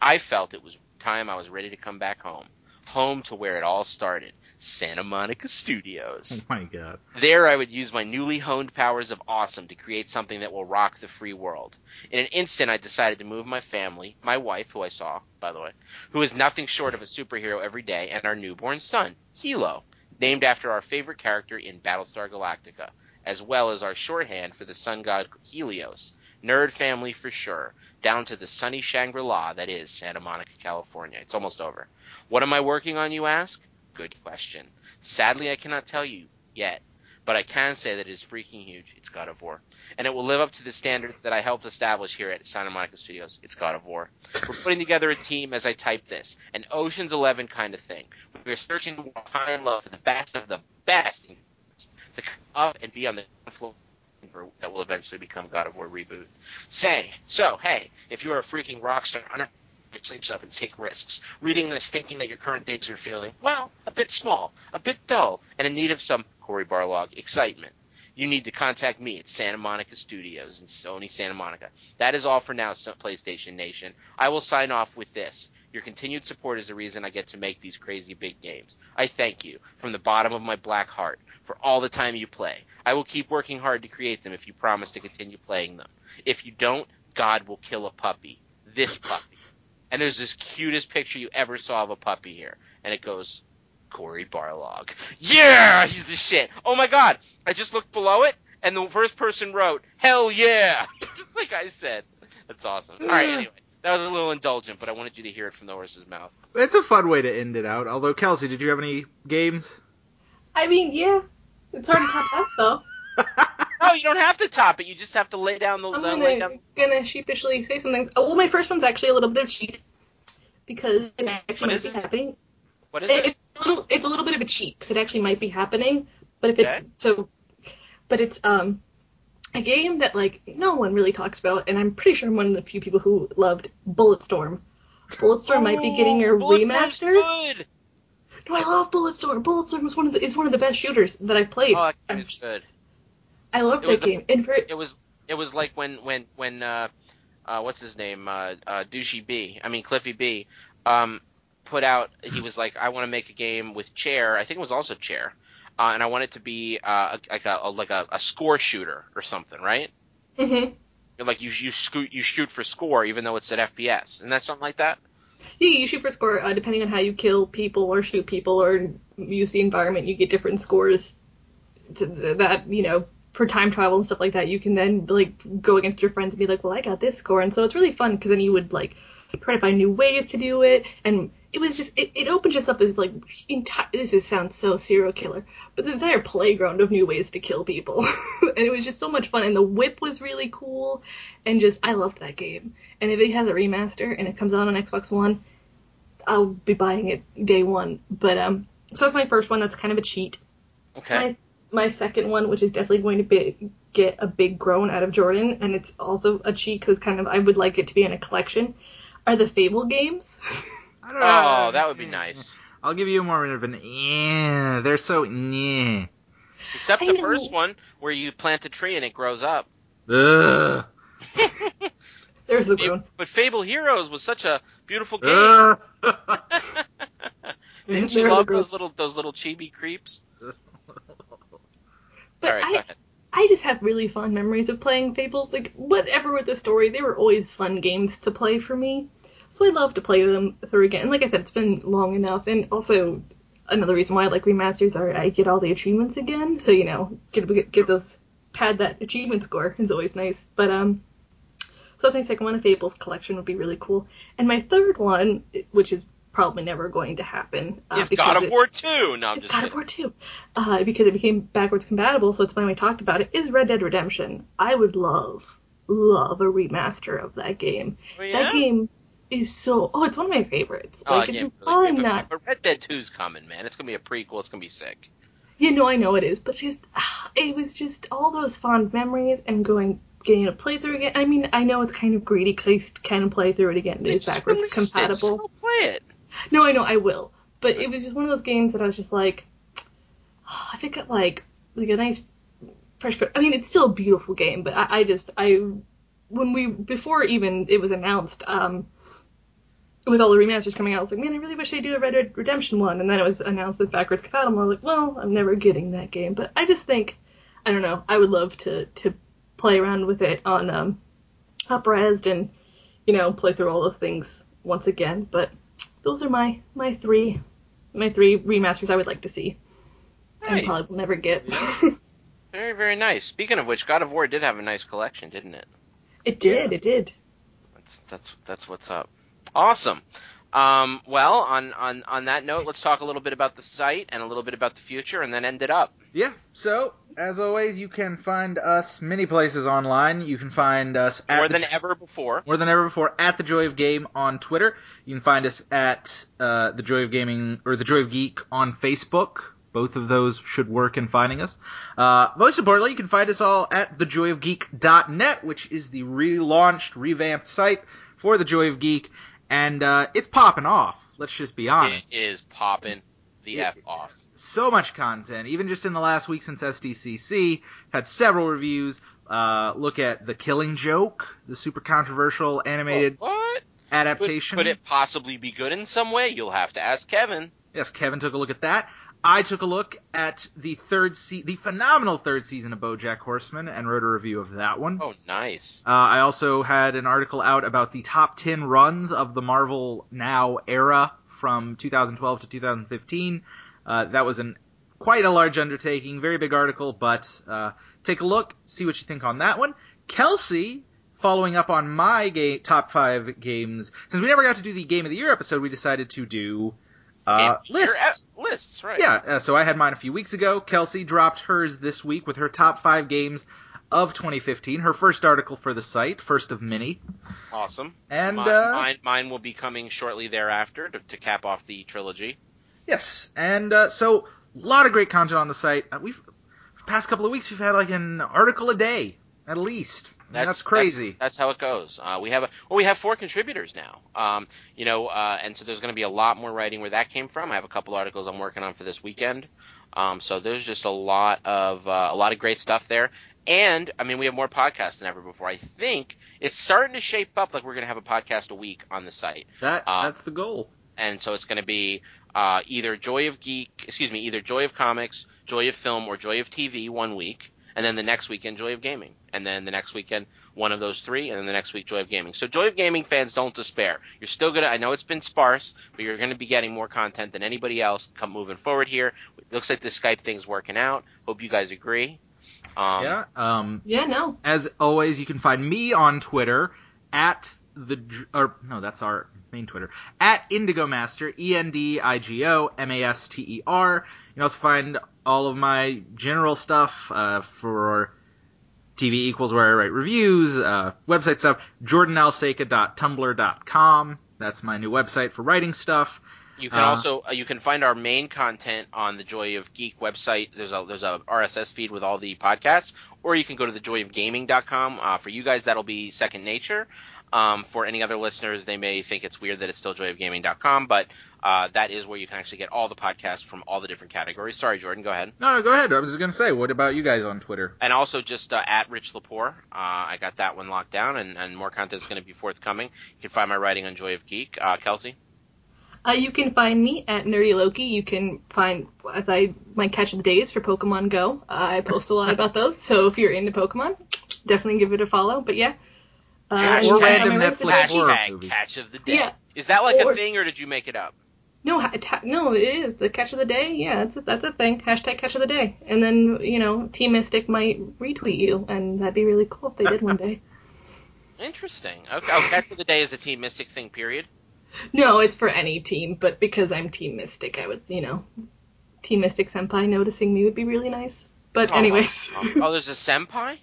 I felt it was time I was ready to come back home. Home to where it all started. Santa Monica Studios. Oh my god. There, I would use my newly honed powers of awesome to create something that will rock the free world. In an instant, I decided to move my family, my wife, who I saw, by the way, who is nothing short of a superhero every day, and our newborn son, Helo, named after our favorite character in Battlestar Galactica, as well as our shorthand for the sun god Helios. Nerd family for sure, down to the sunny Shangri La that is Santa Monica, California. It's almost over. What am I working on, you ask? Good question. Sadly, I cannot tell you yet, but I can say that it is freaking huge. It's God of War. And it will live up to the standards that I helped establish here at Santa Monica Studios. It's God of War. We're putting together a team as I type this, an Ocean's Eleven kind of thing. We're searching high and low for the best of the best to come up and be on the floor that will eventually become God of War reboot. Say, so hey, if you're a freaking rock star, sleeps up and take risks. Reading this thinking that your current days are feeling, well, a bit small, a bit dull, and in need of some Cory Barlog excitement. You need to contact me at Santa Monica Studios in Sony Santa Monica. That is all for now, PlayStation Nation. I will sign off with this. Your continued support is the reason I get to make these crazy big games. I thank you from the bottom of my black heart for all the time you play. I will keep working hard to create them if you promise to continue playing them. If you don't, God will kill a puppy. This puppy. and there's this cutest picture you ever saw of a puppy here, and it goes, Cory Barlog. Yeah, he's the shit. Oh my god, I just looked below it, and the first person wrote, hell yeah, just like I said. That's awesome. All right, anyway, that was a little indulgent, but I wanted you to hear it from the horse's mouth. It's a fun way to end it out. Although, Kelsey, did you have any games? I mean, yeah, it's hard to top that though. No, you don't have to top it. You just have to lay down the, I'm the gonna down. gonna sheepishly say something. Oh, well, my first one's actually a little bit of cheat because it actually What might is be it? happening. What is It, it? it's a little, it's a little bit of a cheat because it actually might be happening. But if it so, but it's um a game that like no one really talks about, and I'm pretty sure I'm one of the few people who loved Bulletstorm. Bulletstorm might be getting a Oh, remaster. Good. No, I love Bulletstorm. Bulletstorm is one of the is one of the best shooters that I've played. Oh, that I'm game just- good. I love was that the- game. And for It was it was like when when when uh uh what's his name uh uh Douchey B I mean Cliffy B um put out he was like I want to make a game with chair I think it was also chair uh, and I want it to be uh like a, a like a, a score shooter or something right hmm like you you scoot you shoot for score even though it's at FPS and that's something like that Yeah, you shoot for score uh, depending on how you kill people or shoot people or use the environment. You get different scores to that you know for time travel and stuff like that. You can then like go against your friends and be like, well, I got this score, and so it's really fun because then you would like try to find new ways to do it, and it was just it, it opened us up as like entire. This is, sounds so serial killer, but the entire playground of new ways to kill people, and it was just so much fun. And the whip was really cool, and just I loved that game. And if it has a remaster and it comes out on Xbox One, I'll be buying it day one. But um, so that's my first one. That's kind of a cheat. okay My my second one, which is definitely going to be get a big groan out of Jordan, and it's also a cheat because kind of I would like it to be in a collection. Are the Fable games? I don't know. oh that would be nice I'll give you more of an yeah. They're so yeah. except I the know. first one where you plant a tree and it grows up Ugh. There's the groan. but Fable Heroes was such a beautiful game Ugh. Didn't There you love those little those little chibi creeps? But All right, go I, ahead. I just have really fond memories of playing Fables. Like, whatever with the story, they were always fun games to play for me. So I'd love to play them through again. And like I said, it's been long enough. And also, another reason why I like remasters are I get all the achievements again. So, you know, get, get, get those, pad that achievement score is always nice. But, um, so that's my second one. A Fables collection would be really cool. And my third one, which is probably never going to happen. Uh, Is God of it- War 2. No, I'm just God kidding. of War 2. Uh, because it became backwards compatible, so it's when we talked about it, is Red Dead Redemption. I would love, love a remaster of that game. Oh, yeah? That game is so. Oh, it's one of my favorites. Oh, Like, that it's really good, but, not. but Red Dead 2's coming, man. It's gonna be a prequel. It's gonna be sick. You know, I know it is, but just. It was just all those fond memories and going. Getting to play through again. I mean, I know it's kind of greedy because I to play through it again. It is backwards released it. Compatible. play it. No, I know I will, but it was just one of those games that I was just like, oh, if it got like like a nice fresh. I mean, it's still a beautiful game, but I, I just I when we before even it was announced, um, with all the remasters coming out, I was like, man, I really wish they do a Red Dead Redemption one, and then it was announced as backwards compatible. I was like, well, I'm never getting that game, but I just think I don't know. I would love to to play around with it on um, upresed and you know play through all those things once again, but those are my my three my three remasters I would like to see and probably will never get. Very, very nice. Speaking of which, God of War did have a nice collection, didn't it? it did, it did. That's that's that's what's up. Awesome. Um, well, on, on on that note, let's talk a little bit about the site and a little bit about the future, and then end it up. Yeah. So, as always, you can find us many places online. You can find us at More the than ever before. more than ever before at the Joy of Game on Twitter. You can find us at uh, the Joy of Gaming or the Joy of Geek on Facebook. Both of those should work in finding us. Uh, most importantly, you can find us all at thejoyofgeek.net, which is the relaunched, revamped site for the Joy of Geek, and uh, it's popping off. Let's just be honest It is popping the It- f off. so much content. Even just in the last week since SDCC, had several reviews. Uh, look at The Killing Joke, the super controversial animated What? Could, adaptation. could it possibly be good in some way? You'll have to ask Kevin. Yes, Kevin took a look at that. I took a look at the third se- the phenomenal third season of BoJack Horseman and wrote a review of that one. Oh, nice. Uh, I also had an article out about the top 10 runs of the Marvel Now era from 2012 to 2015. Uh, that was an quite a large undertaking, very big article, but uh, take a look, see what you think on that one. Kelsey, following up on my top five games, since we never got to do the Game of the Year episode, we decided to do uh, lists. lists, right? Yeah, uh, so I had mine a few weeks ago. Kelsey dropped hers this week with her top five games of 2015. Her first article for the site, first of many. Awesome. And, mine, uh, mine, mine will be coming shortly thereafter to, to cap off the trilogy. Yes, and uh, so a lot of great content on the site. Uh, we've past couple of weeks we've had like an article a day at least. And That's, crazy. That's, that's how it goes. Uh, we have a, well, we have four contributors now. Um, you know, uh, and so there's going to be a lot more writing where that came from. I have a couple articles I'm working on for this weekend. Um, so there's just a lot of uh, a lot of great stuff there. And I mean, we have more podcasts than ever before. I think it's starting to shape up like we're going to have a podcast a week on the site. that uh, that's the goal. and so it's going to be uh, either Joy of Geek, excuse me, either Joy of Comics, Joy of Film, or Joy of TV one week, and then the next weekend Joy of Gaming, and then the next weekend one of those three, and then the next week Joy of Gaming. So Joy of Gaming fans, don't despair. You're still gonna. I know it's been sparse, but you're going to be getting more content than anybody else. Come moving forward here. It looks like this Skype thing's working out. Hope you guys agree. Um, yeah. Um. Yeah, no. As always, you can find me on Twitter at the or no, that's our main Twitter at Endigo Master E N D I G O M A S T E R. You can also find all of my general stuff uh, for TV equals where I write reviews, uh, website stuff. JordanAlseca.tumblr.com. That's my new website for writing stuff. You can Uh, also uh, you can find our main content on the Joy of Geek website. There's a there's a RSS feed with all the podcasts, or you can go to the joyofgaming.com. Uh, for you guys, that'll be second nature. Um, for any other listeners, they may think it's weird that it's still joyofgaming.com, but uh, that is where you can actually get all the podcasts from all the different categories. Sorry, Jordan, go ahead. No, no, go ahead. I was just gonna say, what about you guys on Twitter? And also just uh, at Rich Lepore. Uh, I got that one locked down, and, and more content is going to be forthcoming. You can find my writing on Joy of Geek. Uh, Kelsey. Uh, you can find me at Nerdy Loki. You can find as I my catch of the days for Pokemon Go. Uh, I post a lot about those, so if you're into Pokemon, definitely give it a follow. But yeah, uh, Hashtag- Or random Netflix horror Hashtag movies. catch of the day. Yeah. Is that like Or- a thing, or did you make it up? No, ha- no, it is the catch of the day. Yeah, that's a, that's a thing. Hashtag catch of the day, and then you know, Team Mystic might retweet you, and that'd be really cool if they did one day. Interesting. Okay. Oh, catch of the day is a Team Mystic thing. Period. No, it's for any team, but because I'm Team Mystic, I would, you know, Team Mystic Senpai noticing me would be really nice. But Oh, anyways, oh, there's a senpai.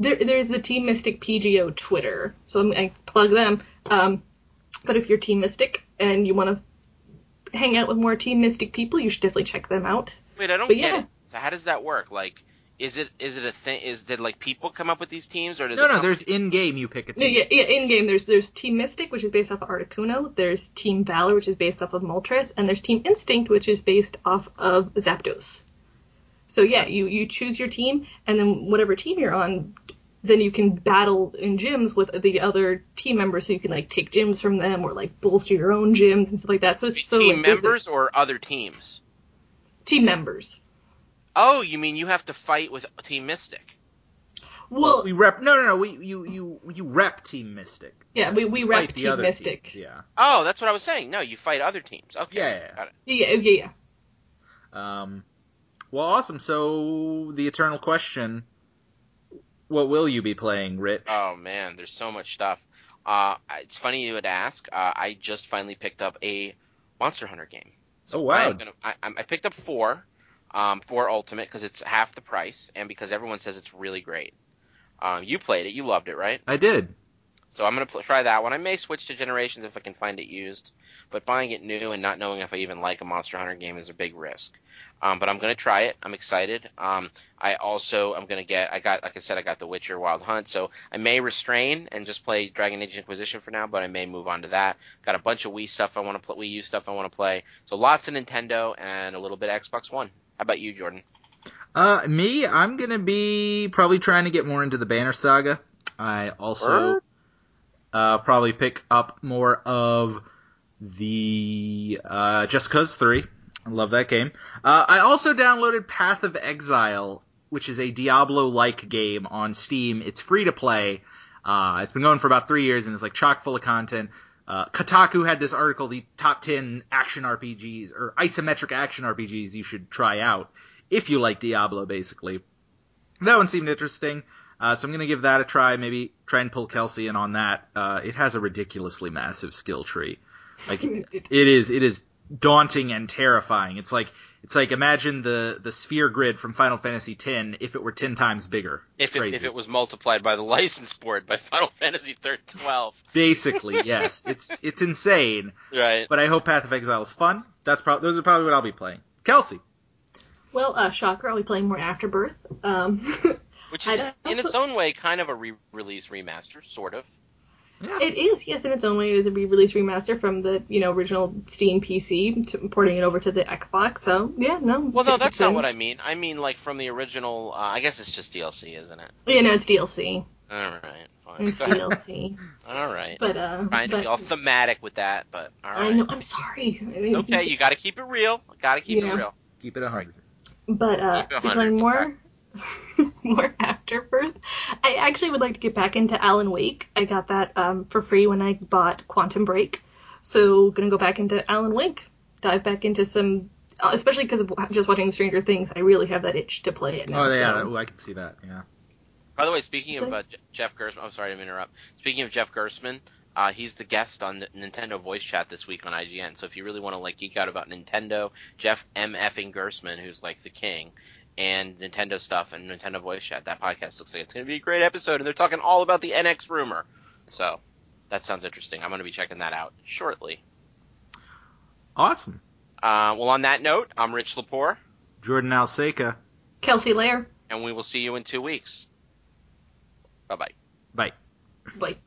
There, there's the Team Mystic PGO Twitter, so I'm, I plug them. Um, but if you're Team Mystic and you want to hang out with more Team Mystic people, you should definitely check them out. Wait, I don't But get yeah. it. So how does that work? Like, is it is it a thing? Is did like people come up with these teams, or does No, no. There's in game you pick a Yeah, team. yeah, yeah, in game there's there's Team Mystic, which is based off of Articuno. There's Team Valor, which is based off of Moltres, and there's Team Instinct, which is based off of Zapdos. So yeah, you you choose your team, and then whatever team you're on, then you can battle in gyms with the other team members, so you can like take gyms from them or like bolster your own gyms and stuff like that. So it's so team like, there's a- members or other teams? team members. Oh, you mean you have to fight with Team Mystic? Well, we rep. No, no, no. We you you you rep Team Mystic. yeah, we we rep Team Mystic. teams, Yeah. Oh, that's what I was saying. No, you fight other teams. Okay. Yeah, yeah, yeah. Got it. Yeah, yeah, yeah. Um. Well, awesome. So the eternal question: What will you be playing, Rich? Oh man, there's so much stuff. Uh, it's funny you would ask. Uh, I just finally picked up a Monster Hunter game. oh wow. Gonna, I, I picked up four, um, four Ultimate because it's half the price and because everyone says it's really great. Um, you played it, you loved it, right? I did. So I'm gonna pl- try that one. I may switch to Generations if I can find it used, but buying it new and not knowing if I even like a Monster Hunter game is a big risk. Um, but I'm gonna try it. I'm excited. Um, I also I'm gonna get. I got like I said, I got The Witcher Wild Hunt, so I may restrain and just play Dragon Age Inquisition for now, but I may move on to that. Got a bunch of Wii stuff I want to play, Wii U stuff I want to play. So lots of Nintendo and a little bit of Xbox One. How about you, Jordan? Uh, me, I'm gonna be probably trying to get more into the Banner Saga. I also uh probably pick up more of the uh Just Cause three. I love that game. Uh, I also downloaded Path of Exile, which is a Diablo-like game on Steam. It's free to play. Uh, it's been going for about three years and it's like chock full of content. Uh, Kotaku had this article, the top 10 action RPGs or isometric action RPGs you should try out if you like Diablo, basically. That one seemed interesting. Uh, so I'm gonna give that a try. Maybe try and pull Kelsey in on that. Uh, it has a ridiculously massive skill tree. Like it is, it is daunting and terrifying. It's like it's like imagine the the sphere grid from Final Fantasy X if it were ten times bigger. It's If it, crazy. if it was multiplied by the license board by Final Fantasy 12. Basically, yes, it's it's insane. Right. But I hope Path of Exile is fun. That's probably those are probably what I'll be playing. Kelsey, Well, uh, shocker, I'll be playing more Afterbirth. Um, Which is, in its own way, kind of a re-release remaster, sort of. Yeah, it is, yes, in its own way, it is a re-release remaster from the you know original Steam PC, to, porting it over to the Xbox. So yeah, no. Well, no, that's not what I mean. I mean, like, from the original, uh, I guess it's just DLC, isn't it? Yeah, no, it's DLC. Alright, fine. It's DLC. Alright. but uh, Trying to but be all thematic with that, but I know. I'm sorry. Okay, you gotta keep it real. Gotta keep Yeah. it real. keep it a hundred. But uh, Keep it 100, playing more, more Afterbirth. I actually would like to get back into Alan Wake. I got that um, for free when I bought Quantum Break, so gonna go back into Alan Wake. Dive back into some, uh, especially because of just watching Stranger Things. I really have that itch to play it now. Oh yeah, so- ooh, I can see that. Yeah. By the way, speaking of uh, Jeff Gerstmann, I'm sorry to interrupt. Speaking of Jeff Gerstmann, uh, he's the guest on the Nintendo Voice Chat this week on IGN. So if you really want to like geek out about Nintendo, Jeff M. Effing Gerstmann, who's like the king, and Nintendo stuff and Nintendo Voice Chat, that podcast looks like it's going to be a great episode, and they're talking all about the NX rumor. So that sounds interesting. I'm going to be checking that out shortly. Awesome. Uh, well, on that note, I'm Rich Lepore, Jordan Alseca. Kelsey Lair. and we will see you in two weeks. Bye bye. Bye. Like